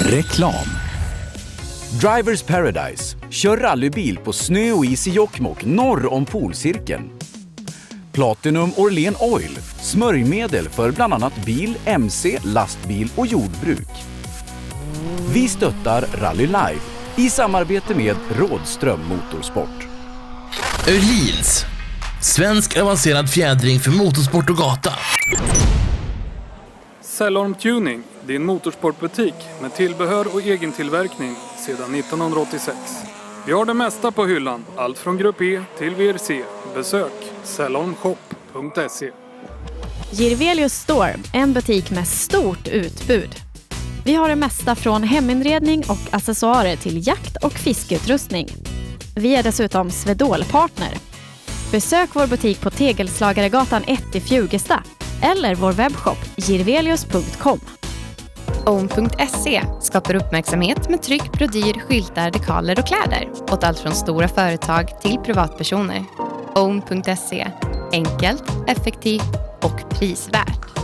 Reklam. Drivers Paradise. Kör rallybil på snö och is i Jokkmokk norr om polcirkeln. Platinum Orlen Oil. Smörjmedel för bland annat bil, mc, lastbil och jordbruk. Vi stöttar Rally Life i samarbete med Rådström Motorsport. Öhlins. Svensk avancerad fjädring för motorsport och gata. Cellorm Tuning, din motorsportbutik med tillbehör och egen tillverkning sedan 1986. Vi har det mesta på hyllan, allt från Grupp E till VRC. Besök salonshop.se. Girvelius Store, en butik med stort utbud. Vi har det mesta från heminredning och accessoarer till jakt och fiskeutrustning. Vi är dessutom Swedol-partner. Besök vår butik på Tegelslagaregatan 1 i Fjugesta eller vår webbshop girvelius.com. Own.se skapar uppmärksamhet med tryck, brodyr, skyltar, dekaler och kläder åt allt från stora företag till privatpersoner. Own.se enkelt, effektivt och prisvärt.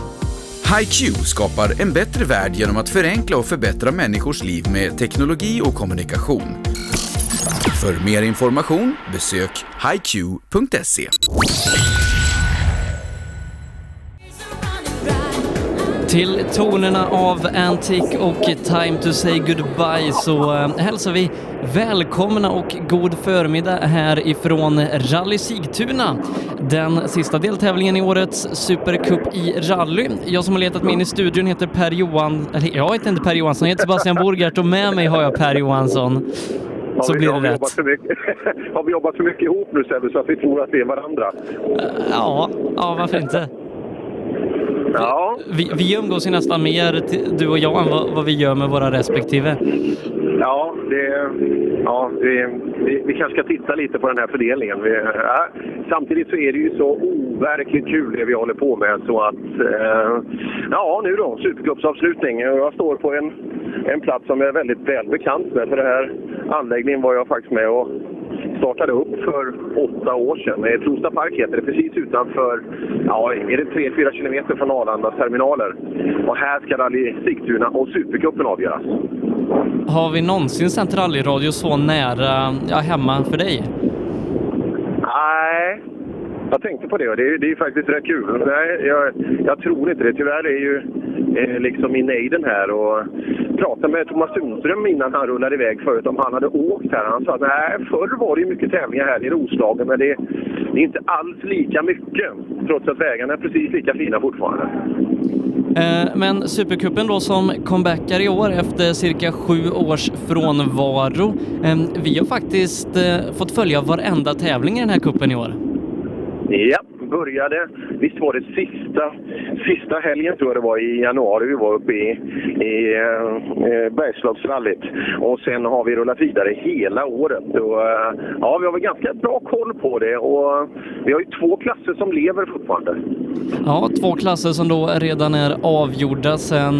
HiQ skapar en bättre värld genom att förenkla och förbättra människors liv med teknologi och kommunikation. För mer information besök hiq.se. Till tonerna av Antique och Time to say goodbye så eh, hälsar vi välkomna och god förmiddag härifrån Rally Sigtuna. Den sista deltävlingen i årets Supercup i rally. Jag som har letat mig in i studion heter Per Johan, eller jag heter inte Per Johansson, jag heter Sebastian Borgert och med mig har jag Per Johansson. Så har vi, blir har det vi rätt. för mycket, har vi jobbat för mycket ihop nu Sebbe så att vi tror att det är varandra? Ja, ja varför inte? Ja, Vi, vi umgås ju nästan mer, du och jag, än vad, vad vi gör med våra respektive. ja, det, ja vi, vi, vi kanske ska titta lite på den här fördelningen. Vi, ja, samtidigt så är det ju så overkligt kul det vi håller på med så att eh, ja nu då, Supercupsavslutning. Jag står på en, en plats som jag är väldigt väl bekant med för den här anläggningen var jag faktiskt med och startade upp för åtta år sedan. Eh, Trosta Park heter det, precis utanför, ja, är det 3-4 kilometer från Arlandas terminaler. Och här ska Rally Sigtuna och Supercupen avgöras. Har vi någonsin sänt rallyradio så nära ja, hemma för dig? Nej, jag tänkte på det och det är, det är faktiskt rätt kul. Nej, jag, jag tror inte det. Tyvärr är ju eh, liksom i nejden här och pratade med Thomas Sundström innan han rullade iväg förut om han hade åkt här. Han sa att nej, förr var det ju mycket tävlingar här i Roslagen men det, det är inte alls lika mycket trots att vägarna är precis lika fina fortfarande. Eh, men Supercupen då som comebackar i år efter cirka sju års frånvaro. Eh, vi har faktiskt eh, fått följa varenda tävling i den här kuppen i år. Ja, började. Visst var det sista, sista helgen tror jag det var i januari vi var uppe i, i eh, Bergslagsrallyt. Och sen har vi rullat vidare hela året. Och, eh, ja, vi har väl ganska bra koll på det och eh, vi har ju två klasser som lever fortfarande. Ja, två klasser som då redan är avgjorda sedan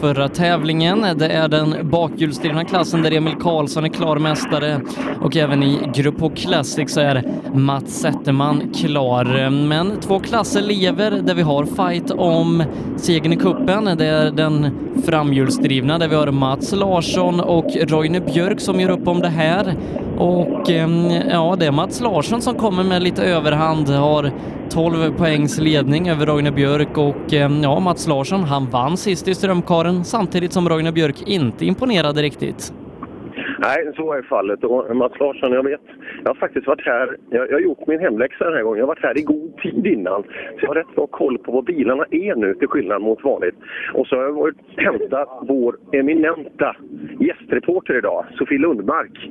förra tävlingen. Det är den bakhjulsdrivna klassen där Emil Karlsson är klar mästare och även i Grupp H Classic så är Mats Zetterman klar. Men två klasser lever där vi har fight om segern i kuppen. Det är den framhjulsdrivna där vi har Mats Larsson och Roine Björk som gör upp om det här. Och eh, ja, det är Mats Larsson som kommer med lite överhand, har 12 poängs ledning över Roine Björk och eh, ja, Mats Larsson han vann sist i Strömkaren samtidigt som Roine Björk inte imponerade riktigt. Nej, så är fallet. Och eh, Mats Larsson, jag vet, jag har faktiskt varit här, jag, jag har gjort min hemläxa den här gången. Jag har varit här i god tid innan. Så jag har rätt bra koll på vad bilarna är nu, till skillnad mot vanligt. Och så har jag varit hämtat vår eminenta gästreporter idag, Sofie Lundmark,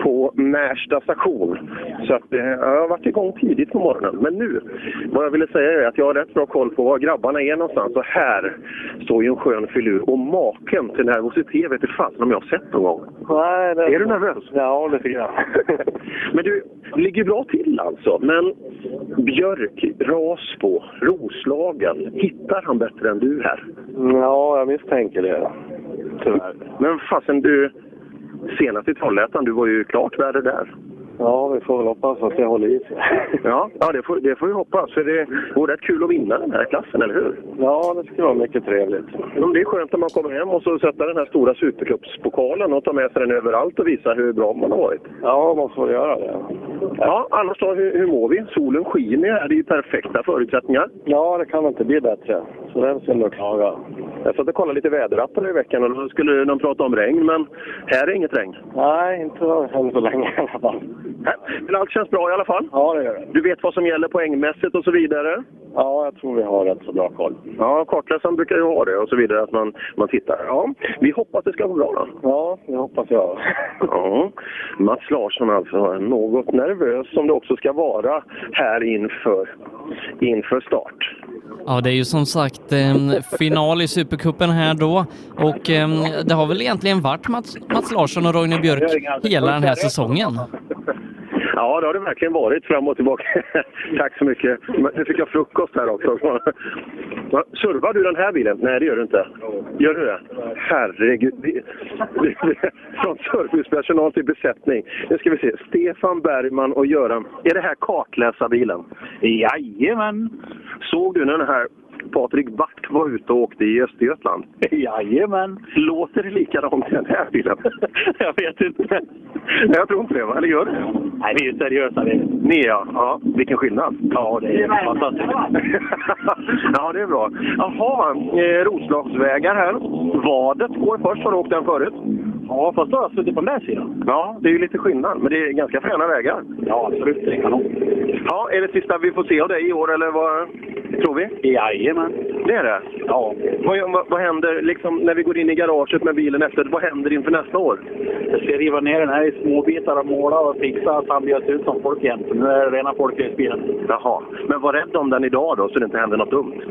på Märsta station. Så att, eh, jag har varit igång tidigt på morgonen. Men nu, vad jag ville säga är att jag har rätt bra koll på var grabbarna är någonstans. Och här står ju en skön filur. Och maken till nervositet vet inte fasen om jag har sett någon gång. Nej, det... Är du nervös? Ja, lite grann. Men du, du ligger bra till alltså. Men Björk, Rasbo, Roslagen, hittar han bättre än du här? Ja, jag misstänker det. Tyvärr. Men fasen du, senast i Trollhättan, du var ju klart värre där. Ja, vi får väl hoppas att det håller i sig. Ja, ja det, får, det får vi hoppas. För det vore rätt kul att vinna den här klassen, eller hur? Ja, det skulle vara mycket trevligt. Men det är skönt när man kommer hem och så sätter den här stora supercupspokalen och tar med sig den överallt och visar hur bra man har varit. Ja, man får göra det. Ja, annars då, hur, hur mår vi? Solen skiner här, det är ju perfekta förutsättningar. Ja, det kan inte bli bättre. Så det är synd att klaga. Jag satt och kollade lite väderappar i veckan och då skulle de prata om regn, men här är inget regn. Nej, inte än så länge i alla fall. Men allt känns bra i alla fall? Ja, det gör det. Du vet vad som gäller poängmässigt och så vidare? Ja, jag tror vi har rätt så bra koll. Ja, kartläsaren brukar ju ha det och så vidare, att man, man tittar. Ja, vi hoppas det ska gå bra då. Ja, det hoppas jag. Ja, Mats Larsson alltså, något nervös som det också ska vara här inför, inför start. Ja, det är ju som sagt eh, final i Supercupen här då och eh, det har väl egentligen varit Mats, Mats Larsson och Roine Björk hela den här säsongen. Ja, det har det verkligen varit fram och tillbaka. Tack så mycket. Nu fick jag frukost här också. Va, Servar du den här bilen? Nej, det gör du inte. Gör du det? Herregud. Från servicepersonal till besättning. Nu ska vi se. Stefan Bergman och Göran. Är det här kartläsarbilen? Jajamän. Såg du den här Patrik Bart var ute och åkte i Östergötland? Jajamän. Låter det likadant i den här bilen? jag vet inte. Jag tror inte det, va? Eller gör det? Nej, vi är seriösa. Ni är ja. ja. Vilken skillnad. Ja, det är fantastiskt. ja, det är bra. Jaha, eh, Roslagsvägar här. Vadet går först. Har du åkt den förut? Ja, fast då har jag suttit på den där sidan. Ja, det är ju lite skillnad. Men det är ganska fräna vägar. Ja, absolut. Det är kanon. Ja, är det sista vi får se av dig i år, eller vad tror vi? Jajamän. Det är det? Ja. Vad, vad, vad händer liksom, när vi går in i garaget med bilen efter? Vad händer inför nästa år? Jag ska riva ner den här i små bitar och måla och fixa så han blir ut som folk igen. Nu är det rena folkracebilen. Jaha. Men var rädd om den idag då, så det inte händer något dumt.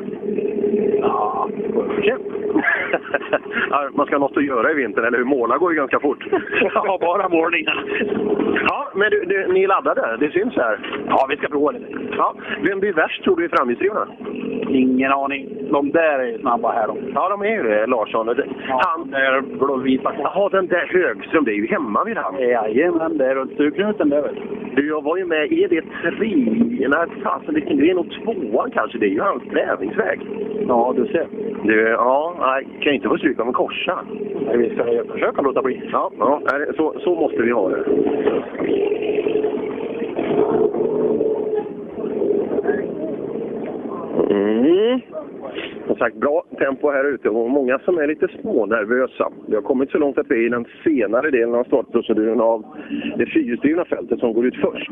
Ja, ja, man ska ha något att göra i vinter, eller hur? Måla går ju ganska fort. ja, bara målningen. Ja, men du, du, ni är laddade? Det syns här. Ja, vi ska prova lite. Ja. Vem blir värst tror du i framhjulsdrivna? Ingen aning. De där är snabba här. De. Ja, de är ju det, Larsson. Han... är blåvita. Jaha, den där Högström, det är ju hemma vid han. Jajamän, det är runt stugknuten där vet du. Jag var ju med, är det tre? Nej, fasen, vilken, det är nog tvåan kanske. Det är ju hans träningsväg. Ja, du ser. Du, ja, nej, kan ju inte få stryk av en korsa. Nej, vi ska försöka låta bli. Ja, ja så, så måste vi ha det. Mm. Sagt, bra tempo här ute och många som är lite smånervösa. Vi har kommit så långt att vi är i den senare delen av startproceduren av det fyrhjulsdrivna fältet som går ut först.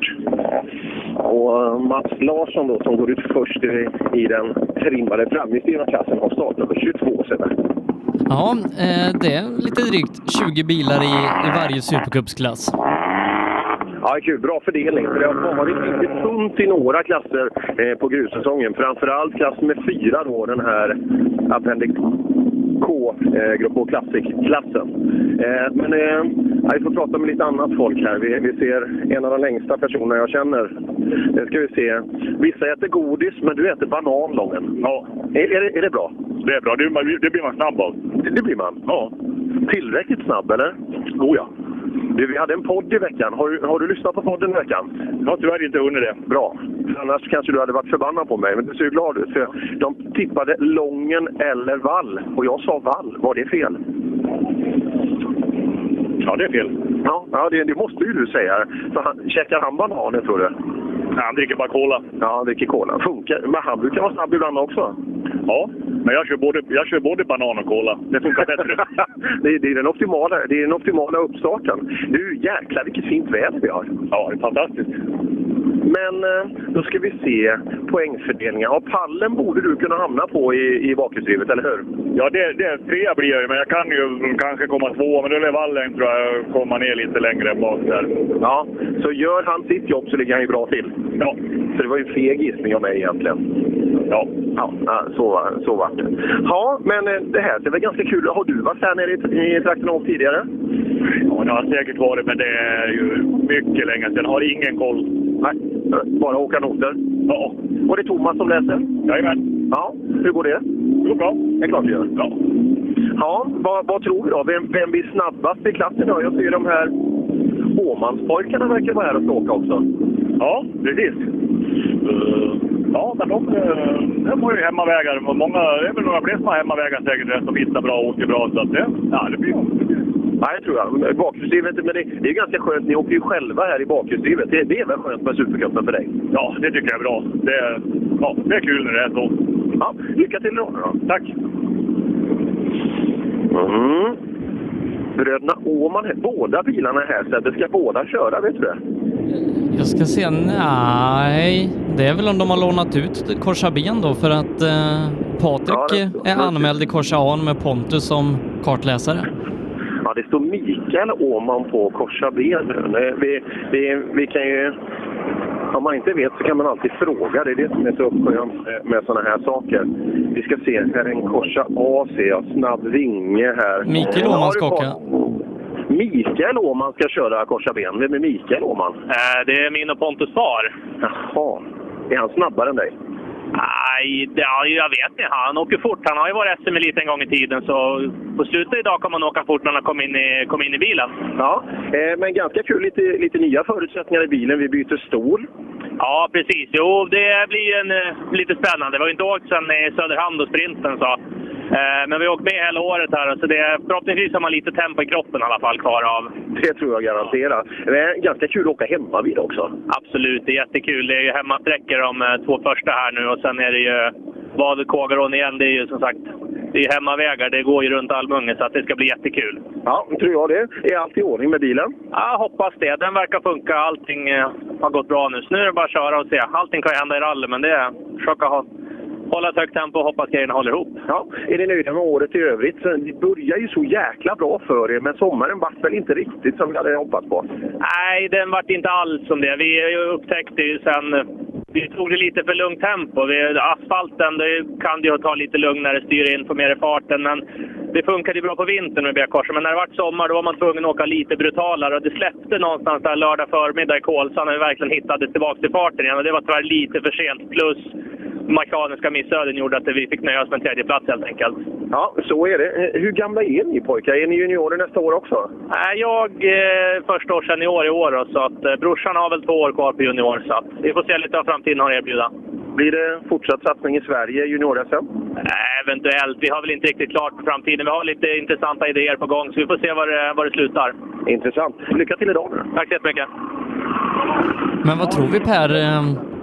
Och eh, Mats Larsson då, som går ut först i, i den trimmade framhjulsdrivna klassen har startnummer 22 sedan. Ja, eh, det är lite drygt 20 bilar i, i varje supercupsklass. Ja, kul. Bra fördelning. För det har varit lite tunt i några klasser eh, på grussäsongen. Framförallt klass med fyra då, den här Appendix K, eh, Grupp K Classic-klassen. Eh, men eh, vi får prata med lite annat folk här. Vi, vi ser en av de längsta personerna jag känner. Det ska vi se. Vissa äter godis, men du äter banan, Lången. Ja. Är, är, det, är det bra? Det är bra. Det, det blir man snabb av. Det, det blir man? Ja. Tillräckligt snabb, eller? Oh ja. Du, vi hade en podd i veckan. Har, du- har du lyssnat på podden i veckan? Jag har tyvärr inte hunnit det. Bra. Annars kanske du hade varit förbannad på mig, men du ser ju glad ut. För de tippade Lången eller Vall. Och jag sa Vall. Var det fel? Ja, det är fel. Ja, ja det, det måste ju du säga. Han, käkar han bananer, tror du? Nej, han dricker bara cola. Ja, han dricker cola. Funkar. Men han brukar vara snabb ibland också. Ja, men jag kör både, jag kör både banan och cola. Det funkar bättre. det, det, är den optimala, det är den optimala uppstarten. Du, jäklar vilket fint väder vi har. Ja, det är fantastiskt. Men eh, då ska vi se poängfördelningen. Ja, pallen borde du kunna hamna på i, i bakhjulsdrivet, eller hur? Ja, det, det trea blir jag ju, men jag kan ju kanske komma två. Men då lär vallen tror jag komma ner lite längre bak där. Ja, så gör han sitt jobb så ligger han ju bra till. Ja. Så det var ju en feg gissning av mig egentligen. Ja. Ja, så, så vart det. Ja, men eh, det här ser väl ganska kul Har du varit här nere i, i trakten åkt tidigare? Ja, det har säkert varit, men det är ju mycket länge sedan. Har ingen koll. Nej, bara åka noter? Ja. Och det är Thomas som läser? Jajamän. Ja, hur går det? Det går bra. Det är klart det gör. Ja. Ja, vad, vad tror vi då? Vem, vem blir snabbast i klassen då? Jag ser de här Åmanspojkarna verkar vara här och åka också. Ja, precis. Eh, Ja, men de, eh, de har ju hemmavägar. Och Många, det är väl några fler som har hemmavägar säkert och hittar bra och åker bra. Så att det, ja, det blir Nej, det tror jag. Bakhjulsdrivet, men det, det är ganska skönt. Ni åker ju själva här i bakhjulsdrivet. Det, det är väl skönt med Supercupen för dig? Ja, det tycker jag är bra. Det, ja, det är kul när det är så. Ja, lycka till då. Tack! Mm. Bröderna Åman, båda bilarna är här Sebbe. Ska båda köra, vet du det? Jag ska se, nej, det är väl om de har lånat ut Korsa Ben då för att eh, Patrik Ja, är anmäld i Korsa A med Pontus som kartläsare. Ja, det står Mikael Åman på Korsa B nu. Vi, vi, vi kan ju... Om man inte vet så kan man alltid fråga. Det är det som är så skönt med sådana här saker. Vi ska se, här är en Korsa A ser jag. Snabb vinge här. Mikael Åman ska åka. Mikael Åman ska köra Korsa Ben. Vem är Mikael Åman? Eh, Det är min och Pontus far. Jaha. Är han snabbare än dig? Nej, ja, jag vet inte. Han åker fort. Han har ju varit SM-elit en gång i tiden, så på slutet idag kommer han åka fort när han kom in i, kom in i bilen. Ja, eh, men ganska kul. Lite, lite nya förutsättningar i bilen. Vi byter stol. Ja, precis. Jo, det blir en, eh, lite spännande. Vi har ju inte åkt sedan i Söderhamn och sprinten, så. Eh, Men vi har åkt med hela året här, så det, förhoppningsvis har man lite tempo i kroppen i alla fall kvar av. Det tror jag garanterat. Men ganska kul att åka hemma vid också. Absolut, det är jättekul. Det är ju hemmasträckor de eh, två första här nu och sen är det ju Vad Kågarån igen. Det är ju som sagt det är hemmavägar. Det går ju runt Almunge så att det ska bli jättekul. Ja, tror jag det. Är allt i ordning med bilen? Ja, hoppas det. Den verkar funka. Allting eh, har gått bra nu. Så nu är det bara att köra och se. Allting kan ju hända i rally, men det är försöka ha, hålla ett högt tempo och hoppas grejerna håller ihop. Ja, är ni nöjda med året i övrigt? Så Det börjar ju så jäkla bra för er, men sommaren vart väl inte riktigt som vi hade hoppats på? Nej, den vart inte alls som det. Vi upptäckte ju sen... Vi tog det lite för lugnt tempo. Vi, asfalten det kan ju ta lite lugnare, styra in, få mer i farten. Men det funkade ju bra på vintern med B-korsen. Men när det vart sommar då var man tvungen att åka lite brutalare. Och det släppte någonstans där lördag förmiddag i Kolsva när vi verkligen hittade tillbaka till farten igen. Och det var tyvärr lite för sent. Plus mekaniska missöden gjorde att vi fick nöja oss med en tredje plats helt enkelt. Ja, så är det. Eh, Hur gamla är ni pojkar? Är ni juniorer nästa år också? Nej, jag är första år senior i år då, så att eh, brorsan har väl två år kvar på junior. Så att vi får se lite vad framtiden har att erbjuda. Blir det fortsatt satsning i Sverige, junior-SM? Eh, Eventuellt. Vi har väl inte riktigt klart för framtiden. Vi har lite intressanta idéer på gång, så vi får se var det, var det slutar. Intressant. Lycka till idag. Tack så jättemycket. Men vad tror vi Per?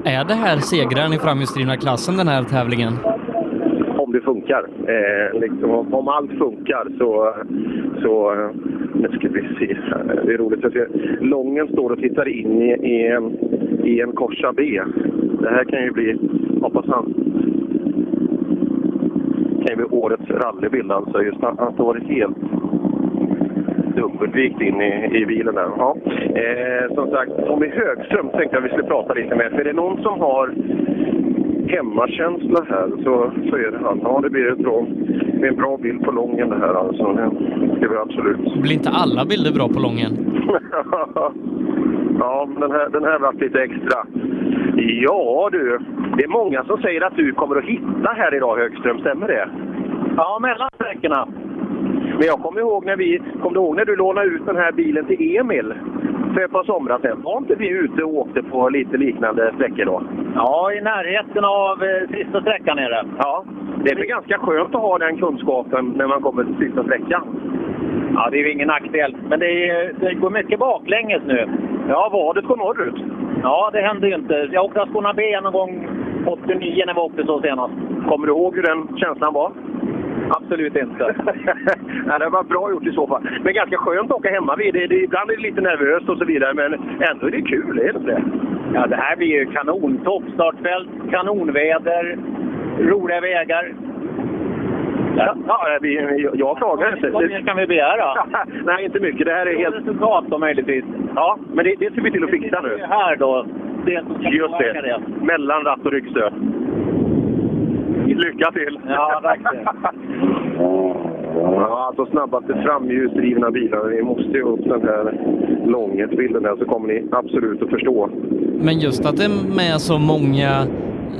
Är det här segraren i framhjulsdrivna klassen den här tävlingen? Om det funkar. Eh, liksom, om- allt funkar så... så eh, nu ska vi se här. Det är roligt att se. Lången står och tittar in i, i, en, i en Corsa B. Det här kan ju bli, hoppas han, kan ju bli årets rallybild alltså. Just att han står helt dubbelvikt in i, i bilen där. Ja. Eh, som sagt, om vi Högström tänkte jag vi skulle prata lite med. För är det någon som har hemmakänsla här så, så är det han. Ja, det blir ett bra, det blir en bra bild på lången det här alltså. Det vi absolut. Blir inte alla bilder bra på lången? ja, men den här, den här varit lite extra. Ja du, det är många som säger att du kommer att hitta här idag Högström, stämmer det? Ja, mellan sträckorna. Men jag kommer ihåg när vi, kom du ihåg när du lånade ut den här bilen till Emil för ett par somrar sedan? Var inte vi ute och åkte på lite liknande sträckor då? Ja, i närheten av eh, sista sträckan är det. Ja, det är väl ganska skönt att ha den kunskapen när man kommer till sista sträckan. Ja, det är ju ingen nackdel. Men det, är, det går mycket baklänges nu. Ja, vadet går norrut. Ja, det händer ju inte. Jag åkte Ascona B någon gång 89 när vi åkte så senast. Kommer du ihåg hur den känslan var? Absolut inte. ja, det var bra gjort i så fall. Men ganska skönt att åka hemma vid. Det, det, ibland är det lite nervöst och så vidare, men ändå är det kul, är det det? Ja, det här blir ju kanon. Toppstartfält, kanonväder, roliga vägar. Ja, ja, vi, jag klagar inte. Vad mer kan vi begära? Nej, inte mycket. Det här är helt... Resultat då möjligtvis. Ja, men det, det ser vi till att fixa nu. Det är här då. Det som ska Just påverka det. Mellan ratt och ryggstöd. Lycka till! Ja, tack. Ja, alltså snabbaste framhjulsdrivna bilar. Vi måste ju upp den här långhetsbilden där så kommer ni absolut att förstå. Men just att det är med så många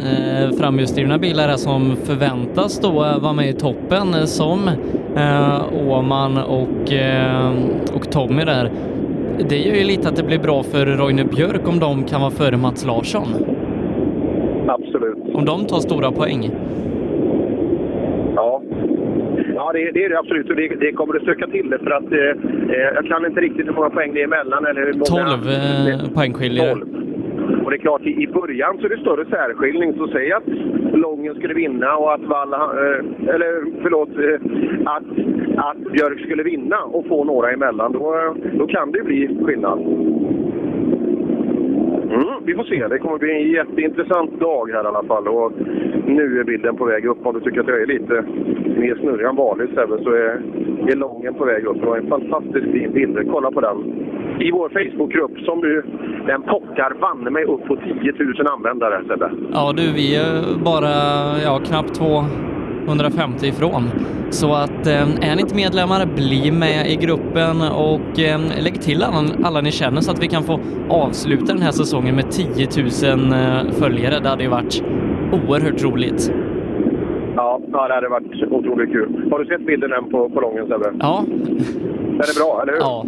eh, framhjulsdrivna bilar här som förväntas då vara med i toppen eh, som eh, Åman och, eh, och Tommy där. det gör ju lite att det blir bra för Roine Björk om de kan vara före Mats Larsson. Absolut. Om de tar stora poäng. Ja. Ja, det, det är det absolut. Och det, det kommer att stöka till det för att eh, eh, jag kan inte riktigt hur många poäng det är emellan. Eller hur många... 12 eh, poäng skiljer. 12. Och det är klart, i, i början så är det större särskiljning. Så säg att Lången skulle vinna och att Valla, eh, eller förlåt, eh, att, att Björk skulle vinna och få några emellan. Då, då kan det ju bli skillnad. Mm, vi får se. Det kommer bli en jätteintressant dag här i alla fall. Och nu är bilden på väg upp. Om du tycker att jag är lite mer snurrig än vanligt Sebbe, så är, är Lången på väg upp. Det var en fantastiskt fin bild. Kolla på den. I vår Facebookgrupp som nu, den pockar banne mig upp på 10 000 användare Sebbe. Ja du, vi är bara ja, knappt två. 250 ifrån. Så att eh, är ni inte medlemmar, bli med i gruppen och eh, lägg till alla, alla ni känner så att vi kan få avsluta den här säsongen med 10 000 eh, följare. Det hade ju varit oerhört roligt. Ja, det hade varit otroligt kul. Har du sett bilden än på, på Lången Sebbe? Ja. Den är bra, eller hur? Ja.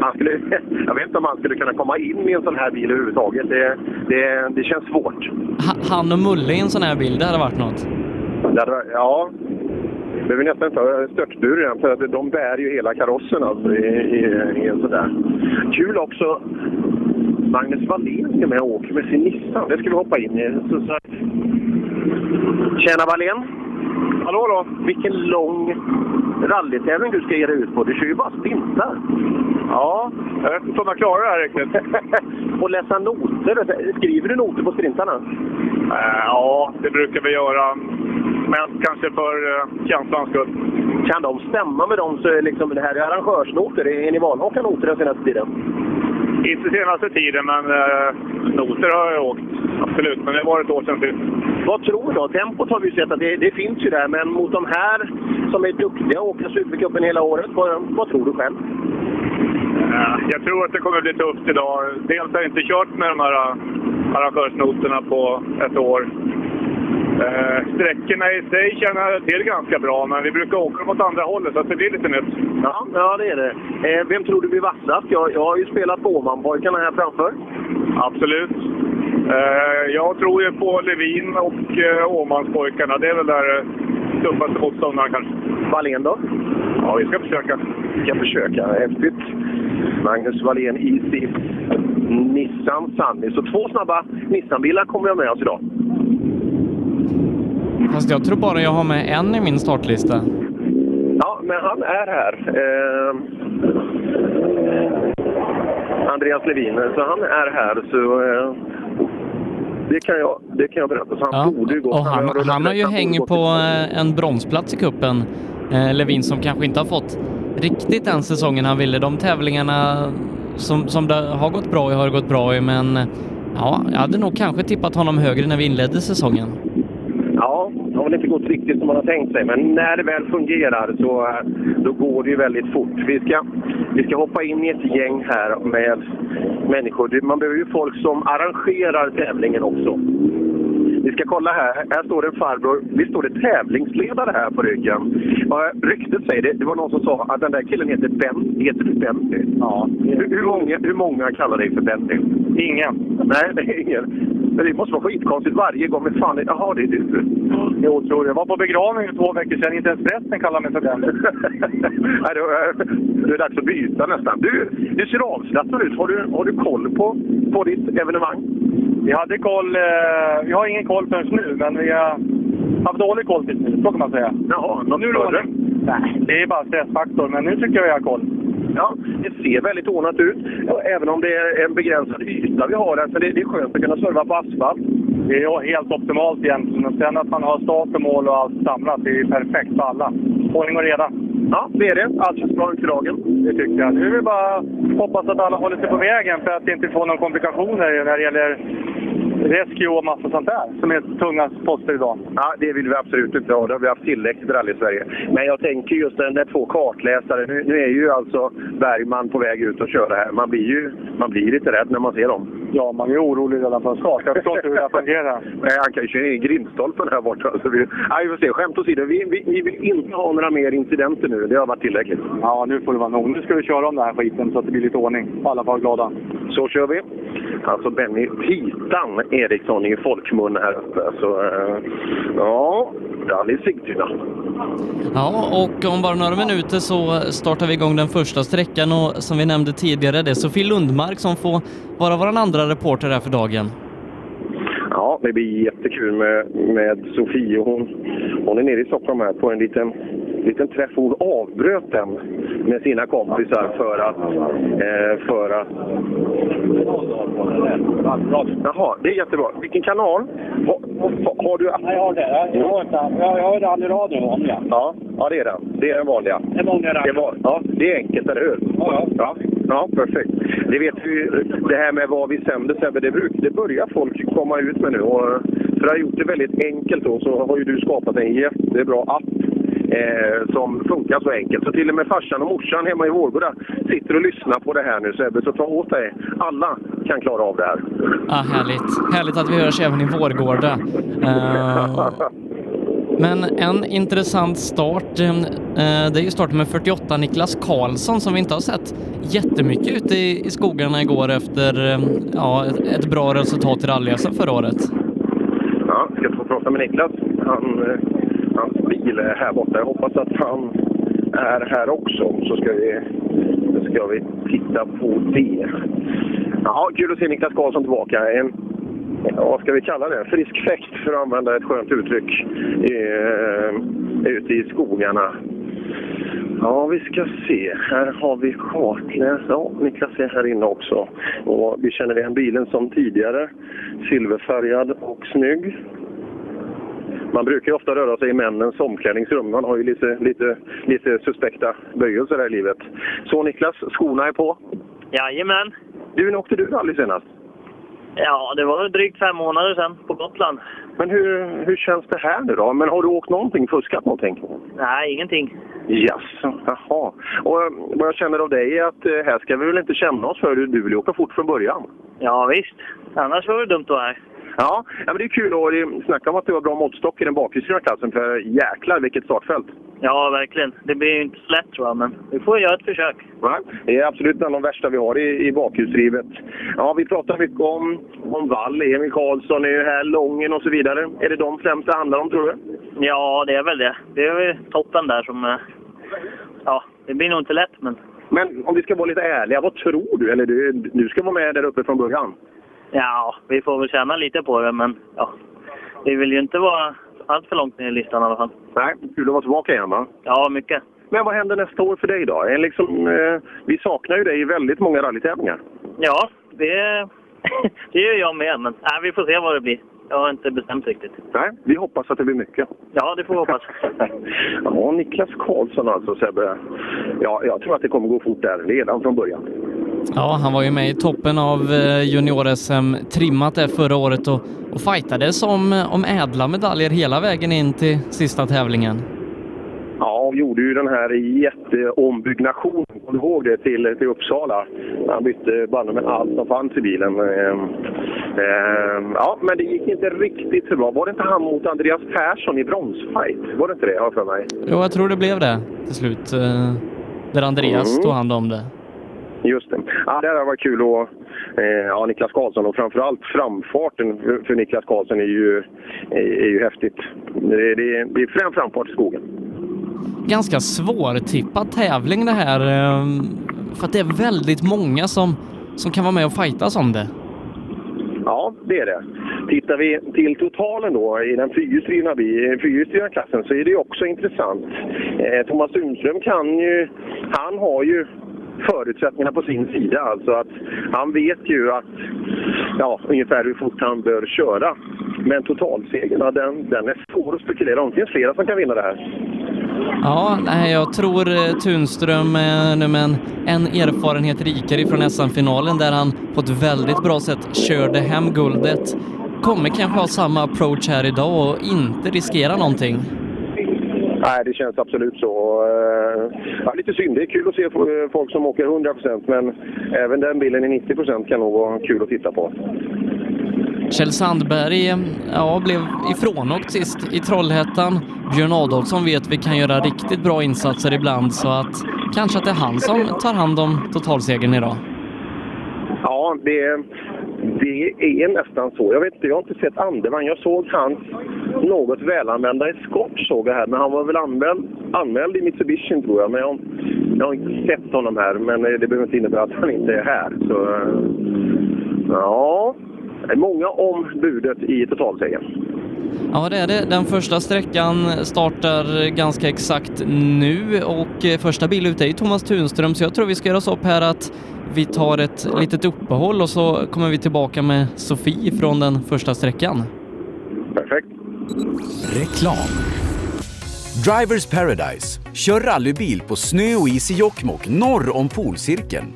Han skulle, jag vet inte om han skulle kunna komma in i en sån här bil överhuvudtaget. Det, det, det känns svårt. Ha- Han och Mulle i en sån här bild, det hade varit något. Ja, ja. Det är behöver nästan inte ha störtbur för att de bär ju hela karossen alltså, i, i, i en. Kul också, Magnus Wallén ska med och åker med sin Nissan. Det ska vi hoppa in i. Så, så. Tjena Wallén! Hallå då! Vilken lång rallytävling du ska ge dig ut på. Du kör ju bara sprintar. Ja, jag vet inte om jag klarar det här riktigt. och läsa noter. Skriver du noter på sprintarna? Eh, ja, det brukar vi göra. Mest kanske för uh, känslans skull. Kan de stämma med dem så är liksom, det här är arrangörsnoter? Är ni vana att åka noter den senaste tiden? Inte senaste tiden, men uh, noter har jag åkt. Absolut, men det var ett år sedan sist. Vad tror du då? Tempot har vi sett att det, det finns ju där, men mot de här som är duktiga och åker Supercupen hela året, vad, vad tror du själv? Eh, jag tror att det kommer bli tufft idag. Dels har jag inte kört med de här uh, arrangörsnoterna på ett år. Eh, sträckorna i sig känner jag till ganska bra, men vi brukar åka dem åt andra hållet, så det blir lite nytt. Ja, ja det är det. Eh, vem tror du blir vassast? Jag, jag har ju spelat på Åmanpojkarna här framför. Absolut. Eh, jag tror ju på Levin och eh, Åmanspojkarna. Det är väl där eh, tuffaste motståndaren kanske. Wallén då? Ja, vi ska försöka. Vi ska försöka. Häftigt. Magnus Wallén i sin Nissan Sunny. Så två snabba Nissan-bilar kommer jag med oss idag. Fast jag tror bara jag har med en i min startlista. Ja, men han är här. Eh, Andreas Levin. Så han är här. Så eh, det, kan jag, det kan jag berätta. Så han Ja, borde ju gå. och han, rullat han har ju rätt. häng borde på gått eh, en bronsplats i kuppen. Eh, Levin som kanske inte har fått riktigt den säsongen han ville. De tävlingarna som, som det har gått bra i har gått bra i, men ja, jag hade nog kanske tippat honom högre när vi inledde säsongen. Ja, det har väl inte gått riktigt som man har tänkt sig, men när det väl fungerar så eh, då går det ju väldigt fort. Vi ska, vi ska hoppa in i ett gäng här med människor. Man behöver ju folk som arrangerar tävlingen också. Vi ska kolla här. Här står det en farbror. Visst står det tävlingsledare här på ryggen? Ja, ryktet säger det. Det var någon som sa att den där killen heter Ben. Heter du Benny? Ja. Hur, hur, många, hur många kallar dig för Benny? Ingen. Nej, det är ingen. Men det måste vara skitkonstigt varje gång. Men fan, jaha, det är du. Jag otroligt. Jag var på begravning för två veckor sedan. Inte ens prästen kallar mig för den. Nej, då, är- då är det dags att byta nästan. Du, du ser avslappnad ut. Har du, har du koll på, på ditt evenemang? Vi hade koll. Eh, vi har ingen koll förrän nu, men vi har haft dålig koll tills nu. Så kan man säga. Jaha, något nu det större? Nej, det är bara stressfaktor. Men nu tycker jag jag har koll. Ja, det ser väldigt ordnat ut. Även om det är en begränsad yta vi har här. Så det, det är skönt att kunna serva på asfalt. Det är helt optimalt egentligen. Och sen att man har start och mål och allt samlat. Det är perfekt för alla. Ordning och reda. Ja, det är det. Allt känns bra i kragen. Det tycker jag. Nu är det bara hoppas att alla håller sig på vägen för att inte få några komplikationer när det gäller rescue och massa sånt där som är tunga poster idag. Ja, det vill vi absolut inte ha. Det har vi haft tillräckligt rally i Sverige. Men jag tänker just den där två kartläsare. Nu, nu är ju alltså Bergman på väg ut och köra här. Man blir ju man blir lite rädd när man ser dem. Ja, man är orolig redan från start. Jag förstår inte hur det här fungerar. Nej, han kan ju köra in i grindstolpen här borta. Så vi, nej, vi får se. Skämt åsido, vi, vi, vi vill inte ha några mer incidenter nu. Det har varit tillräckligt. Ja, nu får det vara nog. Nu ska vi köra om den här skiten så att det blir lite ordning. Alla får vara glada. Så kör vi. Alltså Benny Titan Eriksson i folkmun här uppe. Så, eh, ja, rally Sigtuna. Ja, och om bara några minuter så startar vi igång den första sträckan och som vi nämnde tidigare, det är Sofie Lundmark som får vara vår andra reporter här för dagen. Ja, det blir jättekul med, med Sofie. Hon, hon är nere i Stockholm här på en liten, liten träff. Hon avbröt den med sina kompisar för att... Eh, för att... Jaha, det är jättebra. Vilken kanal? Har, har, har du... Nej, jag har det. Jag har, inte, jag, har rallyradion vanliga. Ja, ja, det är den. Det är den vanliga. Det är många Det var, ja, det är enkelt, eller hur? Ja, ja. Ja, perfekt. Det vet vi, det här med vad vi sänder Sebbe, det, bruk, det börjar folk komma ut med nu. Och för att ha gjort det väldigt enkelt då, så har ju du skapat en jättebra app eh, som funkar så enkelt. Så till och med farsan och morsan hemma i Vårgårda sitter och lyssnar på det här nu Sebbe, så ta åt dig. Alla kan klara av det här. Ja, härligt. Härligt att vi hörs även i Vårgårda. Eh, men en intressant start, eh, eh, det är ju starten med 48 Niklas Karlsson som vi inte har sett jättemycket ute i, skogarna igår efter eh, ja, ett, bra resultat i rally förra året. Ja, ska få prata med Niklas. Han, hans bil är här borta. Jag hoppas att han är här också. Så ska vi, ska vi titta på det. Ja, kul att se Niklas Karlsson tillbaka. En, vad ska vi kalla det? Frisk fäkt, för att använda ett skönt uttryck, eh, ute i skogarna. Ja, vi ska se. Här har vi kartläs. Ja, Niklas är här inne också. Och vi känner igen bilen som tidigare. Silverfärgad och snygg. Man brukar ofta röra sig i männens omklädningsrum. Man har ju lite, lite, lite suspekta böjelser här i livet. Så Niklas, skorna är på. Jajamän. Du, när åkte du rally senast? Ja, det var drygt fem månader sedan på Gotland. Men hur, hur känns det här nu då? Men har du åkt någonting, fuskat någonting? Nej, ingenting. Jaså, jaha. Och eh, vad jag känner av dig är att eh, här ska vi väl inte känna oss för. Du du vill ju åka fort från början. Ja, visst. Annars var det dumt att vara här. Ja, men det är kul. Och det snacka om att du har bra måttstock i den bakhjulsdrivna klassen. För jäklar vilket startfält! Ja, verkligen. Det blir ju inte lätt tror jag, men vi får göra ett försök. Nej, det är absolut bland de värsta vi har i, i bakhjulsdrivet. Ja, vi pratar mycket om, om Wall, Emil Karlsson är ju här, Lången och så vidare. Är det de främst det handlar om, tror du? Ja, det är väl det. Det är väl toppen där som... eh, Ja, det blir nog inte lätt, men... Men om vi ska vara lite ärliga, vad tror du? Eller du, du ska vara med där uppe från början? Ja, vi får väl känna lite på det, men ja. Vi vill ju inte vara allt för långt ner i listan i alla fall. Nej, kul att vara tillbaka igen va? Ja, mycket. Men vad händer nästa år för dig då? Liksom, eh, vi saknar ju dig i väldigt många rallytävlingar. Ja, det, det gör jag med, men nej, vi får se vad det blir. Jag har inte bestämt riktigt. Nej, vi hoppas att det blir mycket. Ja, det får vi hoppas. Ja, Niklas Karlsson alltså Sebbe. Ja, jag tror att det kommer gå fort där redan från början. Ja, han var ju med i toppen av eh, junior-SM, trimmat det förra året och, och fightades om, om ädla medaljer hela vägen in till sista tävlingen. Ja, och gjorde ju den här jätteombyggnationen, kommer du ihåg det, till, till Uppsala. Han bytte bandet med allt som fanns i bilen. Ehm, ehm, ja, men det gick inte riktigt så bra. Var det inte han mot Andreas Persson i bronsfight? Var det inte det, jag för mig? Jo, jag tror det blev det till slut. eh, Där Andreas Mm. tog hand om det. Just det. Ja, det här var kul och eh, ja, Niklas Karlsson och framförallt framfarten för, för Niklas Karlsson är ju, är, är ju häftigt. Det, det, det är fram framfart i skogen. Ganska svårtippad tävling det här. eh, För att det är väldigt många som, som kan vara med och fightas om det. Ja, det är det. Tittar vi till totalen då i den fyrhjulsdrivna fyrhjulsdrivna klassen så är det också intressant. Eh, Thomas Sundström kan ju, han har ju förutsättningarna på sin sida. Alltså att han vet ju att, ja, ungefär hur fort han bör köra. Men totalsegern, den, den är svår att spekulera om. Det finns flera som kan vinna det här. Ja, nej, jag tror eh, Tunström nu med en, en erfarenhet rikare från SM-finalen där han på ett väldigt bra sätt körde hem guldet. Kommer kanske ha samma approach här idag och inte riskera någonting. Nej, det känns absolut så. Eh, Ja, lite synd. Det är kul att se eh, folk som åker 100% men även den bilen i 90% kan nog vara kul att titta på. Kjell Sandberg ja, blev ifrånåkt sist i Trollhättan. Björn Adolfsson vet vi kan göra riktigt bra insatser ibland så att kanske att det är han som tar hand om totalsegern idag. Ja, det, det är nästan så. Jag vet inte, jag har inte sett Andevang. Jag såg hans något välanvända Escort såg jag här, men han var väl anmäld, anmäld i Mitsubishi tror jag. Men jag, jag har inte sett honom här, men eh, det behöver inte innebära att han inte är här. Så, eh, ja, det är många om budet i totalsegern. Ja, det är det. Den första sträckan startar ganska exakt nu och eh, första bil ut är Thomas Tunström, så jag tror vi ska göra så upp här att vi tar ett litet uppehåll och så kommer vi tillbaka med Sofie från den första sträckan. Perfekt. Reklam. Drivers Paradise. Kör rallybil på snö och is i Jokkmokk norr om polcirkeln.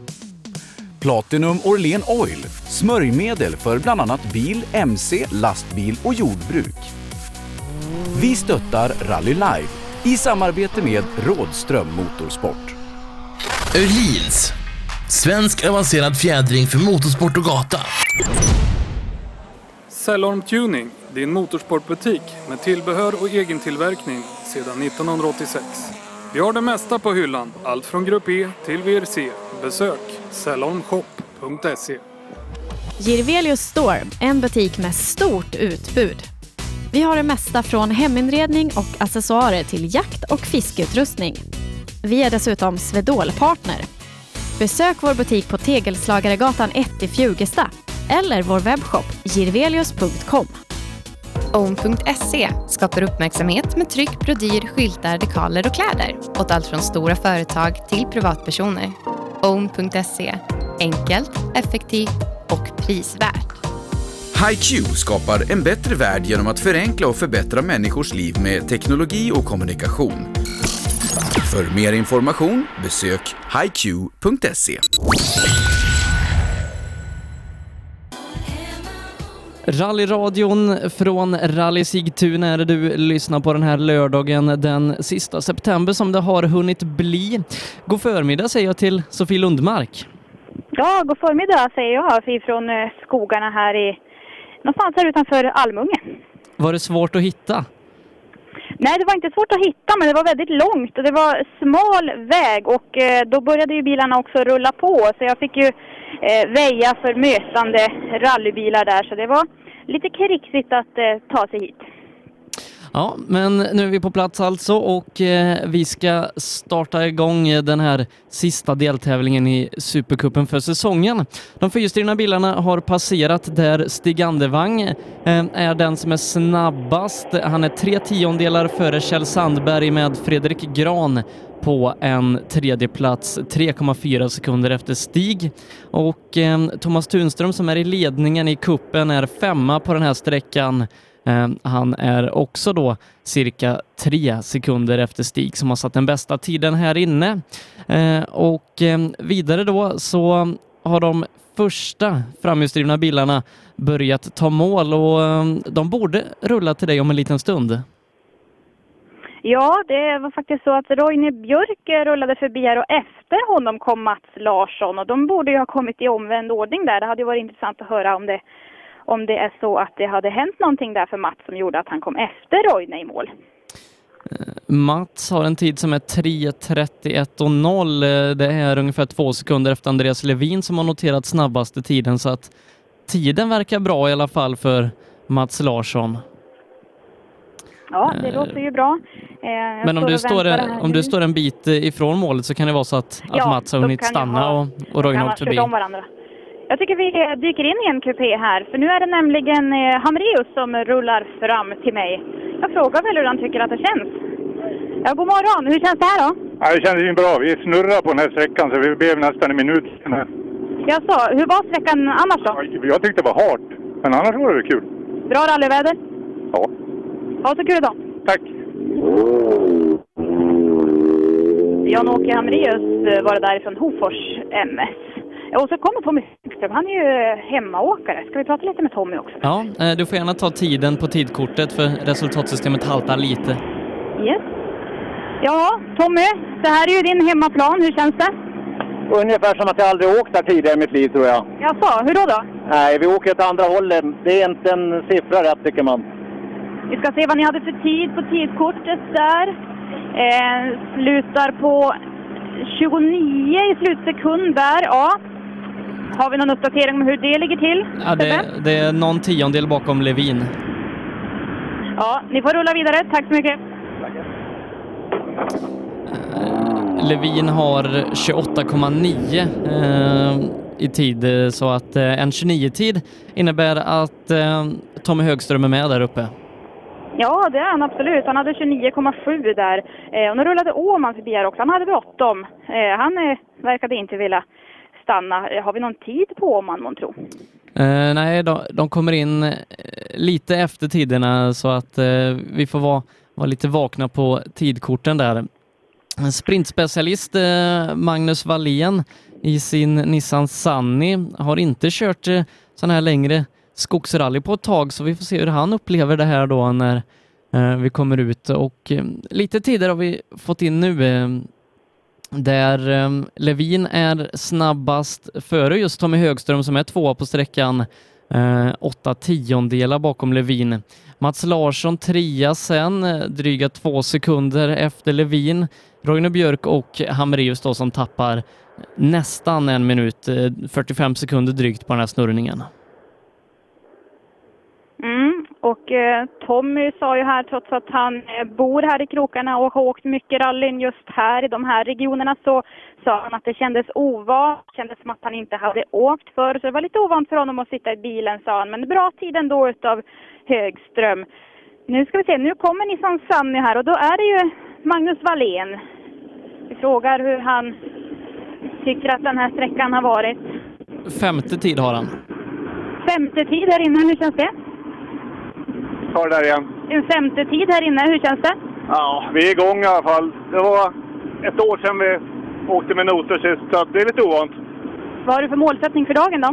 Platinum Orlen Oil. Smörjmedel för bland annat bil, mc, lastbil och jordbruk. Vi stöttar Rally Live i samarbete med Rådström Motorsport. Öhlins. Svensk avancerad fjädring för motorsport och gata. Cellorm Tuning, din motorsportbutik med tillbehör och egen tillverkning sedan 1986. Vi har det mesta på hyllan, allt från Grupp E till VRC. Besök cellormshop.se. Girvelius Store, en butik med stort utbud. Vi har det mesta från heminredning och accessoarer till jakt och fiskeutrustning. Vi är dessutom Swedol-partner. Besök vår butik på Tegelslagaregatan 1 i Fjugesta eller vår webbshop girvelius.com. Own.se skapar uppmärksamhet med tryck, brodyr, skyltar, dekaler och kläder åt allt från stora företag till privatpersoner. Own.se enkelt, effektivt och prisvärt. HiQ skapar en bättre värld genom att förenkla och förbättra människors liv med teknologi och kommunikation. För mer information besök hiq.se. Rallyradion från Rally Sigtuna är det du lyssnar på den här lördagen den sista september som det har hunnit bli. God förmiddag säger jag till Sofie Lundmark. Ja, god förmiddag säger jag ifrån eh, skogarna här i någonstans här utanför Almunge. Var det svårt att hitta? Nej, det var inte svårt att hitta, men det var väldigt långt och det var smal väg och eh, då började ju bilarna också rulla på så jag fick ju eh, väja för mötande rallybilar där så det var lite krixigt att eh, ta sig hit. Ja, men nu är vi på plats alltså och eh, vi ska starta igång eh, den här sista deltävlingen i Supercupen för säsongen. De fyrhjulsdrivna bilarna har passerat där Stig Andevang eh, är den som är snabbast. Han är tre tiondelar före Kjell Sandberg med Fredrik Gran på en tredje plats 3,4 sekunder efter Stig. Och eh, Thomas Tunström som är i ledningen i kuppen är femma på den här sträckan Ehm, han är också då cirka tre sekunder efter Stig som har satt den bästa tiden här inne. Ehm, och ehm, vidare då så har de första framhjulsdrivna bilarna börjat ta mål och de borde rulla till dig om en liten stund. Ja, det var faktiskt så att Roine Björk rullade förbi här och efter honom kom Mats Larsson och de borde ju ha kommit i omvänd ordning där. Det hade ju varit intressant att höra om det, om det är så att det hade hänt någonting där för Mats som gjorde att han kom efter Roine i mål. Mats har en tid som är 3.31 och 0. Eh, Det är ungefär två sekunder efter Andreas Levin som har noterat snabbaste tiden så att tiden verkar bra i alla fall för Mats Larsson. Ja, det låter ju bra. Eh, Men om du, står, om du står en bit eh, ifrån målet så kan det vara så att, att Ja, Mats har hunnit stanna ha- och, och Roine åkt förbi. om varandra. Jag tycker vi dyker in i en kupé här, för nu är det nämligen eh, Hamreus som rullar fram till mig. Jag frågar väl hur han tycker att det känns. Ja, god morgon. Hur känns det här då? Ja, det kändes ju bra. Vi snurrade på den här sträckan så vi blev nästan en minut. Jag sa, hur var sträckan annars då? Jag tyckte det var hårt, men annars var det kul. Bra rallyväder? Ja. Ha så kul idag. Tack. Jan-Åke Hamreus eh, var det därifrån Hofors MS. Och så kommer Tommy Högström, han är ju eh, hemmaåkare. Ska vi prata lite med Tommy också? Ja, eh, du får gärna ta tiden på tidkortet för resultatsystemet haltar lite. Yes. Ja, Tommy, det här är ju din hemmaplan. Hur känns det? Ungefär som att jag aldrig åkt där tidigare i mitt liv tror jag. Jaså, hur då då? Nej, vi åker åt andra hållet. Det är inte en siffra rätt tycker man. Vi ska se vad ni hade för tid på tidkortet där. Eh, slutar på 29 i slutsekund där, ja. Har vi någon uppdatering om hur det ligger till? Ja, det, det är någon tiondel bakom Levin. Ja, ni får rulla vidare. Tack så mycket. Levin har 28,9 eh, i tid, eh, så att eh, en 29-tid innebär att eh, Tommy Högström är med där uppe. Ja, det är han absolut. Han hade 29,7 där. Eh, och nu rullade Åman förbi här också. Han hade bråttom. Eh, han eh, verkade inte vilja stanna. Har vi någon tid på man man tror? Eh, nej, de, de kommer in eh, lite efter tiderna så att eh, vi får vara, vara lite vakna på tidkorten där. Sprintspecialist eh, Magnus Wallén i sin Nissan Sunny har inte kört eh, sån här längre skogsrally på ett tag så vi får se hur han upplever det här då när eh, vi kommer ut och eh, lite tider har vi fått in nu eh, där ehm, Levin är snabbast före just Tommy Högström som är tvåa på sträckan. Eh, åtta tiondelar bakom Levin. Mats Larsson trea sen, dryga två sekunder efter Levin. Roine Björk och Hamreus då som tappar nästan en minut, eh, 45 sekunder drygt på den här snurrningen. Mm. Och eh, Tommy sa ju här, trots att han eh, bor här i krokarna och har åkt mycket rallyn just här i de här regionerna, så sa han att det kändes ovant. Kändes som att han inte hade åkt förr, så det var lite ovant för honom att sitta i bilen, sa han. Men bra tid ändå utav Högström. Nu ska vi se, nu kommer Nissan Sunny här och då är det ju Magnus Wallén. Vi frågar hur han tycker att den här sträckan har varit. Femte tid har han. Femte tid här inne, hur känns det? Ta det där igen. En femte tid här inne, hur känns det? Ja, vi är igång i alla fall. Det var ett år sedan vi åkte med noter sist, så det är lite ovant. Vad har du för målsättning för dagen då?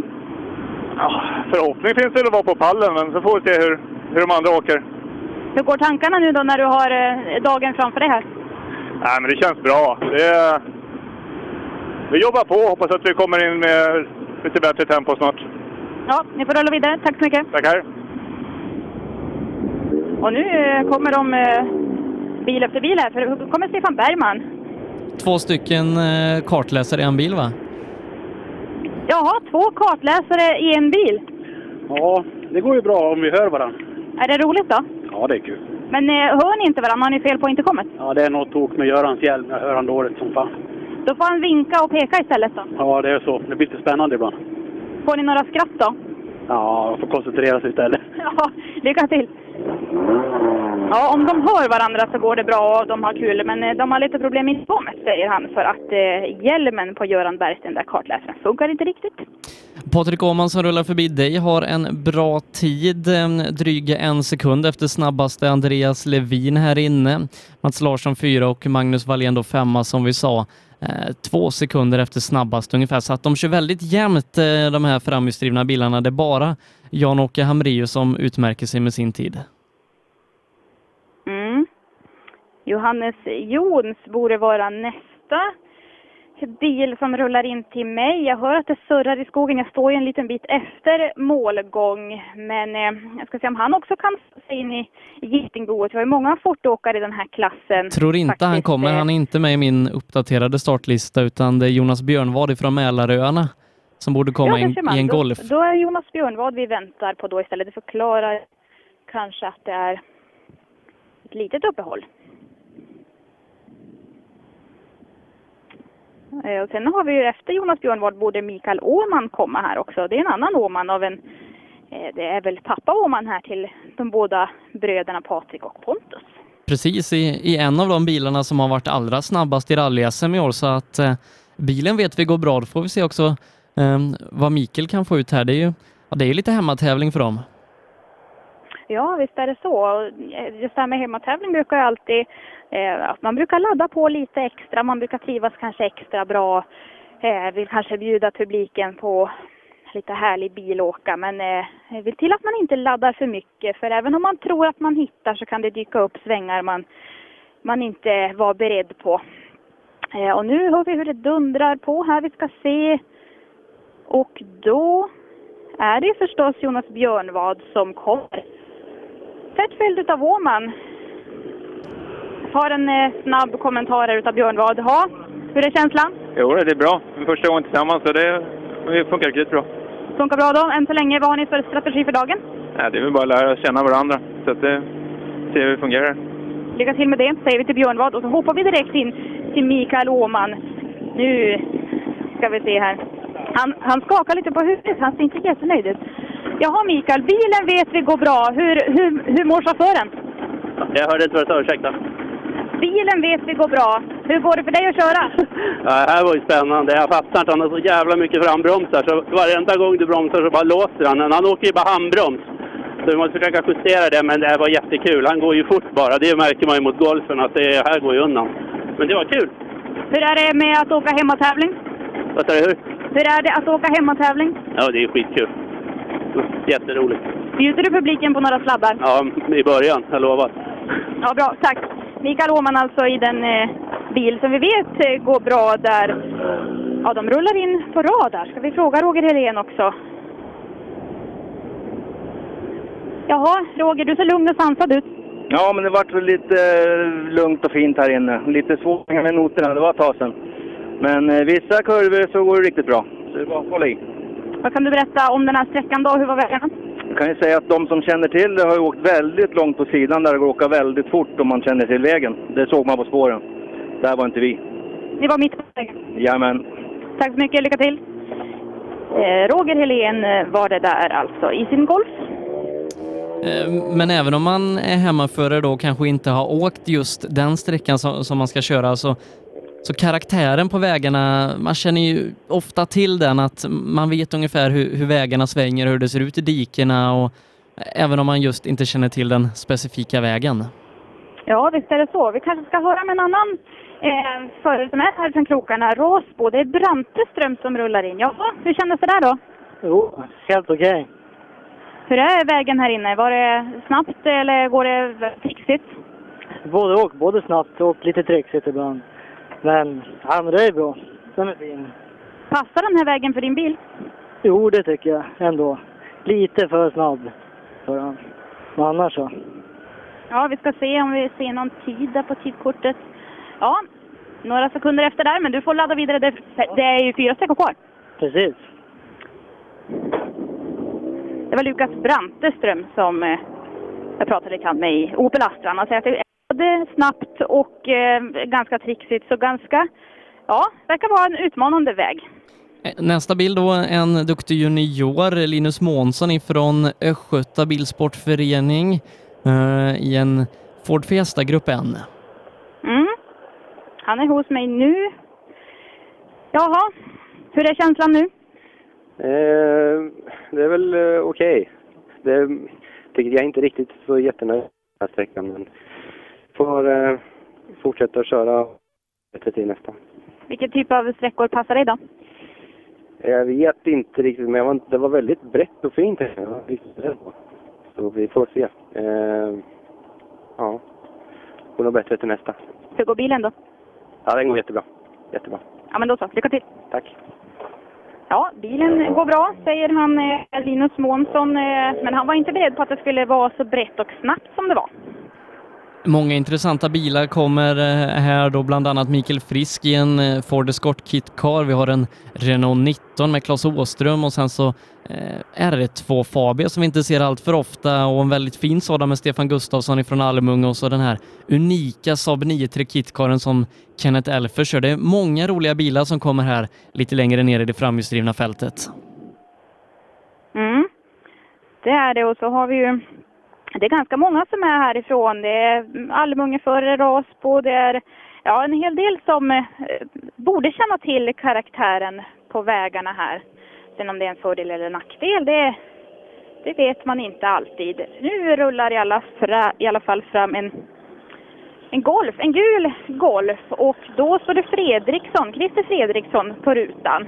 Ja, förhoppning finns det att vara på pallen, men så får vi se hur, hur de andra åker. Hur går tankarna nu då när du har eh, dagen framför dig här? Nej, men det känns bra. Det är... Vi jobbar på hoppas att vi kommer in med lite bättre tempo snart. Ja, ni får rulla vidare. Tack så mycket. Tackar. Och nu eh, kommer de eh, bil efter bil här, för nu kommer Stefan Bergman. Två stycken eh, kartläsare i en bil va? Jaha, två kartläsare i en bil. Ja, det går ju bra om vi hör varandra. Är det roligt då? Ja, det är kul. Men eh, hör ni inte varandra? Har ni fel på intercomet? Ja, det är något tok med Görans hjälm. Jag hör han dåligt som fan. Då får han vinka och peka istället då. Ja, det är så. Det blir lite spännande ibland. Får ni några skratt då? Ja, jag får koncentrera sig istället. Ja, lycka till! Ja, om de hör varandra så går det bra och de har kul, men eh, de har lite problem med intercomet säger han för att eh, hjälmen på Göran Bergsten, där kartläsaren, funkar inte riktigt. Patrik Åhman som rullar förbi dig har en bra tid, eh, dryga en sekund efter snabbaste Andreas Levin här inne. Mats Larsson fyra och Magnus Wallén då femma som vi sa. Eh, två sekunder efter snabbast ungefär, så att de kör väldigt jämnt eh, de här framhjulsdrivna bilarna. Det är bara Jan-Åke Hamrius som utmärker sig med sin tid. Mm. Johannes Jons borde vara nästa bil som rullar in till mig. Jag hör att det surrar i skogen. Jag står ju en liten bit efter målgång. Men eh, jag ska se om han också kan se in i Getingboet. Vi har ju många fortåkare i den här klassen. Tror inte faktiskt. han kommer. Han är inte med i min uppdaterade startlista utan det är Jonas Björnvad från Mälaröarna som borde komma ja, man. i en Då- Golf. Då är Jonas Björnvad vi väntar på då istället. Det förklarar kanske att det är ett litet uppehåll. Eh, Och sen har vi ju efter Jonas Björnvad borde Mikael Åman komma här också. Det är en annan Åman av en, eh, det är väl pappa Åman här till de båda bröderna Patrik och Pontus. Precis i, i en av de bilarna som har varit allra snabbast i rally-SM i år så att eh, bilen vet vi går bra. Då får vi se också eh, vad Mikael kan få ut här. Det är ju ja, det är lite hemmatävling för dem. Ja, visst är det så. Just det här med hemmatävling brukar ju alltid, eh, Eh, att man brukar ladda på lite extra, man brukar trivas kanske extra bra, eh, vill kanske bjuda publiken på lite härlig bilåka, men eh, vill till att man inte laddar för mycket, för även om man tror att man hittar så kan det dyka upp svängar man man inte var beredd på. Eh, och nu hör vi hur det dundrar på här. Vi ska se. Och då är det förstås Jonas Björnvad som kommer. Tätt följd av Åman. Har en eh, snabb kommentar här utav Björnvad. Ja, hur är känslan? Jo, det är bra. Första gången tillsammans, så det, det funkar riktigt bra. Funkar bra då. Än så länge, vad har ni för strategi för dagen? Ja, det är väl bara att lära känna varandra. Så att det, se hur det fungerar. Lycka till med det, säger vi till Björnvad. Och så hoppar vi direkt in till Mikael Åman. Nu ska vi se här. Han, han skakar lite på huvudet. Han ser inte jättenöjd ut. Jaha Mikael, bilen vet vi går bra. Hur, hur, hur mår chauffören? Jag hörde inte vad du sa, ursäkta. Bilen vet vi går bra. Hur går det för dig att köra? Ja, det här var ju spännande. Jag fattar inte, han har så jävla mycket frambromsar så varenda gång du bromsar så bara låser han. Han åker ju bara handbroms. Så vi måste försöka justera det, men det här var jättekul. Han går ju fort bara. Det märker man ju mot golfen att det här går ju undan. Men det var kul. Hur är det med att åka hemmatävling? Vad sa du? Hur? Hur är det att åka hemmatävling? Ja, det är skitkul. Jätteroligt. Bjuder du publiken på några sladdar? Ja, i början. Jag lovar. Ja, bra. Tack. Mikael Åhman alltså i den eh, bil som vi vet eh, går bra där. Ja, de rullar in på rad där. Ska vi fråga Roger Helén också? Jaha, Roger, du ser lugn och sansad ut. Ja, men det vart väl lite eh, lugnt och fint här inne. Lite svårt med noterna, det var ett tag sedan. Men vissa kurvor så går det riktigt bra. Så det är bara att hålla i. Vad kan du berätta om den här sträckan då? Hur var vägarna? Jag kan ju säga att de som känner till det har ju åkt väldigt långt på sidan där det går att åka väldigt fort om man känner till vägen. Det såg man på spåren. Där var inte vi. Det var mitt på vägen. Jajamän. Tack så mycket, lycka till! Eh, Roger Helén eh, var det där alltså i sin Golf. Eh, Men även om man är hemmaförare då och kanske inte har åkt just den sträckan som, som man ska köra så, så karaktären på vägarna, man känner ju ofta till den att man vet ungefär hur, hur vägarna svänger hur det ser ut i dikena och även om man just inte känner till den specifika vägen. Ja, visst är det så. Vi kanske ska höra med en annan eh, förare som är härifrån krokarna, Råsbo. Det är Branteström som rullar in. Jaha, hur kändes det där då? Jo, helt okej. Hur är vägen här inne? Var det snabbt eller går det trixigt? Både och. Både snabbt och lite trixigt ibland. Men, det är bra. Den är fin. Passar den här vägen för din bil? Jo, det tycker jag ändå. Lite för snabb för han. Men annars så. Ja, vi ska se om vi ser någon tid där på tidkortet. Ja, några sekunder efter där, men du får ladda vidare. Det, det är ju fyra sträckor kvar. Precis. Det var Lukas Branteström som eh, jag pratade lite med i Opel Astra. Han säger att det både snabbt och eh, ganska trixigt, så ganska, ja, verkar vara en utmanande väg. Nästa bild då, en duktig junior, Linus Månsson ifrån Östgöta Bilsportförening eh, i en Ford Fiesta Grupp N. Mm. Han är hos mig nu. Jaha, hur är känslan nu? Eh, det är väl eh, okej. Det tycker jag är inte riktigt så jättenöjd med den här sträckan, men får eh, fortsätta att köra bättre till nästa. Vilken typ av sträckor passar dig då? Jag vet inte riktigt, men jag var, det var väldigt brett och fint. här. Jag var riktigt rädd på. Så vi får se. Eh, ja, går nog bättre till nästa. Hur går bilen då? Ja, den går jättebra. Jättebra. Ja, men då så. Lycka till! Tack. Ja, bilen går bra, säger han eh, Linus Månsson. Eh, men han var inte beredd på att det skulle vara så brett och snabbt som det var. Många intressanta bilar kommer eh, här då, bland annat Mikael Frisk i en eh, Ford Escort Kit Car. Vi har en Renault 19 med Claes Åström och sen så eh, R2 Fabia som vi inte ser allt för ofta och en väldigt fin sådan med Stefan Gustafsson ifrån Almunge och så den här unika Saab 9-3 Kit Caren som Kenneth Elfer kör. Det är många roliga bilar som kommer här lite längre ner i det framhjulsdrivna fältet. Mm. Det är det och så har vi ju det är ganska många som är härifrån. Det är mm, Almungeförare, Rasbo, det är ja, en hel del som eh, borde känna till karaktären på vägarna här. Sen om det är en fördel eller nackdel, det, det vet man inte alltid. Nu rullar i alla, fra, i alla fall fram en, en Golf, en gul Golf och då står det Fredriksson, Christer Fredriksson på rutan.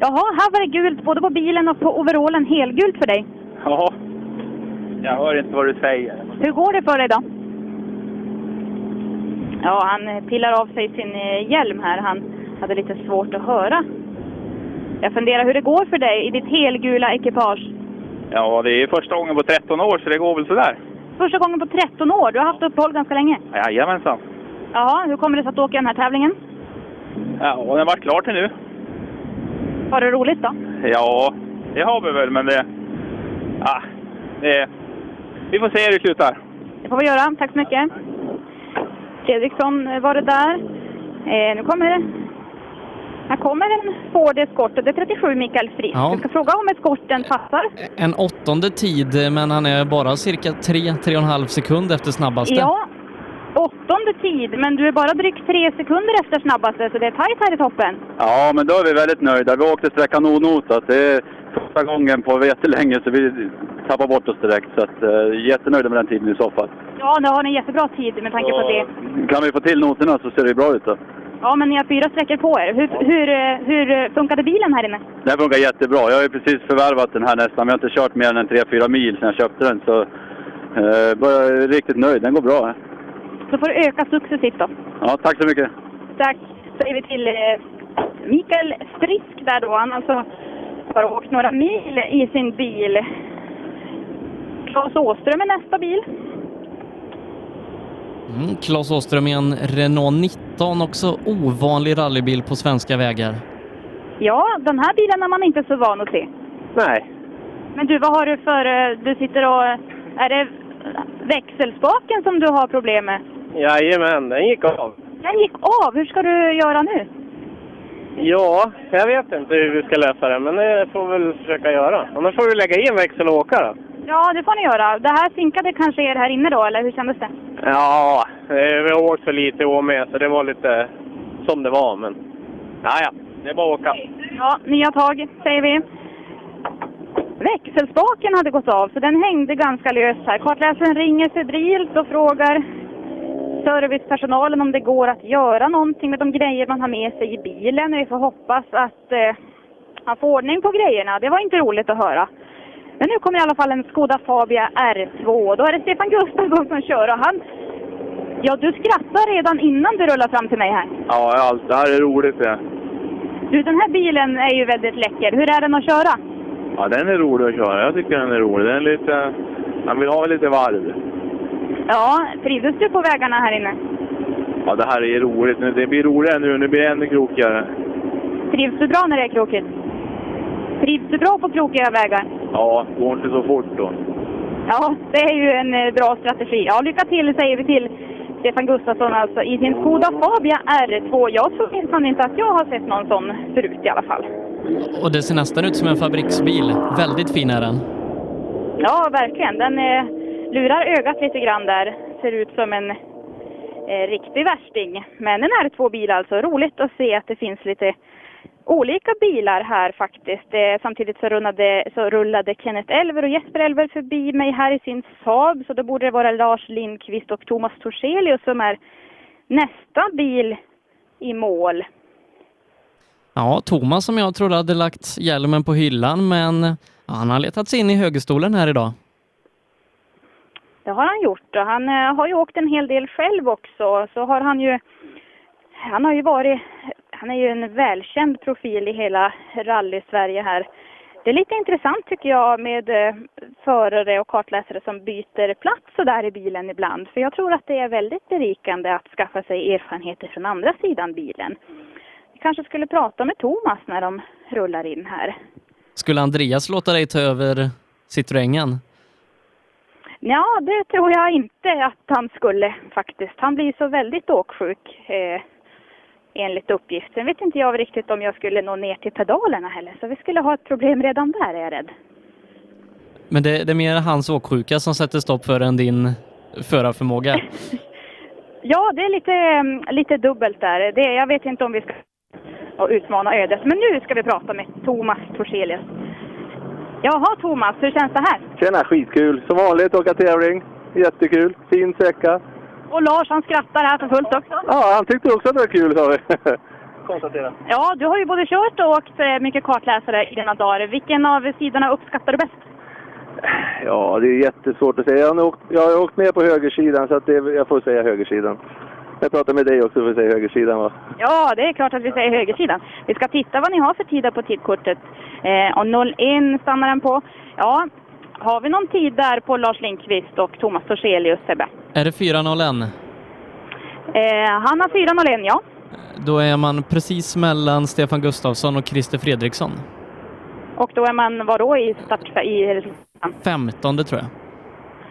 Jaha, här var det gult både på bilen och på overallen, helgult för dig. Ja, jag hör inte vad du säger. Hur går det för dig då? Ja, han pillar av sig sin eh, hjälm här. Han hade lite svårt att höra. Jag funderar hur det går för dig i ditt helgula ekipage. Ja, det är första gången på 13 år så det går väl sådär. Första gången på 13 år. Du har haft uppehåll ganska länge. Jajamensan. Ja, hur kommer det sig att du åker den här tävlingen? Ja, och den vart klar till nu. Var det roligt då? Ja, det har vi väl, men det... Ja, det... Vi får se hur det slutar. Det får vi göra. Tack så mycket. Fredriksson eh, var det där. Eh, nu kommer det. Här kommer en Ford Escort och det är 37 Mikael Frisk. Ja. Jag ska fråga om eskorten passar. En åttonde tid, men han är bara cirka 3-3,5 sekund efter snabbaste. Ja, åttonde tid, men du är bara drygt tre sekunder efter snabbaste, så det är tajt här i toppen. Ja, men då är vi väldigt nöjda. Vi åkte sträckan onotat. Det är första gången på jättelänge så vi tappar bort oss direkt. Så att, eh, jättenöjda med den tiden i så fall. Ja, nu har ni jättebra tid med tanke på det. Kan vi få till noterna så ser det bra ut då. Ja, men ni har fyra sträckor på er. Hur, hur, eh, hur eh, funkade bilen här inne? Här funkar jättebra. Jag har ju precis förvärvat den här nästan. Vi har inte kört mer än 3-4 mil sedan jag köpte den. Så eh, bara är riktigt nöjd. Den går bra. Så får du öka successivt då. Ja, tack så mycket. Tack. Säger vi till eh, Mikael Frisk där då. Han har alltså bara åkt några mil i sin bil. Claes Åström är nästa bil. Mm, Claes Åström i en Renault 19, också ovanlig rallybil på svenska vägar. Ja, den här bilen är man inte så van att se. Nej. Men du, vad har du för... eh, Du sitter och... Är det växelspaken som du har problem med? Jajamän, den gick av. Den gick av. Hur ska du göra nu? Ja, jag vet inte hur vi ska lösa det, men det får vi väl försöka göra. Annars får du lägga i en växel och åka då. Ja, det får ni göra. Det här synkade kanske er här inne då, eller hur kändes det? Ja, vi har åkt för lite år med, så det var lite som det var. Men ja, ja, det är bara att åka. Ja, nya tag säger vi. Växelspaken hade gått av, så den hängde ganska löst här. Kartläsaren ringer febrilt och frågar servicepersonalen om det går att göra någonting med de grejer man har med sig i bilen. Vi får hoppas att eh, han får ordning på grejerna. Det var inte roligt att höra. Men nu kommer i alla fall en Skoda Fabia R2. Då är det Stefan Gustafsson som kör och han... Ja, du skrattar redan innan du rullar fram till mig här. Ja, allt det här är roligt det. Du, den här bilen är ju väldigt läcker. Hur är den att köra? Ja, den är rolig att köra. Jag tycker den är rolig. Den är lite... Man vill ha lite varv. Ja, trivdes du på vägarna här inne? Ja, det här är roligt. Nu- Det blir roligare nu. Nu blir det ännu krokigare. Trivs du bra när det är krokigt? Trivs du bra på krokiga vägar? Ja, går inte så fort då. Ja, det är ju en eh, bra strategi. Ja, lycka till säger vi till Stefan Gustafsson alltså i sin Skoda Fabia R2. Jag tror minsann inte att jag har sett någon sån förut i alla fall. Och det ser nästan ut som en fabriksbil. Väldigt fin är den. Ja, verkligen. Den eh, lurar ögat lite grann där. Ser ut som en eh, riktig värsting. Men en R2-bil alltså. Roligt att se att det finns lite olika bilar här faktiskt. Eh, samtidigt så rullade, så rullade Kenneth Elver och Jesper Elver förbi mig här i sin Saab. Så då borde det vara Lars Lindqvist och Thomas Torselius som är nästa bil i mål. Ja, Thomas som jag trodde hade lagt hjälmen på hyllan, men han har letat sig in i högerstolen här idag. Det har han gjort och han eh, har ju åkt en hel del själv också. Så har han ju, han har ju varit, han är ju en välkänd profil i hela rally-Sverige här. Det är lite intressant tycker jag med eh, förare och kartläsare som byter plats så där i bilen ibland. För jag tror att det är väldigt berikande att skaffa sig erfarenheter från andra sidan bilen. Vi kanske skulle prata med Thomas när de rullar in här. Skulle Andreas låta dig ta över Citroengen? Ja, det tror jag inte att han skulle faktiskt. Han blir så väldigt åksjuk eh, enligt uppgift. Sen vet inte jag riktigt om jag skulle nå ner till pedalerna heller. Så vi skulle ha ett problem redan där är jag rädd. Men det, det är mer hans åksjuka som sätter stopp för än din förarförmåga. Ja, det är lite, mm, lite dubbelt där. Det, jag vet inte om vi ska utmana ödet. Men nu ska vi prata med Thomas Torselius. Jaha Thomas, hur känns det här? Tjena, skitkul. Som vanligt åka tävling. Jättekul. Fin sträcka. Och Lars han skrattar här för fullt också. Ja, han tyckte också att det var kul, sa vi. Konstatera. Ja, du har ju både kört och åkt eh, mycket kartläsare i dina dagar. Vilken av sidorna uppskattar du bäst? Ja, det är jättesvårt att säga. Jag har, åkt, jag har åkt med på högersidan, så att det, jag får säga högersidan. Jag pratar med dig också för att säga högersidan va? Ja, det är klart att vi säger högersidan. Vi ska titta vad ni har för tider på tidkortet. Eh, och 01 stannar den på. Ja, har vi någon tid där på Lars Lindqvist och Thomas Torselius, Sebbe? Är det 4.01? Eh, han har 4.01, ja. Då är man precis mellan Stefan Gustafsson och Christer Fredriksson. Och då är man vadå i start... I, 15 tror jag.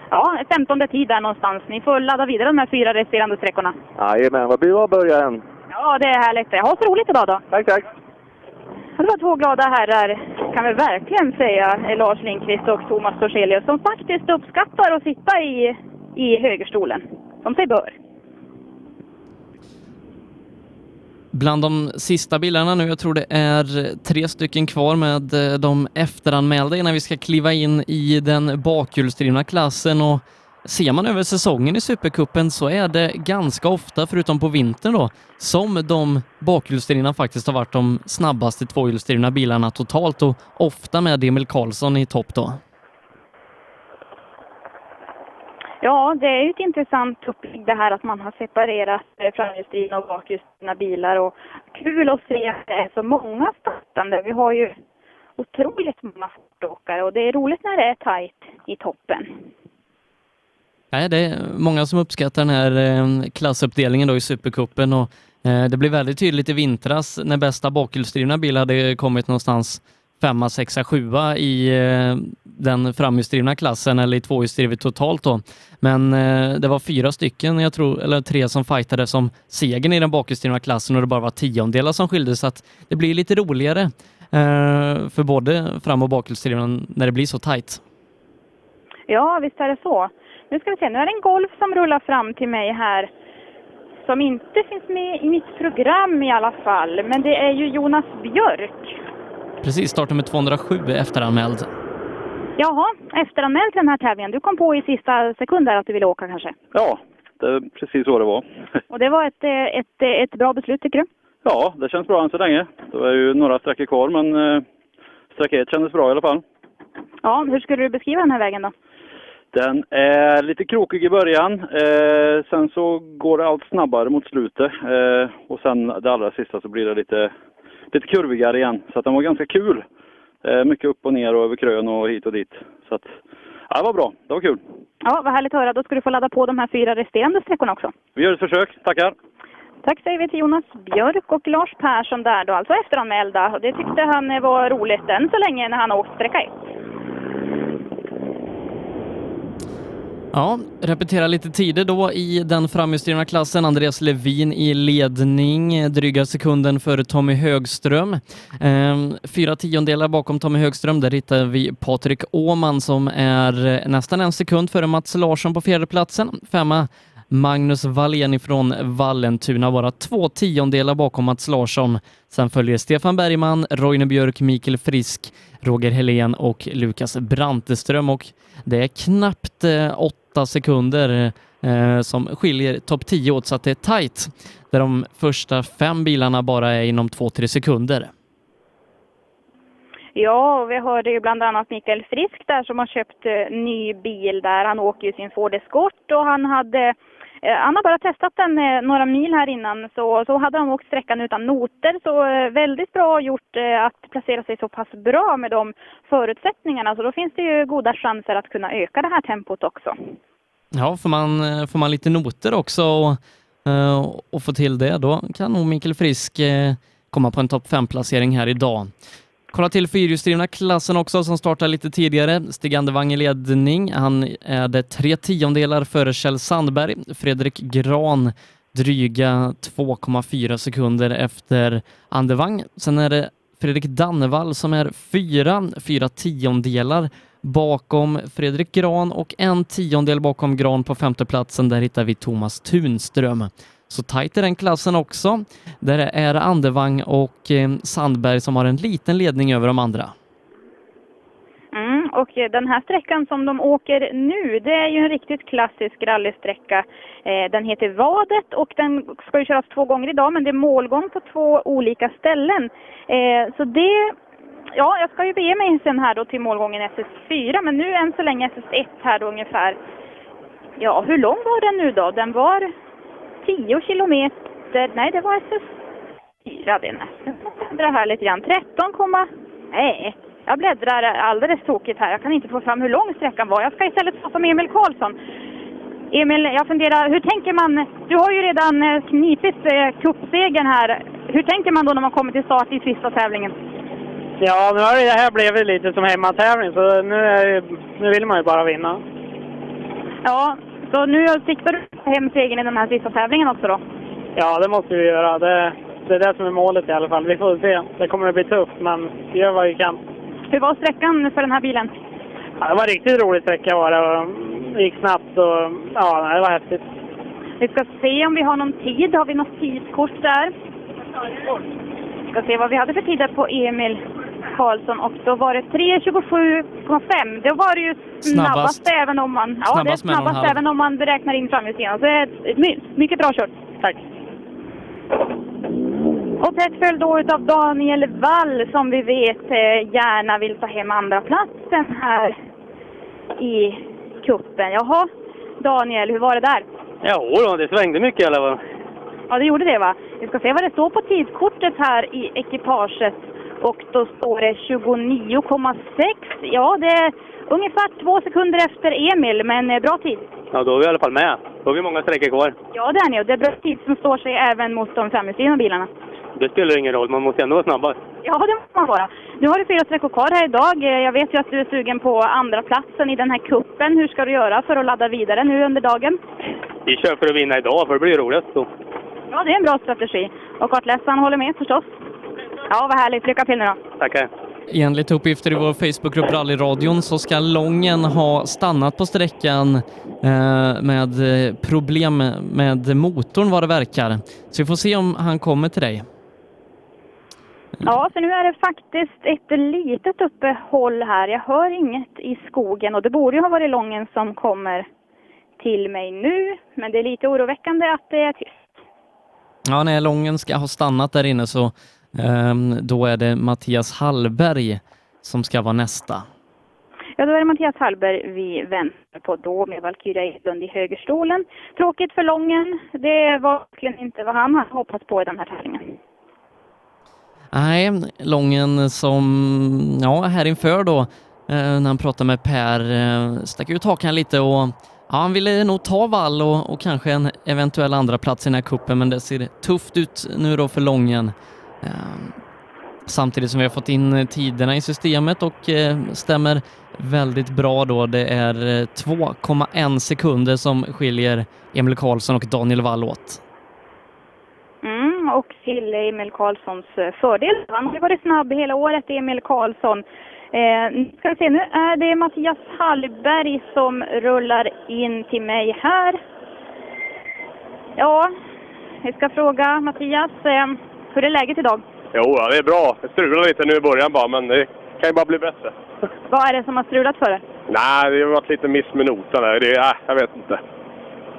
Ja, 15 tid där någonstans. Ni får ladda vidare de här fyra resterande sträckorna. Jajamän, vad bra början. Ja, det är härligt. Ha så roligt idag då. Tack, tack. Det var två glada herrar, kan vi verkligen säga, Lars Lindqvist och Thomas Torselius, som faktiskt uppskattar att sitta i, i högerstolen, som sig bör. Bland de sista bilarna nu, jag tror det är tre stycken kvar med eh, de efteranmälda innan vi ska kliva in i den bakhjulsdrivna klassen och ser man över säsongen i Supercupen så är det ganska ofta, förutom på vintern då, som de bakhjulsdrivna faktiskt har varit de snabbaste tvåhjulsdrivna bilarna totalt och ofta med Emil Karlsson i topp då. Ja, det är ju ett intressant upplägg det här att man har separerat eh, framhjulsdrivna och bakhjulsdrivna bilar och kul att se att det är så många startande. Vi har ju otroligt många fortåkare och det är roligt när det är tajt i toppen. Nej, det är många som uppskattar den här eh, klassuppdelningen då i Supercupen och eh, det blev väldigt tydligt i vintras när bästa bakhjulsdrivna bil hade kommit någonstans femma, sexa, sjua i eh, den framhjulsdrivna klassen eller i tvåhjulsdrivet totalt då. Men eh, det var fyra stycken, jag tror, eller tre som fightade som segern i den bakhjulsdrivna klassen och det bara var tiondelar som skilde så att det blir lite roligare eh, för både fram och bakhjulsdrivna när det blir så tajt. Ja, visst är det så. Nu ska vi se, nu är det en Golf som rullar fram till mig här. Som inte finns med i mitt program i alla fall. Men det är ju Jonas Björk. Precis, startnummer 207 är efteranmäld. Jaha, efteranmäld till den här tävlingen. Du kom på i sista sekund där att du ville åka kanske? Ja, det är precis så det var. Och det var ett, ett, ett, ett bra beslut tycker du? Ja, det känns bra än så länge. Det är ju några sträckor kvar men eh, sträcka ett kändes bra i alla fall. Ja, hur skulle du beskriva den här vägen då? Den är lite krokig i början. Eh, sen så går det allt snabbare mot slutet. Eh, och sen det allra sista så blir det lite, lite kurvigare igen. Så att den var ganska kul. Eh, mycket upp och ner och över krön och hit och dit. Så att, ja, det var bra. Det var kul. Ja, vad härligt att höra. Då ska du få ladda på de här fyra resterande sträckorna också. Vi gör ett försök. Tackar! Tack säger vi till Jonas Björk och Lars Persson där då, alltså efteranmälda. Det tyckte han var roligt än så länge när han åkt sträcka ett. Ja, repetera lite tider då i den framhjulsdrivna klassen. Andreas Levin i ledning, dryga sekunden före Tommy Högström. Ehm, fyra tiondelar bakom Tommy Högström, där hittar vi Patrik Åman som är eh, nästan en sekund före Mats Larsson på fjärdeplatsen. Femma Magnus Wallén ifrån Vallentuna, bara två tiondelar bakom Mats Larsson. Sen följer Stefan Bergman, Roine Björk, Mikael Frisk, Roger Helén och Lukas Branteström och det är knappt eh, åtta 8 sekunder eh, som skiljer topp 10 åt så att det är tajt, där de första fem bilarna bara är inom 2-3 sekunder. Ja, och vi hörde ju bland annat Mikael Frisk där som har köpt eh, ny bil där. Han åker ju sin Ford Escort och han hade Eh, han har bara testat den eh, några mil här innan så, så hade han åkt sträckan utan noter så eh, väldigt bra gjort att placera sig så pass bra med de förutsättningarna så då finns det ju goda chanser att kunna öka det här tempot också. Ja, får man, får man lite noter också och, och få till det, då kan nog Mikael Frisk komma på en topp 5-placering här idag. Kolla till fyrhjulsdrivna klassen också som startar lite tidigare. Stig Andervang i ledning. Han är det tre tiondelar före Kjell Sandberg. Fredrik Gran dryga 2,4 sekunder efter Andervang. Sen är det Fredrik Dannevall som är fyra, fyra tiondelar bakom Fredrik Gran och en tiondel bakom Gran på femteplatsen. Där hittar vi Thomas Tunström. Så tajt är den klassen också. Där är Andevang och eh, Sandberg som har en liten ledning över de andra. Mm, och den här sträckan som de åker nu, det är ju en riktigt klassisk rallysträcka. Eh, den heter Vadet och den ska ju köras två gånger idag, men det är målgång på två olika ställen. Eh, så det, ja, jag ska ju bege mig sen här då till målgången SS4, men nu än så länge SS1 här då ungefär. Ja, hur lång var den nu då? Den var 10 kilometer. Nej, det var SS4 det nästan. Jag här lite grann. 13, komma- nej. Jag bläddrar alldeles tokigt här. Jag kan inte få fram hur lång sträckan var. Jag ska istället prata med Emil Karlsson. Emil, jag funderar, hur tänker man? Du har ju redan eh, knipit eh, cupsegern här. Hur tänker man då när man kommer till start i sista tävlingen? Ja, nu har det här blivit lite som hemmatävling så nu, är, nu vill man ju bara vinna. Ja, så nu siktar du hem segern i den här sista tävlingen också då? Ja, det måste vi göra. Det, det är det som är målet i alla fall. Vi får se. Det kommer att bli tufft, men vi gör vad vi kan. Hur var sträckan för den här bilen? Ja, det var en riktigt rolig sträcka var det. Det gick snabbt och ja, det var häftigt. Vi ska se om vi har någon tid. Har vi något tidskort där? Vi ska se vad vi hade för tider på Emil Karlsson och då var det 3.27,5. Då var det ju snabbast, Snabbast. även om man... Ja, Snabbast det är snabbast även om man beräknar in framhjulsdelen. Så det är ett my- mycket bra kört. Tack. Och tätt följd då utav Daniel Wall som vi vet eh, gärna vill ta hem andra platsen här i kuppen. Jaha, Daniel, hur var det där? Då, det svängde mycket i alla fall. Ja, det gjorde det va? Vi ska se vad det står på tidskortet här i ekipaget. Och då står det 29,6. Ja, det är ungefär två sekunder efter Emil, men eh, bra tid. Ja, då är vi i alla fall med. Då har vi många sträckor kvar. Ja, det är ni. Och det är bra tid som står sig även mot de framhjulsdrivna bilarna. Det spelar ingen roll, man måste ändå vara snabbare. Ja, det måste man vara. Nu har du fyra sträckor kvar här idag. Eh, Jag vet ju att du är sugen på andra platsen i den här kuppen. Hur ska du göra för att ladda vidare nu under dagen? Vi kör för att vinna idag, för det blir roligt. Så. Ja, det är en bra strategi. Och kartläsaren håller med förstås. Ja, vad härligt. Lycka till nu då. Tackar. Enligt uppgifter i vår Facebookgrupp Rallyradion så ska Lången ha stannat på sträckan eh, med eh, problem med motorn vad det verkar. Så vi får se om han kommer till dig. Ja, för nu är det faktiskt ett litet uppehåll här. Jag hör inget i skogen och det borde ju ha varit Lången som kommer till mig nu. Men det är lite oroväckande att det är tyst. Ja, när Lången ska ha stannat där inne så då är det Mattias Hallberg som ska vara nästa. Ja, då är det Mattias Hallberg vi väntar på då med Valkyria Edlund i högerstolen. Tråkigt för Lången. Det var verkligen inte vad han hade hoppats på i den här tävlingen. Nej, Lången som, ja, här inför då, eh, när han pratade med Per, eh, stack ut hakan lite och ja, han ville nog ta vall och, och kanske en eventuell andra plats i den här kuppen men det ser tufft ut nu då för Lången. Ehm, samtidigt som vi har fått in eh, tiderna i systemet och eh, stämmer väldigt bra då. Det är eh, 2,1 sekunder som skiljer Emil Karlsson och Daniel Wall åt. Mm, och till Emil Karlssons fördel. Han har ju varit snabb hela året, Emil Karlsson. Eh, nu ska vi se, nu är det Mattias Hallberg som rullar in till mig här. Ja, vi ska fråga Mattias, eh, hur är läget idag? Jo, ja, det är bra. Det strular lite nu i början bara, men det kan ju bara bli bättre. Vad är det som har strulat för er? Nej, det har varit lite miss med noterna. Det, äh, jag vet inte.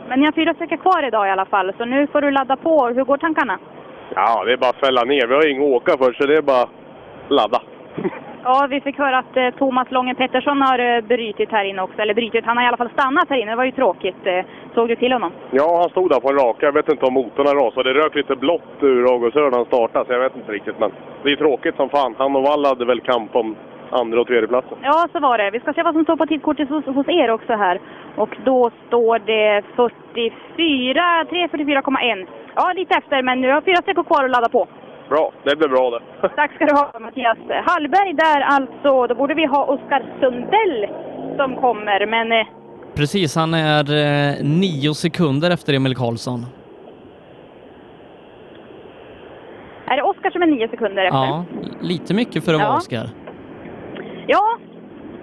Men ni har fyra sträckor kvar idag i alla fall, så nu får du ladda på. Hur går tankarna? Ja, det är bara att fälla ner. Vi har inget att åka för, så det är bara att ladda. Ja, vi fick höra att eh, Thomas Lången Pettersson har eh, brytit här inne också. Eller brytit, han har i alla fall stannat här inne. Det var ju tråkigt. Eh, såg du till honom? Ja, han stod där på en raka. Jag vet inte om motorn rasade. Det rök lite blått ur avgasrören när han startade, så jag vet inte riktigt. Men det är tråkigt som fan. Han och Wall hade väl kamp om andra och tredje platsen. Ja, så var det. Vi ska se vad som står på tidkortet hos, hos er också här. Och då står det 44, 344,1. Ja, lite efter, men nu har fyra sträckor kvar att ladda på. Bra, det blir bra det. Tack ska du ha Mattias. Hallberg där alltså. Då borde vi ha Oskar Sundell som kommer, men eh, Precis, han är eh, nio sekunder efter Emil Karlsson. är det Oskar som är nio sekunder efter? Ja, lite mycket för att vara Ja. Oskar. Ja,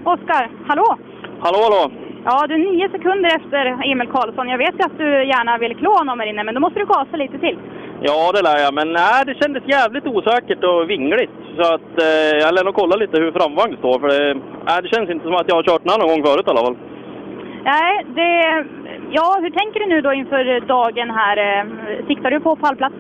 Oskar, hallå? Hallå, hallå! Ja, du är nio sekunder efter Emil Karlsson. Jag vet ju att du gärna vill klå honom här inne, men då måste du gasa lite till. Ja, det lär jag. Men nej, det kändes jävligt osäkert och vingligt. Så att eh, jag lär nog kolla lite hur framvagn står. För det, nej, det känns inte som att jag har kört den här någon gång förut i alla fall. Nej, det... Ja, hur tänker du nu då inför dagen här? Eh, Siktar du på pallplats?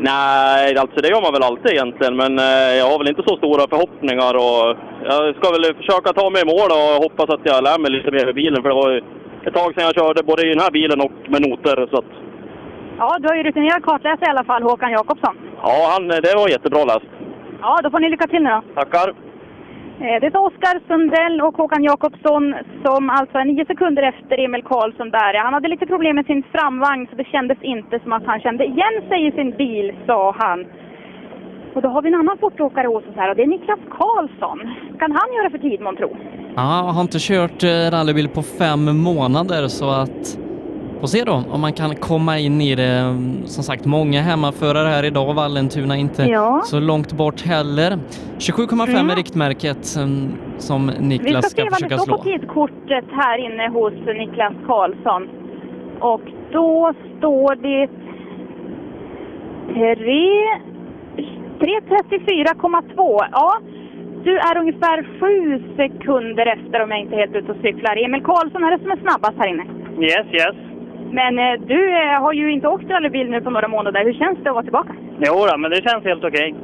Nej, alltså det gör man väl alltid egentligen. Men eh, jag har väl inte så stora förhoppningar. Och jag ska väl försöka ta mig i mål och hoppas att jag lär mig lite mer i bilen. För det var ett tag sedan jag körde både i den här bilen och med noter. Så att Ja, du har ju rutinerad kartläsare i alla fall, Håkan Jakobsson. Ja, han, det var jättebra last. Ja, då får ni lycka till nu då. Tackar. Eh, det är Oskar Sundell och Håkan Jakobsson som alltså är nio sekunder efter Emil Karlsson där. Han hade lite problem med sin framvagn så det kändes inte som att han kände igen sig i sin bil, sa han. Och då har vi en annan fortåkare hos oss här och det är Niklas Karlsson. Kan han göra för tid månntro? Ja, han har inte kört eh, rallybil på fem månader så att får se då om man kan komma in i det. Som sagt, många hemmaförare här idag. Vallentuna inte Ja. så långt bort heller. 27,5 Mm. är riktmärket eh, som Vi ska Niklas se ska vad det försöka står på slå. tidskortet här inne hos Niklas Karlsson. Och då står det 3 3.34,2. Ja, du är ungefär sju sekunder efter om jag inte är helt ute och cyklar. Emil Karlsson är det som är snabbast här inne. Yes, yes. Men eh, du eh, har ju inte åkt rallybil nu på några månader. Hur känns det att vara tillbaka? Jo då, men det känns helt okej.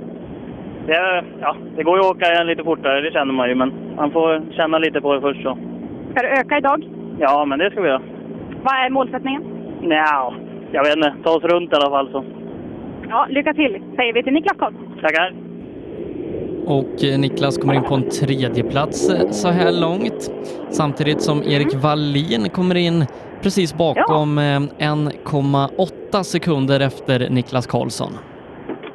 Det, ja, det går ju att åka lite fortare, det känner man ju, men man får känna lite på det först så. Ska du öka idag? Ja, men det ska vi göra. Vad är målsättningen? Nja, jag vet inte. Ta oss runt i alla fall så. Ja, lycka till säger vi till Niklas Karlsson. Tackar. Och eh, Niklas kommer in på en tredje plats eh, så här långt. Samtidigt som Erik Wallin kommer in precis bakom eh, 1,8 sekunder efter Niklas Karlsson.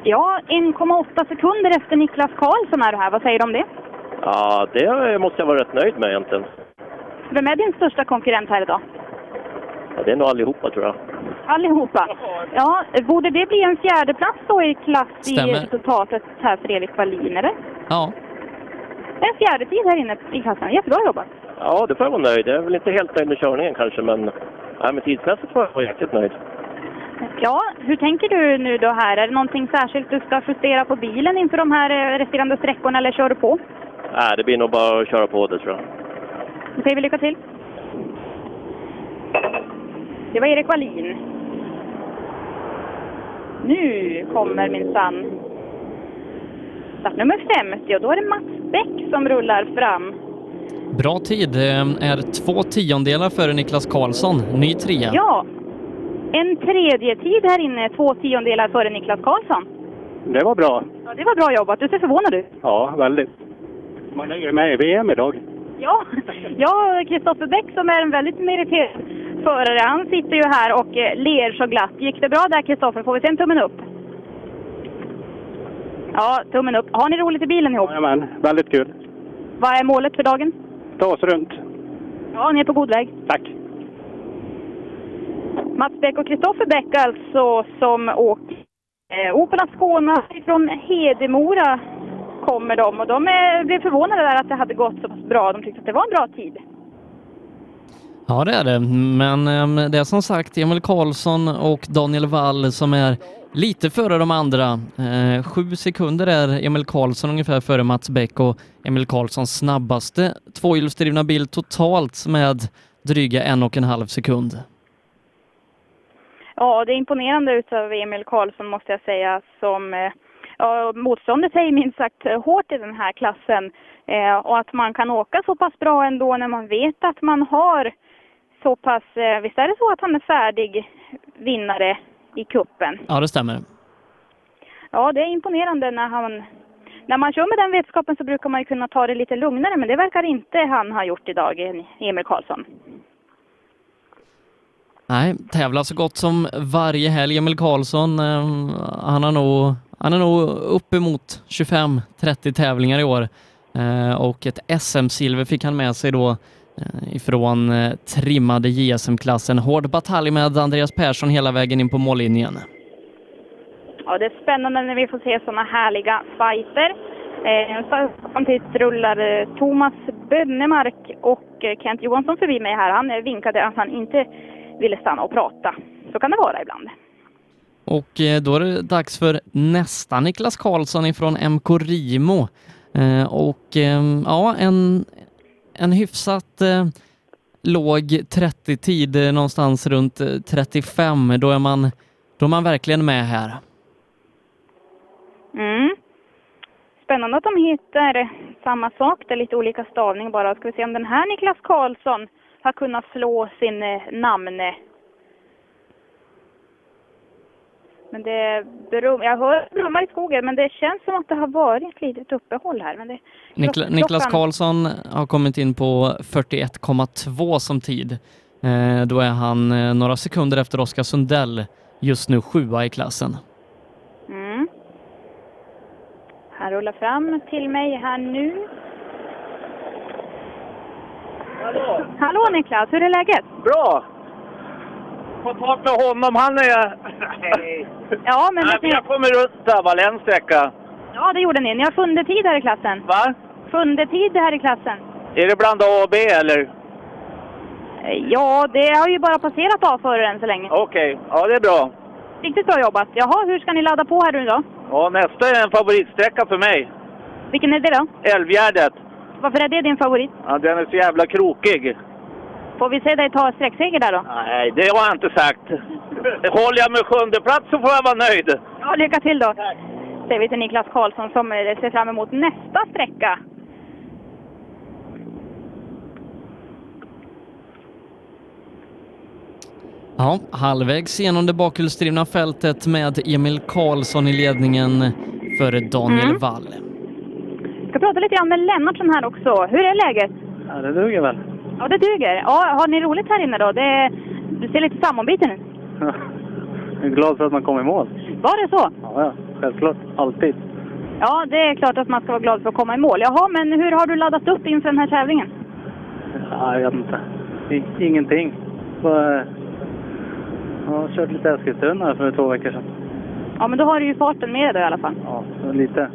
Ja, 1,8 sekunder efter Niklas Karlsson är du här. Vad säger du om det? Ja, det måste jag vara rätt nöjd med egentligen. Vem är din största konkurrent här idag? Ja, det är nog allihopa tror jag. Allihopa. Ja, borde det bli en fjärde plats då i klass i Stämmer. resultatet här för Erik Wallin, eller? Ja. En fjärde tid här inne i klassen. Jättebra jobbat. Ja, det får jag vara nöjd. Jag är väl inte helt nöjd med körningen kanske, men, nej, men tidsmässigt får jag vara jäkligt nöjd. Ja, hur tänker du nu då här? Är det någonting särskilt du ska justera på bilen inför de här eh, resterande sträckorna eller kör du på? Nej, det blir nog bara att köra på det tror jag. Då säger vi lycka till. Det var Erik Wallin. Nu kommer minsann startnummer 50 och då är det Mats Bäck som rullar fram. Bra tid, eh, är två tiondelar före Niklas Karlsson, ny trea. Ja, en tredje tid här inne, två tiondelar före Niklas Karlsson. Det var bra. Ja, det var bra jobbat. Du ser förvånad ut. Ja, väldigt. Man är ju med i VM idag. Ja, ja Kristoffer Bäck som är en väldigt meriterad förare, han sitter ju här och eh, ler så glatt. Gick det bra där Kristoffer? Får vi se en tummen upp? Ja, tummen upp. Har ni roligt i bilen ihop? Jajamän, väldigt kul. Vad är målet för dagen? Ta oss runt. Ja, ni är på god väg. Tack. Mats Bäck och Kristoffer Bäck alltså som åker eh, Opel Ascona från Hedemora kommer de och de är, blev förvånade där att det hade gått så pass bra. De tyckte att det var en bra tid. Ja, det är det. Men eh, det är som sagt Emil Karlsson och Daniel Wall som är lite före de andra. Eh, sju sekunder är Emil Karlsson ungefär före Mats Bäck och Emil Karlssons snabbaste tvåhjulsdrivna bil totalt med dryga en och en halv sekund. Ja, det är imponerande utav Emil Karlsson måste jag säga som eh, ja, motståndet är ju minst sagt eh, hårt i den här klassen. Eh, och att man kan åka så pass bra ändå när man vet att man har så pass, eh, visst är det så att han är färdig vinnare i kuppen? Ja, det stämmer. Ja, det är imponerande när han när man kör med den vetskapen så brukar man ju kunna ta det lite lugnare, men det verkar inte han ha gjort idag, Emil Karlsson. Nej, tävlar så gott som varje helg. Emil Karlsson, eh, han har nog, han är nog uppemot 25-30 tävlingar i år. Eh, och ett SM-silver fick han med sig då ifrån eh, trimmade JSM-klassen. Hård batalj med Andreas Persson hela vägen in på mållinjen. Ja, det är spännande när vi får se sådana härliga fighter. Eh, samtidigt rullar eh, Thomas Bönnemark och eh, Kent Johansson förbi mig här. Han eh, vinkade att han inte ville stanna och prata. Så kan det vara ibland. Och eh, då är det dags för nästa Niklas Karlsson ifrån MK Rimo. Eh, och eh, ja, en, en hyfsat eh, låg 30-tid, eh, någonstans runt eh, 35. Då är, man, då är man verkligen med här. Mm. Spännande att de hittar samma sak, det är lite olika stavning bara. Ska vi se om den här Niklas Karlsson har kunnat slå sin eh, namne. Men det brum, jag hör brummar i skogen, men det känns som att det har varit ett litet uppehåll här. Men det, Nikla, klock- Niklas klockan- Karlsson har kommit in på 41,2 som tid. Eh, då är han eh, några sekunder efter Oskar Sundell, just nu sjua i klassen. Mm. Han rullar fram till mig här nu. Hallå! Hallå Niklas, hur är läget? Bra! Få tag med honom, han är... Ja, men... Nej, men jag kommer runt där, Valenssträcka. Ja, det gjorde ni. Ni har sjunde tid här i klassen. Va? Sjunde tid här i klassen. Är det bland A och B eller? Ja, det har ju bara passerat A före än så länge. Okej, ja det är bra. Riktigt bra jobbat. Jaha, hur ska ni ladda på här nu då? Ja, nästa är en favoritsträcka för mig. Vilken är det då? Älvgärdet. Varför är det din favorit? Ja, den är så jävla krokig. Får vi se dig ta sträckseger där då? Nej, det har jag inte sagt. Håller jag med sjunde plats så får jag vara nöjd. Ja, lycka till då. Säger vi till Niklas Karlsson som eh, ser fram emot nästa sträcka. Ja, halvvägs genom det bakhjulsdrivna fältet med Emil Karlsson i ledningen före Daniel Mm. Wall. Jag ska prata lite grann med Lennartsson här också. Hur är läget? Ja, det duger väl. Ja, det duger. Ja, har ni roligt här inne då? Det, du ser lite sammanbiten ut. Jag är glad för att man kom i mål. Var det så? Ja, ja. Självklart. Alltid. Ja, det är klart att man ska vara glad för att komma i mål. Jaha, men hur har du laddat upp inför den här tävlingen? Ja, jag vet inte. Ingenting. Bara, jag har kört lite Eskilstuna för två veckor sedan. Ja, men då har du ju farten med dig då i alla fall. Ja, lite.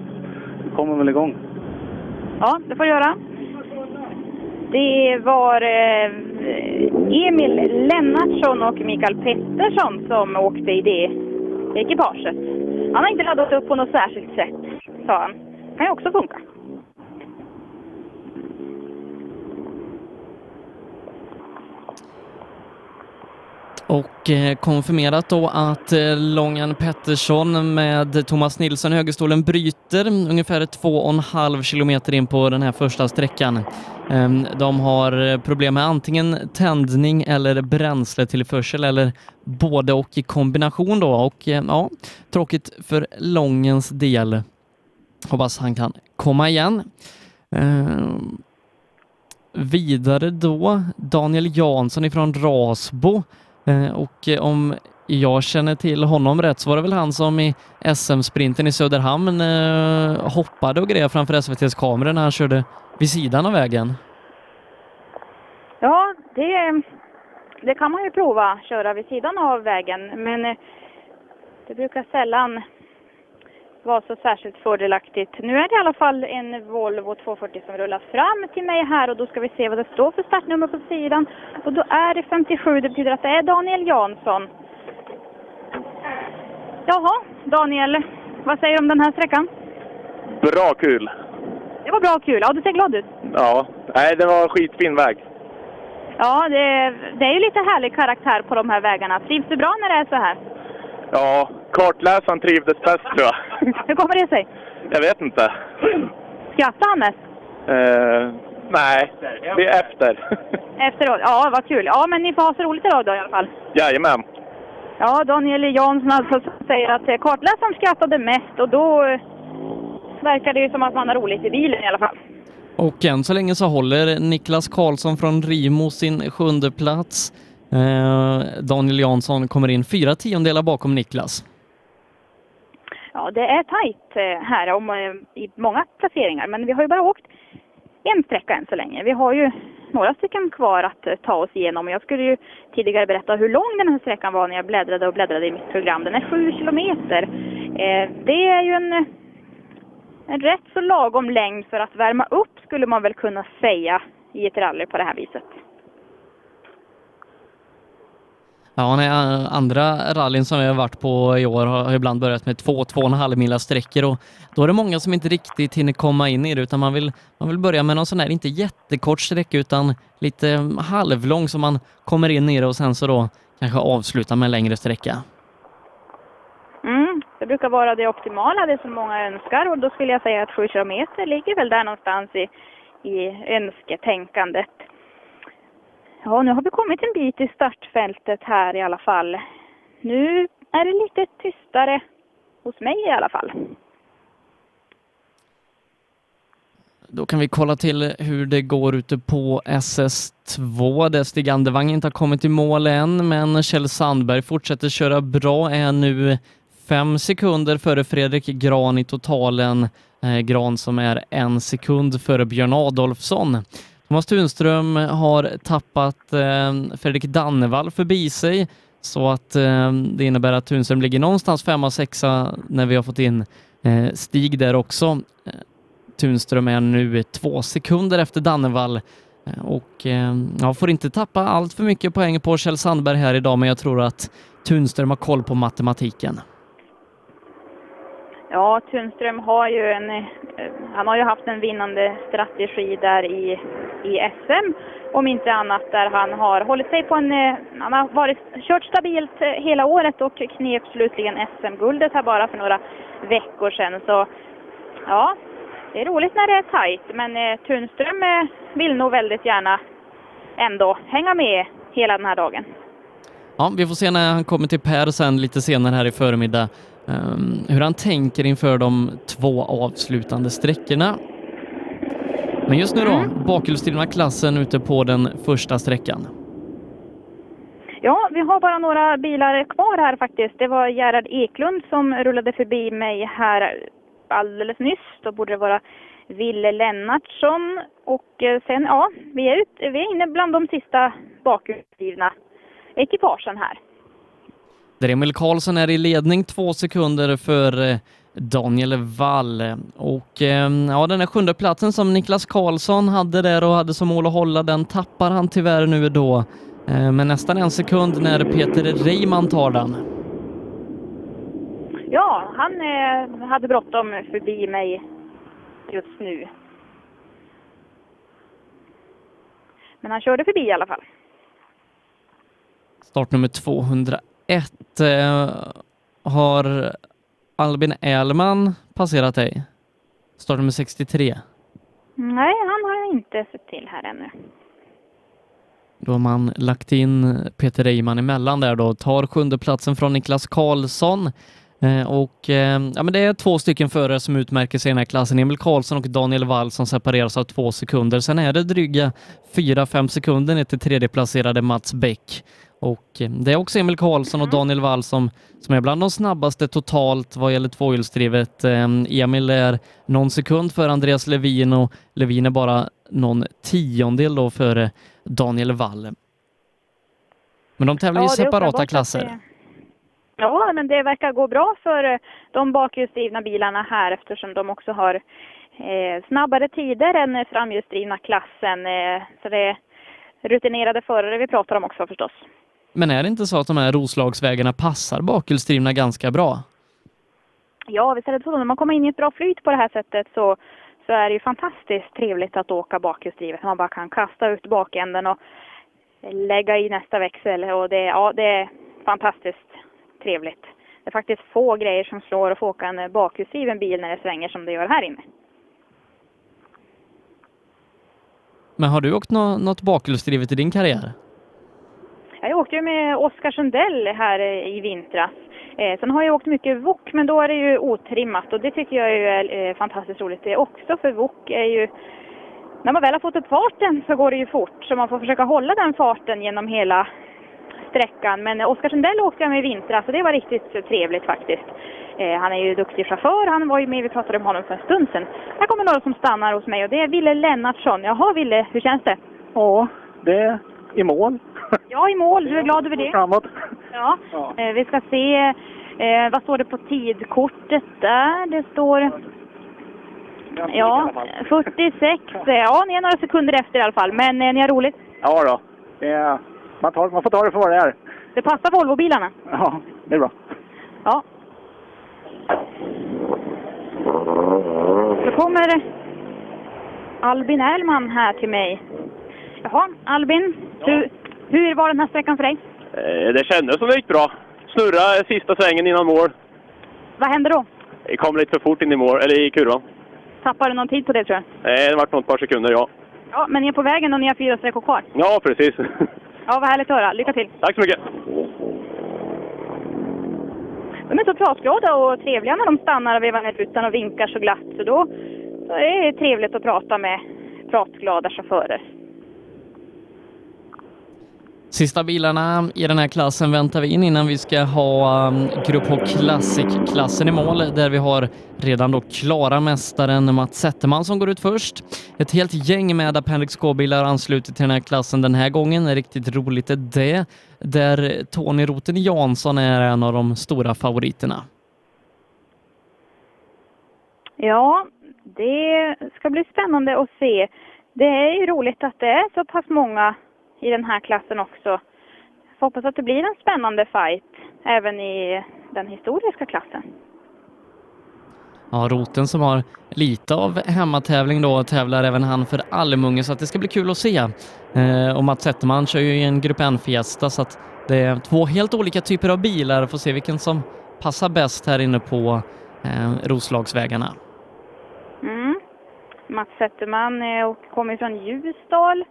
Det kommer väl igång. Ja, det får du göra. Det var eh, Emil Lennartsson och Mikael Pettersson som åkte i det ekipaget. Han har inte laddat upp på något särskilt sätt, sa han. kan ju också funka. Och eh, konfirmerat då att eh, Lången Långan Pettersson med Thomas Nilsson i högerstolen bryter ungefär två och en halv kilometer in på den här första sträckan. Ehm, de har eh, problem med antingen tändning eller bränsletillförsel eller både och i kombination då och ja, tråkigt för Långens del. Hoppas han kan komma igen. Ehm, vidare då Daniel Jansson ifrån Rasbo Eh, och eh, om jag känner till honom rätt så var det väl han som i SM-sprinten i Söderhamn eh, hoppade och grejade framför SVTs kameror när han körde vid sidan av vägen. Ja, det, det kan man ju prova, köra vid sidan av vägen. Men det brukar sällan vara så särskilt fördelaktigt. Nu är det i alla fall en Volvo 240 som rullar fram till mig här och då ska vi se vad det står för startnummer på sidan. Och då är det 57, det betyder att det är Daniel Jansson. Jaha, Daniel, vad säger du om den här sträckan? Bra kul! Det var bra kul, ja du ser glad ut. Ja, nej det var skitfin väg. Ja, det, det är ju lite härlig karaktär på de här vägarna. Trivs du bra när det är så här? Ja, kartläsaren trivdes bäst tror jag. Hur kommer det sig? Jag vet inte. Skrattar han mest? Eh, nej, det är efter. Efteråt? Ja, vad kul. Ja, men ni får ha så roligt idag då i alla fall. Jajamän. Ja, Daniel Jansson alltså säger att eh, kartläsaren skrattade mest och då eh, verkar det ju som att man har roligt i bilen i alla fall. Och än så länge så håller Niklas Karlsson från Rimo sin sjunde plats. Eh, Daniel Jansson kommer in fyra tiondelar bakom Niklas. Ja, det är tajt eh, här om, eh, i många placeringar, men vi har ju bara åkt en sträcka än så länge. Vi har ju några stycken kvar att ta oss igenom. Jag skulle ju tidigare berätta hur lång den här sträckan var när jag bläddrade och bläddrade i mitt program. Den är sju kilometer. Det är ju en, en rätt så lagom längd för att värma upp skulle man väl kunna säga i ett rally på det här viset. Ja, nej, eh, andra rallyn som vi har varit på i år har ibland börjat med två, två och en halv mila sträckor och då är det många som inte riktigt hinner komma in i det utan man vill, man vill börja med någon sån här, inte jättekort sträcka utan lite mm, halvlång så man kommer in i det och sen så då kanske avsluta med en längre sträcka. Mm, det brukar vara det optimala, det som många önskar och då skulle jag säga att 7 kilometer ligger väl där någonstans i, i önsketänkandet. Ja, nu har vi kommit en bit i startfältet här i alla fall. Nu är det lite tystare hos mig i alla fall. Då kan vi kolla till hur det går ute på SS2 där Stig Andevang inte har kommit i mål än, men Kjell Sandberg fortsätter köra bra, är nu fem sekunder före Fredrik Gran i totalen. Eh, Gran som är en sekund före Björn Adolfsson. Thomas Tunström har tappat eh, Fredrik Dannevall förbi sig så att eh, det innebär att Tunström ligger någonstans femma, sexa när vi har fått in eh, Stig där också. Eh, Tunström är nu två sekunder efter Dannevall eh, och eh, ja, får inte tappa allt för mycket poäng på Kjell Sandberg här idag, men jag tror att Tunström har koll på matematiken. Ja, Tunström har ju en, eh, han har ju haft en vinnande strategi där i, i SM. Om inte annat där han har hållit sig på en, eh, han har varit, kört stabilt eh, hela året och knep slutligen SM-guldet här bara för några veckor sedan. Så ja, det är roligt när det är tajt, men eh, Tunström eh, vill nog väldigt gärna ändå hänga med hela den här dagen. Ja, vi får se när han kommer till Per sen lite senare här i förmiddag ehm, hur han tänker inför de två avslutande sträckorna. Men just nu då, bakhjulsdrivna klassen ute på den första sträckan. Ja, vi har bara några bilar kvar här faktiskt. Det var Gerhard Eklund som rullade förbi mig här alldeles nyss. Då borde det vara Ville Lennartsson. Och eh, sen, ja, vi är, ut, vi är inne bland de sista bakhjulsdrivna ekipagen här. Där Emil Karlsson är i ledning två sekunder för eh, Daniel Wall. Och eh, ja, den här sjunde platsen som Niklas Karlsson hade där och hade som mål att hålla, den tappar han tyvärr nu då. Eh, Men nästan en sekund när Peter Reimann tar den. Ja, han eh, hade bråttom förbi mig just nu. Men han körde förbi i alla fall. Startnummer 201 eh, har Albin Elman passerat dig? Startnummer 63. Nej, han har jag inte sett till här ännu. Då har man lagt in Peter Reimann emellan där då, tar sjunde platsen från Niklas Karlsson. Eh, och eh, ja, men det är två stycken förare som utmärker sig i den här klassen. Emil Karlsson och Daniel Wall som separeras av två sekunder. Sen är det dryga fyra, fem sekunder ner till tredjeplacerade Mats Bäck. Och eh, det är också Emil Karlsson och Daniel Wall som, som är bland de snabbaste totalt vad gäller tvåhjulsdrivet. Eh, Emil är någon sekund för Andreas Levin och Levin är bara någon tiondel då före Daniel Wall. Men de tävlar i Ja, är separata klasser. Ja, men det verkar gå bra för eh, de bakhjulsdrivna bilarna här eftersom de också har eh, snabbare tider än framhjulsdrivna klassen. Eh, så det är rutinerade förare vi pratar om också förstås. Men är det inte så att de här Roslagsvägarna passar bakhjulsdrivna ganska bra? Ja, visst är det så. När man kommer in i ett bra flyt på det här sättet så, så är det ju fantastiskt trevligt att åka bakhjulsdrivet. Man bara kan kasta ut bakänden och lägga i nästa växel. Och det, ja, det är fantastiskt trevligt. Det är faktiskt få grejer som slår att få åka en bakhjulsdriven bil när det svänger som det gör här inne. Men har du åkt nå- något bakhjulsdrivet i din karriär? Jag åkte ju med Oskar Sundell här eh, i vintras. Eh, sen har jag åkt mycket wok, men då är det ju otrimmat och det tycker jag ju är fantastiskt roligt det också för wok är ju när man väl har fått upp farten så går det ju fort så man får försöka hålla den farten genom hela sträckan. Men eh, Oskar Sundell åkte jag med i vintras och det var riktigt trevligt faktiskt. Eh, han är ju duktig chaufför, han var ju med, vi pratade om honom för en stund sedan. Här kommer några som stannar hos mig och det är Ville Lennartsson. Jaha Ville, hur känns det? Ja, det i mål. Ja, i mål. Du är glad över det? Framåt. Ja. Eh, vi ska se, eh, vad står det på tidkortet där? Det står... Ja, 46. Ja, ni är några sekunder efter i alla fall. Men eh, ni har roligt. Ja då. Det man, tar, man får ta det för vad det är. Det passar Volvobilarna. Ja, det är bra. Ja. Så kommer Albin Erlman här till mig. Jaha, Albin. Hur, hur var den här sträckan för dig? Eh, Det kändes som det gick bra. Snurra sista svängen innan mål. Vad hände då? Det kom lite för fort in i mål, eller i kurvan. Tappade du någon tid på det tror jag? Eh, Det vart nog ett par sekunder, ja. Ja, men ni är på vägen och ni har fyra sträckor kvar. Ja, precis. Ja, vad härligt att höra. Lycka till! Tack så mycket. de är så pratglada och trevliga när de stannar och vevar ner rutan och vinkar så glatt. Så då, då är det trevligt att prata med pratglada chaufförer. Sista bilarna i den här klassen väntar vi in innan vi ska ha um, Grupp H Classic-klassen i mål där vi har redan då klara mästaren Mats Zetterman som går ut först. Ett helt gäng med Appendix K-bilar ansluter till den här klassen den här gången. Riktigt roligt är det, där Tony Roten Jansson är en av de stora favoriterna. Ja, det ska bli spännande att se. Det är ju roligt att det är så pass många i den här klassen också. Får hoppas att det blir en spännande fight även i den historiska klassen. Ja, Roten som har lite av hemmatävling då tävlar även han för Almunge så att det ska bli kul att se. Eh, och Mats Zetterman kör ju i en Grupp N-fiesta så att det är två helt olika typer av bilar. Får se vilken som passar bäst här inne på eh, Roslagsvägarna. Mm. Mats Zetterman eh, kommer från Ljusdal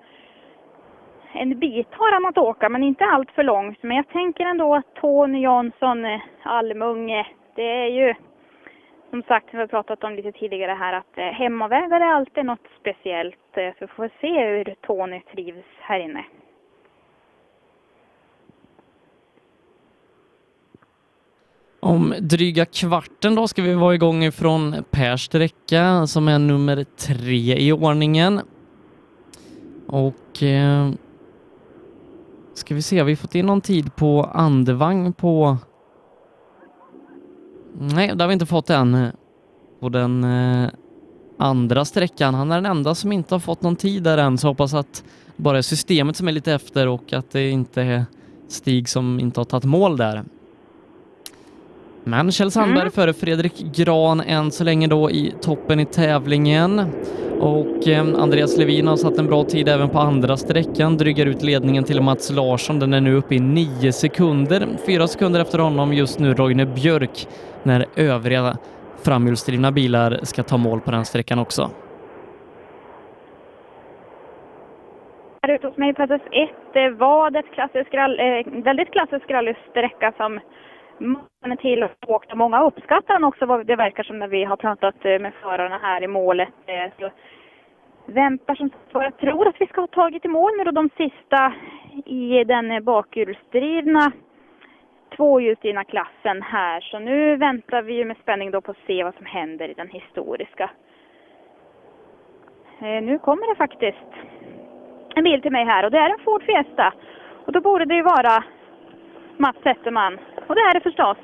en bit har han att åka, men inte allt för långt. Men jag tänker ändå att Tony Jansson, eh, Almunge, det är ju som sagt, vi har pratat om lite tidigare här, att eh, hemmavägar är alltid något speciellt. Eh, så vi får se hur Tony trivs här inne. Om dryga kvarten då ska vi vara igång ifrån Pers sträcka som är nummer tre i ordningen. Och eh, Ska vi se, har vi fått in någon tid på andevagn på... Nej, det har vi inte fått än. På den eh, andra sträckan. Han är den enda som inte har fått någon tid där än, så hoppas att bara är systemet som är lite efter och att det inte är Stig som inte har tagit mål där. Men Kjell Sandberg mm. före Fredrik Gran än så länge då i toppen i tävlingen. Och eh, Andreas Levin har satt en bra tid även på andra sträckan, drygar ut ledningen till Mats Larsson. Den är nu uppe i nio sekunder. Fyra sekunder efter honom just nu Roine Björk när övriga framhjulsdrivna bilar ska ta mål på den sträckan också. Här ute hos mig på SS1 det var ett klassisk rall, eh, väldigt klassisk rallysträcka som många till och. Många uppskattar han också, vad det verkar som när vi har pratat eh, med förarna här i målet. Eh, så väntar som sagt Jag tror att vi ska ha tagit i mål nu då de sista i den bakhjulsdrivna tvåhjulsdrivna klassen här. Så nu väntar vi ju med spänning då på att se vad som händer i den historiska. Eh, nu kommer det faktiskt en bil till mig här och det är en Ford Fiesta. Och då borde det ju vara Mats Zetterman. Och det är det förstås.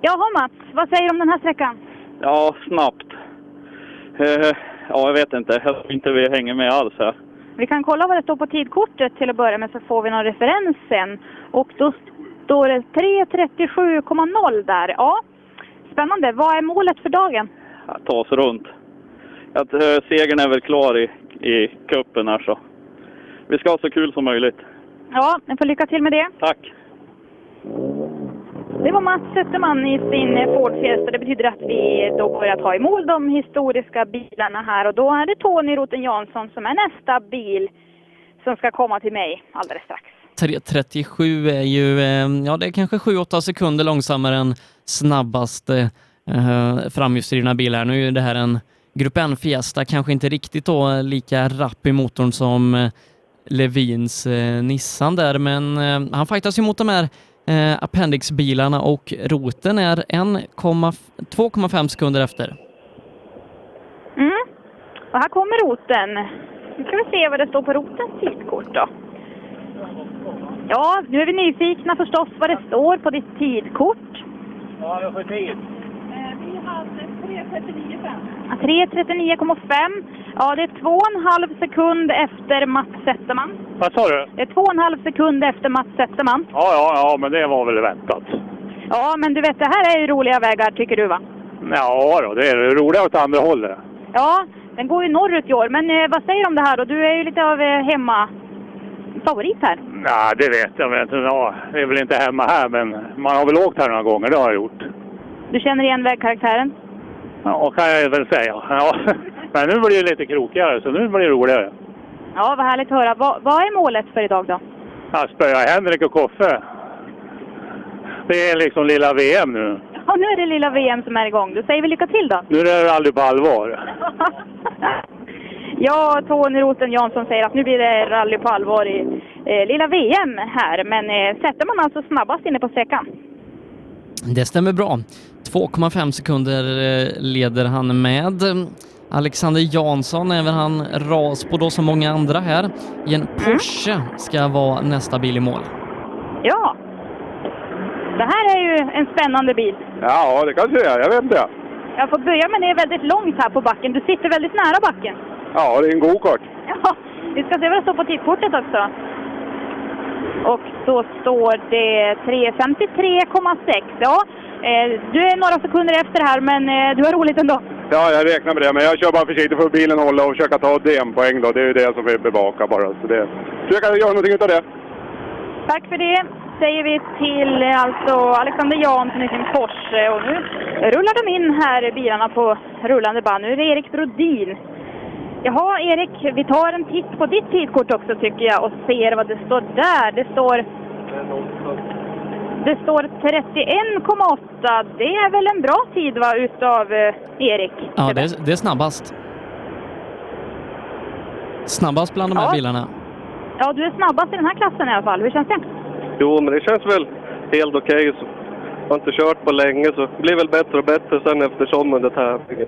Jaha Mats, vad säger du om den här sträckan? Ja, snabbt. Uh, ja, jag vet inte. Jag tror inte vi hänger med alls här. Vi kan kolla vad det står på tidkortet till att börja med så får vi någon referens sen. Och då står det 3.37,0 där. Ja, spännande. Vad är målet för dagen? Att ta oss runt. Att, uh, segern är väl klar i, i kuppen här så. Vi ska ha så kul som möjligt. Ja, jag får lycka till med det. Tack. Det var Mats Zetterman i sin Ford Fiesta. Det betyder att vi då börjar ta i mål de historiska bilarna här och då är det Tony Roten Jansson som är nästa bil som ska komma till mig alldeles strax. 3.37 är ju, eh, ja det är kanske 7-8 sekunder långsammare än snabbaste eh, framhjulsdrivna bil här. Nu är det här en Grupp N Fiesta, kanske inte riktigt då lika rapp i motorn som eh, Levins eh, Nissan där, men eh, han fightas ju mot de här eh, Appendix-bilarna och roten är 2,5 sekunder efter. Mm. Och här kommer roten. Nu ska vi se vad det står på rotens tidkort då. Ja, nu är vi nyfikna förstås vad det står på ditt tidkort. Ja, jag får tid. Vi hade 3.39,5. 3.39,5. Ja, det är två och en halv sekund efter Mats Zetterman. Vad sa du? Det är två och en halv sekund efter Mats Zetterman. Ja, ja, ja, men det var väl väntat. Ja, men du vet, det här är ju roliga vägar tycker du va? Ja, då, det är roligare åt andra hållet. Ja, den går ju norrut i år. Men eh, vad säger du om det här då? Du är ju lite av eh, hemma favorit här. Nej, det vet jag inte. Ja, det är väl inte hemma här, men man har väl åkt här några gånger, det har jag gjort. Du känner igen vägkaraktären? Ja, kan jag väl säga. Ja. Men nu blir det lite krokigare, så nu blir det roligare. Ja, vad härligt att höra. Vad, vad är målet för idag då? Ja, spöa Henrik och Koffe. Det är liksom lilla VM nu. Ja, nu är det lilla VM som är igång. Då säger vi lycka till då. Nu är det rally på allvar. Ja, Tony Roten Jansson säger att nu blir det rally på allvar i eh, lilla VM här. Men eh, sätter man alltså snabbast inne på sträckan? Det stämmer bra. 2,5 sekunder eh, leder han med. Alexander Jansson, även han ras på då som många andra här. I en Porsche ska vara nästa bil i mål. Ja. Det här är ju en spännande bil. Ja, det kanske det är. Jag vet inte. Jag får börja med det är väldigt långt här på backen. Du sitter väldigt nära backen. Ja, det är en go-kart. Ja, vi ska se vad det står på tidkortet också. Och då står det 3.53,6. Ja, eh, du är några sekunder efter här, men eh, du har roligt ändå. Ja, jag räknar med det. Men jag kör bara försiktigt för bilen hålla och försöka ta DM-poäng då. Det är ju det som vi bevakar bara. Så det... Försöka göra någonting utav det. Tack för det säger vi till eh, alltså Alexander Jansson i sin Porsche. Och nu rullar de in här bilarna på rullande band. Nu är det Erik Brodin. Jaha, Erik, vi tar en titt på ditt tidkort också tycker jag och ser vad det står där. Det står... Det står 31,8. Det är väl en bra tid va, utav eh, Erik? Ja, det är, det är snabbast. Snabbast bland de här Ja. bilarna. Ja, du är snabbast i den här klassen i alla fall. Hur känns det? Jo, men det känns väl helt okej. så Jag har inte kört på länge så det blir väl bättre och bättre sen eftersom under tävlingen.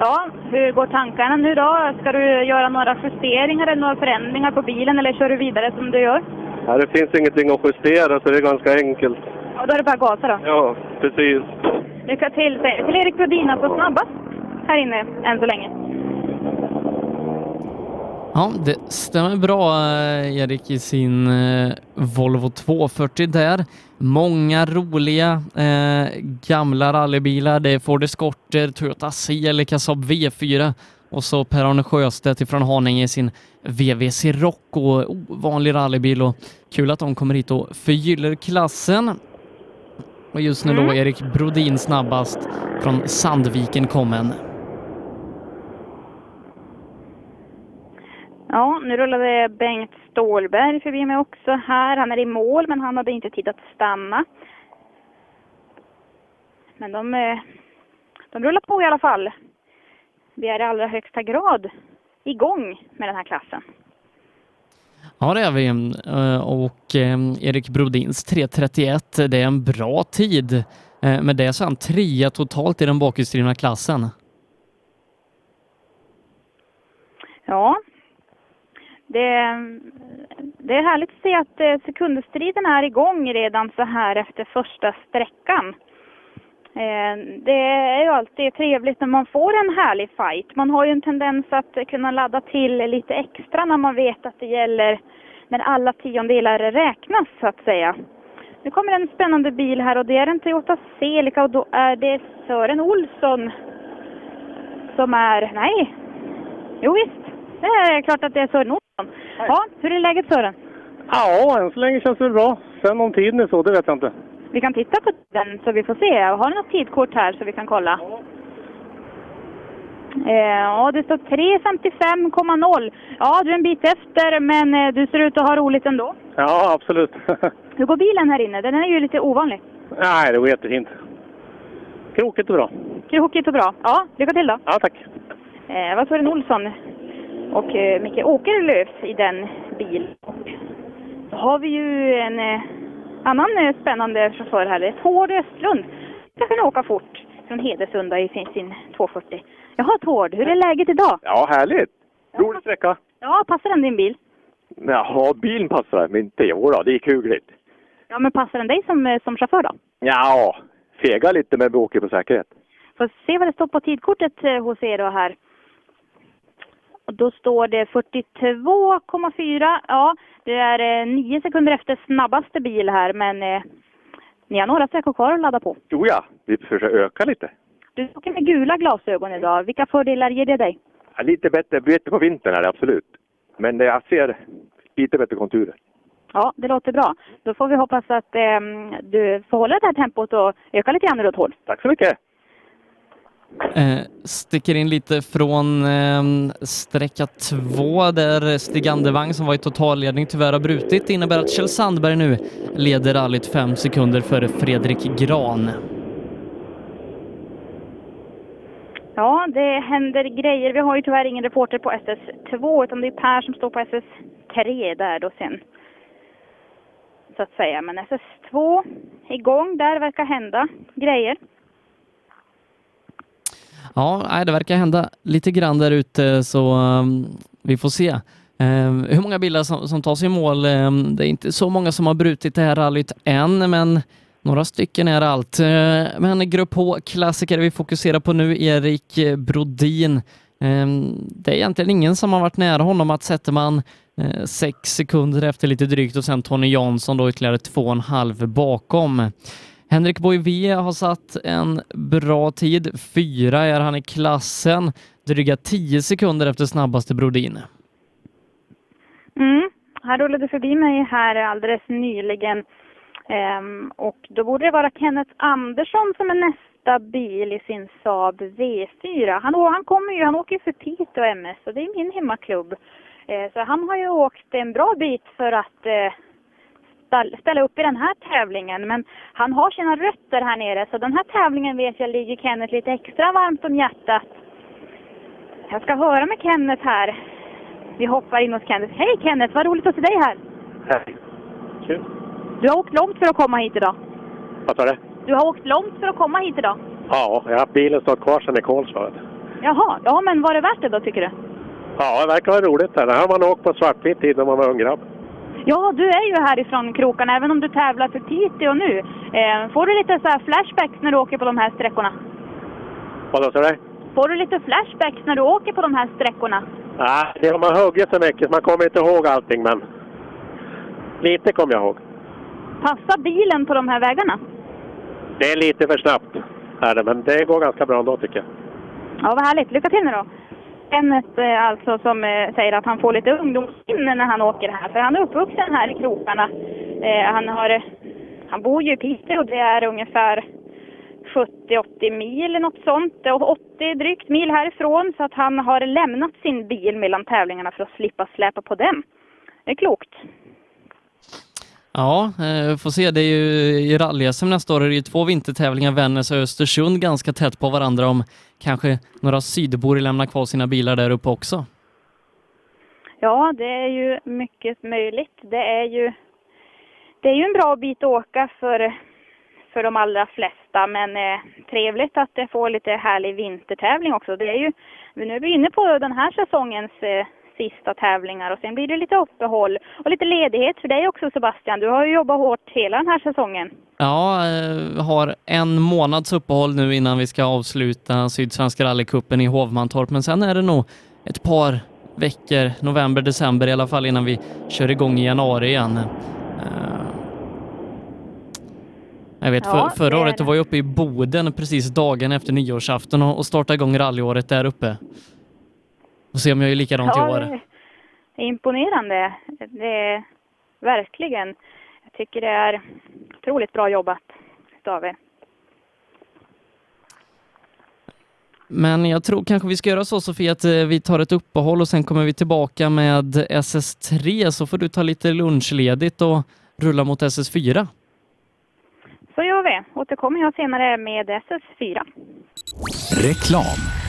Ja, hur går tankarna nu då? Ska du göra några justeringar eller några förändringar på bilen eller kör du vidare som du gör? Ja, det finns ingenting att justera så det är ganska enkelt. Ja, då är det bara gasa då. Ja, precis. Lycka till säger till Erik Brodin, alltså snabbast här inne än så länge. Ja, det stämmer bra eh, Erik i sin eh, Volvo 240 där. Många roliga eh, gamla rallybilar. Det är Ford Escorter, Toyota Celica, Saab V4 och så Per-Arne Sjöstedt ifrån Haninge i sin VVC Rocco, ovanlig rallybil och kul att de kommer hit och förgyller klassen. Och just nu då Mm. Erik Brodin snabbast från Sandviken kommen. Ja, nu rullade Bengt Stålberg förbi mig också här. Han är i mål, men han hade inte tid att stanna. Men de, eh, de rullar på i alla fall. Vi är i allra högsta grad igång med den här klassen. Ja, det är vi. Eh, Och eh, Erik Brodins 3.31, det är en bra tid. Med det så är han trea totalt i den bakhjulsdrivna klassen. Ja, det, det är härligt att se att eh, sekundstriden är igång redan så här efter första sträckan. Eh, det är ju alltid trevligt när man får en härlig fight. Man har ju en tendens att kunna ladda till lite extra när man vet att det gäller när alla tiondelar räknas så att säga. Nu kommer en spännande bil här och det är en Toyota Celica och då är det Sören Olsson som är, nej, jo visst, det är klart att det är Sören Olsson. Ja, hur är läget Sören? Ja, än så länge känns det bra. Sen om tiden är så, det vet jag inte. Vi kan titta på den så vi får se. Har du något tidkort här så vi kan kolla? Eh, Ja, det står 3.55,0 Ja, du är en bit efter, men eh, du ser ut att ha roligt ändå. Ja, absolut. Hur går bilen här inne? Den är ju lite ovanlig. Nej, det går jättefint. Krokigt och bra. Krokigt och bra. Ja, lycka till då. Ja, tack. Eh, vad Sören Olsson och eh, Micke Åkerlöf i den bilen. Då har vi ju en eh, annan eh, spännande chaufför här. Det är Tord Östlund. Ska kunna åka fort från Hedesunda i sin, sin 240. Jaha Tord, hur är läget idag? Ja, härligt. Rolig sträcka. Ja, passar den din bil? Jaha, bilen passar, men inte jag då. Det gick hyggligt. Ja, men passar den dig som, eh, som chaufför då? Ja, fega lite men vi åker på säkerhet. Får se vad det står på tidkortet eh, hos er då här. Och då står det 42,4. Ja, det är eh, nio sekunder efter snabbaste bil här, men eh, ni har några sträckor kvar att ladda på. Jo ja, vi försöker öka lite. Du åker med gula glasögon idag. Vilka fördelar ger det dig? Ja, lite bättre, bättre på vintern är det absolut. Men det, jag ser lite bättre konturer. Ja, det låter bra. Då får vi hoppas att eh, du får hålla det här tempot och öka lite grann åt håll. Tack så mycket. Eh, sticker in lite från eh, sträcka två där Stig Andevang som var i totalledning tyvärr har brutit. Det innebär att Kjell Sandberg nu leder rallyt fem sekunder före Fredrik Gran. Ja, det händer grejer. Vi har ju tyvärr ingen reporter på SS2 utan det är Per som står på SS3 där då sen. Så att säga. Men SS2 igång, där verkar hända grejer. Ja, det verkar hända lite grann där ute så ehm, vi får se. Ehm, hur många bilar som, som i mål? Ehm, det är inte så många som har brutit det här rallyt än, men några stycken är allt. Men Grupp H-klassiker vi fokuserar på nu, Erik Brodin. det är egentligen ingen som har varit nära honom. att sätter man eh, sex sekunder efter lite drygt och sen Tony Jansson då ytterligare två och en halv bakom. Henrik Boivier har satt en bra tid. Fyra är han i klassen. Dryga tio sekunder efter snabbaste Brodin. Mm. Han rullade förbi mig här alldeles nyligen. Ehm, och då borde det vara Kenneth Andersson som är nästa bil i sin Saab V4. Han, han kommer ju, han åker ju för Piteå MS och det är min hemmaklubb. Ehm, så han har ju åkt en bra bit för att eh, ställa upp i den här tävlingen. Men han har sina rötter här nere så den här tävlingen vet jag ligger Kenneth lite extra varmt om hjärtat. Jag ska höra med Kenneth här. Vi hoppar in hos Kenneth. Hej Kenneth, vad roligt att se dig här. Hej. Kul. Du har åkt långt för att komma hit idag. Vad sa du? Du har åkt långt för att komma hit idag. Ja, ja bilen står kvar sedan i Kolsva. Jaha, ja men var det värt det då tycker du? Ja, det verkar vara roligt. Det här har man åkt på svartvit tid när man var ung grabb. Ja, du är ju härifrån krokarna, även om du tävlar för Piteå nu. Eh, får du lite så flashbacks när du åker på de här sträckorna? Vad sa du? Får du lite flashbacks när du åker på de här sträckorna? Nej, det har man huggit så mycket så man kommer inte ihåg allting, men lite kommer jag ihåg. Passar bilen på de här vägarna? Det är lite för snabbt, är det, men det går ganska bra ändå tycker jag. Ja, vad härligt. Lycka till nu då! Kenneth eh, alltså som eh, säger att han får lite ungdomssinne när han åker här. För han är uppvuxen här i krokarna. Eh, han, har, han bor ju i Piteå och det är ungefär 70-80 mil eller något sånt. Och 80 drygt mil härifrån. Så att han har lämnat sin bil mellan tävlingarna för att slippa släpa på den. Det är klokt. Ja, eh, får se. Det är ju i rally nästa år är det ju två vintertävlingar, Vännäs och Östersund, ganska tätt på varandra om kanske några sydbor lämnar kvar sina bilar där uppe också? Ja, det är ju mycket möjligt. Det är ju, det är ju en bra bit att åka för, för de allra flesta, men eh, trevligt att det får lite härlig vintertävling också. Det är ju, nu är vi inne på den här säsongens eh, sista tävlingar och sen blir det lite uppehåll och lite ledighet för dig också Sebastian. Du har ju jobbat hårt hela den här säsongen. Ja, jag har en månads uppehåll nu innan vi ska avsluta Sydsvenska rallycupen i Hovmantorp, men sen är det nog ett par veckor, november, december i alla fall, innan vi kör igång i januari igen. Eh, jag vet, för, förra året var jag uppe i Boden precis dagen efter nyårsafton och startade igång rallyåret där uppe. Och se om jag är likadant ja, i år. Det är imponerande. Det är verkligen. Jag tycker det är otroligt bra jobbat av er. Men jag tror kanske vi ska göra så Sofie att eh, vi tar ett uppehåll och sen kommer vi tillbaka med SS3 så får du ta lite lunchledigt och rulla mot SS4. Så gör vi. Återkommer jag senare med SS4. Reklam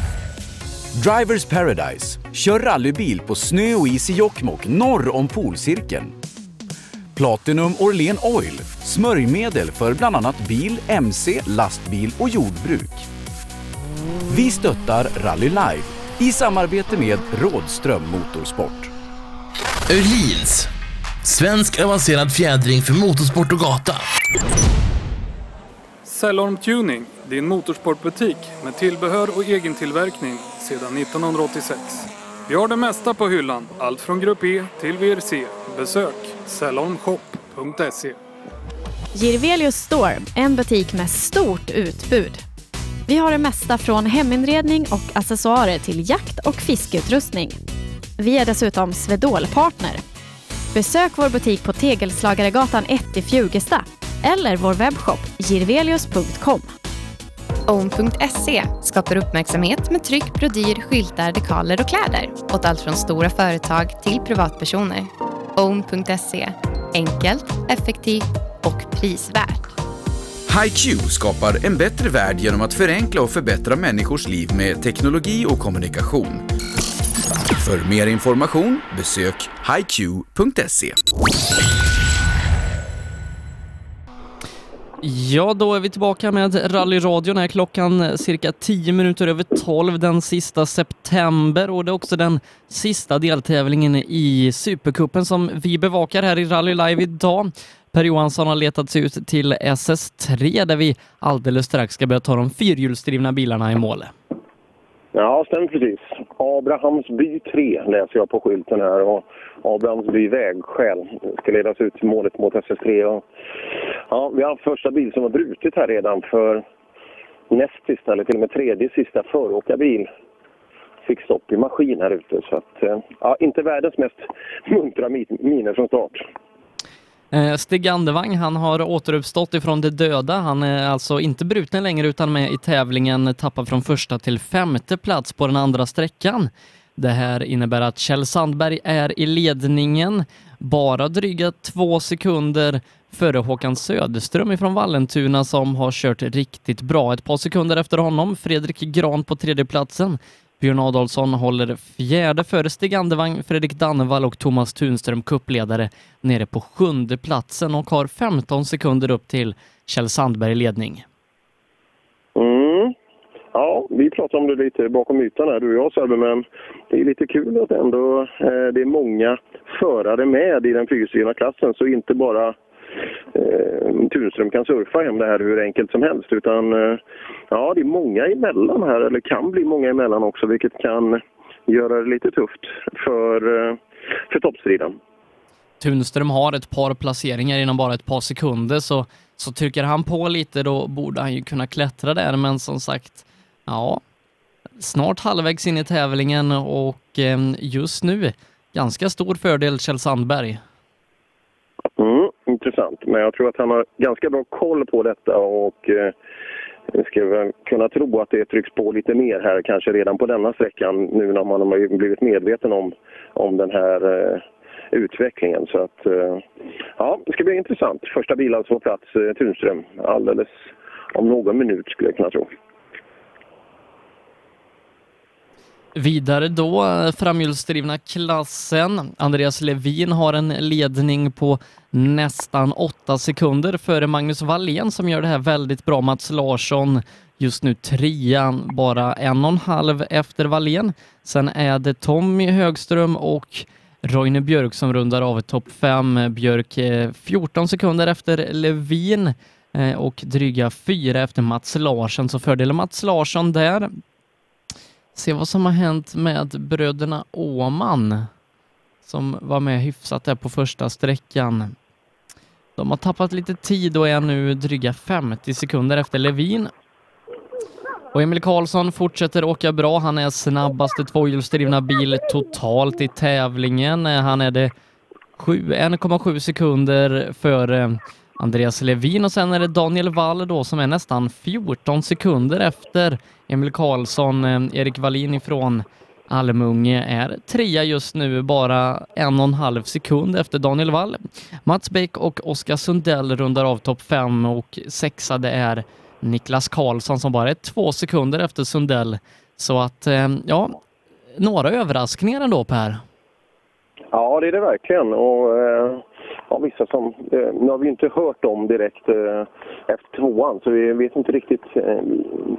Drivers Paradise. Kör rallybil på snö och is i Jokkmokk norr om polcirkeln. Platinum Orlen Oil. Smörjmedel för bland annat bil, mc, lastbil och jordbruk. Vi stöttar Rally Live i samarbete med Rådström Motorsport. Öhlins. Svensk avancerad fjädring för motorsport och gata. Cellorm Tuning, din motorsportbutik med tillbehör och egentillverkning sedan 1986. Vi har det mesta på hyllan, allt från Grupp E till VRC. Besök salonshop.se. Girvelius Store, en butik med stort utbud. Vi har det mesta från heminredning och accessoarer till jakt och fiskeutrustning. Vi är dessutom Swedol-partner. Besök vår butik på Tegelslagaregatan 1 i Fjugesta eller vår webbshop girvelius.com. Own.se skapar uppmärksamhet med tryck, brodyr, skyltar, dekaler och kläder åt allt från stora företag till privatpersoner. Own.se enkelt, effektivt och prisvärt. HiQ skapar en bättre värld genom att förenkla och förbättra människors liv med teknologi och kommunikation. För mer information besök hiq.se. Ja, då är vi tillbaka med rallyradion. här klockan cirka 10 minuter över 12 den sista september och det är också den sista deltävlingen i Supercupen som vi bevakar här i Rally Live idag. Per Johansson har letat sig ut till SS3 där vi alldeles strax ska börja ta de fyrhjulsdrivna bilarna i mål. Ja, stämmer precis. Abrahamsby 3 läser jag på skylten här och Abrahamsby vägskäl ska ledas ut till målet mot SS3. Och, ja, vi har haft första bil som har brutit här redan för näst sista, eller till och med tredje sista föråkarbil fick stopp i maskin här ute. Så att, eh, ja, inte världens mest muntra miner från start. Eh, Stig Andevang, han har återuppstått ifrån det döda. Han är alltså inte bruten längre utan med i tävlingen, tappar från första till femte plats på den andra sträckan. Det här innebär att Kjell Sandberg är i ledningen, bara dryga två sekunder före Håkan Söderström ifrån Vallentuna som har kört riktigt bra. Ett par sekunder efter honom, Fredrik Gran på tredjeplatsen. Björn Adolfsson håller fjärde före Stig Andevang, Fredrik Dannevall och Thomas Tunström kuppledare nere på sjunde platsen och har 15 sekunder upp till Kjell Sandberg i ledning. Mm. Ja, vi pratar om det lite bakom ytan här, du och jag Sebbe, men det är lite kul att ändå eh, det är många förare med i den fyrhjulsdrivna klassen, så inte bara eh, Tunström kan surfa hem det här hur enkelt som helst, utan eh, ja, det är många emellan här, eller kan bli många emellan också, vilket kan göra det lite tufft för, eh, för toppstriden. Tunström har ett par placeringar inom bara ett par sekunder så, så trycker han på lite då borde han ju kunna klättra där men som sagt, ja, snart halvvägs in i tävlingen och eh, just nu ganska stor fördel Kjell Sandberg. Mm, intressant, men jag tror att han har ganska bra koll på detta och eh, vi ska väl kunna tro att det trycks på lite mer här kanske redan på denna sträckan nu när man har blivit medveten om, om den här eh, utvecklingen. Så att, eh, ja, det ska bli intressant. Första bilen alltså på plats, eh, Tunström, alldeles om någon minut skulle jag kunna tro. Vidare då, framhjulsdrivna klassen. Andreas Levin har en ledning på nästan åtta sekunder före Magnus Wallén som gör det här väldigt bra. Mats Larsson just nu trean, bara en och en halv efter Wallén. Sen är det Tommy Högström och Roine Björk som rundar av topp fem. Björk eh, 14 sekunder efter Levin eh, och dryga fyra efter Mats Larsson, så fördelen Mats Larsson där. Se vad som har hänt med bröderna Åman som var med hyfsat där på första sträckan. De har tappat lite tid och är nu dryga 50 sekunder efter Levin. Och Emil Karlsson fortsätter åka bra. Han är snabbaste tvåhjulsdrivna bil totalt i tävlingen. Han är det 1,7 sekunder före Andreas Levin och sen är det Daniel Wall då som är nästan 14 sekunder efter Emil Karlsson. Eh, Erik Wallin ifrån Almunge är trea just nu, bara en och en halv sekund efter Daniel Wall. Mats Bäck och Oskar Sundell rundar av topp fem och sexa det är Niklas Karlsson som bara är två sekunder efter Sundell. Så att, eh, ja, några överraskningar ändå Per. Ja, det är det verkligen. Och, eh, ja, vissa som... Eh, nu har vi inte hört dem direkt eh, efter tvåan, så vi vet inte riktigt eh,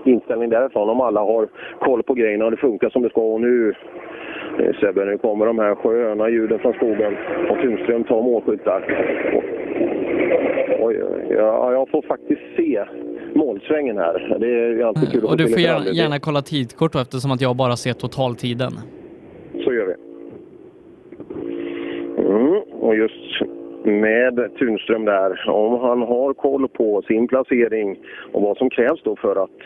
inställningen därifrån. Om alla har koll på grejerna och det funkar som det ska. Och nu, eh, Sebbe, nu kommer de här sköna ljuden från skogen och Tunström tar målskyttar. Oj, ja, jag får faktiskt se målsvängen här. Det är alltid kul att Och du få får gärna, gärna kolla tidkort då, eftersom att jag bara ser totaltiden. Så gör vi. Mm, och just med Tunström där, om han har koll på sin placering och vad som krävs då för att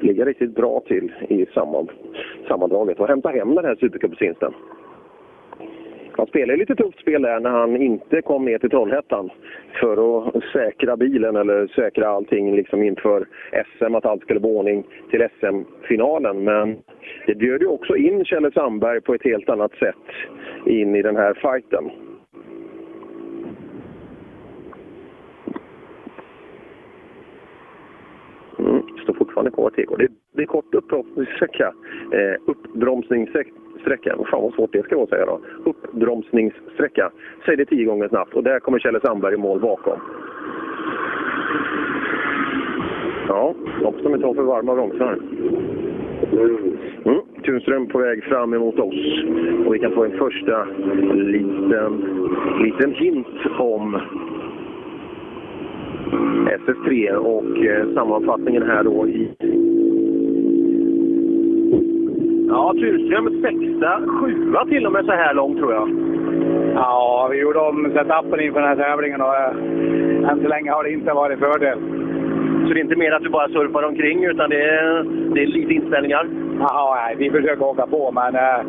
ligga riktigt bra till i sammandraget och hämta hem den här supercupvinsten. han spelade lite tufft spel där när han inte kom ner till Trollhättan för att säkra bilen eller säkra allting liksom inför SM, att allt skulle vara ordning till SM-finalen. Men det bjöd ju också in Kjelle Sandberg på ett helt annat sätt in i den här fighten. Mm, står fortfarande kvar TK. Det, det är kort uppbromsningssträcka. Eh, uppbromsningssträcka. Vad fan vad svårt det ska vara att säga då. Uppbromsningssträcka. Säg det tio gånger snabbt och där kommer Kjelle Sandberg i mål bakom. Ja, hoppas de inte har för varma bromsar. Mm. Tunström på väg fram emot oss och vi kan få en första liten, liten hint om SS3 och eh, sammanfattningen här då i... Ja, Tunström sexa, sjua till och med så här långt tror jag. Ja, vi gjorde om setupen inför den här tävlingen och äh, än så länge har det inte varit fördel. Så det är inte mer att du bara surfar omkring utan det är, det är lite inställningar? Ja, nej, vi försöker åka på men äh,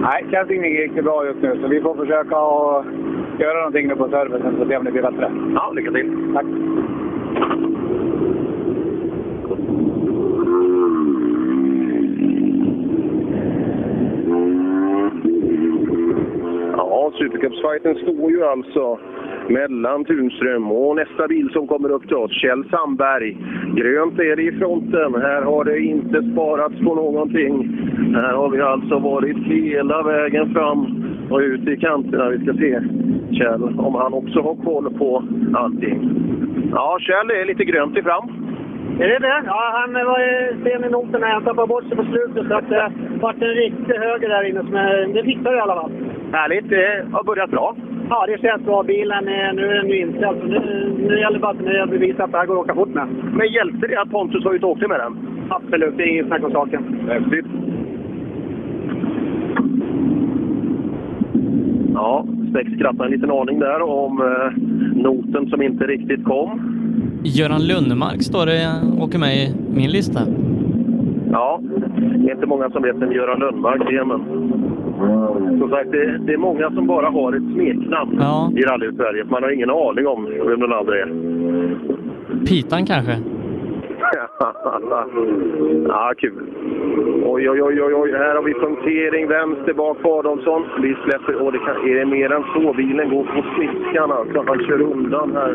nej, känns inte riktigt bra just nu så vi får försöka att göra någonting nu på servicen så om det blir bättre. Ja, lycka till! Tack! Ja, Supercupsfighten står ju alltså mellan Tunström och nästa bil som kommer upp till oss, Kjell Sandberg. Grönt är det i fronten. Här har det inte sparats på någonting. Här har vi alltså varit hela vägen fram och ut i kanterna. Vi ska se Kjell om han också har koll på allting. Ja, Kjell är lite grönt i fram. Är det det? Ja, han var sen i noten när han tappade bort sig på slutet. Så att det vart en riktig höger där inne. Men det fixade det i alla fall. Härligt, det har börjat bra. Ja, det känns bra. Bilen är, nu är den ju inställd. Så nu, nu gäller bara att bevisa att det här går att åka fort med. Men hjälpte det att Pontus var ute och åkte med den? Absolut, det är inget snack om saken. Häftigt. Ja, Spex skrattar en liten aning där om eh, noten som inte riktigt kom. Göran Lundmark står det åker med i min lista. Ja, det är inte många som vet vem Göran Lundmark är, men som sagt, det, det är många som bara har ett smeknamn Ja. i rally-Sverige. Man har ingen aning om vem den andra är. Pitan kanske? Ja, kul. Oj, oj, oj, oj, oj. Här har vi punktering vänster bak på Adolfsson. Vi släpper... Åh, det kan, är det mer än så? Bilen går på sniskan alltså. Han kör undan här.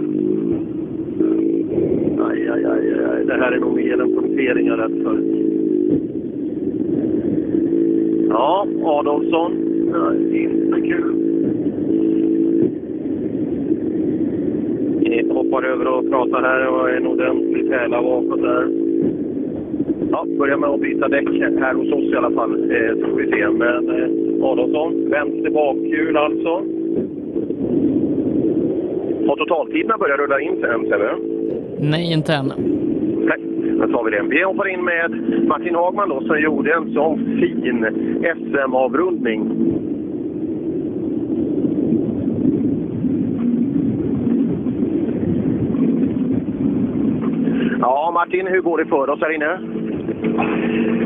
Aj, aj, aj, aj. Det här är nog mer än punktering jag är rädd för. Ja, Adolfsson. Nej, inte kul. Vi hoppar över och pratar här och en ordentlig pärla bakåt där. Ja, börjar med att byta däck här hos oss i alla fall, eh, så får vi se. Men eh, Adolfsson, vänster bakhjul alltså. Har totaltiderna börjat rulla in sen, Sebbe? Nej, inte än. Nej, då tar vi det. Vi hoppar in med Martin Hagman då, som gjorde en sån fin SM-avrundning. Ja, Martin, hur går det för oss här inne?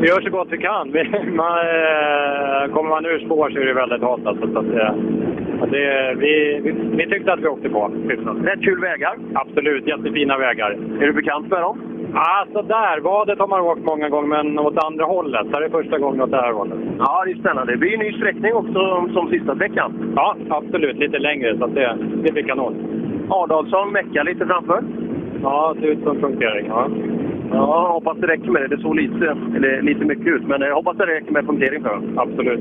Vi gör så gott vi kan. Man, eh, kommer man ur spår så är det väldigt halt. Alltså, så att, eh, det, vi, vi, vi tyckte att vi åkte på hyfsat. Rätt kul vägar. Absolut, jättefina vägar. Är du bekant med dem? Ja, så där. Vadet har man åkt många gånger, men åt andra hållet. Det här är första gången åt det här hållet. Ja, det är spännande. Det blir en ny sträckning också som sista sträckan. Ja, absolut. Lite längre, så att det, det blir kanon. Adolfsson meckar lite framför. Ja, det ser ut som punktering. Ja. Ja, hoppas det räcker med det. Det såg lite, eller lite mycket ut, men jag hoppas det räcker med punktering för honom. Absolut.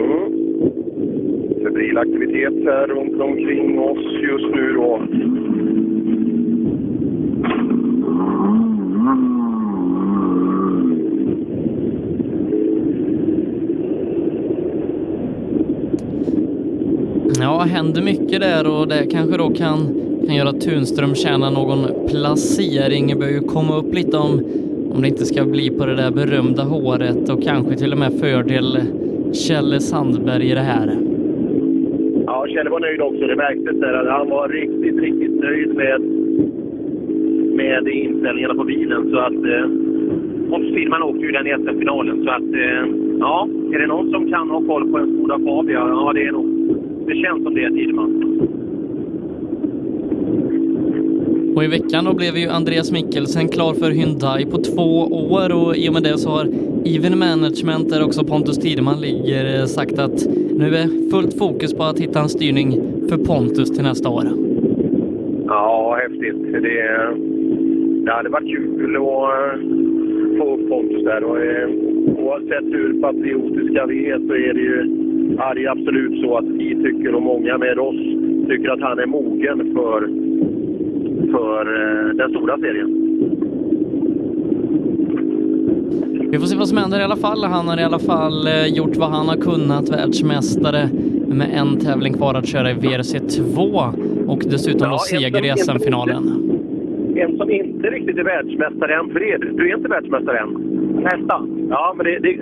Mm. Febril aktivitet här runt omkring oss just nu då. Ja, händer mycket där och det kanske då kan, kan göra att Tunström tjänar någon placering. Det bör ju komma upp lite om, om det inte ska bli på det där berömda håret och kanske till och med fördel Kjelle Sandberg i det här. Ja, Kjelle var nöjd också. Det märktes där att han var riktigt, riktigt nöjd med med inställningarna på bilen. Så att, eh, och Tidman åkte ju den i SM-finalen. Så att, eh, ja, är det någon som kan ha koll på en Skoda Fabia? Ja, det är nog. Det känns som det, Tidman. Och i veckan då blev ju Andreas Mikkelsen klar för Hyundai på två år och i och med det så har Even Management, där också Pontus Tideman ligger, eh, sagt att nu är fullt fokus på att hitta en styrning för Pontus till nästa år. Ja, häftigt. Det, det hade varit kul att eh, få upp Pontus där. Och, eh, oavsett hur patriotiska vi är så är det ju ja, det är absolut så att vi tycker, och många med oss, tycker att han är mogen för, för eh, den stora serien. Vi får se vad som händer i alla fall. Han har i alla fall eh, gjort vad han har kunnat, världsmästare med en tävling kvar att köra i WRC2 och dessutom då seger i SM-finalen. En som inte riktigt är världsmästare än, för det är du. Är inte världsmästare än? Nästan. Ja, men det, det,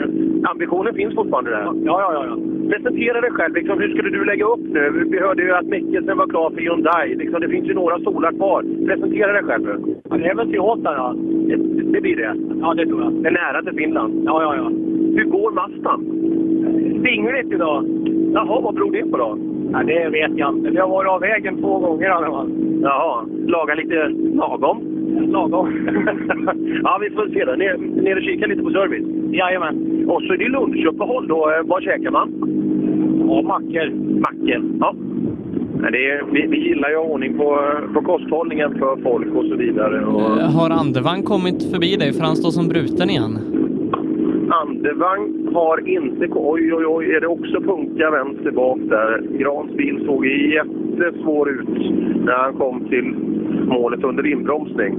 ambitionen finns fortfarande där. Ja, ja, ja. ja. Presentera dig själv. Liksom, hur skulle du lägga upp nu? Vi hörde ju att Mikkelsen var klar för Hyundai. Liksom, det finns ju några stolar kvar. Presentera dig själv nu. Ja, det är väl Åta då. Det, det blir det? Ja, det tror jag. Det är nära till Finland? Ja, ja, ja. Hur går Mazdan? Vingligt idag. Jaha, vad beror det på då? Ja, det vet jag inte. Vi har varit av vägen två gånger i alla fall. Jaha, laga lite lagom? Lagom. ja, vi får se då. Ner, ner och kika lite på service? Jajamän. Och så är det lunchuppehåll då. Eh, Vad käkar man? Ja, mackor. Mackor, ja. Det är, vi, vi gillar ju ordning på, på kosthållningen för folk och så vidare. Och... Eh, Har Andevang kommit förbi dig för han står som bruten igen? Landevang har inte... Oj, oj, oj. Är det också punka vänster bak där? Grans bil såg jättesvår ut när han kom till målet under inbromsning.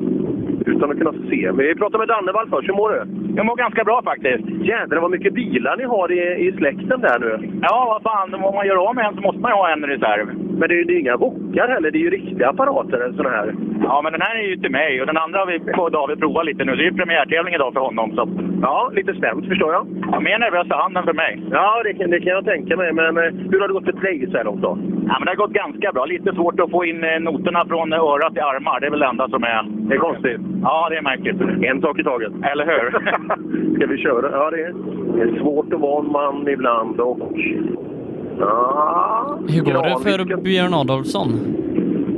Utan att kunna se. Men vi pratar med Dannevall först. Hur mår du? Jag mår ganska bra faktiskt. Jädrar vad mycket bilar ni har i, i släkten där nu. Ja, vad fan, om man gör av med en så måste man ju ha en reserv. Men det är ju inga bockar heller. Det är ju riktiga apparater, såna här. Ja, men den här är ju till mig och den andra har vi på David provat lite nu. Det är ju premiärtävling idag för honom. Så. Ja, lite spänt förstår jag. Ja, mer nervös är han än för mig. Ja, det kan, det kan jag tänka mig. Men eh, hur har det gått för dig så här långt då? Ja, men det har gått ganska bra. Lite svårt att få in eh, noterna från öra till armar. Det är väl det enda som är... Det är konstigt. Ja, det är märkligt. En sak i taget. Eller hur? Ska vi köra? Ja, det är, det är svårt att vara en man ibland och... Ja, Hur går det för Björn Adolfsson?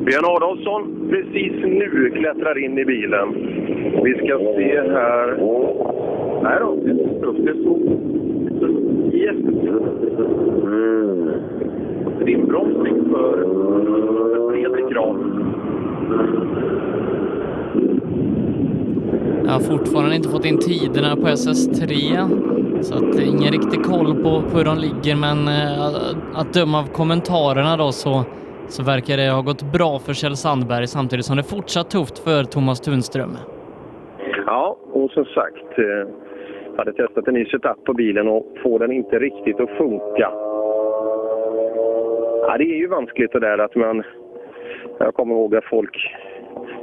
Björn Adolfsson precis nu klättrar in i bilen. Vi ska se här. Nej då, det är står... Yes. Inbromsning för Fredrik Grahn. Jag har fortfarande inte fått in tiderna på SS3, så att ingen riktig koll på, på hur de ligger, men eh, att döma av kommentarerna då så, så verkar det ha gått bra för Kjell Sandberg samtidigt som det är fortsatt tufft för Thomas Tunström. Ja, och som sagt, eh, hade testat en ny setup på bilen och får den inte riktigt att funka. Ja, det är ju vanskligt det där att man... Jag kommer ihåg att folk,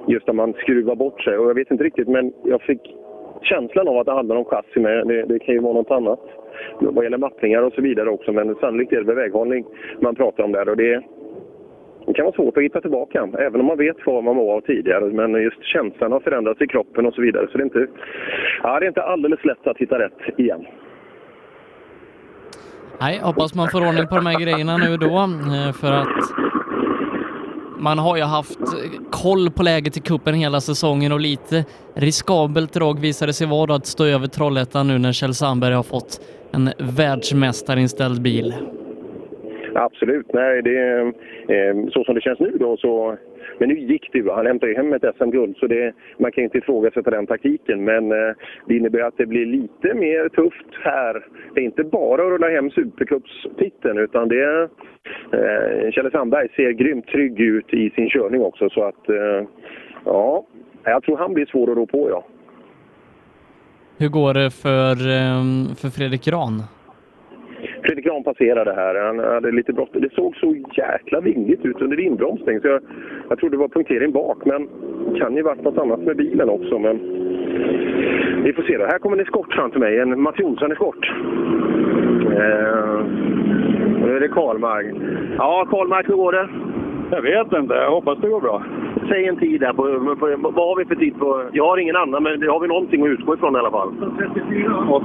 just när man skruvar bort sig, och jag vet inte riktigt, men jag fick känslan av att det handlar om chassi med. Det, det kan ju vara något annat vad gäller mappningar och så vidare också, men sannolikt är det väghållning man pratar om där. Och det, det kan vara svårt att hitta tillbaka, även om man vet vad man var av tidigare. Men just känslan har förändrats i kroppen och så vidare. Så det är inte, ja, det är inte alldeles lätt att hitta rätt igen. Nej, hoppas man får ordning på de här grejerna nu då, eh, för att man har ju haft koll på läget i kuppen hela säsongen och lite riskabelt drag visade sig vara att stå över Trollhättan nu när Kjell Sandberg har fått en världsmästarinställd bil. Absolut, nej, det är eh, så som det känns nu då så... Men nu gick det ju. Han hämtade ju hem ett SM-guld så det, man kan inte ifrågasätta den taktiken. Men eh, det innebär att det blir lite mer tufft här. Det är inte bara att rulla hem Supercupstiteln utan det. Eh, Kjelle Sandberg ser grymt trygg ut i sin körning också så att... Eh, ja, jag tror han blir svår att rå på ja. Hur går det för, eh, för Fredrik Gran? Fredrik Grahn passerade här. Han hade lite bråttom. Det såg så jäkla vingligt ut under inbromsning. Så jag, jag trodde det var punktering bak, men det kan ju varit något annat med bilen också. Men vi får se då. Här kommer en eskort fram till mig. En Mats Jonsson-eskort. Eh, nu är det Karlmark. Ja, Karlmark, hur går det? Jag vet inte. Jag hoppas det går bra. Säg en tid där. På, på, vad har vi för tid på... Jag har ingen annan, men har vi någonting att utgå ifrån i alla fall? 8.34.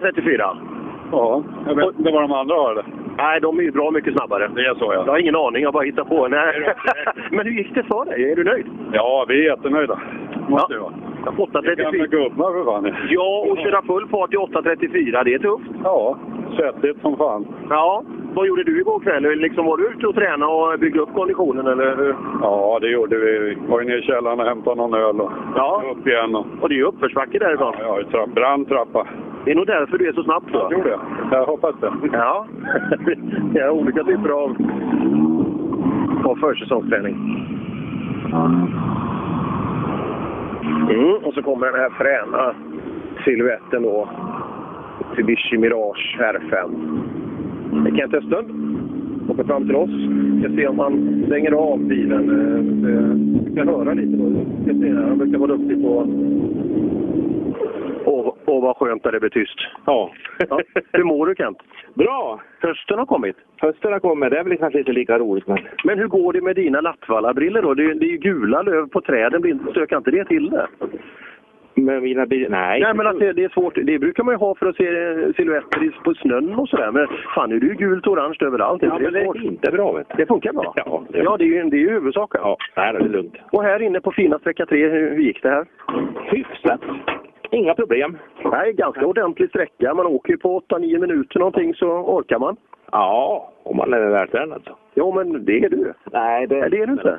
8.34. Ja, jag vet inte vad de andra har det. Nej, de är ju bra mycket snabbare. Det är så ja. Jag har ingen aning, jag bara hittar på. Nej. men hur gick det för dig? Är du nöjd? Ja, vi är jättenöjda. Måste ja. vara. 8.34. gubbar för fan. Ja, och köra full fart i 8.34, det är tufft. Ja, svettigt som fan. Ja. Vad gjorde du igår kväll? Liksom, var du ute och tränade och byggde upp konditionen? Eller? Ja, det gjorde vi. Vi var ju ner i källaren och hämtade någon öl och ja. upp igen. Och, och det är ju uppförsbacke därifrån. Ja, ja trapp, brant trappa. Det är nog därför du är så snabb jag. Jag tror det. Jag hoppas det. Ja, det är olika typer av, av försäsongsträning. Mm, och så kommer den här fräna siluetten då. Mitsubishi Mirage R5. Kent Östlund Kommer fram till oss. Vi ska se om han stänger av bilen. Eh, ska höra lite då. Ska se, han brukar vara duktig på Åh, vad skönt det blir tyst. Ja. ja. Hur mår du Kent? Bra! Hösten har kommit. Hösten har kommit. Det är väl kanske inte lika roligt. Men, men hur går det med dina Lattvalla-brillor då? Det, det är ju gula löv på träden. Stökar inte det till det? Med mina bilar? Nej. Nej, men att det, det, är svårt. Det brukar man ju ha för att se siluetter på snön och sådär. Men fan, nu är det ju gult och orange överallt. Ja, det, men det är inte bra. Vet du. Det funkar bra? Ja, det, ja, det är ju, det är ju huvudsaken. Ja, nej, det är lugnt. Och här inne på fina sträcka 3, hur gick det här? Hyfsat. Inga problem. Nej, ganska ordentlig sträcka. Man åker ju på 8-9 minuter någonting så orkar man. Ja, om man är vältränad så. Jo, men det är du. Nej, det, Nej, det är du inte.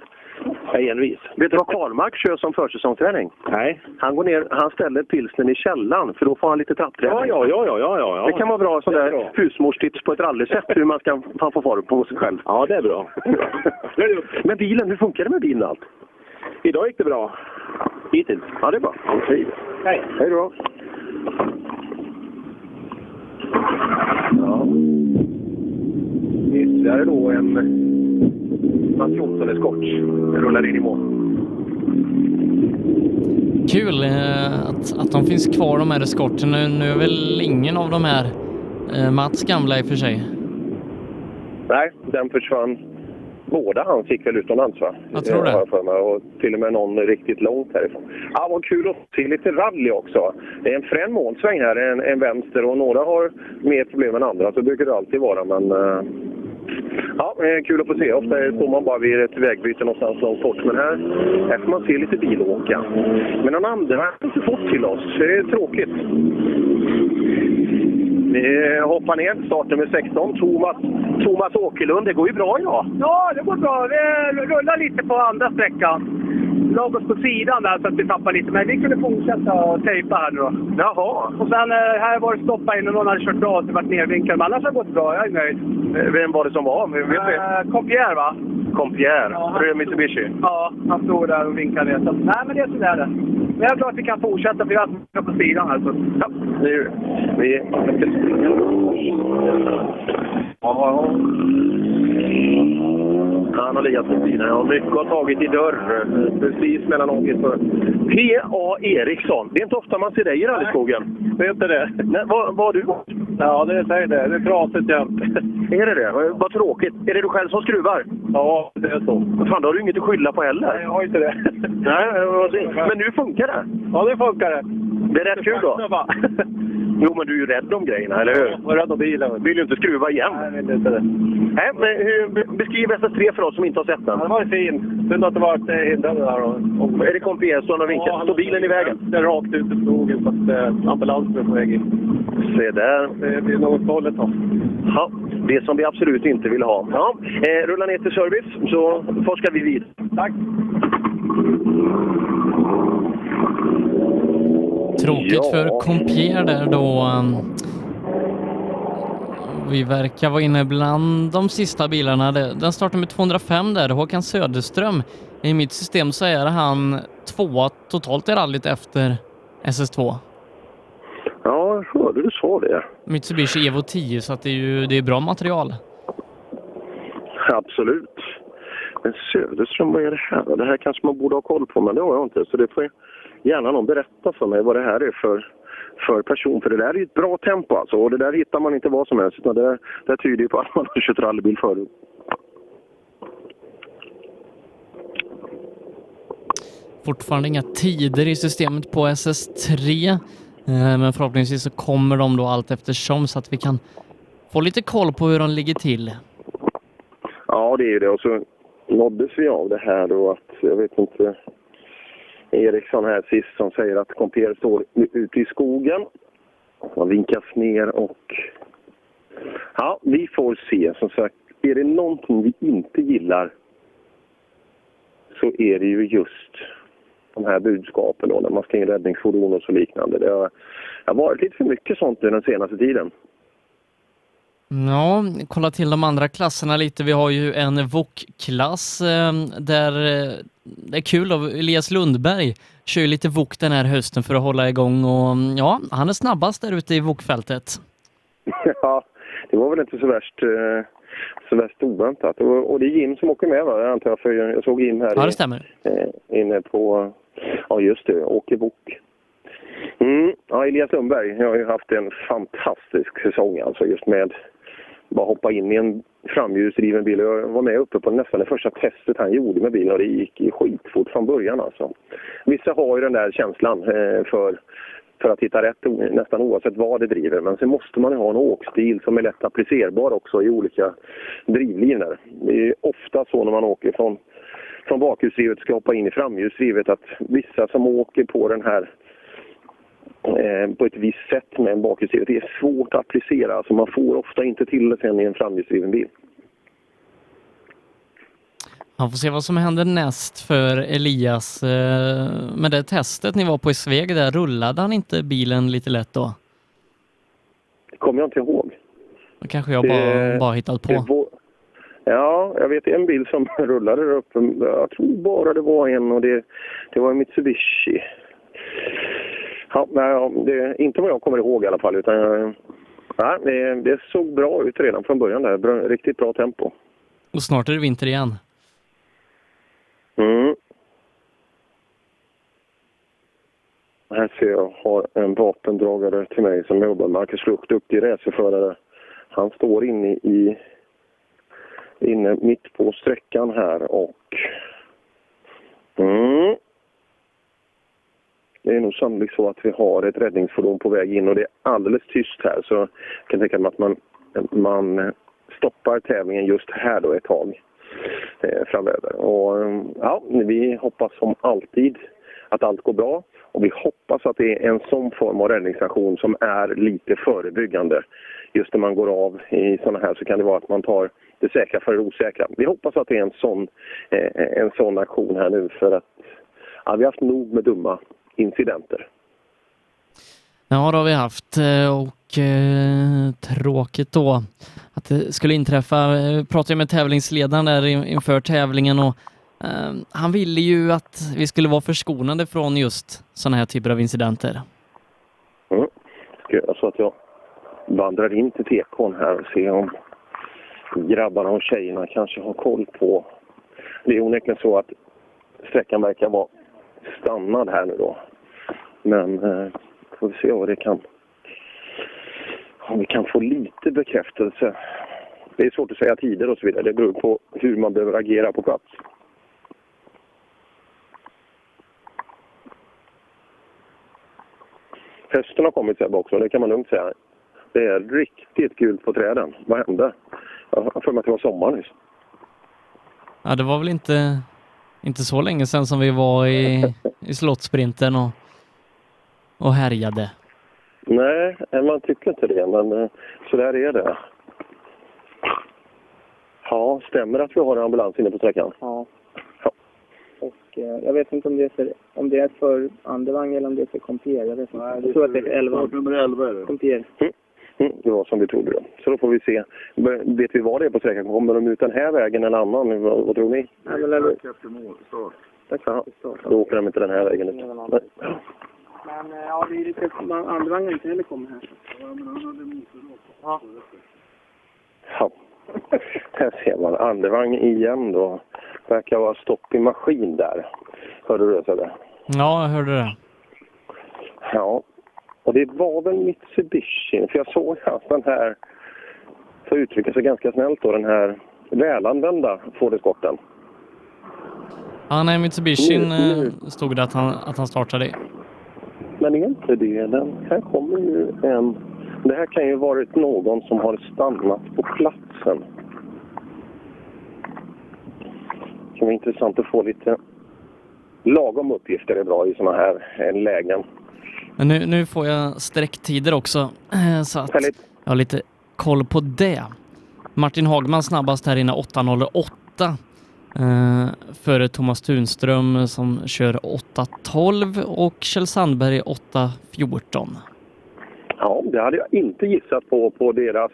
Jag är envis. Vet du vad Karlmark kör som försäsongsträning? Nej. Han går ner, han ställer pilsnen i källan för då får han lite trappträning. Ja, ja, ja, ja, ja, ja. Det kan vara bra sån där husmorstips på ett rallysätt hur man ska få fart på sig själv. Ja, det är bra. Men bilen, hur funkar det med bilen allt? Idag gick det bra. Hittills. Ja, det är bra. Hej. Hej. Hej då. Ja. Ytterligare då en Mats Jonsson eskort rullar in i mål. Kul eh, att, att de finns kvar de här eskorterna. Nu, nu är väl ingen av de här eh, Mats gamla i och för sig. Nej, den försvann. Båda han fick väl utomlands va? Jag tror det. Jag för mig. Och till och med någon riktigt långt härifrån. Ja, vad kul att se lite rally också. Det är en frän målsväng här, en, en vänster och några har mer problem än andra. Så brukar det alltid vara men uh... Ja, kul att få se. Ofta står man bara vid ett vägbyte någonstans långt bort. Men här, här får man se lite bilåka. Men någon andra har inte fått till oss. Det är tråkigt. Vi hoppar ner, startnummer 16, Thomas, Thomas Åkerlund. Det går ju bra idag. Ja, det går bra. Vi rullar lite på andra sträckan. Lag oss på sidan där så att vi tappar lite, men vi kunde fortsätta och tejpa här nu då. Jaha. Och sen här var det stopp in och någon hade kört bra så det vart nervinkad. Men annars har det gått bra, jag är nöjd. Vem var det som var? Vet vi? Äh, Compierre va? Compierre? Ja, Röd Mitsubishi? Ja, han stod där och vinkade. Så, nej, men det är sådär det. Men jag är glad att vi kan fortsätta för vi har på sidan här. Så. Ja, det är Vi... Ja, han har legat på sidan. Ja, mycket har tagit i dörr. Precis mellan åket för P.A. Eriksson. Det är inte ofta man ser dig i rallyskogen. Det är inte det. Nej, vad, vad har du gått? Ja, det är det. Det är trasigt jämt. Är det det? Vad tråkigt. Är det du själv som skruvar? Ja, det är så. Fan, då har du inget att skylla på heller. Nej, jag har inte det. Nej, men nu funkar det. Ja, det funkar det. Det är rätt kul då. Jo, men du är ju rädd om grejerna, eller hur? Jag är rädd om bilen. Vill ju inte skruva igen. Nej, jag vill inte det. Nej, men hur, beskriv SS3 för oss som inte har sett den. Den var fin. Synd att det var hindrade där. Och, är det kompiesson och vinkeln? Ja, Står bilen i vägen? Den är rakt ut i skogen så att eh, ambulansen är på väg in. Se där. Det blir något galet då. Ja, det som vi absolut inte vill ha. Ja, eh, rulla ner till service så forskar vi vid. Tack. Tråkigt för Compier där då. Vi verkar vara inne bland de sista bilarna. Den startar med 205 där, Håkan Söderström. I mitt system så är han tvåa totalt i rallyt efter SS2. Ja, jag hörde du sa det. Mitsubishi Evo 10, så det är ju det är bra material. Absolut. Men Söderström, vad är det här? Det här kanske man borde ha koll på, men det har jag inte. Så det får gärna någon berättar för mig vad det här är för, för person. För det där är ju ett bra tempo alltså. Och det där hittar man inte vad som helst. Utan det, det tyder ju på att man har kört rallybil förut. Fortfarande inga tider i systemet på SS3. Eh, men förhoppningsvis så kommer de då allt eftersom så att vi kan få lite koll på hur de ligger till. Ja, det är ju det. Och så nåddes vi av det här då att, jag vet inte, Eriksson här sist som säger att Comper står ute i skogen. Man vinkas ner och... Ja, vi får se. Som sagt, är det någonting vi inte gillar så är det ju just de här budskapen då, när man ska in räddningsfordon och så liknande. Det har, det har varit lite för mycket sånt nu den senaste tiden. Ja, kolla till de andra klasserna lite. Vi har ju en VOK-klass eh, där eh, det är kul då. Elias Lundberg kör ju lite VOK den här hösten för att hålla igång och mm, ja, han är snabbast där ute i VOK-fältet. Ja, det var väl inte så värst, eh, så värst oväntat. Och, det är Jim som åker med va, jag antar jag, för jag såg Jim här Ja, det stämmer. eh, inne på, ja just det, Åke Bok. Mm, ja, Elias Lundberg jag har ju haft en fantastisk säsong alltså just med bara hoppa in i en framhjulsdriven bil. Jag var med uppe på nästan det första testet han gjorde med bilen och det gick skitfort från början alltså. Vissa har ju den där känslan eh, för, för att hitta rätt nästan oavsett vad det driver. Men sen måste man ju ha en åkstil som är lätt applicerbar också i olika drivlinor. Det är ofta så när man åker från från bakhjulsdrivet ska hoppa in i framhjulsdrivet att vissa som åker på den här på ett visst sätt med en bakhjulsdrivet, det är svårt att applicera. Alltså man får ofta inte till det sen i en framhjulsdriven bil. Han får se vad som händer näst för Elias. Eh, Med det testet ni var på i Sveg där, rullade han inte bilen lite lätt då? Det kommer jag inte ihåg. Då kanske jag bara, Det- bara hittat det på. var- Ja, jag vet en bil som rullade där uppe. Jag tror bara det var en och det, det var en Mitsubishi. Ja, nej, ja, det, inte vad jag kommer ihåg i alla fall. Utan nej, det, det såg bra ut redan från början där. Bra, riktigt bra tempo. Och snart är det vinter igen. Mm. Här ser jag har en vapendragare till mig som jobbar. Marcus Lucht, duktig racerförare. Han står inne i inne mitt på sträckan här och mm. Det är nog sannolikt så att vi har ett räddningsfordon på väg in och det är alldeles tyst här så jag kan tänka mig att man, man stoppar tävlingen just här då ett tag eh, framöver. Och, ja, vi hoppas som alltid att allt går bra och vi hoppas att det är en sån form av räddningsaktion som är lite förebyggande. Just när man går av i sådana här så kan det vara att man tar det säkra för det osäkra. Vi hoppas att det är en sån, eh, en sån aktion här nu för att ja, vi har haft nog med dumma incidenter. Ja, det har vi haft eh, och eh, tråkigt då att det skulle inträffa. Jag pratade ju med tävlingsledaren där in- inför tävlingen och eh, han ville ju att vi skulle vara förskonade från just sådana här typer av incidenter. Mm. Ska göra så att jag vandrar in till tekon här och ser om grabbarna och tjejerna kanske har koll på... Det är onekligen så att sträckan verkar vara stannad här nu då. Men eh, får vi se vad det kan... Om vi kan få lite bekräftelse. Det är svårt att säga tider och så vidare. Det beror på hur man behöver agera på plats. Hösten har kommit Sebbe också, det kan man lugnt säga. Det är riktigt gult på träden. Vad hände? Jag har för mig att det var sommar nyss. Ja, det var väl inte, inte så länge sedan som vi var i, i slottsprinten och, och härjade. Nej, man tycker inte det, men eh, så där är det. Ja, stämmer att vi har en ambulans inne på sträckan? Ja. Och eh, jag vet inte om det är för, om det är för andevagn eller om det är för Compier. Jag vet inte. jag tror att det är för 11. Nummer 11 är det. Compier. Mm, det var som vi trodde då. Så då får vi se. Men Vet vi vad det är på sträckan? Kommer de ut den här vägen eller annan? Vad, vad tror ni? Ja, men eller- efter mål, start. Ja, då åker de inte den här vägen. ut. Nej. Men eh, ja, det är lite... Andevagnen inte heller kommer här. Ja. Ja. Här ser man andevagn igen då. Verkar vara stopp i maskin där. Hörde du det Sebbe? Ja, jag hörde det. Ja. Och det var väl Mitsubishi, för jag såg att den här, för att uttrycka sig ganska snällt då, den här välanvända Ford Escorten. Ja, nej, Mitsubishin Nu- nu. eh, stod det att han, att han startade. Men är inte det den? Här kommer ju en... Det här kan ju varit någon som har stannat på platsen. Det kan vara intressant att få lite lagom uppgifter är bra i såna här eh, lägen. Men nu, nu får jag sträcktider också, eh, så att jag har lite koll på det. Martin Hagman snabbast här inne 8.08 eh, före Thomas Tunström som kör 8.12 och Kjell Sandberg 8.14. Ja, det hade jag inte gissat på, på deras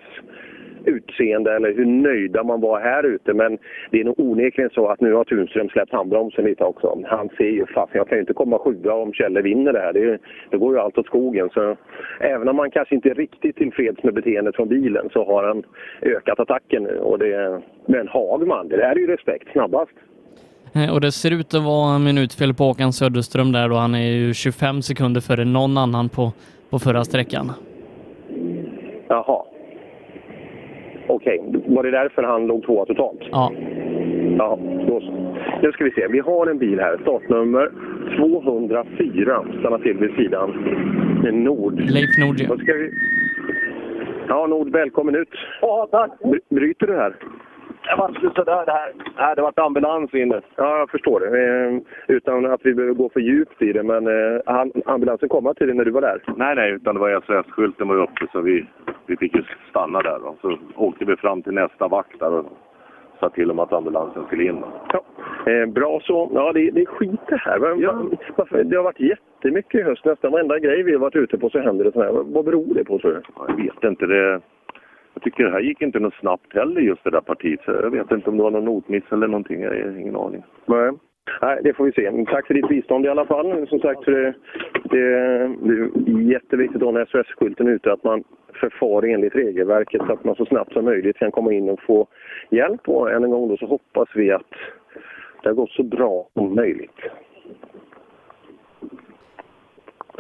utseende eller hur nöjda man var här ute. Men det är nog onekligen så att nu har Tunström släppt handbromsen lite också. Han ser ju fast jag kan ju inte komma sjua om Kjelle vinner det här. Det, det går ju allt åt skogen. Så även om man kanske inte är riktigt tillfreds med beteendet från bilen så har han ökat attacken nu. Och det, men Hagman, det där är ju respekt snabbast. Eh, Och det ser ut att vara minutfel på Håkan Söderström där då. Han är ju 25 sekunder före någon annan på, på förra sträckan. Jaha. Okej, var det därför han låg tvåa totalt? Ja. Ja, då så. Nu ska vi se. Vi har en bil här. Startnummer 204. Stanna till vid sidan. Med Nord. Leif Nord, ja. Då ska vi... Ja, Nord, välkommen ut. Ja, tack. Bry- Bryter du här? Det var inte sådär det här. Nej, det var ambulans inne. Ja, jag förstår det. Eh, utan att vi behöver gå för djupt i det. Men eh, ambulansen kom till dig när du var där? Nej, nej, utan det var SOS-skylten var uppe så vi, vi fick ju stanna där. Då. Så åkte vi fram till nästa vakt där och sa till dem att ambulansen skulle in. Ja. Eh, bra så. Ja, det, det är skit det här. Vad- Varför? Det har varit jättemycket i höst. Nästan varenda grej vi har varit ute på så händer det så här. Vad beror det på tror du? Ja, Jag vet inte. Det, jag tycker det här gick inte något snabbt heller just det där partiet. Så jag vet inte om det var någon notmiss eller någonting. Jag har ingen aning. Nej. Nej, det får vi se. Men Tack för ditt bistånd i alla fall. Som sagt, för det, det, det är jätteviktigt då när SOS-skylten är ute att man förfar enligt regelverket så att man så snabbt som möjligt kan komma in och få hjälp. Och än en gång då så hoppas vi att det har gått så bra som möjligt.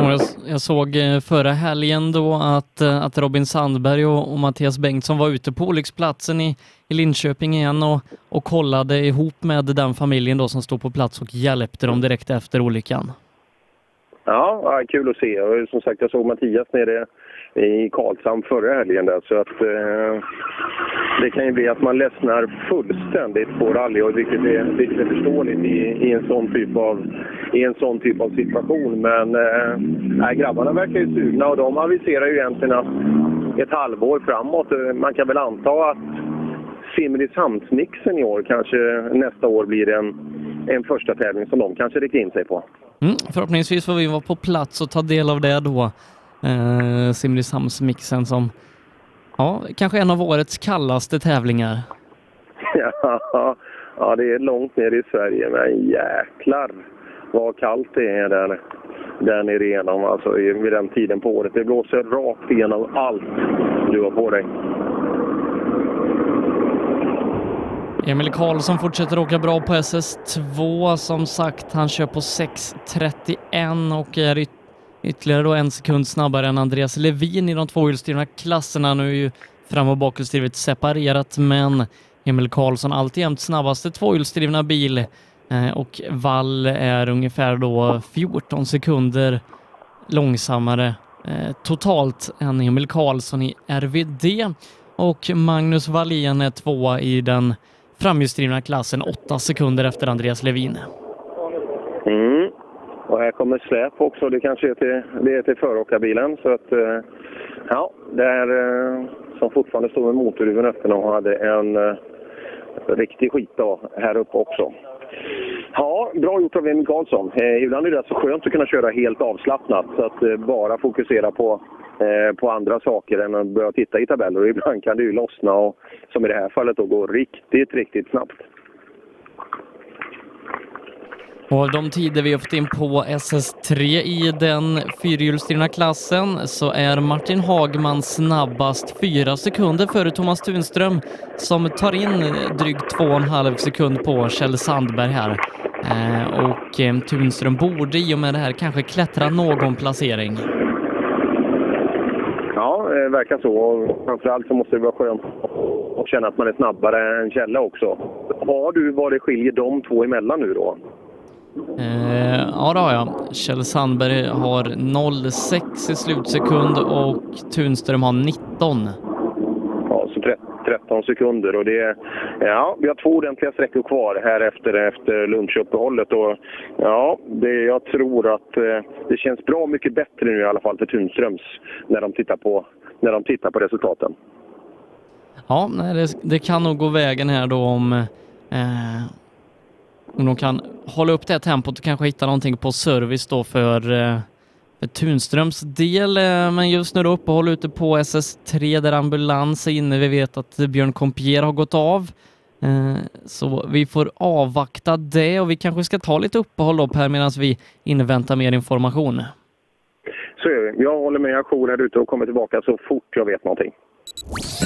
Jag, jag såg eh, förra helgen då att, eh, att Robin Sandberg och, och Mattias Bengtsson var ute på olycksplatsen i, i Linköping igen och, och kollade ihop med den familjen då som stod på plats och hjälpte dem direkt efter olyckan. Ja, ja, kul att se. Och som sagt, jag såg Mattias nere i Karlshamn förra helgen där, så att eh, det kan ju bli att man ledsnar fullständigt på rally och vilket är, vilket är förståeligt i, i, en sån typ av, i en sån typ av situation. Men eh, grabbarna verkar ju sugna och de aviserar ju egentligen att ett halvår framåt, eh, man kan väl anta att Simrishamnsmixen i år kanske nästa år blir en, en första tävling som de kanske riktar in sig på. Mm, förhoppningsvis får vi vara på plats och ta del av det då. Eh, Simrishamnsmixen som ja, kanske en av årets kallaste tävlingar. Ja, ja, det är långt ner i Sverige, men jäklar vad kallt det är där, där nere igenom, alltså vid den tiden på året. Det blåser rakt igenom allt du har på dig. Emil Karlsson fortsätter åka bra på SS2. Som sagt, han kör på 6.31 och är ytterligare då en sekund snabbare än Andreas Levin i de tvåhjulsdrivna klasserna. Nu är ju fram och bakhjulsdrivet separerat, men Emil Karlsson alltjämt snabbaste tvåhjulsdrivna bil eh, och Wall är ungefär då 14 sekunder långsammare eh, totalt än Emil Karlsson i RVD och Magnus Wallén är tvåa i den framhjulsdrivna klassen, åtta sekunder efter Andreas Levin. Mm. Och här kommer släp också. Det kanske är till, det är till föråkarbilen. Så att, eh, ja, där eh, som fortfarande står med motorhuven öppen och hade en eh, riktig skitdag här uppe också. Ja, bra gjort av Emil Karlsson. Eh, ibland är det så skönt att kunna köra helt avslappnat. Så att eh, bara fokusera på, eh, på andra saker än att börja titta i tabeller. Och ibland kan det ju lossna och som i det här fallet då gå riktigt, riktigt snabbt. Och av de tider vi har fått in på SS3 i den fyrhjulsdrivna klassen så är Martin Hagman snabbast fyra sekunder före Thomas Tunström som tar in drygt två och en halv sekund på Kjell Sandberg här. Eh, och eh, Tunström borde i och med det här kanske klättra någon placering. Ja, det verkar så. Framförallt så måste det vara skönt att känna att man är snabbare än Kjelle också. Har du vad det skiljer de två emellan nu då? Eh, ja, det har jag. Kjell Sandberg har 06 i slutsekund och Tunström har 19. Ja, så tre- 13 sekunder. Och det, ja, vi har två ordentliga sträckor kvar här efter, efter lunchuppehållet. Och, ja, det, jag tror att eh, det känns bra mycket bättre nu i alla fall för Tunströms när de tittar på, när de tittar på resultaten. Ja, nej, det, det kan nog gå vägen här då om, eh, om de kan hålla upp det här tempot och kanske hitta någonting på service då för, eh, för Tunströms del. Eh, men just nu då uppehåll ute på SS3 där ambulans är inne. Vi vet att Björn Compier har gått av. Eh, så vi får avvakta det och vi kanske ska ta lite uppehåll då Per medan vi inväntar mer information. Så är det. Jag håller mig ajour här ute och kommer tillbaka så fort jag vet någonting.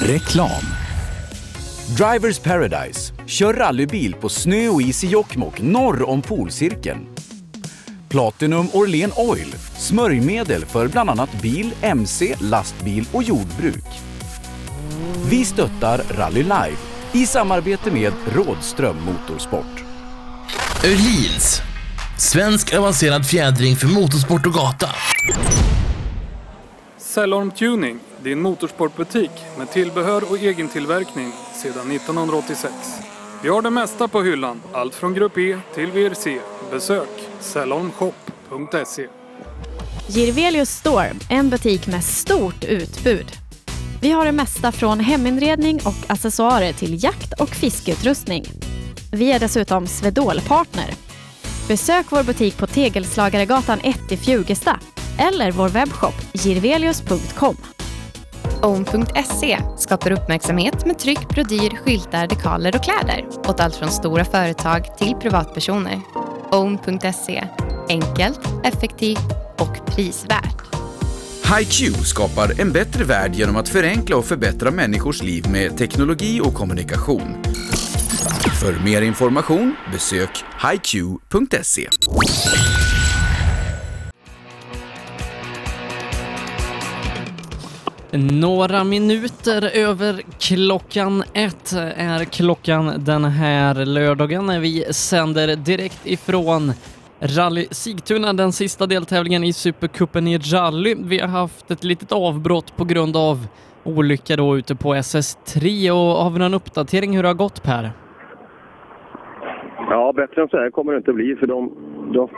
Reklam. Drivers Paradise. Kör rallybil på snö och is i Jokkmokk norr om polcirkeln. Platinum Orlen Oil. Smörjmedel för bland annat bil, mc, lastbil och jordbruk. Vi stöttar Rally Live i samarbete med Rådström Motorsport. Öhlins. Svensk avancerad fjädring för motorsport och gata. Cellorm Tuning, din motorsportbutik med tillbehör och egen tillverkning sedan 1986. Vi har det mesta på hyllan, allt från Grupp E till VRC. Besök salonshop.se Girvelius Store, en butik med stort utbud. Vi har det mesta från heminredning och accessoarer till jakt och fiskeutrustning. Vi är dessutom Swedol-partner. Besök vår butik på Tegelslagaregatan 1 i Fjugesta eller vår webbshop girvelius.com. Own.se skapar uppmärksamhet med tryck, brodyr, skyltar, dekaler och kläder åt allt från stora företag till privatpersoner. Own.se enkelt, effektivt och prisvärt. HiQ skapar en bättre värld genom att förenkla och förbättra människors liv med teknologi och kommunikation. För mer information besök hiq.se. Några minuter över klockan ett är klockan den här lördagen när vi sänder direkt ifrån Rally Sigtuna, den sista deltävlingen i Supercupen i rally. Vi har haft ett litet avbrott på grund av olycka då ute på SS3 och har vi någon uppdatering hur det har gått Per? Ja, bättre än så här kommer det inte bli för de, de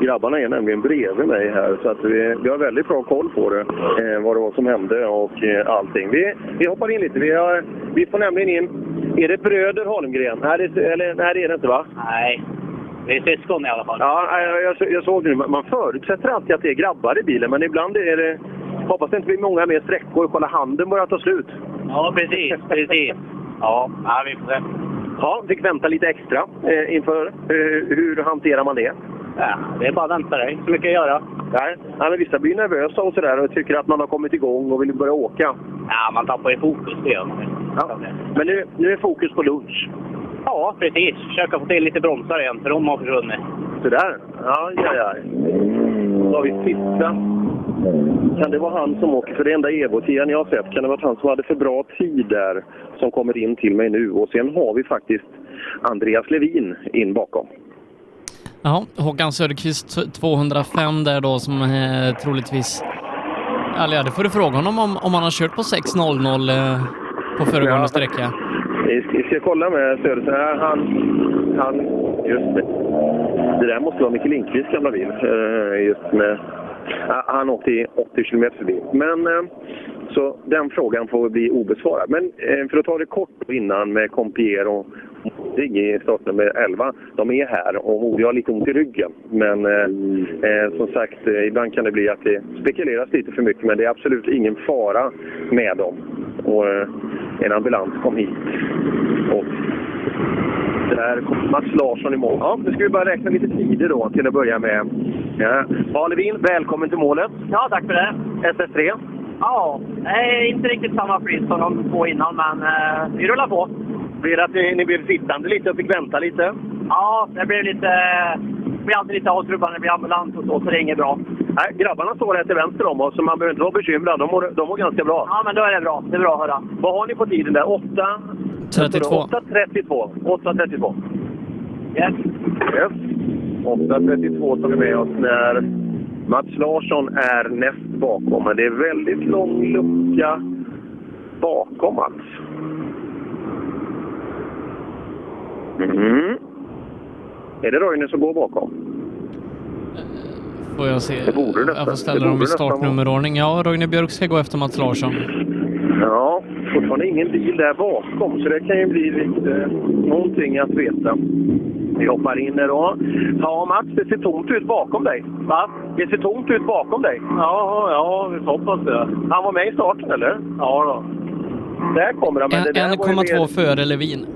grabbarna är nämligen bredvid mig här så att vi, vi har väldigt bra koll på det, eh, vad det var som hände och eh, allting. Vi, vi hoppar in lite. Vi, har, vi får nämligen in, är det bröder Holmgren? Nej, det, eller, nej, det är det inte va? Nej, det är syskon i alla fall. Ja, jag, jag, jag såg nu. Man förutsätter alltid att det är grabbar i bilen, men ibland är det... Hoppas det inte blir många mer sträckor. Kolla, handen börjar ta slut. Ja, precis. precis. Ja, ja vi får se. Ja, fick vänta lite extra eh, inför. Eh, hur hanterar man det? Ja, det är bara att vänta. Det är inte så mycket att göra. Nej, ja, men vissa blir nervösa och sådär och tycker att man har kommit igång och vill börja åka. Ja, man tappar ju fokus. Det gör man. Ja. Men nu, nu är fokus på lunch. Ja, precis. Försöka få till lite bromsar igen, för de har försvunnit. Sådär. Ja, ja, ja. Då har vi sista. Kan det vara han som åker för det enda Evo-tian jag har sett? Kan det vara han som hade för bra tid där som kommer in till mig nu? Och sen har vi faktiskt Andreas Levin in bakom. Ja, Håkan Söderqvist 205 där då som eh, troligtvis... Eller ja, det får du fråga honom om, om han har kört på 6.00 eh, på föregående Ja. sträcka. Vi ska, kolla med. Ja, Han, han, just det. Det där måste vara Micke Lindqvists gamla bil. eh, Just med, han åkte i 80 km förbi. Men, eh, så den frågan får bli obesvarad. Men eh, för att ta det kort innan med Compier och Modig i startnummer 11. De är här och Modig har lite ont i ryggen. Men eh, eh som sagt, ibland kan det bli att det spekuleras lite för mycket. Men det är absolut ingen fara med dem. Och, eh, en ambulans kom hit. Och där kom Mats Larsson i mål. Ja, nu ska vi bara räkna lite tider då till att börja med. Ja. Ja, Levin, välkommen till målet. Ja, tack för det. SS3. Ja, det är inte riktigt samma flyt som de två innan, men eh, vi rullar på. Blir det att ni, ni blev sittande lite och fick vänta lite? Ja, det blir lite... Blir alltid lite avtrubbande när det blir ambulans och så, så det är inget bra. Nej, grabbarna står här till vänster om oss, så man behöver inte vara bekymrad. De mår, de mår ganska bra. Ja, men då är det bra. Det är bra att höra. Vad har ni på tiden där? 8... 32. 8.32. 8.32. Yes. Yes. 8.32 tar vi med oss när Mats Larsson är näst bakom. Men det är väldigt lång lucka bakom Mats. Mm. Är det Roine som går bakom? Får jag se. Det borde Jag får ställa dem i startnummerordning. Ja, Roine Björk ska gå efter Mats Larsson. Ja, fortfarande ingen bil där bakom, så det kan ju bli lite någonting att veta. Vi hoppar in här då. Ja, Mats, det ser tomt ut bakom dig. Va? Det ser tomt ut bakom dig. Ja, ja, vi hoppas det. Han var med i starten, eller? Ja då. Där kommer han. Men det där var ju 1,2 mer- före Levin.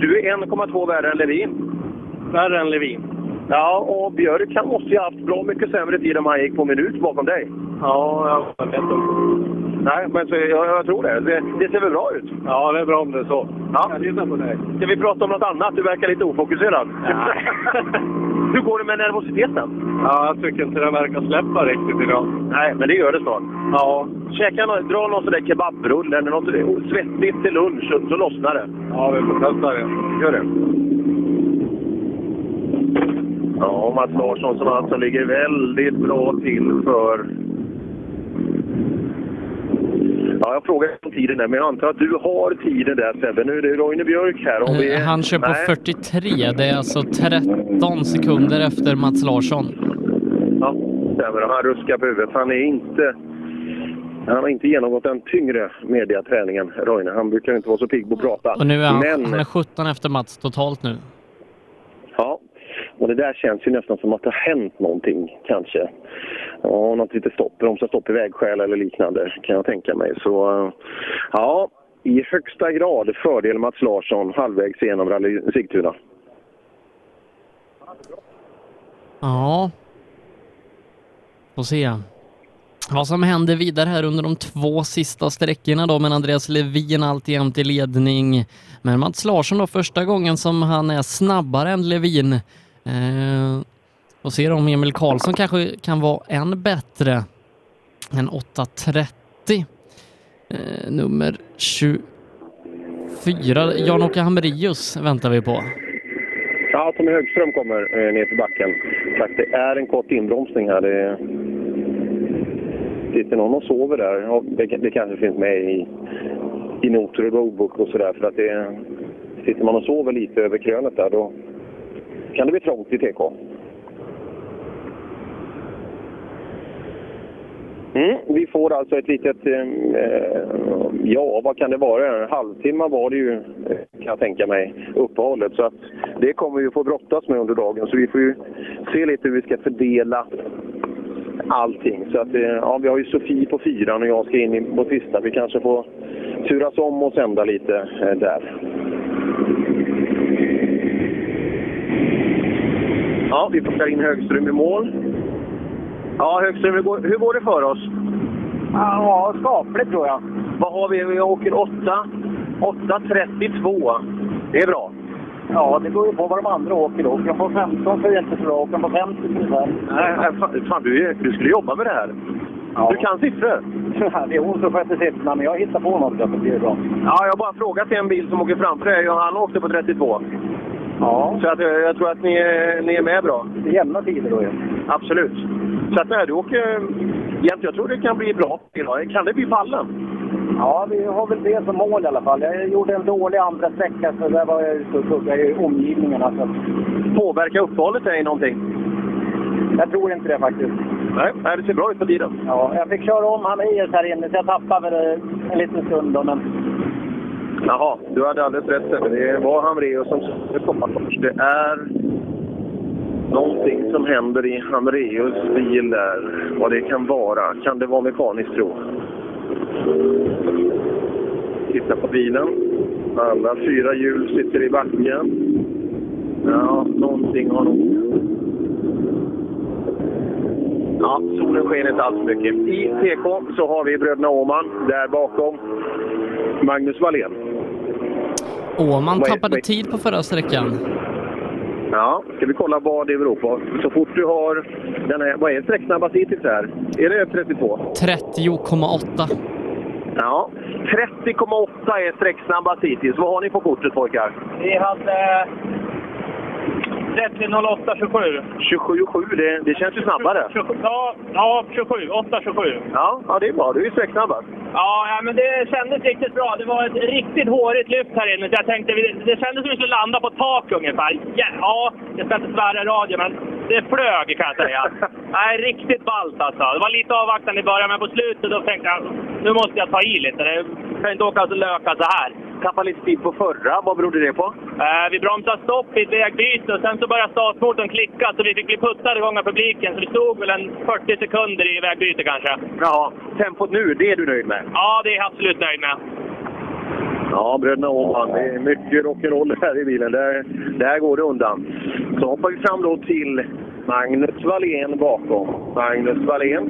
Du är 1,2 värre än Levin. Värre än Levin? Ja, och Björk han måste ju ha haft bra mycket sämre tid om han gick på minut bakom dig. Ja, jag vet inte. Nej, men så, jag, jag tror det. det. Det ser väl bra ut? Ja, det är bra om det är så. Ja. Jag litar på dig. Ska vi prata om något annat? Du verkar lite ofokuserad. Hur går det med nervositeten? Ja, jag tycker inte den verkar släppa riktigt idag. Nej, men det gör det snart. Ja. Käka någon, dra någon sån där kebabrulle eller något svettigt till lunch så, så lossnar det. Ja, vi får testa det. Gör det. Ja, Mats Larsson som alltså ligger väldigt bra till för... Ja, jag frågar om tiden där, men jag antar att du har tiden där Sebbe. Nu är det Roine Björk här. Om vi... Eh, Han kör på Nej. 43. Det är alltså 13 sekunder efter Mats Larsson. Ja, stämmer. Han ruskar på huvudet. Han är inte... Han har inte genomgått den tyngre mediaträningen, Roine. Han brukar inte vara så pigg på att prata. Och nu är han, Men... han är 17 efter Mats totalt nu. Ja, och det där känns ju nästan som att det har hänt någonting kanske. Ja, något litet stopp, bromsa stopp i vägskäl eller liknande kan jag tänka mig. Så eh, ja, i högsta grad fördel Mats Larsson halvvägs genom Rally Sigtuna. Ja. Får se. Vad som händer vidare här under de två sista sträckorna då men Andreas Levin alltjämt i ledning. Men Mats Larsson då första gången som han är snabbare än Levin. Eh, får se om Emil Karlsson kanske kan vara än bättre än 8.30. Eh, nummer 24, Jan-Åke Hamrius väntar vi på. Ja, Tommy Högström kommer eh, ner för backen. Sagt, det är en kort inbromsning här. Det sitter någon och sover där. Ja, det, det kanske finns med i, i noter och roadbook och sådär. För att det, sitter man och sover lite över krönet där då kan det bli trångt i TK. Mm, vi får alltså ett litet, eh, ja vad kan det vara, en halvtimme var det ju eh, kan jag tänka mig, uppehållet. Så att det kommer vi få brottas med under dagen. Så vi får ju se lite hur vi ska fördela allting. Så att, eh, ja, vi har ju Sofie på fyran och jag ska in i- på sista. Vi kanske får turas om och sända lite eh, där. Ja, vi plockar in Högström i mål. Ja, Högström, hur går, hur går det för oss? Ja, skapligt tror jag. Vad har vi? Vi åker 8. 8.32. Det är bra. Ja, det beror ju på vad de andra åker. Åker de på 15 så är det inte så bra. Åker de på 50 så är det här. Nej, fan, fan du, du skulle jobba med det här. Du kan siffror. det är hon som sköter siffrorna, men jag hittar på något det blir bra. Ja, jag har bara frågat en bil som åker framför dig och han åkte på 32. Ja. Så att, eh, jag tror att ni, är- ni är med bra. Det är jämna tider då ju. Absolut. Så att nej, du åker... Jämt, jag tror det kan bli bra idag. Kan det bli pallen? Ja, vi har väl det som mål i alla fall. Jag gjorde en dålig andra sträcka så där var jag ute och tuggade i omgivningarna. Så. Påverka uppehållet dig någonting? Jag tror inte det faktiskt. Nej, nej, det ser bra ut på tiden. Ja, jag fick köra om Hamrius här inne så jag tappade väl en liten stund då, men Jaha, du hade alldeles rätt. Sebbe. Det var Hamreus som skulle komma först. Det är någonting som händer i Hamreus bil där. Vad det kan vara. Kan det vara mekaniskt tro? Titta på bilen. Alla fyra hjul sitter i backen. Ja, någonting har nog... Ja, solen sken inte alls mycket. I PK så har vi bröderna Åman där bakom. Magnus Wallén. Åman är- tappade tid på förra sträckan. Ja, ska vi kolla vad det beror på. Så fort du har den här, vad är sträcksnabbast hittills här? Är det 32? 30,8. Ja, 30,8 är sträcksnabbast hittills. Vad har ni på kortet pojkar? vi hade 30.08.27. 27,7, det, det känns ju snabbare. 27, ja, ja, 27. 8.27. Ja, ja, det är bra. Du är ju sträcksnabbast. Ja, ja, men det kändes riktigt bra. Det var ett riktigt hårigt lyft här inne. Så jag tänkte, det kändes som vi skulle landa på tak ungefär. Ja, ja jag ska inte svära i radio, men det flög kan jag säga. Nej, riktigt ballt alltså. Det var lite avvaktande i början, men på slutet då tänkte jag nu måste jag ta i lite. Det kan inte åka så löka så här. Tappade lite tid på förra. Vad berodde det på? Eh, vi bromsade stopp i ett vägbyte och sen så började startmotorn klicka så vi fick bli puttade igång av publiken. Så vi stod väl en 40 sekunder i vägbyte kanske. Ja, tempot nu, det är du nöjd med? Ja, det är jag absolut nöjd med. Ja, bröderna Åhman. Det är mycket rock'n'roll här i bilen. Där, där går det undan. Så hoppar vi fram då till Magnus Wallén bakom. Magnus Wallén.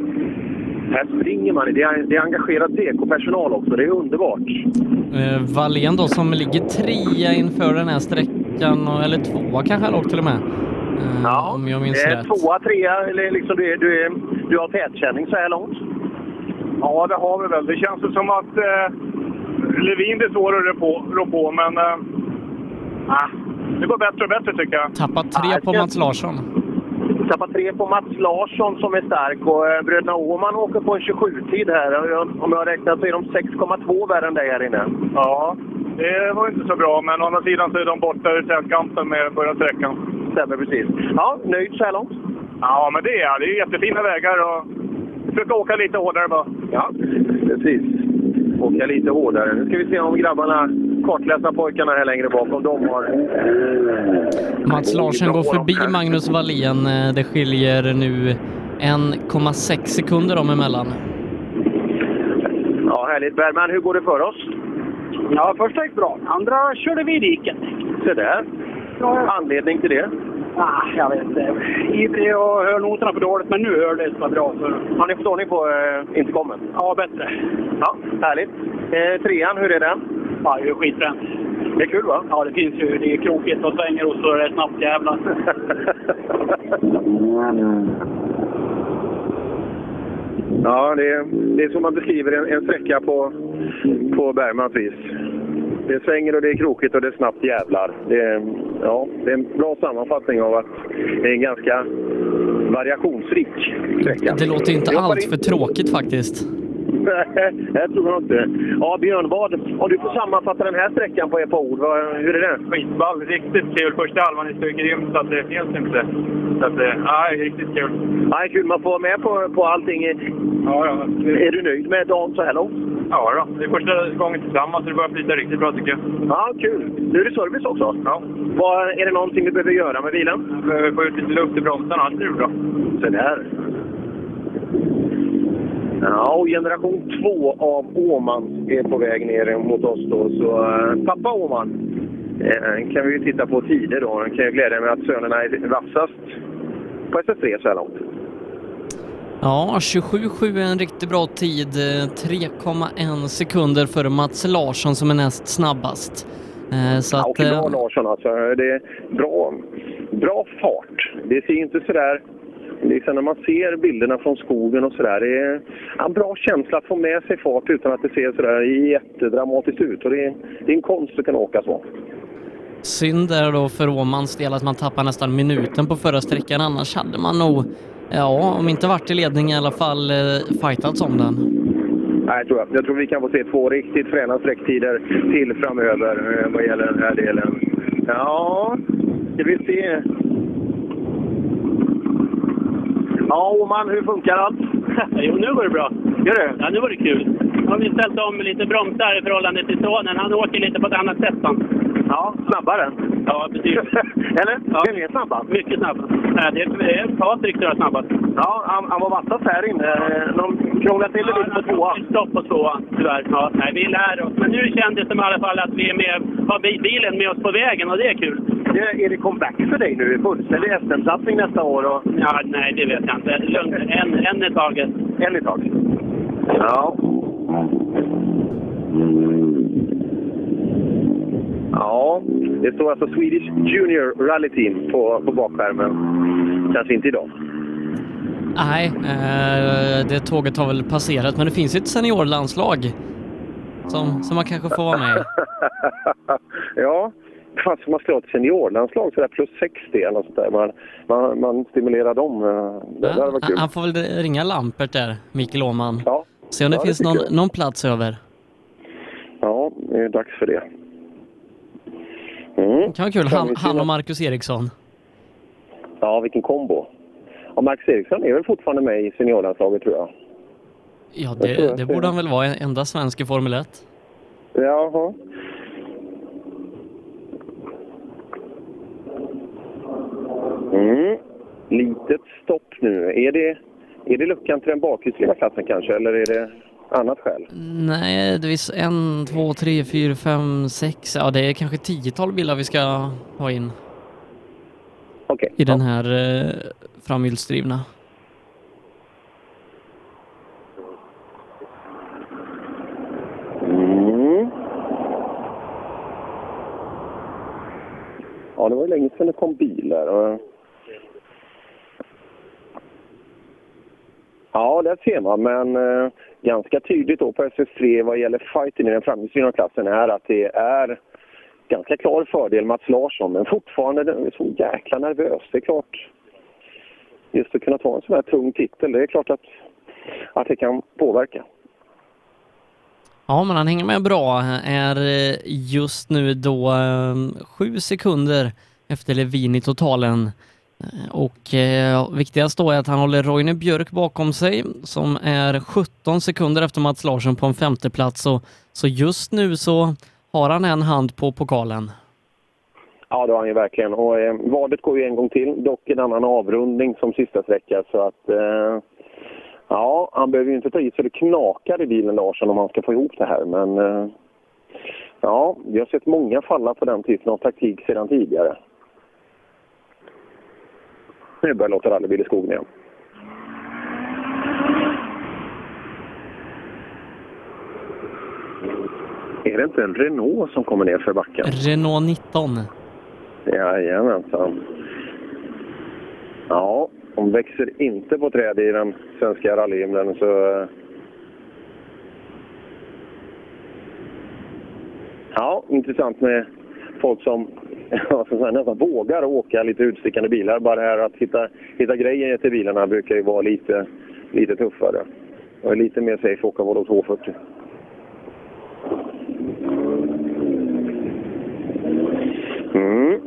Här springer man. Det är, det är engagerad TK-personal också. Det är underbart. Eh, Wallén då som ligger trea inför den här sträckan, eller tvåa kanske han låg till och med. Eh, om jag minns det är rätt. tvåa, trea, eller liksom du, är, du, är, du har tätkänning så här långt? Ja, det har vi väl. Det känns som att eh, Levin det står och rår på, rår på men eh, ah, det går bättre och bättre tycker jag. Tappat tre Ja, på Mats Larsson. Tappar tre på Mats Larsson som är stark och eh, bröderna Åhman åker på en 27-tid här. Jag- Om jag har räknat så är de 6,2 värre än dig här inne. Ja, det var inte så bra, men å andra sidan så är de borta i tätkampen med förra sträckan. Stämmer precis. Ja, nöjd så här långt? Ja, men det är jag. Det är jättefina vägar och försöka åka lite hårdare bara. Ja, precis. Åka lite hårdare. Nu ska vi se om grabbarna, kartläsarpojkarna pojkarna här längre bak, om de har... Mats Larsson går förbi Magnus Wallén. Eh, Det skiljer nu 1,6 sekunder dem emellan. Ja, härligt. Bergman, hur går det för oss? Ja, första gick bra. Andra körde vi i diket. Se där. Anledning till det? Ah, jag vet inte. Ivrig och hör noterna för dåligt, men nu hör det så bra. Så... Har ni fått ordning på eh, intercomen? Ja, bättre. Ja, härligt. Eh, trean, hur är den? Ja, det är skitfränt. Det är kul va? Ja, det finns ju. Det är krokigt och svänger och så är det snabbt jävlar. Ja, det är, det är som man beskriver en, en sträcka på, på Bergmans vis. Det svänger och det är krokigt och det är snabbt jävlar. Det är, ja, det är en bra sammanfattning av att det är en ganska variationsrik sträcka. Det låter inte allt för tråkigt faktiskt. Nej, det tror jag inte. Ja, Björn, vad, om du får sammanfatta den här sträckan på ett par ord, hur är den? Skitball. Riktigt kul. Första halvan är så grym så att det finns inte. Så att, ja, riktigt kul. Ja, kul. Man får vara med på, på allting. Ja, ja. Är du nöjd med dagen så här långt? Ja, då. det är första gången tillsammans så det börjar flyta riktigt bra tycker jag. Ja, kul. Nu är det service också. Ja. Vad, är det någonting du behöver göra med bilen? Jag behöver få ut lite luft i bromsarna, annars blir det bra. Så där. Ja, och generation två av Åman är på väg ner mot oss då. Så eh, pappa Åman eh, kan vi ju titta på tider då. Jag kan ju glädja mig att sönerna är vassast på SS3 så här långt. Ja, 27,7 är en riktigt bra tid. Eh, 3,1 sekunder före Mats Larsson som är näst snabbast. Eh, Så att, bra eh, Larsson alltså. Det är bra, bra fart. Det ser inte sådär... Liksom när man ser bilderna från skogen och sådär. Det är en bra känsla att få med sig fart utan att det ser sådär jättedramatiskt ut. Och det, är, det är en konst att kunna åka så. synd är då för Åmans del att man tappar nästan minuten på förra sträckan. Annars hade man nog, ja, om inte varit i ledning i alla fall, eh, fightats om den. Nej, tror jag. jag tror vi kan få se två riktigt fräna sträcktider till framöver eh, vad gäller den här delen. Ja, ska vi se. Ja, Åman, hur funkar allt? jo, nu går det bra. Gör det? Ja, nu var det kul. Har vi ställt om lite bromsar i förhållande till sonen. Han åker lite på ett annat sätt. Han. Ja, snabbare. Ja, precis. Eller? Ja. Vem snabbast? Mycket snabbast. Nej, det är- Patrik tror jag är snabbast. Ja, han, han var vassast här inne. De krånglade till det lite på tvåan. Stopp på tvåan, tyvärr. Ja, nej, vi lär oss. Men nu kändes det som i alla fall att vi är med, har bi- bilen med oss på vägen och det är kul. Det, är det comeback för dig nu? Fullständig SM-satsning nästa år? Och... Ja, nej, det vet jag inte. Lugnt. En, en i taget. En i taget. Ja. Ja, det står alltså Swedish Junior Rally Team på, på bakskärmen. Kanske inte idag. Nej, eh, det tåget har väl passerat, men det finns ett seniorlandslag som, som man kanske får vara med i. ja, fast man skulle ha ett seniorlandslag sådär plus 60 eller något sånt där. Man, man, man stimulerar dem. eh, Det, det hade varit kul. Han får väl ringa Lampert där, Mikael Åhman. Ja. Se om det Ja, det finns tycker någon, jag. någon plats över. Ja, det är dags för det. Mm. Det kan vara kul. Han, han och Marcus Eriksson. Ja, vilken kombo. Ja, Max Eriksson är väl fortfarande med i seniorlandslaget tror jag. Ja, Jag det, att det det- borde han väl vara. Enda svensk i Formel 1. Jaha. Mm. Litet stopp nu. Är det, är det luckan till den bakhjulsdrivna klassen kanske, eller är det annat skäl? Nej, det är en, två, tre, fyra, fem, sex. Ja, det är kanske tiotal bilar vi ska ha in. Okej. I den här eh, framhjulsdrivna. Mm. Ja, det var ju länge sedan det kom bilar. och- Ja, det ser man, men eh, ganska tydligt då på SS3 vad gäller fighten i den framgångsrika klassen är att det är ganska klar fördel Mats Larsson, men fortfarande den är så jäkla nervös. Det är klart, just att kunna ta en sån här tung titel, det är klart att, att det kan påverka. Ja, men han hänger med bra. Är eh, just nu då eh, sju sekunder efter Levin i totalen. Och eh, viktigast då är att han håller Roine Björk bakom sig som är 17 sekunder efter Mats Larsson på en femteplats. Så, så just nu så har han en hand på pokalen. Ja, det har han ju verkligen. Och eh, vadet går ju en gång till, dock en annan avrundning som sista sträcka. Så att, eh, ja, han behöver ju inte ta i så det knakar i bilen Larsson om han ska få ihop det här. Men eh, ja, vi har sett många falla på den typen av taktik sedan tidigare. Nu börjar låta rallybil i skogen igen. Är det inte en Renault som kommer ner för backen? Renault 19. Jajamensan. Ja, de växer inte på träd i den svenska rallyhimlen så... eh, Ja, intressant med folk som nästan vågar åka lite utstickande bilar. Bara det här att hitta, hitta grejer till bilarna brukar ju vara lite, lite tuffare. Och är lite mer safe att åka Volvo 240. Mm.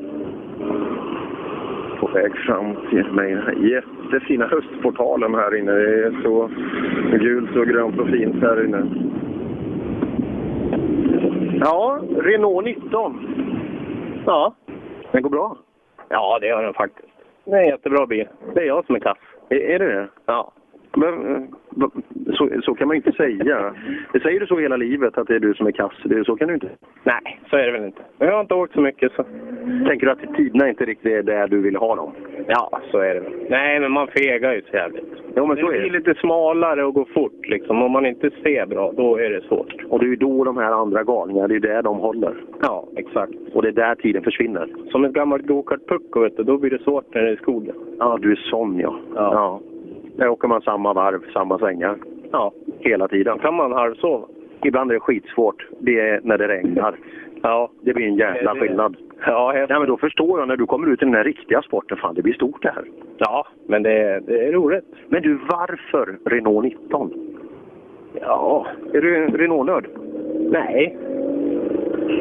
På väg fram till mig den jättefina höstportalen här inne. Det är så gult och grönt och fint här inne. Ja, Renault 19. Ja, den går bra. Ja, det gör den faktiskt. Det är en jättebra bil. Det är jag som är kass. Är, är det det? Ja. Men, eh, så, så kan man inte säga. Det säger du så hela livet, att det är du som är kass. Det, så kan du inte. Nej, så är det väl inte. Men jag har inte åkt så mycket så. Tänker du att tiderna inte riktigt är där du vill ha dem? Ja, så är det väl. Nej, men man fegar ju så jävligt. Jo, men det så är blir det. lite smalare och går fort liksom. Om man inte ser bra, då är det svårt. Och det är ju då de här andra galningarna, det är där de håller. Ja, exakt. Och det är där tiden försvinner. Som ett gammalt gokart-pucko, då blir det svårt när det är skogen. Ja, du är sån ja. ja. Där åker man samma varv, samma svängar. Ja. Hela tiden. kan man halvsova. Ibland är det skitsvårt. Det är när det regnar. Ja. Det blir en jävla skillnad. Ja, Nej, men då förstår jag när du kommer ut i den här riktiga sporten. Fan, det blir stort det här. Ja, men det, det är roligt. Men du, varför Renault 19? Ja, är du en Renault-nörd? Nej.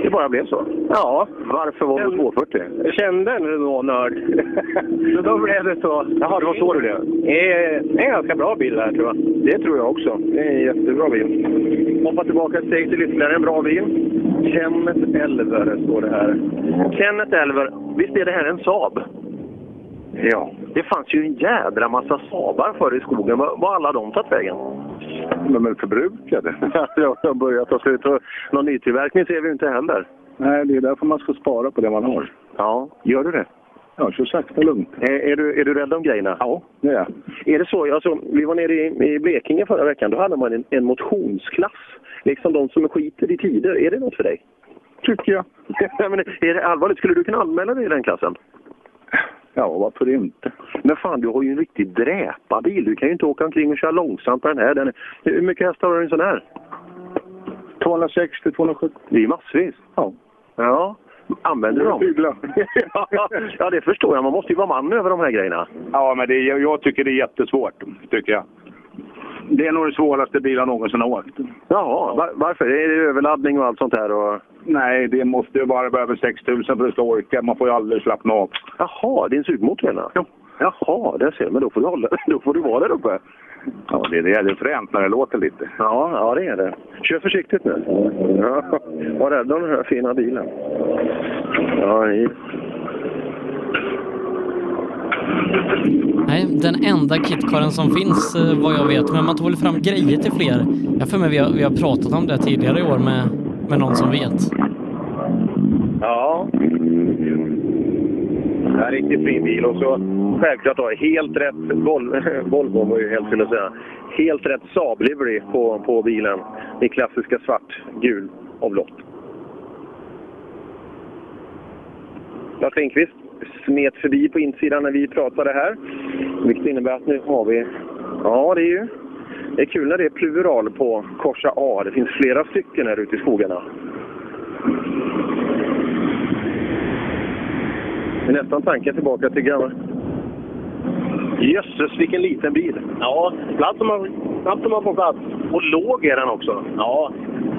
Det bara blev så? Ja. Varför var det 240? Jag kände en Renault-nörd. så då blev det så. Jaha, det var så du blev? Det är det är en ganska bra bil här, tror jag. Det tror jag också. Det är en jättebra bil. Hoppa tillbaka ett steg till ytterligare en bra bil. Kenneth Elver står det här. Kenneth Elver, visst är det här en Saab? Ja. Det fanns ju en jädra massa Saabar förr i skogen. Var alla de tagit vägen? De är förbrukade. ja, de har börjat ta slut. Och någon nytillverkning ser vi inte heller. Nej, det är därför man ska spara på det man har. Ja, gör du det? Ja, kör sakta lugnt. Är, är, du, är du rädd om grejerna? Ja, det är jag. Är det så? Alltså, vi var nere i, i Blekinge förra veckan. Då hade man en, en motionsklass. Liksom de som skiter i tider. Är det något för dig? Tycker jag. Ja, Men är det allvarligt? Skulle du kunna anmäla dig i den klassen? Ja, varför inte? Men fan, du har ju en riktig dräparbil. Du kan ju inte åka omkring och köra långsamt på den här. Den är, hur mycket hästar har du i en sån här? 260, 270. Det är massvis. Ja. Ja. Använder du dem? Ja, det förstår jag. Man måste ju vara man över de här grejerna. Ja, men det, jag tycker det är jättesvårt, tycker jag. Det är nog det svåraste bil jag någonsin har åkt. Jaha, var, varför? Är det överladdning och allt sånt här? Och... Nej, det måste ju bara vara över 6000 för att det ska orka. Man får ju aldrig slappna av. Jaha, det är en sugmotor menar ja. Jaha, där ser jag. Men då får du, hålla, då får du vara där uppe. Ja, det, det är det fränt när det låter lite. Ja, ja, det är det. Kör försiktigt nu. Ja, var rädd om den här fina bilen. Ja, Nej, den enda kitkaren som finns eh, vad jag vet. Men man tog väl fram grejer till fler. Jag för mig vi har, vi har pratat om det tidigare i år med, med någon som vet. Ja. Det är en riktigt fin bil och så självklart då, helt rätt Vol Volvo var ju helt skulle jag säga. Helt rätt Saab-livery på, på bilen. I klassiska svart, gul och blått. Lars Lindqvist smet förbi på insidan när vi pratade här. Vilket innebär att nu har vi... Ja, det är ju... Det är kul när det är plural på korsa A. Det finns flera stycken här ute i skogarna. Det är nästan tanken tillbaka till gamla... Jösses, vilken liten bil! Ja, plats som man, snabbt som man får plats. Och låg är den också. Ja.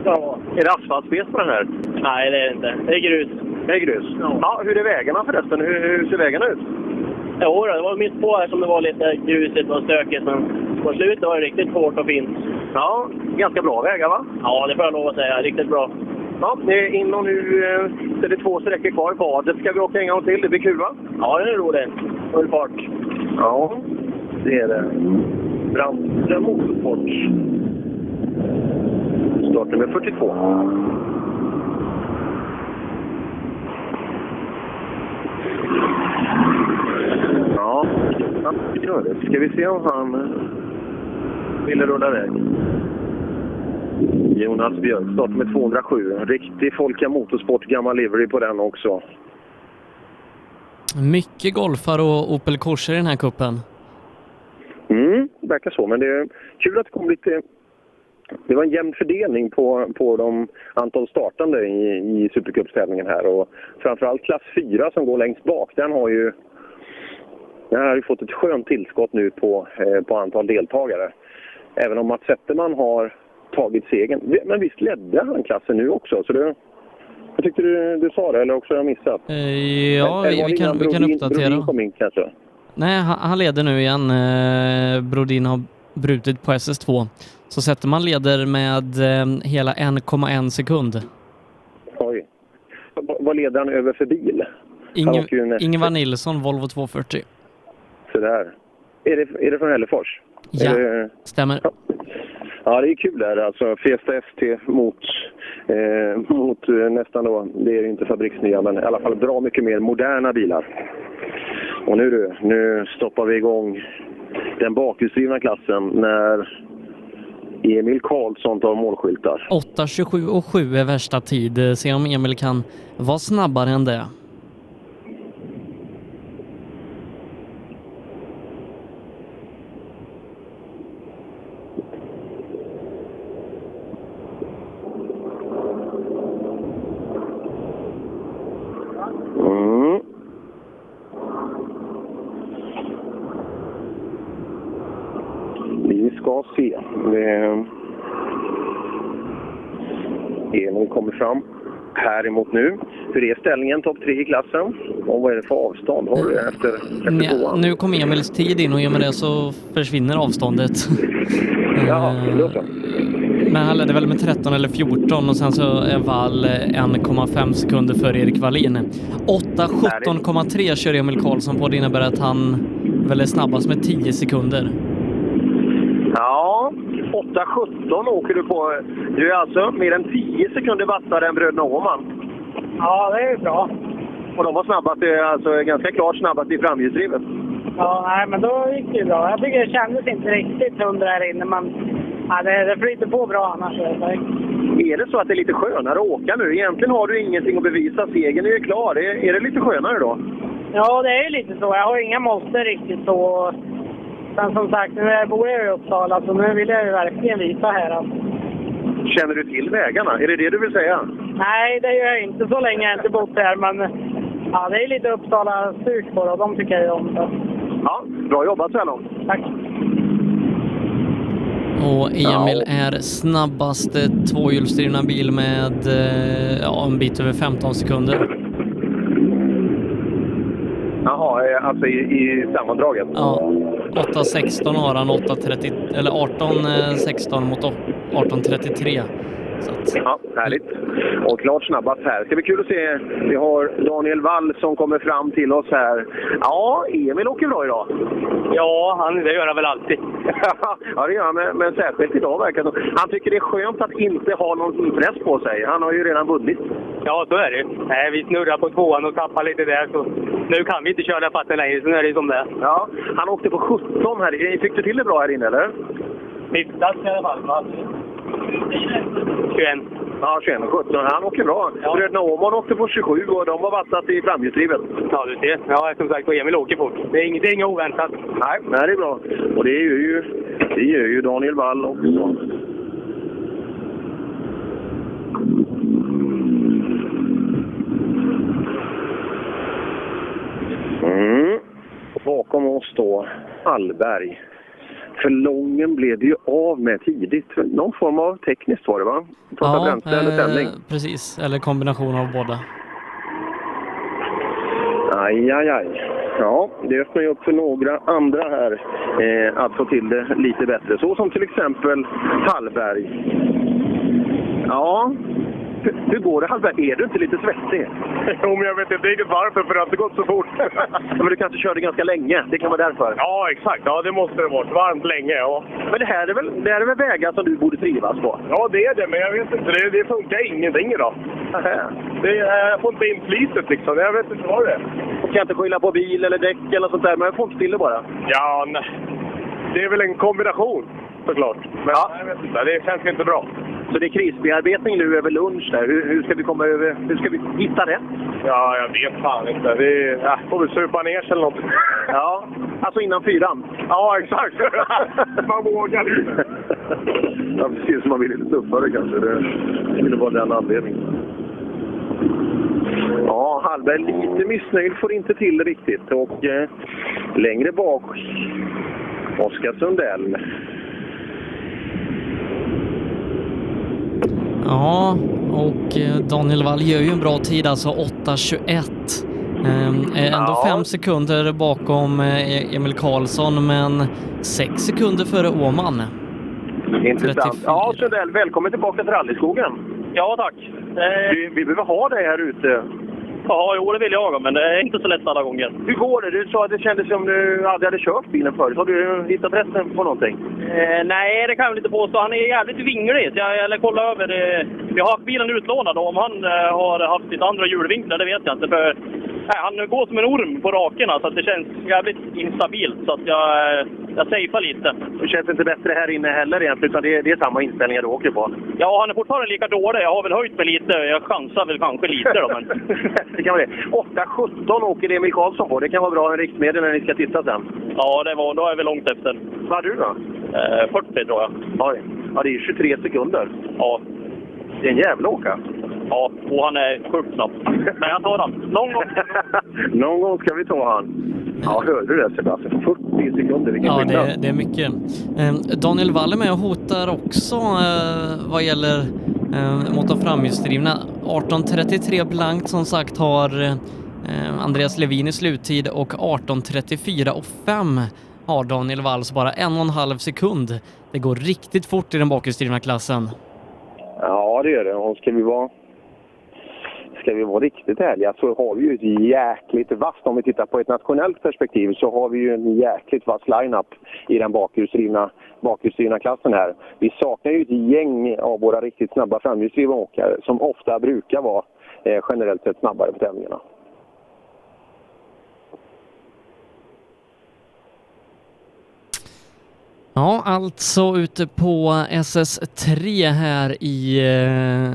ja. Är det asfaltspec på den här? Nej, det är det inte. Det är grus. Det är grus? Ja. hur är vägarna förresten? Hur, hur ser vägarna ut? Jo, det var mitt på här som det var lite grusigt och stökigt, men på slutet var det riktigt hårt och fint. Ja, ganska bra vägar va? Ja, det får jag lov att säga. Riktigt bra. Ja, det är in och nu eh, så är det två sträckor kvar. Vadet ska vi åka en gång till. Det blir kul va? Ja, det är roligt. Full fart. Ja, det är det. Brandström Motorsport. Startnummer 42. Ja, han gör det. Ska vi se om han ville rulla iväg. Jonas Björk, startnummer 207. En riktig Folka Motorsport, gammal livery på den också. Mycket golfar och Opel Corsa i den här kuppen. Mm, det verkar så. Men det är kul att det kom lite... Det var en jämn fördelning på, på de antal startande i, i Supercupstävlingen här. Och framförallt klass 4 som går längst bak, den har ju... Den har ju fått ett skönt tillskott nu på, eh, på antal deltagare. Även om Mats Zetterman har tagit segern. Men visst ledde han klassen nu också? Så det, jag tyckte du, du sa det, eller också har jag missat? Eh, ja, Eller vi, kan, innan vi kan Brodin- uppdatera. Brodin kom in kanske? Nej, han, han leder nu igen. Eh, Brodin har brutit på SS2. Så sätter man leder med eh, hela 1,1 sekund. Oj. Vad leder han över för bil? Inge, Ingvar Nilsson, Volvo 240. Så där. Är det, är det från Hällefors? Ja, det- stämmer. Ja, Ja, det är kul där. Alltså Fiesta ST mot, eh, mot eh, nästan då, det är ju inte fabriksnya, men i alla fall bra mycket mer moderna bilar. Och nu du, nu stoppar vi igång den bakhjulsdrivna klassen när Emil Karlsson tar målskyltar. 8.27,7 är värsta tid. Se om Emil kan vara snabbare än det. Mm. Vi ska se. Det... Emil kommer fram här emot nu. Hur är ställningen topp tre i klassen? Och vad är det för avstånd har du efter, efter tvåan? nu kom Emils tid in och i och med det så försvinner avståndet. Ja, då så. Men han ledde väl med 13 eller 14 och sen så är Wall eh, 1,5 sekunder före Erik Wallin. 8.17,3 kör Emil Karlsson på. Det innebär att han väl är snabbast med 10 sekunder. Ja, 8.17 åker du på. Du är alltså mer än 10 sekunder vassare än bröderna Åhman. Ja, det är bra. Och de var snabbast, alltså ganska klart snabbast i framhjulsdrivet. Ja, nej, men då gick det bra. Jag tycker det kändes inte riktigt hundra här inne, men ja, det, det flyter på bra annars. Är det så att det är lite skönare att åka nu? Egentligen har du ingenting att bevisa. Segern är ju klar. Är, är det lite skönare då? Ja, det är ju lite så. Jag har inga måste riktigt så. Men som sagt, nu bor jag i Uppsala, så nu vill jag ju verkligen visa här Känner du till vägarna? Är det det du vill säga? Nej, det gör jag inte. Så länge jag inte bott här, men ja, det är lite Uppsala-styrt på det och de tycker jag ju om. Så. Ja, bra jobbat så här långt. Tack. Och Emil är snabbaste tvåhjulsdrivna bil med eh, ja, en bit över 15 sekunder. Jaha, eh, alltså i, i sammandraget? Ja, 8.16 har han, 8.30, eller 18.16 mot 18.33. Ja, härligt. Och klart snabbast här. Det ska bli kul att se. Vi har Daniel Wall som kommer fram till oss här. Ja, Emil åker bra idag. Ja, han, det gör han väl alltid. ja, det gör han, men, men särskilt idag verkar det. Han tycker det är skönt att inte ha någon press på sig. Han har ju redan vunnit. Ja, så är det Nej, Vi snurrar på tvåan och tappar lite där. Så nu kan vi inte köra fatten längre, så nu är det som det. Ja, han åkte på 17 här. Fick du till det bra här inne, eller? Hyfsat i alla fall. 21. Ja, 21 och 17. Han åker bra. Ja. Bröderna Åhman åkte på 27 och de har vattnat i framhjulsdrivet. Ja, du ser. Ja, som sagt, och Emil åker fort. Det är inget, det är inget oväntat. Nej, nej, det är bra. Och det gör ju, det gör ju Daniel Wall också. Mm. Bakom oss då Hallberg. För Lången blev det ju av med tidigt. Någon form av tekniskt var det va? Ja, bränsle eller tändning? eh, precis. Eller kombination av båda. Aj, aj, aj. Ja, det öppnar ju upp för några andra här eh, att få till det lite bättre. Så som till exempel Hallberg. Ja, hur, går det Hallberg? Är du inte lite svettig? Jo, men jag vet inte riktigt varför, för det har inte gått så fort. Men du kanske körde ganska länge, det kan vara därför. Ja, exakt. Ja, det måste det vara. Varmt länge, ja. Men det här är väl, det här är väl vägar som du borde trivas på? Ja, det är det, men jag vet inte. Det, det funkar ingenting idag. Det, är- jag får inte in fliset liksom. Jag vet inte vad det är. Och kan inte skylla på bil eller däck eller sånt där, men jag får inte till det bara. Ja, nej. Det är väl en kombination, såklart. Men jag vet inte. Det känns inte bra. Så det är krisbearbetning nu över lunch där. Hur, hur ska vi komma över, hur ska vi hitta rätt? Ja, jag vet fan inte. Är, ja, får väl supa ner sig eller något. Ja, alltså innan fyran? Ja, exakt. Man vågar inte. Ja, precis. Man vill lite tuffare kanske. Det skulle vara den anledningen. Ja, Hallberg lite missnöjd, får inte till riktigt. Och eh, längre bak, Oskar Sundell. Ja, och eh, Daniel Wall gör ju en bra tid, alltså 8.21. Ehm, ändå Ja. fem sekunder bakom eh, Emil Karlsson, men sex sekunder före Åman. Intressant. Ja, Sundell, välkommen tillbaka till rallyskogen. Ja, tack. Vi, vi behöver ha dig här ute. Ja, jo, det vill jag, men det är inte så lätt alla gånger. Hur går det? Du sa att det kändes som du aldrig hade kört bilen förut. Har du hittat rätten på någonting? Eh, nej, det kan jag väl inte påstå. Han är jävligt vinglig. Så jag eller kolla över. Eh, vi har bilen utlånad och om han eh, har haft lite andra hjulvinklar, det vet jag inte. För, nej, han går som en orm på rakerna så att det känns jävligt instabilt. Så att jag, eh, jag safear lite. Det känns inte bättre här inne heller egentligen, utan det det är samma inställningar du åker på. Ja, han är fortfarande lika dålig. Jag har väl höjt mig lite. Jag chansar väl kanske lite då, men... det kan vara det. 8.17 åker Emil Karlsson på. Det kan vara bra en riktmedel när ni ska titta sen. Ja, det var, då är vi långt efter. Vad har du då? Eh, 40 tror jag. Oj. Ja, det är 23 sekunder. Ja. Det är en jävla åka. Ja, och han är sjukt snabb. Men jag tar han. Någon gång. Någon gång ska vi ta han. Ja, hörde du det Sebastian? 40 sekunder, vilken Ja, det, det är mycket. Eh, Daniel Wall är med och hotar också eh, vad gäller eh, mot de framhjulsdrivna. 18.33 blankt som sagt har eh, Andreas Levin i sluttid och 18.34 och 5 har Daniel Wall, så bara en och en halv sekund. Det går riktigt fort i den bakhjulsdrivna klassen. Ja, det gör det. Och ska vi vara, ska vi vara riktigt ärliga så har vi ju ett jäkligt vasst, om vi tittar på ett nationellt perspektiv, så har vi ju en jäkligt vass line-up i den bakhjulsdrivna, bakhjulsdrivna klassen här. Vi saknar ju ett gäng av våra riktigt snabba framhjulsdrivna åkare som ofta brukar vara eh, generellt sett snabbare på tävlingarna. Ja, alltså ute på SS3 här i eh,